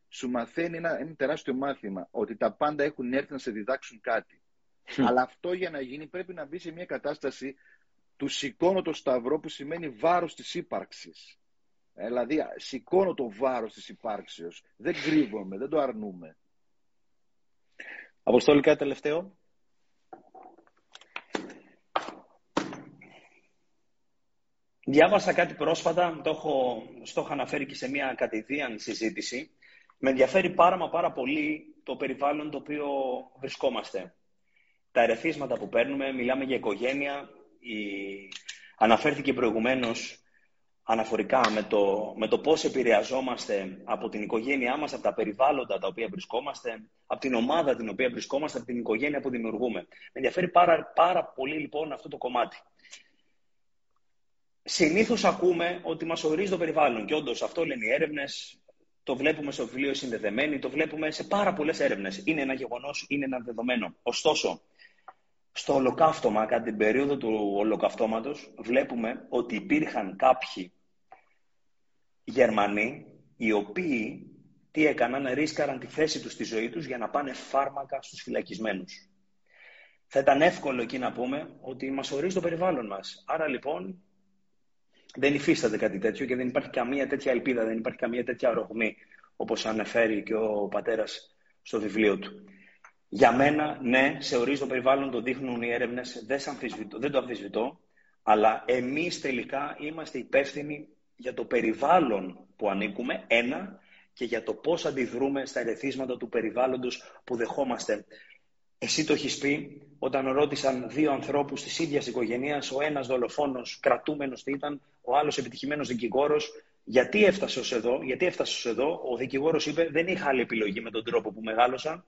σου μαθαίνει ένα, ένα τεράστιο μάθημα ότι τα πάντα έχουν έρθει να σε διδάξουν κάτι. Αλλά αυτό για να γίνει πρέπει να μπεις σε μια κατάσταση του σηκώνω το σταυρό που σημαίνει βάρος της ύπαρξης. Ε, δηλαδή σηκώνω το βάρος της υπάρξεως. Δεν κρύβομαι, δεν το αρνούμε. Αποστόλη κάτι τελευταίο; Διάβασα κάτι πρόσφατα, το έχω, στο έχω αναφέρει και σε μια κατηδίαν συζήτηση. Με ενδιαφέρει πάρα μα πάρα πολύ το περιβάλλον το οποίο βρισκόμαστε. Τα ερεθίσματα που παίρνουμε, μιλάμε για οικογένεια, η... αναφέρθηκε προηγουμένως αναφορικά με το, με το πώς επηρεαζόμαστε από την οικογένειά μας, από τα περιβάλλοντα τα οποία βρισκόμαστε, από την ομάδα την οποία βρισκόμαστε, από την οικογένεια που δημιουργούμε. Με ενδιαφέρει πάρα, πάρα πολύ λοιπόν αυτό το κομμάτι. Συνήθως ακούμε ότι μας ορίζει το περιβάλλον και όντως αυτό λένε οι έρευνες, το βλέπουμε στο βιβλίο συνδεδεμένοι, το βλέπουμε σε πάρα πολλές έρευνες. Είναι ένα γεγονός, είναι ένα δεδομένο. Ωστόσο, στο ολοκαύτωμα, κατά την περίοδο του ολοκαυτώματος, βλέπουμε ότι υπήρχαν κάποιοι Γερμανοί οι οποίοι τι έκαναν, ρίσκαραν τη θέση τους στη ζωή τους για να πάνε φάρμακα στους φυλακισμένους. Θα ήταν εύκολο εκεί να πούμε ότι μας ορίζει το περιβάλλον μας. Άρα λοιπόν δεν υφίσταται κάτι τέτοιο και δεν υπάρχει καμία τέτοια ελπίδα, δεν υπάρχει καμία τέτοια ρογμή όπως αναφέρει και ο πατέρας στο βιβλίο του. Για μένα, ναι, σε ορίζει περιβάλλον, το δείχνουν οι έρευνες, δεν, δεν το αμφισβητώ, αλλά εμείς τελικά είμαστε υπεύθυνοι για το περιβάλλον που ανήκουμε, ένα, και για το πώς αντιδρούμε στα ερεθίσματα του περιβάλλοντος που δεχόμαστε. Εσύ το έχεις πει όταν ρώτησαν δύο ανθρώπους της ίδιας οικογένειας, ο ένας δολοφόνος κρατούμενος τι ήταν, ο άλλος επιτυχημένος δικηγόρος, γιατί έφτασες ως εδώ, γιατί έφτασες ως εδώ, ο δικηγόρος είπε δεν είχα άλλη επιλογή με τον τρόπο που μεγάλωσα,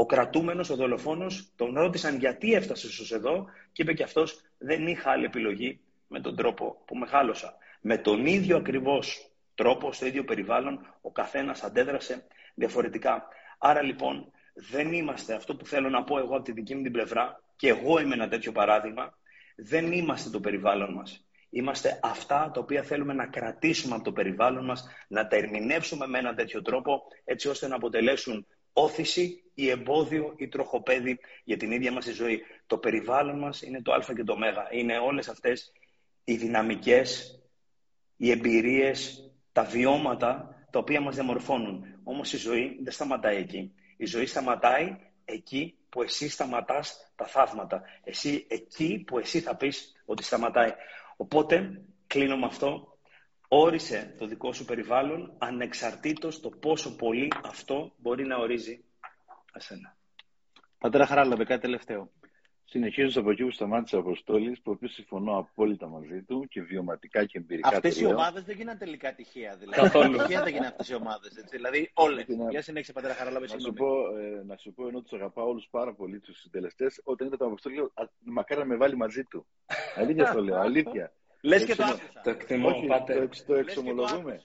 ο κρατούμενος, ο δολοφόνος, τον ρώτησαν γιατί έφτασες ως εδώ και είπε και αυτός δεν είχα άλλη επιλογή με τον τρόπο που μεγάλωσα. Με τον ίδιο ακριβώς τρόπο, στο ίδιο περιβάλλον, ο καθένας αντέδρασε διαφορετικά. Άρα λοιπόν δεν είμαστε αυτό που θέλω να πω εγώ από τη δική μου την πλευρά και εγώ είμαι ένα τέτοιο παράδειγμα, δεν είμαστε το περιβάλλον μας. Είμαστε αυτά τα οποία θέλουμε να κρατήσουμε από το περιβάλλον μας, να τα ερμηνεύσουμε με έναν τέτοιο τρόπο, έτσι ώστε να αποτελέσουν όθηση ή εμπόδιο ή τροχοπέδι για την ίδια μας τη ζωή. Το περιβάλλον μας είναι το α και το ω. Είναι όλες αυτές οι δυναμικές, οι εμπειρίες, τα βιώματα τα οποία μας διαμορφώνουν. Όμως η ζωή δεν σταματάει εκεί. Η ζωή σταματάει εκεί που εσύ σταματάς τα θαύματα. Εσύ, εκεί που εσύ θα πεις ότι σταματάει. Οπότε, κλείνω με αυτό, όρισε το δικό σου περιβάλλον ανεξαρτήτως το πόσο πολύ αυτό μπορεί να ορίζει ασένα. Πατέρα Χαράλαμπε, κάτι τελευταίο. Συνεχίζω από εκεί που σταμάτησε ο Αποστόλης, που οποίο συμφωνώ απόλυτα μαζί του και βιωματικά και εμπειρικά. Αυτές οι ομάδες δεν γίνανε τελικά τυχαία. Δηλαδή. Καθόλου. τυχαία δεν γίνανε αυτές οι ομάδες. Δηλαδή, όλες. Για συνέχεια, πατέρα Χαράλαμπε, να, σου πω, ε, να σου πω, ενώ τους αγαπάω όλους πάρα πολύ τους συντελεστές, όταν είδα τον Αποστόλη, μακάρι να με βάλει μαζί του. Αλήθεια το λέω, αλήθεια. Λες και το άκουσα. Το εκτιμώ, το, το εξομολογούμε.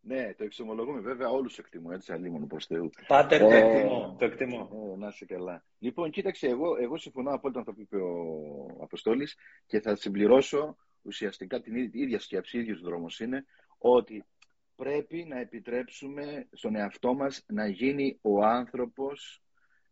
Ναι, το εξομολογούμε. Βέβαια, όλους εκτιμώ έτσι, αλλήμον προς Θεού. Πάτερ, το ε, εκτιμώ. Το εκτιμώ. Ε, να είσαι καλά. Λοιπόν, κοίταξε, εγώ, εγώ συμφωνώ απόλυτα με αυτό που είπε ο Αποστόλης και θα συμπληρώσω ουσιαστικά την ίδια σκέψη, ίδιος δρόμος είναι, ότι πρέπει να επιτρέψουμε στον εαυτό μας να γίνει ο άνθρωπος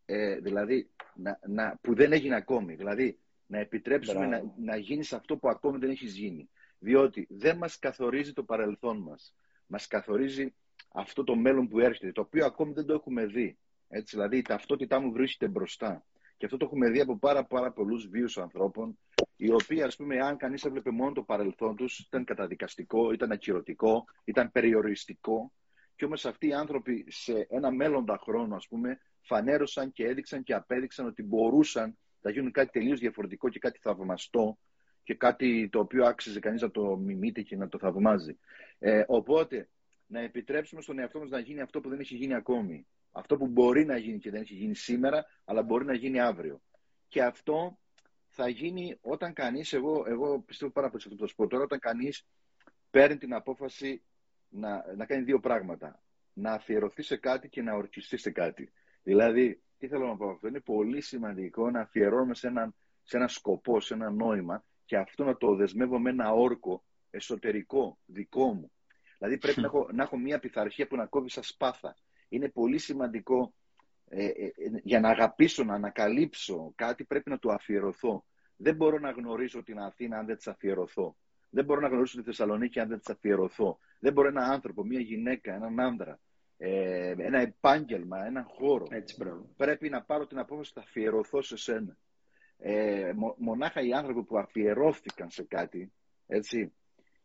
ε, δηλαδή, να, να, που δεν έγινε ακόμη. Δηλαδή, να επιτρέψουμε να, να γίνεις αυτό που ακόμη δεν έχεις γίνει. Διότι δεν μας καθορίζει το παρελθόν μας μας καθορίζει αυτό το μέλλον που έρχεται, το οποίο ακόμη δεν το έχουμε δει. Έτσι, δηλαδή η ταυτότητά μου βρίσκεται μπροστά. Και αυτό το έχουμε δει από πάρα, πάρα πολλούς βίους ανθρώπων, οι οποίοι, ας πούμε, αν κανείς έβλεπε μόνο το παρελθόν τους, ήταν καταδικαστικό, ήταν ακυρωτικό, ήταν περιοριστικό. Και όμως αυτοί οι άνθρωποι σε ένα μέλλοντα χρόνο, ας πούμε, φανέρωσαν και έδειξαν και απέδειξαν ότι μπορούσαν να γίνουν κάτι τελείως διαφορετικό και κάτι θαυμαστό και κάτι το οποίο άξιζε κανείς να το μιμείται και να το θαυμάζει. Ε, οπότε, να επιτρέψουμε στον εαυτό μας να γίνει αυτό που δεν έχει γίνει ακόμη. Αυτό που μπορεί να γίνει και δεν έχει γίνει σήμερα, αλλά μπορεί να γίνει αύριο. Και αυτό θα γίνει όταν κανείς, εγώ, εγώ πιστεύω πάρα πολύ σε αυτό το σπορ, τώρα όταν κανείς παίρνει την απόφαση να, να κάνει δύο πράγματα. Να αφιερωθεί σε κάτι και να ορκιστεί σε κάτι. Δηλαδή, τι θέλω να πω αυτό, είναι πολύ σημαντικό να αφιερώνουμε σε έναν, σε ένα σκοπό, σε ένα νόημα και αυτό να το δεσμεύω με ένα όρκο εσωτερικό, δικό μου. Δηλαδή πρέπει να, έχω, να έχω μια πειθαρχία που να κόβει σαν σπάθα. Είναι πολύ σημαντικό ε, ε, για να αγαπήσω, να ανακαλύψω κάτι πρέπει να το αφιερωθώ. Δεν μπορώ να γνωρίσω την Αθήνα αν δεν της αφιερωθώ. Δεν μπορώ να γνωρίσω τη Θεσσαλονίκη αν δεν της αφιερωθώ. Δεν μπορώ ένα άνθρωπο, μια γυναίκα, έναν άντρα, ε, ένα επάγγελμα, έναν χώρο. Έτσι, πρέπει να πάρω την απόφαση να αφιερωθώ σε σένα ε, μονάχα οι άνθρωποι που αφιερώθηκαν σε κάτι, έτσι,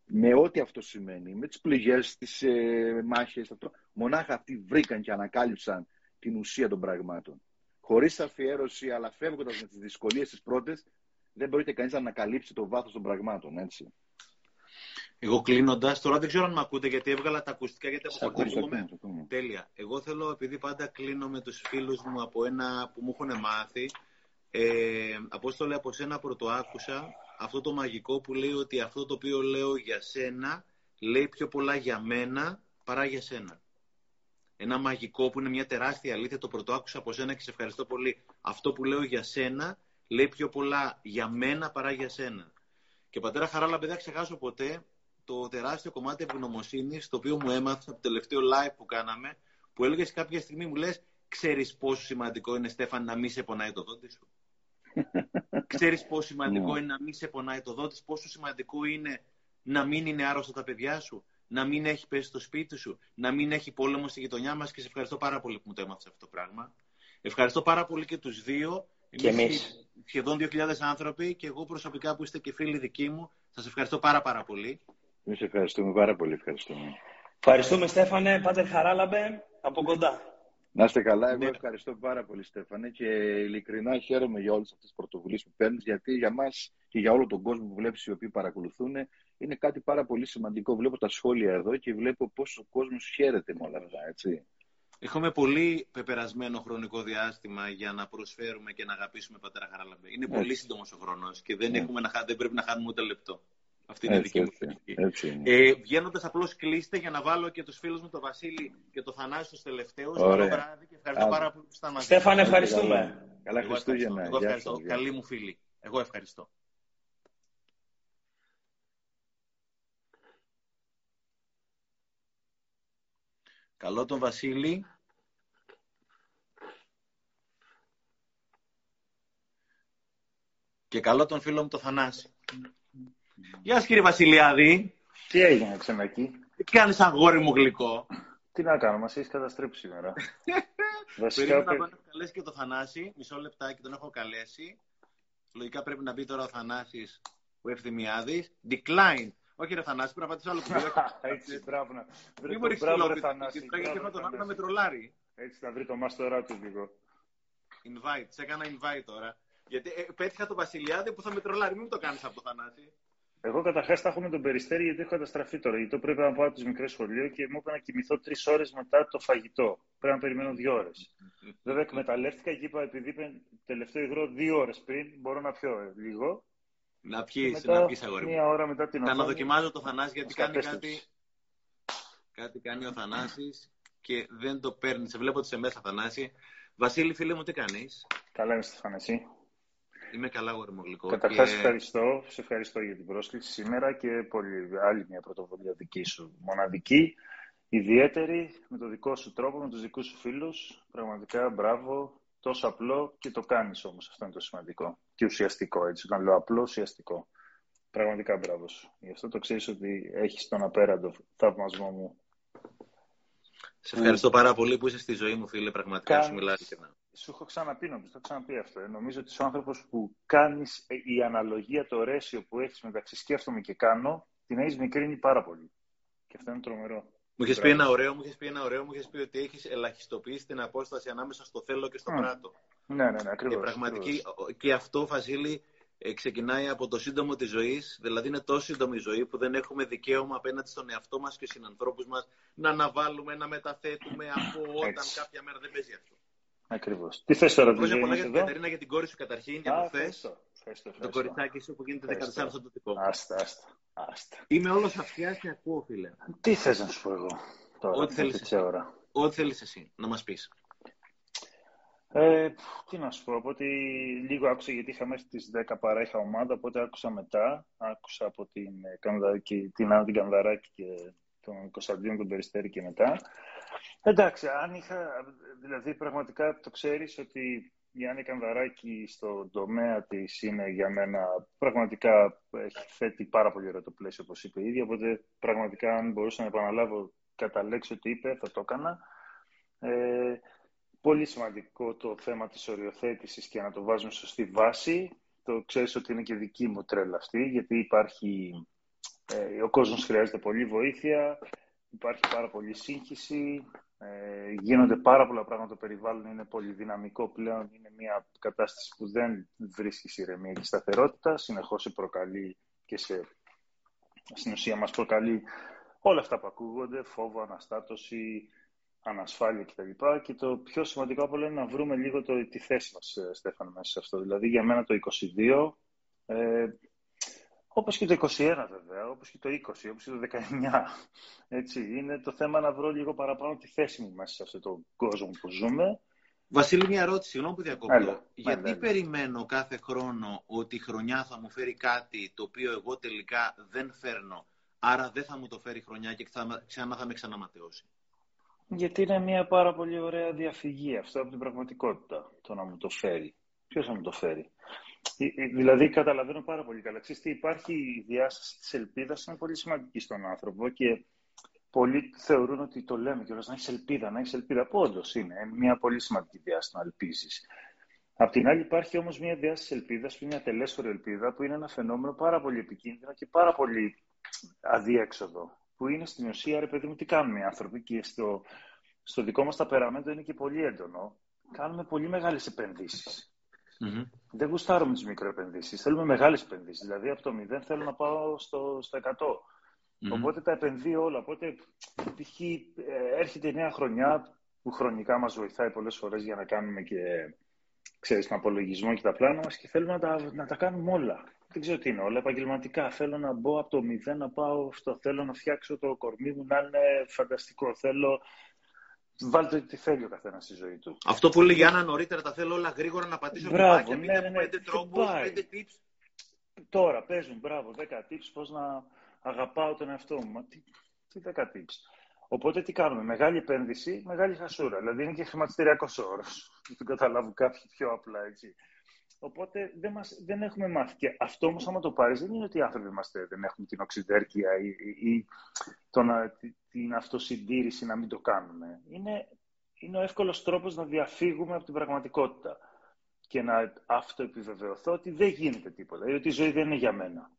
με ό,τι αυτό σημαίνει, με τις πληγές, τις ε, μάχες, αυτό, μονάχα αυτοί βρήκαν και ανακάλυψαν την ουσία των πραγμάτων. Χωρίς αφιέρωση, αλλά φεύγοντας με τις δυσκολίες τις πρώτες, δεν μπορείτε κανείς να ανακαλύψει το βάθος των πραγμάτων, έτσι. Εγώ κλείνοντας, τώρα δεν ξέρω αν με ακούτε γιατί έβγαλα τα ακουστικά γιατί αποκαλύπτουμε. Τέλεια. Εγώ θέλω, επειδή πάντα κλείνω με τους φίλους μου από ένα που μου έχουν μάθει, ε, Απόστολε, από σένα πρωτοάκουσα αυτό το μαγικό που λέει ότι αυτό το οποίο λέω για σένα λέει πιο πολλά για μένα παρά για σένα. Ένα μαγικό που είναι μια τεράστια αλήθεια, το πρωτοάκουσα από σένα και σε ευχαριστώ πολύ. Αυτό που λέω για σένα λέει πιο πολλά για μένα παρά για σένα. Και πατέρα Χαράλα, δεν θα ξεχάσω ποτέ το τεράστιο κομμάτι ευγνωμοσύνης το οποίο μου έμαθα από το τελευταίο live που κάναμε, που έλεγες κάποια στιγμή, μου λες, ξέρεις πόσο σημαντικό είναι, Στέφαν, να μην σε πονάει το δόντι σου; Ξέρεις πόσο σημαντικό ναι. είναι να μην σε πονάει το δότης, πόσο σημαντικό είναι να μην είναι άρρωστα τα παιδιά σου, να μην έχει πέσει στο σπίτι σου, να μην έχει πόλεμο στη γειτονιά μας; Και σε ευχαριστώ πάρα πολύ που μου το έμαθες αυτό το πράγμα. Ευχαριστώ πάρα πολύ και τους δύο. Και εμείς. Σχεδόν 2.000 άνθρωποι και εγώ προσωπικά που είστε και φίλοι δικοί μου. Σας ευχαριστώ πάρα πάρα πολύ. Εμείς ευχαριστούμε πάρα πολύ. Ευχαριστούμε. Ευχαριστούμε Στέφανε, Πάτερ Χαράλαμπε, από κοντά. Να είστε καλά. Εγώ Ναι. ευχαριστώ πάρα πολύ, Στέφανε, και ειλικρινά χαίρομαι για όλες αυτές τις πρωτοβουλίες που παίρνεις, γιατί για μας και για όλο τον κόσμο που βλέπεις οι οποίοι παρακολουθούν είναι κάτι πάρα πολύ σημαντικό. Βλέπω τα σχόλια εδώ και βλέπω πόσο ο κόσμος χαίρεται με όλα αυτά, έτσι. Έχουμε πολύ πεπερασμένο χρονικό διάστημα για να προσφέρουμε και να αγαπήσουμε πατέρα Χαραλαμπέ. Είναι πολύ Έτσι. σύντομος ο χρόνος και δεν, Ναι. έχουμε να, χα- δεν πρέπει να χάνουμε ούτε λεπτό. Αυτή είναι η Έτσι, δική μου έτσι, κριτική. έτσι είναι. Ε, Βγαίνοντας, απλώς κλείστε για να βάλω και τους φίλους μου, τον Βασίλη και τον Θανάση, τους τελευταίους. Ωραία. Καλό βράδυ και ευχαριστώ Άντε. πάρα πολύ που ήσασταν μαζί. Στέφανε, μας. ευχαριστούμε. Καλά, καλά Εγώ Χριστούγεννα. ευχαριστώ. Εγώ Γεια ευχαριστώ. σας, γεια. Καλή μου φίλη. Εγώ ευχαριστώ. Καλό τον Βασίλη. Και καλό τον φίλο μου τον Θανάση. Γεια σας κύριε Βασιλιάδη. Τι έγινε ξενακί. Τι κάνεις αγόρι μου γλυκό; Τι να κάνω, μας έχεις καταστρέψει σήμερα. Βασικά, Περίμενα παι- να πάω να καλέσει και τον Θανάση. Μισό λεπτάκι τον έχω καλέσει. Λογικά πρέπει να μπει τώρα ο Θανάσης ο Ευθυμιάδης. Decline. Όχι ρε Θανάση, πρέπει να πατήσω άλλο κουμπί. Έτσι, μπράβο να. Μη μου ρίξεις Μπράβο, ρε ολόκληρη Θανάση, την και μπράβο, θα τον άλλο να Θανάση. με τρολάρει. Έτσι, να βρει το μάστορά του λίγο. Invite, σε έκανα invite τώρα. Γιατί ε, πέτυχα τον Βασιλιάδη που θα με τρολάρει. Μην μου το κάνεις από το Θανάση. Εγώ καταρχάς τα έχω με τον περιστέρι γιατί έχω καταστραφεί τώρα. Γιατί το πρέπει να πάω από τι μικρέ σχολείο και μου είπα να κοιμηθώ τρεις ώρες μετά το φαγητό. Πρέπει να περιμένω δύο ώρες. Βέβαια, εκμεταλλεύτηκα και είπα επειδή είπε τελευταίο υγρό δύο ώρες πριν, μπορώ να πιω ε, λίγο. Να Και πιείς, μετά, να πιείς αγόρι μου. Μία ώρα μετά την Θα οθόνη, αναδοκιμάζω το Θανάση γιατί μας κάνει κατέστρεψε. κάτι, κάτι κάνει ο Θανάσης και δεν το παίρνει. Σε βλέπω ότι είσαι μέσα Θανάση. Βασίλη φίλε μου τι κάνεις; Καλά είμαι Στεφάνε, εσύ; Είμαι καλά αγόρι μου γλυκό. Καταρχάς, Και- ευχαριστώ. Σε ευχαριστώ για την πρόσκληση σήμερα και πολύ, άλλη μια πρωτοβουλία δική σου. Μοναδική, ιδιαίτερη, με το δικό σου τρόπο, με τους δικούς σου φίλους. Πραγματικά μπράβο, τόσο απλό και το κάνεις όμως. Αυτό είναι το σημαντικό. Και ουσιαστικό, έτσι. Όταν λέω απλό, ουσιαστικό. Πραγματικά μπράβο σου. Γι' αυτό το ξέρεις ότι έχεις τον απέραντο θαυμασμό μου. Σε ευχαριστώ πάρα πολύ που είσαι στη ζωή μου, φίλε. Πραγματικά σου Κάνεις- μιλάω ειλικρινά. Σου έχω ξαναπεί, νομίζω, το έχω ξαναπεί αυτό. Ε. Νομίζω ότι είσαι ο άνθρωπος που κάνεις η αναλογία, το ρέσιο που έχεις μεταξύ σκέφτομαι και κάνω, την έχεις μικρύνει πάρα πολύ. Και αυτό είναι τρομερό. Μου είχε πει Μπράβο. ένα ωραίο, μου είχε πει ένα ωραίο, μου είχε πει ότι έχεις ελαχιστοποιήσει την απόσταση ανάμεσα στο θέλω και στο Μμ. πράτο. Ναι, ναι, ναι, ακριβώς. Και πραγματική, και αυτό, Βασίλη, ε, ξεκινάει από το σύντομο της ζωής. Δηλαδή, είναι τόσο σύντομη η ζωή που δεν έχουμε δικαίωμα απέναντι στον εαυτό μας και στους συνανθρώπου μας να αναβάλουμε, να μεταθέτουμε από όταν Έτσι. κάποια μέρα δεν παίζει αυτό. Ακριβώς. Τι θες τώρα, τη Χρόνια ζωή πολλά μας για την εδώ. Κατερίνα, για την κόρη σου καταρχήν, για Α, το χθε. ευχαριστώ. Ευχαριστώ, Το ευχαριστώ. κοριτσάκι σου που γίνεται 14 Ευχαριστώ. στο τοπικό. Άστα, άστα, άστα. Είμαι όλος αυτιάς και ακούω, φίλε. Τι θες να σου πω εγώ τώρα, Ό,τι θέλεις τέτοια εσύ. ώρα. Ό,τι θέλεις εσύ να μας πεις. Ε, τι να σου πω, από ότι λίγο άκουσα γιατί είχα μέχρι τις 10 παρά είχα ομάδα, οπότε άκουσα μετά, άκουσα από την, ε, Κανδα- την Άννα την Κανδαράκη και τον Κωνσταντίνο τον Περιστέρη και μετά. Εντάξει, αν είχα, δηλαδή πραγματικά το ξέρεις ότι η Άννη Κανδαράκη στον τομέα της είναι για μένα πραγματικά έχει θέτει πάρα πολύ ωραίο το πλαίσιο όπως είπε η ίδια, οπότε πραγματικά αν μπορούσα να επαναλάβω κατά λέξη ότι είπε θα το έκανα. Ε, πολύ σημαντικό το θέμα της οριοθέτησης και να το βάζουμε σωστή βάση. Το ξέρεις ότι είναι και δική μου τρέλα αυτή, γιατί υπάρχει, ε, ο κόσμος χρειάζεται πολύ βοήθεια, υπάρχει πάρα πολύ σύγχυση, ε, γίνονται πάρα πολλά πράγματα, το περιβάλλον είναι πολύ δυναμικό πλέον, είναι μια κατάσταση που δεν βρίσκει ηρεμία και σταθερότητα, συνεχώς σε προκαλεί και σε, στην ουσία μας προκαλεί όλα αυτά που ακούγονται, φόβο, αναστάτωση, ανασφάλεια κτλ. Και το πιο σημαντικό από όλα είναι να βρούμε λίγο το, τη θέση μας, ε, Στέφανο, μέσα σε αυτό. Δηλαδή για μένα το 22, ε, όπως και το 21 βέβαια, όπως και το 20, όπως και το 19. Έτσι, είναι το θέμα να βρω λίγο παραπάνω τη θέση μου μέσα σε αυτόν τον κόσμο που ζούμε. Βασίλη, μια ερώτηση, συγγνώμη που διακόπτω. Έλα, Γιατί έλα, έλα. περιμένω κάθε χρόνο ότι η χρονιά θα μου φέρει κάτι το οποίο εγώ τελικά δεν φέρνω, άρα δεν θα μου το φέρει η χρονιά και θα, ξανά θα με ξαναματαιώσει; Γιατί είναι μια πάρα πολύ ωραία διαφυγή αυτό από την πραγματικότητα, το να μου το φέρει. Ποιος θα μου το φέρει; Ε, ε, Δηλαδή, καταλαβαίνω πάρα πολύ καλά. Ξέρεις τι, υπάρχει η διάσταση της ελπίδας, είναι πολύ σημαντική στον άνθρωπο και πολλοί θεωρούν ότι το λέμε κιόλας, να έχεις ελπίδα, να έχεις ελπίδα. Που όντως είναι, είναι μια πολύ σημαντική διάσταση να ελπίζεις. Απ' την άλλη υπάρχει όμως μια διάσταση ελπίδας, που είναι μια τελέσφορη ελπίδα, που είναι ένα φαινόμενο πάρα πολύ επικίνδυνο και πάρα πολύ αδίέξοδο. Που είναι στην ουσία, ρε παιδί μου, τι κάνουν οι άνθρωποι και στο, στο δικό μας ταπεραμέντο είναι και πολύ έντονο. Κάνουμε πολύ μεγάλες επενδύσεις. Μμμ. Δεν γουστάρουμε τις μικροεπενδύσεις. Θέλουμε μεγάλες επενδύσεις. Δηλαδή από το 0 θέλω να πάω στο, στο 100. Μμμ. Οπότε τα επενδύω όλα. Οπότε π.χ. ε, έρχεται η νέα χρονιά που χρονικά μας βοηθάει πολλές φορές για να κάνουμε και ξέρεις, τον απολογισμό και τα πλάνα μας και θέλουμε να τα, να τα κάνουμε όλα. Δεν ξέρω τι είναι όλα. Επαγγελματικά θέλω να μπω από το μηδέν να πάω στο θέλω να φτιάξω το κορμί μου να είναι φανταστικό. Θέλω... Βάλτε τι θέλει ο καθένας στη ζωή του. Αυτό που έλεγε η Άννα νωρίτερα, τα θέλω όλα γρήγορα να πατήσω Μπράβο, κουμπάκια. ναι, Πείτε ναι, μου ναι. πέντε Τι τρόπους, πάει. πέντε tips. Τώρα παίζουν, μπράβο, 10 tips πώς να αγαπάω τον εαυτό μου. Μα τι, τι 10 tips. Οπότε τι κάνουμε, μεγάλη επένδυση, μεγάλη χασούρα. Δηλαδή είναι και χρηματιστηριακός όρος. Δεν το καταλάβουν κάποιοι πιο απλά έτσι. Οπότε δεν, μας, δεν έχουμε μάθει. Και αυτό όμως, άμα το πάρεις, δεν είναι ότι οι άνθρωποι είμαστε, δεν έχουμε την οξυδέρκεια ή, ή, ή το να, τη- την αυτοσυντήρηση να μην το κάνουμε. Είναι, είναι ο εύκολος τρόπος να διαφύγουμε από την πραγματικότητα και να αυτοεπιβεβαιωθώ ότι δεν γίνεται τίποτα ή ότι η ζωή δεν είναι για μένα.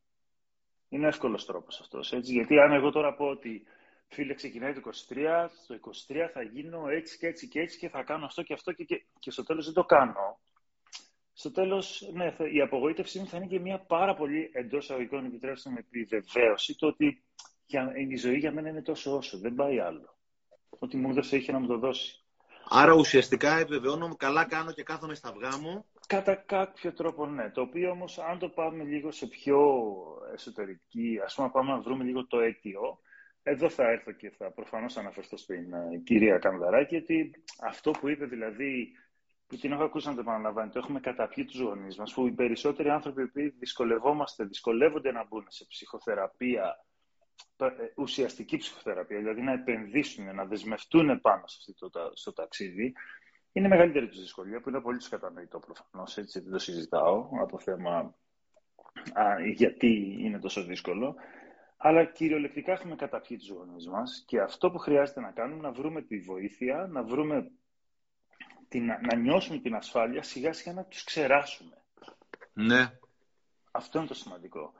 Είναι εύκολος τρόπος αυτός. Γιατί αν εγώ τώρα πω ότι φίλε ξεκινάει το 23, στο 23 θα γίνω έτσι και έτσι και έτσι και θα κάνω αυτό και αυτό και, και, και στο τέλος δεν το κάνω. Στο τέλος, ναι, θα- η απογοήτευσή μου θα είναι και μια πάρα πολύ εντός αγωγικών επιτρέψεων επιβεβαίωση το ότι για, η ζωή για μένα είναι τόσο όσο, δεν πάει άλλο. Ό,τι μου έδωσε είχε να μου το δώσει. Άρα ουσιαστικά επιβεβαιώνω καλά κάνω και κάθομαι στα αυγά μου. Κατά κάποιο τρόπο ναι. Το οποίο όμως αν το πάμε λίγο σε πιο εσωτερική, ας πούμε πάμε να βρούμε λίγο το αίτιο, εδώ θα έρθω και θα προφανώς αναφερθώ στην ε, κυρία Κανδαράκη, ότι αυτό που είπε δηλαδή, που την έχω ακούσει να το επαναλαμβάνει, το έχουμε καταπιεί τους γονείς μας, που οι περισσότεροι άνθρωποι που δυσκολευόμαστε, δυσκολεύονται να μπουν σε ψυχοθεραπεία, ε, ουσιαστική ψυχοθεραπεία, δηλαδή να επενδύσουν, να δεσμευτούν πάνω σε αυτό το, τα- στο ταξίδι, είναι η μεγαλύτερη τους δυσκολία, που είναι πολύ τους κατανοητό προφανώς, έτσι δεν το συζητάω από θέμα α, γιατί είναι τόσο δύσκολο. Αλλά κυριολεκτικά έχουμε καταπιεί τους γονείς μας και αυτό που χρειάζεται να κάνουμε να βρούμε τη βοήθεια, να βρούμε την, να νιώσουμε την ασφάλεια σιγά σιγά να τους ξεράσουμε. Ναι. Αυτό είναι το σημαντικό.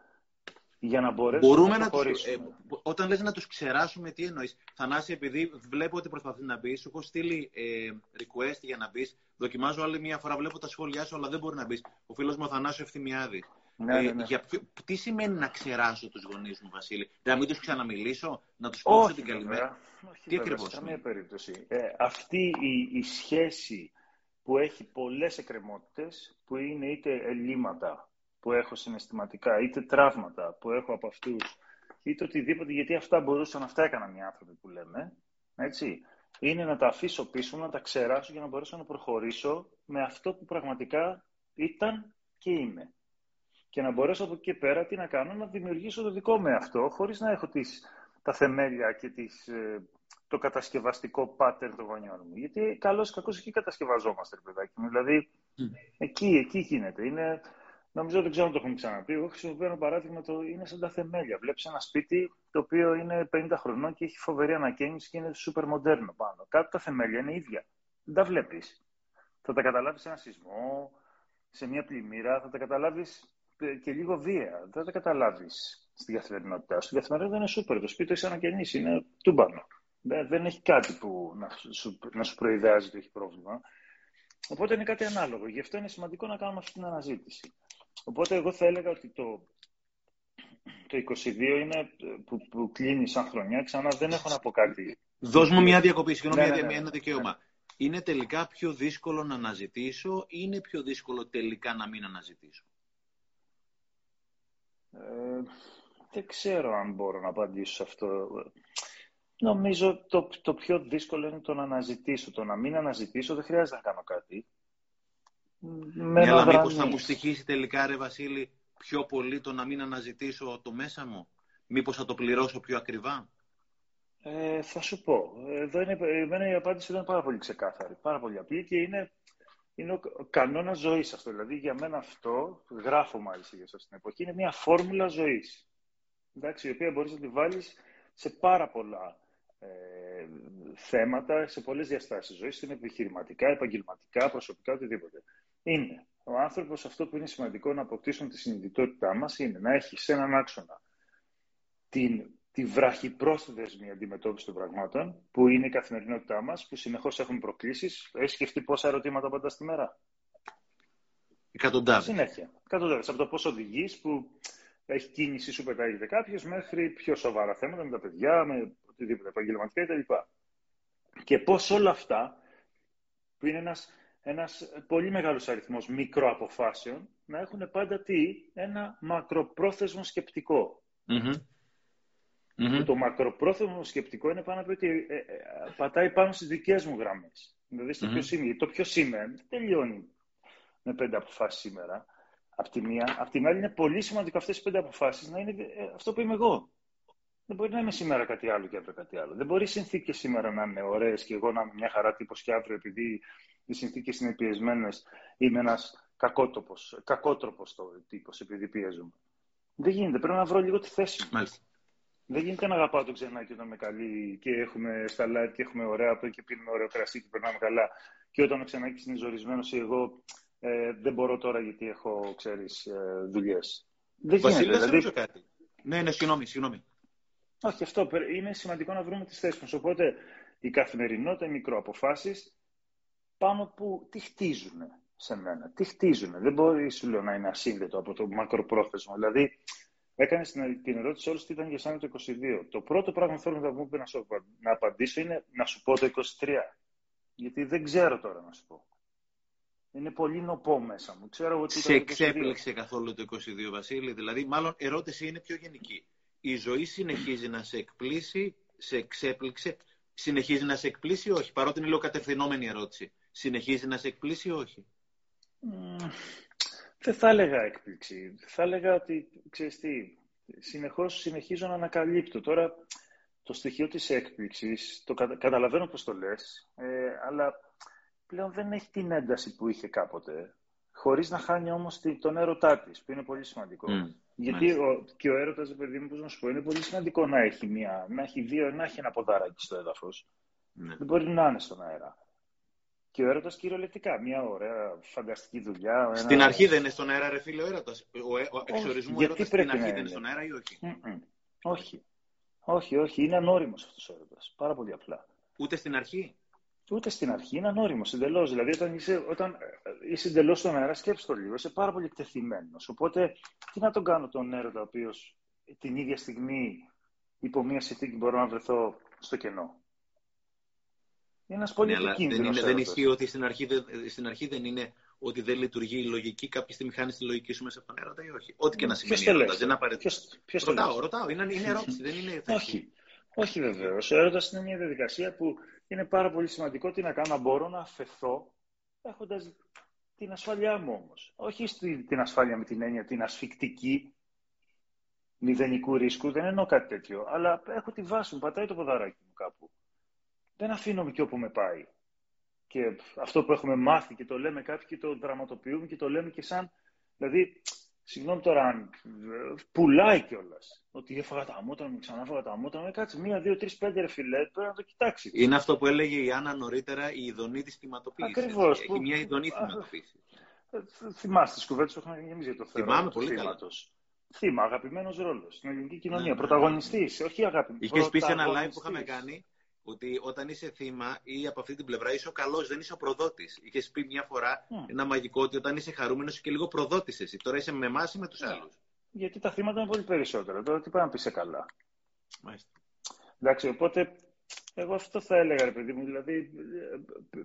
Για να μπορέσουμε Μπορούμε να να τους, προχωρήσουμε. ε, όταν λες να τους ξεράσουμε, τι εννοείς; Θανάση, επειδή βλέπω ότι προσπαθεί να μπεις, σου έχω στείλει ε, request για να μπεις. Δοκιμάζω άλλη μια φορά, βλέπω τα σχόλιά σου, αλλά δεν μπορεί να μπεις. Ο φίλος μου ο Θανάσης Ευθυμιάδης. Ναι, ναι, ναι. για ποιο- τι σημαίνει να ξεράσω τους γονείς μου, Βασίλη; Να μην τους ξαναμιλήσω, να τους πω Όχι, την καλημέρα; βέβαια. Όχι, Τι βέβαια, ακριβώς σε καμία είναι. περίπτωση. Ε, αυτή η, η σχέση που έχει πολλές εκκρεμότητες, που είναι είτε ελλείμματα που έχω συναισθηματικά, είτε τραύματα που έχω από αυτούς, είτε οτιδήποτε, γιατί αυτά μπορούσαν, αυτά έκαναν οι άνθρωποι που λέμε, έτσι, είναι να τα αφήσω πίσω, να τα ξεράσω για να μπορέσω να προχωρήσω με αυτό που πραγματικά ήταν και είμαι. Και να μπορέσω από εκεί και πέρα τι να κάνω, να δημιουργήσω το δικό με αυτό, χωρίς να έχω τις, τα θεμέλια και τις, ε, το κατασκευαστικό pattern των γονιών μου. Γιατί καλώς ή κακώς εκεί κατασκευαζόμαστε, ρε παιδάκι μου. Δηλαδή, εκεί, εκεί γίνεται. Είναι, νομίζω δεν ξέρω αν το έχουμε ξαναπεί. Εγώ χρησιμοποιώ ένα παράδειγμα, το είναι σαν τα θεμέλια. Βλέπεις ένα σπίτι το οποίο είναι 50 χρονών και έχει φοβερή ανακαίνιση και είναι super μοντέρνο πάνω. Κάτω τα θεμέλια είναι ίδια. Δεν τα βλέπεις. Θα τα καταλάβεις σε ένα σεισμό, σε μια πλημμύρα, θα τα καταλάβεις ε, και λίγο βία. Δεν θα τα καταλάβεις στην καθημερινότητά σου. Στην καθημερινότητα είναι σούπερ. Το σπίτι έχει ανακαινήσει, είναι τούμπανο. Δεν, δεν έχει κάτι που να σου, να σου προειδεάζει ότι έχει πρόβλημα. Οπότε είναι κάτι ανάλογο. Γι' αυτό είναι σημαντικό να κάνουμε αυτή την αναζήτηση. Οπότε εγώ θα έλεγα ότι το, το 22 είναι ε, που, που κλείνει σαν χρονιά. Ξανά δεν έχω να πω κάτι. Δώσ' μου μια διακοπή, συγγνώμη, Ναι, μια- ναι, ναι, ένα ναι. δικαίωμα. Είναι τελικά πιο δύσκολο να αναζητήσω ή είναι πιο δύσκολο τελικά να μην αναζητήσω; Ε, δεν ξέρω αν μπορώ να απαντήσω σε αυτό. Νομίζω το, το πιο δύσκολο είναι το να αναζητήσω. Το να μην αναζητήσω δεν χρειάζεται να κάνω κάτι. Με Ναι, ένα αλλά μήπως δρανείς. θα μου στοιχήσει τελικά, ρε Βασίλη, πιο πολύ το να μην αναζητήσω το μέσα μου; Μήπως θα το πληρώσω πιο ακριβά; Ε, θα σου πω. Εδώ είναι, εμένα η απάντηση είναι πάρα πολύ ξεκάθαρη. Πάρα πολύ απλή και είναι, είναι ο κανόνας ζωής αυτό. Δηλαδή για μένα αυτό, γράφω μάλιστα για σας στην εποχή, είναι μια φόρμουλα ζωής. Εντάξει, η οποία μπορείς να τη βάλεις σε πάρα πολλά ε, θέματα, σε πολλές διαστάσεις ζωής, είναι επιχειρηματικά, επαγγελματικά, προσωπικά, οτιδήποτε. Είναι ο άνθρωπος αυτό που είναι σημαντικό να αποκτήσουμε τη συνειδητότητά μας είναι να έχει σε έναν άξονα την, τη βραχυπρόθεσμη αντιμετώπιση των πραγμάτων, που είναι η καθημερινότητά μας, που συνεχώς έχουμε προκλήσεις. Έχεις σκεφτεί πόσα ερωτήματα απαντά στη μέρα; Εκατοντάδες. Συνέχεια. Εκατοντάδες. Από το πώς οδηγείς, που έχει κίνηση, σου πετάγεται κάποιος, μέχρι πιο σοβαρά θέματα με τα παιδιά, με οτιδήποτε επαγγελματικά κτλ. Και πώς όλα αυτά, που είναι ένας, ένας πολύ μεγάλος αριθμός μικροαποφάσεων, να έχουν πάντα τι, ένα μακροπρόθεσμο σκεπτικό. Που το μακροπρόθεσμο σκεπτικό είναι πάνω από ότι ε, ε, πατάει πάνω στις δικές μου γραμμές. Δηλαδή στο ποιο είμαι. Το ποιο είμαι δεν τελειώνει με πέντε αποφάσεις σήμερα. Απ' τη μία. Απ' την άλλη είναι πολύ σημαντικό αυτές οι πέντε αποφάσεις να είναι ε, αυτό που είμαι εγώ. Δεν μπορεί να είμαι σήμερα κάτι άλλο και αύριο κάτι άλλο. Δεν μπορεί οι συνθήκες σήμερα να είναι ωραίες και εγώ να είμαι μια χαρά τύπος και αύριο επειδή οι συνθήκες είναι πιεσμένες είμαι ένας κακότροπος τύπος επειδή πιέζομαι. Δεν γίνεται. Πρέπει να βρω λίγο τη θέση μου. Μάλιστα. Δεν γίνεται να αγαπάω τον ξενάκι όταν είμαι καλή και έχουμε στα live και έχουμε ωραία από και πίνουμε ωραίο κρασί και περνάμε καλά. Και όταν ο ξενάκι είναι ζορισμένος ή εγώ ε, δεν μπορώ τώρα γιατί έχω, ξέρεις, ε, δουλειές. Δεν Βασίλη, γίνεται. δηλαδή... κάτι. Ναι, ναι, συγγνώμη, συγγνώμη. Όχι, αυτό είναι σημαντικό να βρούμε τις θέσεις μας. Οπότε η καθημερινότητα, οι μικροαποφάσεις πάνω που τι χτίζουν σε μένα. Τι χτίζουν. Δεν μπορεί, σου λέω, να είναι ασύνδετο από το μακροπρόθεσμο. Δηλαδή, έκανε την ερώτηση όλη τι ήταν για σένα το 22. Το πρώτο πράγμα που θέλω να, μου να, σου, να απαντήσω είναι να σου πω το 23. Γιατί δεν ξέρω τώρα να σου πω. Είναι πολύ νοπό μέσα μου. Ξέρω ότι Σε εξέπληξε καθόλου το 22, Βασίλη. Δηλαδή, μάλλον ερώτηση είναι πιο γενική. Η ζωή συνεχίζει να σε εκπλήσει, σε εξέπληξε, συνεχίζει να σε εκπλήσει ή όχι, παρότι είναι λίγο κατευθυνόμενη ερώτηση. Συνεχίζει να σε εκπλήσει ή όχι; δεν θα έλεγα έκπληξη. Θα έλεγα ότι, ξέρεις τι, συνεχώς συνεχίζω να ανακαλύπτω. Τώρα, το στοιχείο της έκπληξης, το κατα... καταλαβαίνω πώς το λες, ε, αλλά πλέον δεν έχει την ένταση που είχε κάποτε, χωρίς να χάνει όμως τον έρωτά της, που είναι πολύ σημαντικό. Mm, Γιατί ο, και ο έρωτας, παιδί μου, πώς να σου πω, είναι πολύ σημαντικό να έχει, μια, να έχει δύο, να έχει ένα ποδαράκι στο έδαφος. Mm. Δεν μπορεί να είναι στον αέρα. Και ο έρωτας κυριολεκτικά. Μια ωραία, φανταστική δουλειά. Ένα... Στην αρχή δεν είναι στον αέρα, ρε φίλε, ο έρωτας. Ο, ε, ο εξορισμού έρωτας στην αρχή δεν είναι στον αέρα ή όχι; Mm-mm. Όχι. Όχι, όχι. Είναι ανώριμος αυτός ο έρωτας. Πάρα πολύ απλά. Ούτε στην αρχή; Ούτε στην αρχή είναι ανώριμος εντελώς. Δηλαδή, όταν είσαι, όταν είσαι εντελώς στον αέρα, σκέψει το λίγο. Είσαι πάρα πολύ εκτεθειμένος. Οπότε, τι να τον κάνω τον έρωτα, ο οποίος την ίδια στιγμή υπό μία συνθήκη μπορώ να βρεθώ στο κενό; Είναι ένας πολύ ναι, δεν, είναι, δεν ισχύει ότι στην αρχή, στην αρχή δεν είναι ότι δεν λειτουργεί η λογική, κάποια στιγμή χάνει τη λογική σου μέσα από τον έρωτα ή όχι. Ό,τι και να σημαίνει έρωτας. Δεν απαραίτητο. Ρωτάω, ρωτάω. Είναι, είναι ερώτηση, δεν είναι θέση. Όχι. Όχι βεβαίως. Ο έρωτας είναι μια διαδικασία που είναι πάρα πολύ σημαντικό τι να κάνω. Να μπορώ να αφαιθώ έχοντας την ασφάλειά μου όμως. Όχι την ασφάλεια με την έννοια την ασφικτική μηδενικού ρίσκου, δεν εννοώ κάτι τέτοιο. Αλλά έχω τη βάση μου, πατάει το ποδαράκι μου κάπου δεν αφήνω και όπου με πάει. Και αυτό που έχουμε μάθει και το λέμε κάποιοι και το δραματοποιούμε και το λέμε και σαν. Δηλαδή, συγγνώμη τώρα αν πουλάει κιόλας. Ότι έφαγα τα μούτρα μου, ξανά έφαγα τα μούτρα μου. Κάτσε μία, δύο, τρεις, πέντε ρε φιλέ, πρέπει να το κοιτάξει. Είναι αυτό που έλεγε η Άννα νωρίτερα, η ειδονή της θυματοποίησης. Ακριβώς. Έχει που... μια ειδονή θυματοποίηση. Ε, θυμάστε τις κουβέντες που έχουμε γεμίσει για το θέμα. Θυμάμαι πολύ καλά. Θύμα, αγαπημένος ρόλος στην ελληνική κοινωνία. Ναι, Πρωταγωνιστής, όχι αγαπημένο. Είχες πει σε ένα live που είχαμε κάνει ότι όταν είσαι θύμα ή από αυτή την πλευρά είσαι ο καλός, δεν είσαι ο προδότης. Είχες πει μια φορά mm. ένα μαγικό ότι όταν είσαι χαρούμενος και λίγο προδότης εσύ. Τώρα είσαι με εμάς ή με τους yeah. άλλους. Γιατί τα θύματα είναι πολύ περισσότερα. Τώρα τι πάει να πει σε καλά. Μάλιστα. Εντάξει, οπότε εγώ αυτό θα έλεγα, ρε παιδί μου. Δηλαδή,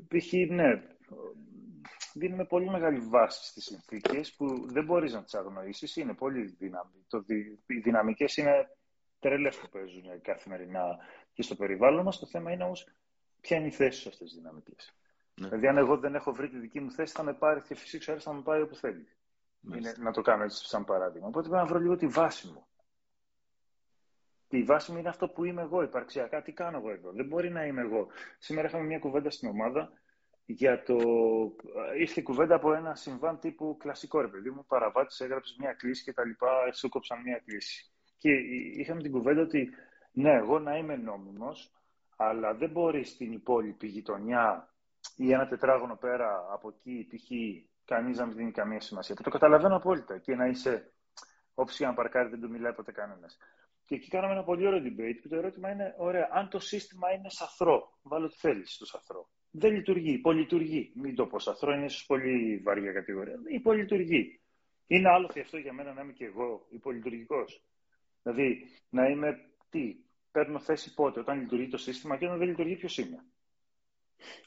π.χ. ναι, δίνουμε πολύ μεγάλη βάση στις συνθήκες που δεν μπορείς να τις αγνοήσεις. Είναι πολύ δυναμικές. Οι δυναμικές είναι τρελές που παίζουν καθημερινά και στο περιβάλλον μας. Το θέμα είναι όμως ποια είναι η θέση σε αυτές τις δυναμικές. Ναι. Δηλαδή, αν εγώ δεν έχω βρει τη δική μου θέση, θα με πάρει και φυσικά αέρα θα με πάει όπου θέλει. Είναι, να το κάνω έτσι σαν παράδειγμα. Οπότε πρέπει να βρω λίγο τη βάση μου. Και η βάση μου είναι αυτό που είμαι εγώ υπαρξιακά. Τι κάνω εγώ εδώ; Δεν μπορεί να είμαι εγώ. Σήμερα είχαμε μια κουβέντα στην ομάδα για το. Ήρθε κουβέντα από ένα συμβάν τύπου κλασικό ρε παιδί μου. Παραβάτη έγραψε μια κλίση και τα λοιπά. Σου κόψαν μια κλίση. Και είχαμε την κουβέντα ότι ναι, εγώ να είμαι νόμιμος, αλλά δεν μπορεί στην υπόλοιπη γειτονιά ή ένα τετράγωνο πέρα από εκεί, π.χ. κανείς να μην δίνει καμία σημασία. Που το καταλαβαίνω απόλυτα και να είσαι όποιος για να παρκάρει δεν του μιλάει ποτέ κανένας. Και εκεί κάναμε ένα πολύ ωραίο debate που το ερώτημα είναι, ωραία, αν το σύστημα είναι σαθρό, βάλω τι θέλεις στο σαθρό. Δεν λειτουργεί, υπολειτουργεί. Μην το πω σαθρό, είναι ίσως πολύ βαριά κατηγορία. Υπολειτουργεί. Είναι άλλο αυτό για μένα να είμαι και εγώ υπολειτουργικός. Δηλαδή, να είμαι τι, παίρνω θέση πότε, όταν λειτουργεί το σύστημα και όταν δεν λειτουργεί, ποιο είναι.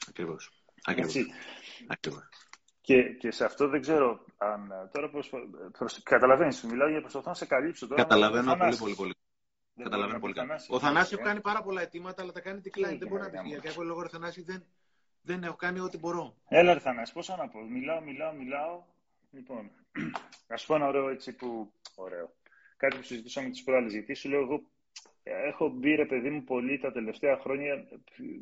Ακριβώς. Ακριβώς. Και, και σε αυτό δεν ξέρω αν τώρα προσπα... προσ... καταλαβαίνεις, μιλάω για προσπαθώ να σε καλύψω τώρα. Καταλαβαίνω πολύ, πολύ, πολύ. Καταλαβαίνω πολύ καλά. Ο Θανάσης ε. κάνει πάρα πολλά αιτήματα, αλλά τα κάνει decline. Δεν μπορεί να πει για κάποιο λόγο, Θανάση, δεν, δεν έχω κάνει ό,τι μπορώ. Έλα, ρε Θανάση, πώς να πω. Μιλάω, μιλάω, μιλάω. Λοιπόν, ας πω ένα ωραίο έτσι που. Ωραίο. Κάτι που συζητούσαμε τις προάλλες. Γιατί σου λέω, εγώ έχω μπει ρε παιδί μου πολύ τα τελευταία χρόνια.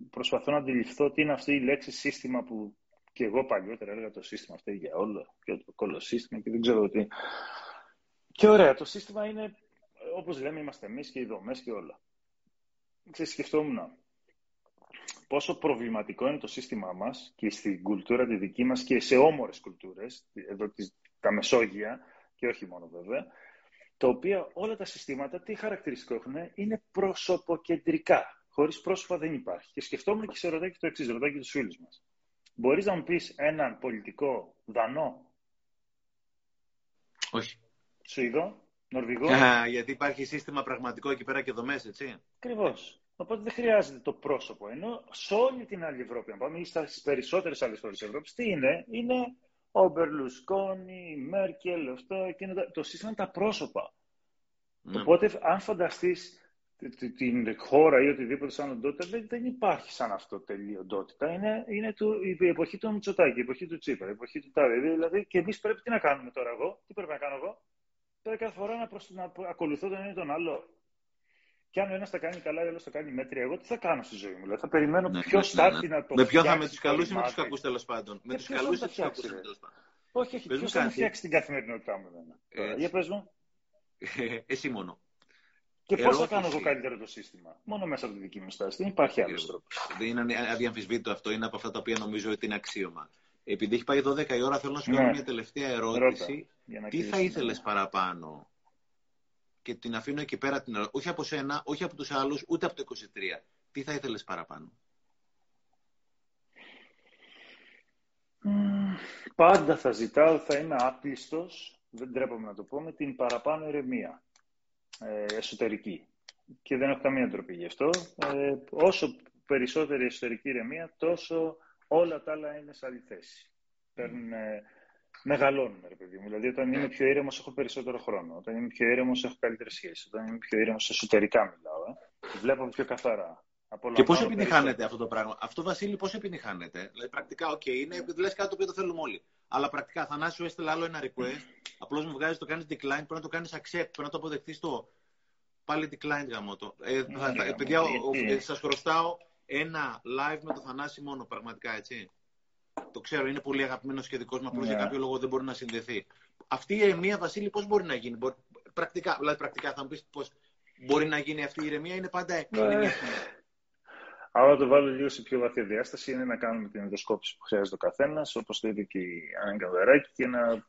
Προσπαθώ να αντιληφθώ τι είναι αυτή η λέξη σύστημα που και εγώ παλιότερα έλεγα το σύστημα αυτό για όλο, και το κόλλο σύστημα και δεν ξέρω τι. Και ωραία, το σύστημα είναι, όπως λέμε, είμαστε εμείς και οι δομές και όλα. Ξέρεις, σκεφτόμουν πόσο προβληματικό είναι το σύστημά μας και στην κουλτούρα τη δική μας και σε όμορες κουλτούρες, εδώ τα Μεσόγεια και όχι μόνο βέβαια, τα οποία όλα τα συστήματα τι χαρακτηριστικό έχουν, είναι προσωποκεντρικά. Χωρίς πρόσωπα δεν υπάρχει. Και σκεφτόμουν και σε ρωτάει και το εξής, ρωτάει και τους φίλους μας. Μπορείς να μου πεις έναν πολιτικό Δανό; Όχι. Σουηδό, Νορβηγό; γιατί υπάρχει σύστημα πραγματικό εκεί πέρα και δομές, έτσι. Ακριβώς. Οπότε δεν χρειάζεται το πρόσωπο. Ενώ σε όλη την άλλη Ευρώπη, αν πάμε στις περισσότερες άλλες χώρες της Ευρώπης, τι είναι, είναι ο Μπερλουσκόνη, η Μέρκελ, αυτό, εκείνο, το σύστημα είναι τα πρόσωπα. Ναι. Οπότε, αν φανταστείς την χώρα ή οτιδήποτε σαν οντότητα, δεν, δεν υπάρχει σαν αυτό τελείω οντότητα. Είναι, είναι του, η εποχή του Μητσοτάκη, η εποχή του Τσίπρα, η εποχή του Τάδε. Δηλαδή, και εμείς πρέπει τι να κάνουμε τώρα εγώ, τι πρέπει να κάνω εγώ; Πρέπει κάθε φορά να, προσ... να ακολουθώ τον ένα ή τον άλλο. Και αν ο ένας τα κάνει καλά, ο άλλος τα κάνει μέτρια, εγώ τι θα κάνω στη ζωή μου. Δηλαδή, θα περιμένω ναι, ποιο ναι, ναι, ναι. να το Με ποιο θα με τους καλούς ή με τους κακούς τέλος πάντων. Με τους καλούς ή τους κακούς τέλος πάντων. Όχι, όχι. Ποιος θα φτιάξει την καθημερινότητά μου. Για πες μου. Εσύ μόνο. Και πώς θα κάνω εγώ καλύτερο το σύστημα; Μόνο μέσα από τη δική μου στάση. Δεν υπάρχει άλλος τρόπος. Δεν είναι αδιαμφισβήτητο αυτό. Είναι από αυτά τα οποία νομίζω ότι είναι αξίωμα. Επειδή έχει πάει 12 η ώρα, θέλω να σου κάνω ναι. μια τελευταία ερώτηση. Τι θα ήθελες παραπάνω; Και την αφήνω εκεί πέρα την ερώτηση. Όχι από σένα, όχι από τους άλλους, ούτε από το 23. Τι θα ήθελες παραπάνω; Πάντα θα ζητάω, θα είμαι άπλιστος, δεν τρέπομαι να το πω, με την παραπάνω ηρεμία ε, εσωτερική. Και δεν έχω καμία ντροπή γι' αυτό. Ε, όσο περισσότερη εσωτερική ηρεμία, τόσο όλα τα άλλα είναι σε άλλη θέση. Παίρνουν, ε, μεγαλώνουν, ρε παιδί μου. Δηλαδή, όταν είμαι πιο ήρεμος, έχω περισσότερο χρόνο. Όταν είμαι πιο ήρεμος, έχω καλύτερη σχέση. Όταν είμαι πιο ήρεμος, εσωτερικά μιλάω. Ε. Βλέπω πιο καθαρά. Και πώς επιτυχάνεται αυτό το πράγμα; Αυτό, Βασίλη, πώς επιτυχάνεται; Δηλαδή, πρακτικά, OK, είναι λες κάτι το οποίο το θέλουμε όλοι. Αλλά πρακτικά, Θανάσιο, έστειλε άλλο ένα request. Απλώς μου βγάζεις, το κάνεις decline. Πρέπει να το κάνεις accept. Πρέπει να το αποδεχτείς το. Πάλι decline γαμό το. Ε, θα, θα, παιδιά, σας χρωστάω ένα live με το Θανάση μόνο, πραγματικά έτσι. Το ξέρω, είναι πολύ αγαπημένος και δικός μου. Απλώς για κάποιο λόγο δεν μπορεί να συνδεθεί. Αυτή η ηρεμία, Βασίλη, πώς μπορεί να γίνει; Μπορεί, πρακτικά, δηλαδή, πρακτικά θα μου πεις πώς μπορεί να γίνει αυτή η ηρεμία. Είναι πάντα ε, αλλά το βάλω λίγο σε πιο βαθιά διάσταση είναι να κάνουμε την ενδοσκόπηση που χρειάζεται ο καθένας, όπως το είπε και η Άννα Καβεράκη, και να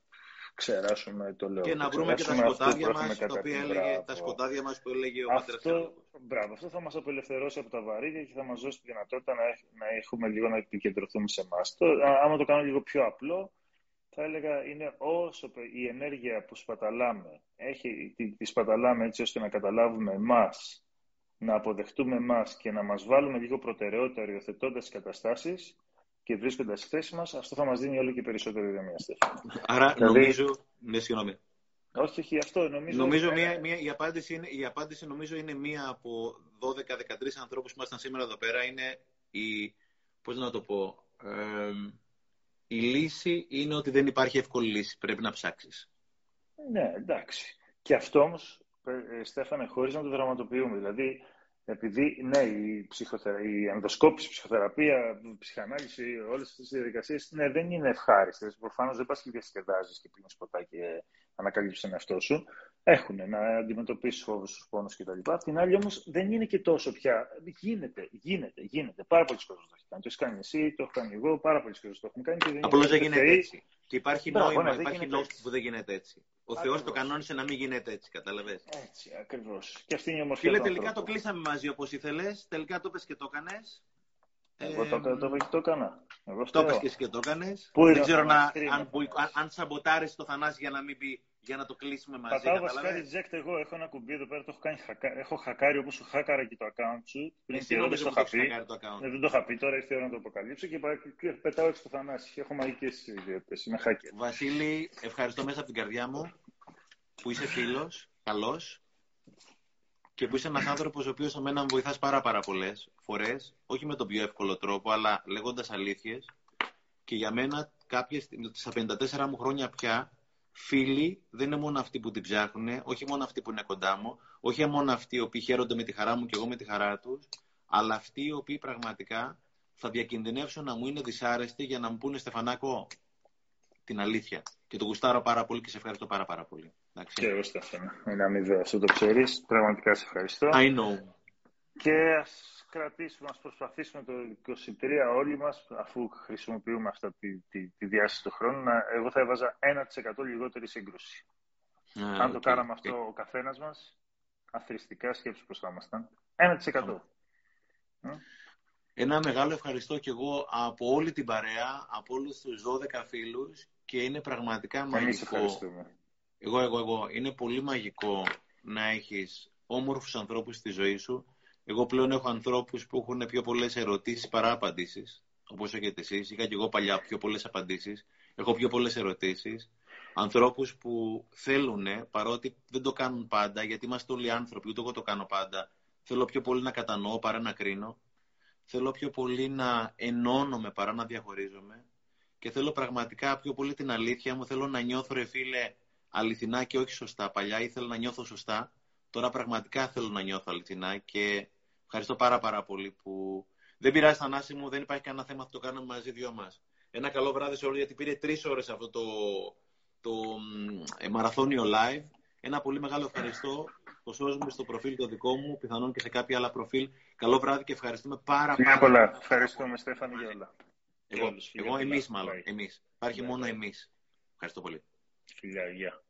ξεράσουμε το λέω. Και να βρούμε και τα σκοτάδια μας, τα οποία έλεγε, τα σκοτάδια μας που έλεγε ο αυτό, Μπράβο, αυτό θα μας απελευθερώσει από τα βαρύδια και θα μας δώσει τη δυνατότητα να, να έχουμε λίγο να επικεντρωθούμε σε εμάς. Άμα το κάνω λίγο πιο απλό, θα έλεγα είναι όσο η ενέργεια που σπαταλάμε, έχει, τη, τη σπαταλάμε έτσι ώστε να καταλάβουμε εμάς να αποδεχτούμε εμάς και να μας βάλουμε λίγο προτεραιότητα οριοθετώντας τις καταστάσεις και βρίσκοντα τη θέση μας, αυτό θα μας δίνει όλο και περισσότερο ηρεμία. Άρα δηλαδή... νομίζω. Ναι, συγγνώμη. Όχι, όχι, αυτό νομίζω. Νομίζω μία, μία, η, απάντηση είναι, η απάντηση νομίζω είναι μία από 12-13 ανθρώπους που ήμασταν σήμερα εδώ πέρα. Είναι η. Πώς να το πω. Ε, η λύση είναι ότι δεν υπάρχει εύκολη λύση. Πρέπει να ψάξεις. Ναι, εντάξει. Και αυτό όμως ε, Στέφανε, χωρίς να το δραματοποιούμε. Δηλαδή, επειδή, ναι, η, ψυχοθερα... η ενδοσκόπηση, η ψυχοθεραπεία, η ψυχανάλυση, όλες αυτές τις διαδικασίες, ναι, δεν είναι ευχάριστες. Προφανώς δεν πας και διασκεδάζεις και πίνεις ποτά και ανακαλύψεις τον εαυτό σου. Έχουν να αντιμετωπίσεις φόβους, τους πόνους κτλ. Απ' την άλλη όμως δεν είναι και τόσο πια. Γίνεται, γίνεται, γίνεται. Πάρα πολλοί κόσμοι το έχει κάνει. Το έχεις κάνει εσύ, το έχω κάνει εγώ, πάρα πολλοί κόσμοι το έχουν κάνει. Απλώς δεν γίνεται έτσι. Και υπάρχει Μπράβο, νόημα, ναι, δεν υπάρχει γίνεται νόημα έτσι. που δεν γίνεται έτσι. Ο Θεός Ακριβώς. το κανόνισε να μην γίνεται έτσι, καταλαβες. Έτσι, ακριβώς. Και αυτή είναι η ομορφιά Φίλε, του τελικά το ανθρώπου. κλείσαμε μαζί όπως ήθελες. Τελικά το πες και το έκανες. Εγώ το, το, το, το έκανα. Εγώ Το φταίω. πες και εσύ και το έκανες. Πού είναι Δεν ο ξέρω να, Θανάσης, κρίμα, αν, μποϊ- αν, αν σαμποτάρεις το Θανάση για να μην πει, για να το κλείσουμε μαζί. Πατάω βασικά κατάλαβες. reject εγώ. Έχω ένα κουμπί εδώ πέρα, το έχω, κάνει, χακα... έχω χακάρει όπως σου χάκαρα και το account σου. Πριν Εσύ καιρό δεν νομίζω το που το είχα έχεις πει. χακάρει το account. Ναι, δεν το είχα πει, τώρα ήρθε η ώρα να το αποκαλύψω και, πα- και πετάω έξω το Θανάση. Έχω μαγικέ ιδιότητε. Είμαι hacker. Βασίλη, ευχαριστώ μέσα από την καρδιά μου που είσαι φίλος, καλός και που είσαι ένας άνθρωπος ο οποίος εμένα με βοηθάς πάρα πάρα πολλές φορές, όχι με τον πιο εύκολο τρόπο, αλλά λέγοντας αλήθειες και για μένα κάποιες, στα 54 μου χρόνια πια, φίλοι δεν είναι μόνο αυτοί που την ψάχνουν, όχι μόνο αυτοί που είναι κοντά μου, όχι μόνο αυτοί οι οποίοι χαίρονται με τη χαρά μου και εγώ με τη χαρά τους, αλλά αυτοί οι οποίοι πραγματικά θα διακινδυνεύσουν να μου είναι δυσάρεστοι για να μου πούνε Στεφανάκο, την αλήθεια. Και το γουστάρω πάρα πολύ και σε ευχαριστώ πάρα πάρα πολύ. Εντάξει. Και εγώ Στέφανα. Είναι αμοιβαίο. Αυτό το ξέρεις. Πραγματικά σε ευχαριστώ. I know. Και ας κρατήσουμε, ας προσπαθήσουμε το 23 όλοι μας, αφού χρησιμοποιούμε αυτά τη, τη, τη διάσταση του χρόνου, να, εγώ θα έβαζα 1% λιγότερη σύγκρουση. Α, Αν το οκ, κάναμε οκ. αυτό ο καθένας μας, αθροιστικά σκέψου πώς θα ήμασταν. 1%. Ένα μεγάλο ευχαριστώ και εγώ από όλη την παρέα, από όλους τους 12 φίλους και είναι πραγματικά Εμείς μαγικό. ευχαριστούμε. Εγώ, εγώ, εγώ. Είναι πολύ μαγικό να έχεις όμορφους ανθρώπους στη ζωή σου. Εγώ πλέον έχω ανθρώπους που έχουν πιο πολλές ερωτήσεις παρά απαντήσεις. Όπως έχετε εσείς. Είχα και εγώ παλιά πιο πολλές απαντήσεις. Έχω πιο πολλές ερωτήσεις. Ανθρώπους που θέλουν, παρότι δεν το κάνουν πάντα, γιατί είμαστε όλοι άνθρωποι, ούτε εγώ το κάνω πάντα. Θέλω πιο πολύ να κατανοώ παρά να κρίνω. Θέλω πιο πολύ να ενώνομαι παρά να διαχωρίζομαι. Και θέλω πραγματικά πιο πολύ την αλήθεια μου. Θέλω να νιώθω, ρε φίλε, αληθινά και όχι σωστά. Παλιά ήθελα να νιώθω σωστά. Τώρα πραγματικά θέλω να νιώθω αληθινά και ευχαριστώ πάρα πάρα πολύ που δεν πειράζει Θανάση μου, δεν υπάρχει κανένα θέμα, θα το κάνουμε μαζί δυο μας. Ένα καλό βράδυ σε όλους γιατί πήρε τρεις ώρες αυτό το, το μ, ε, μαραθώνιο live. Ένα πολύ μεγάλο ευχαριστώ στο μου, στο προφίλ το δικό μου, πιθανόν και σε κάποια άλλα προφίλ. Καλό βράδυ και ευχαριστούμε πάρα Φιλιά πάρα πολλά. Ευχαριστούμε, Στέφανη, για όλα. Εγώ, όλους, φιλιά εγώ πολλά. εμείς μάλλον, Bye. εμείς. Υπάρχει Bye, μόνο bye. εμείς. Ευχαριστώ πολύ. Φιλιά, γεια.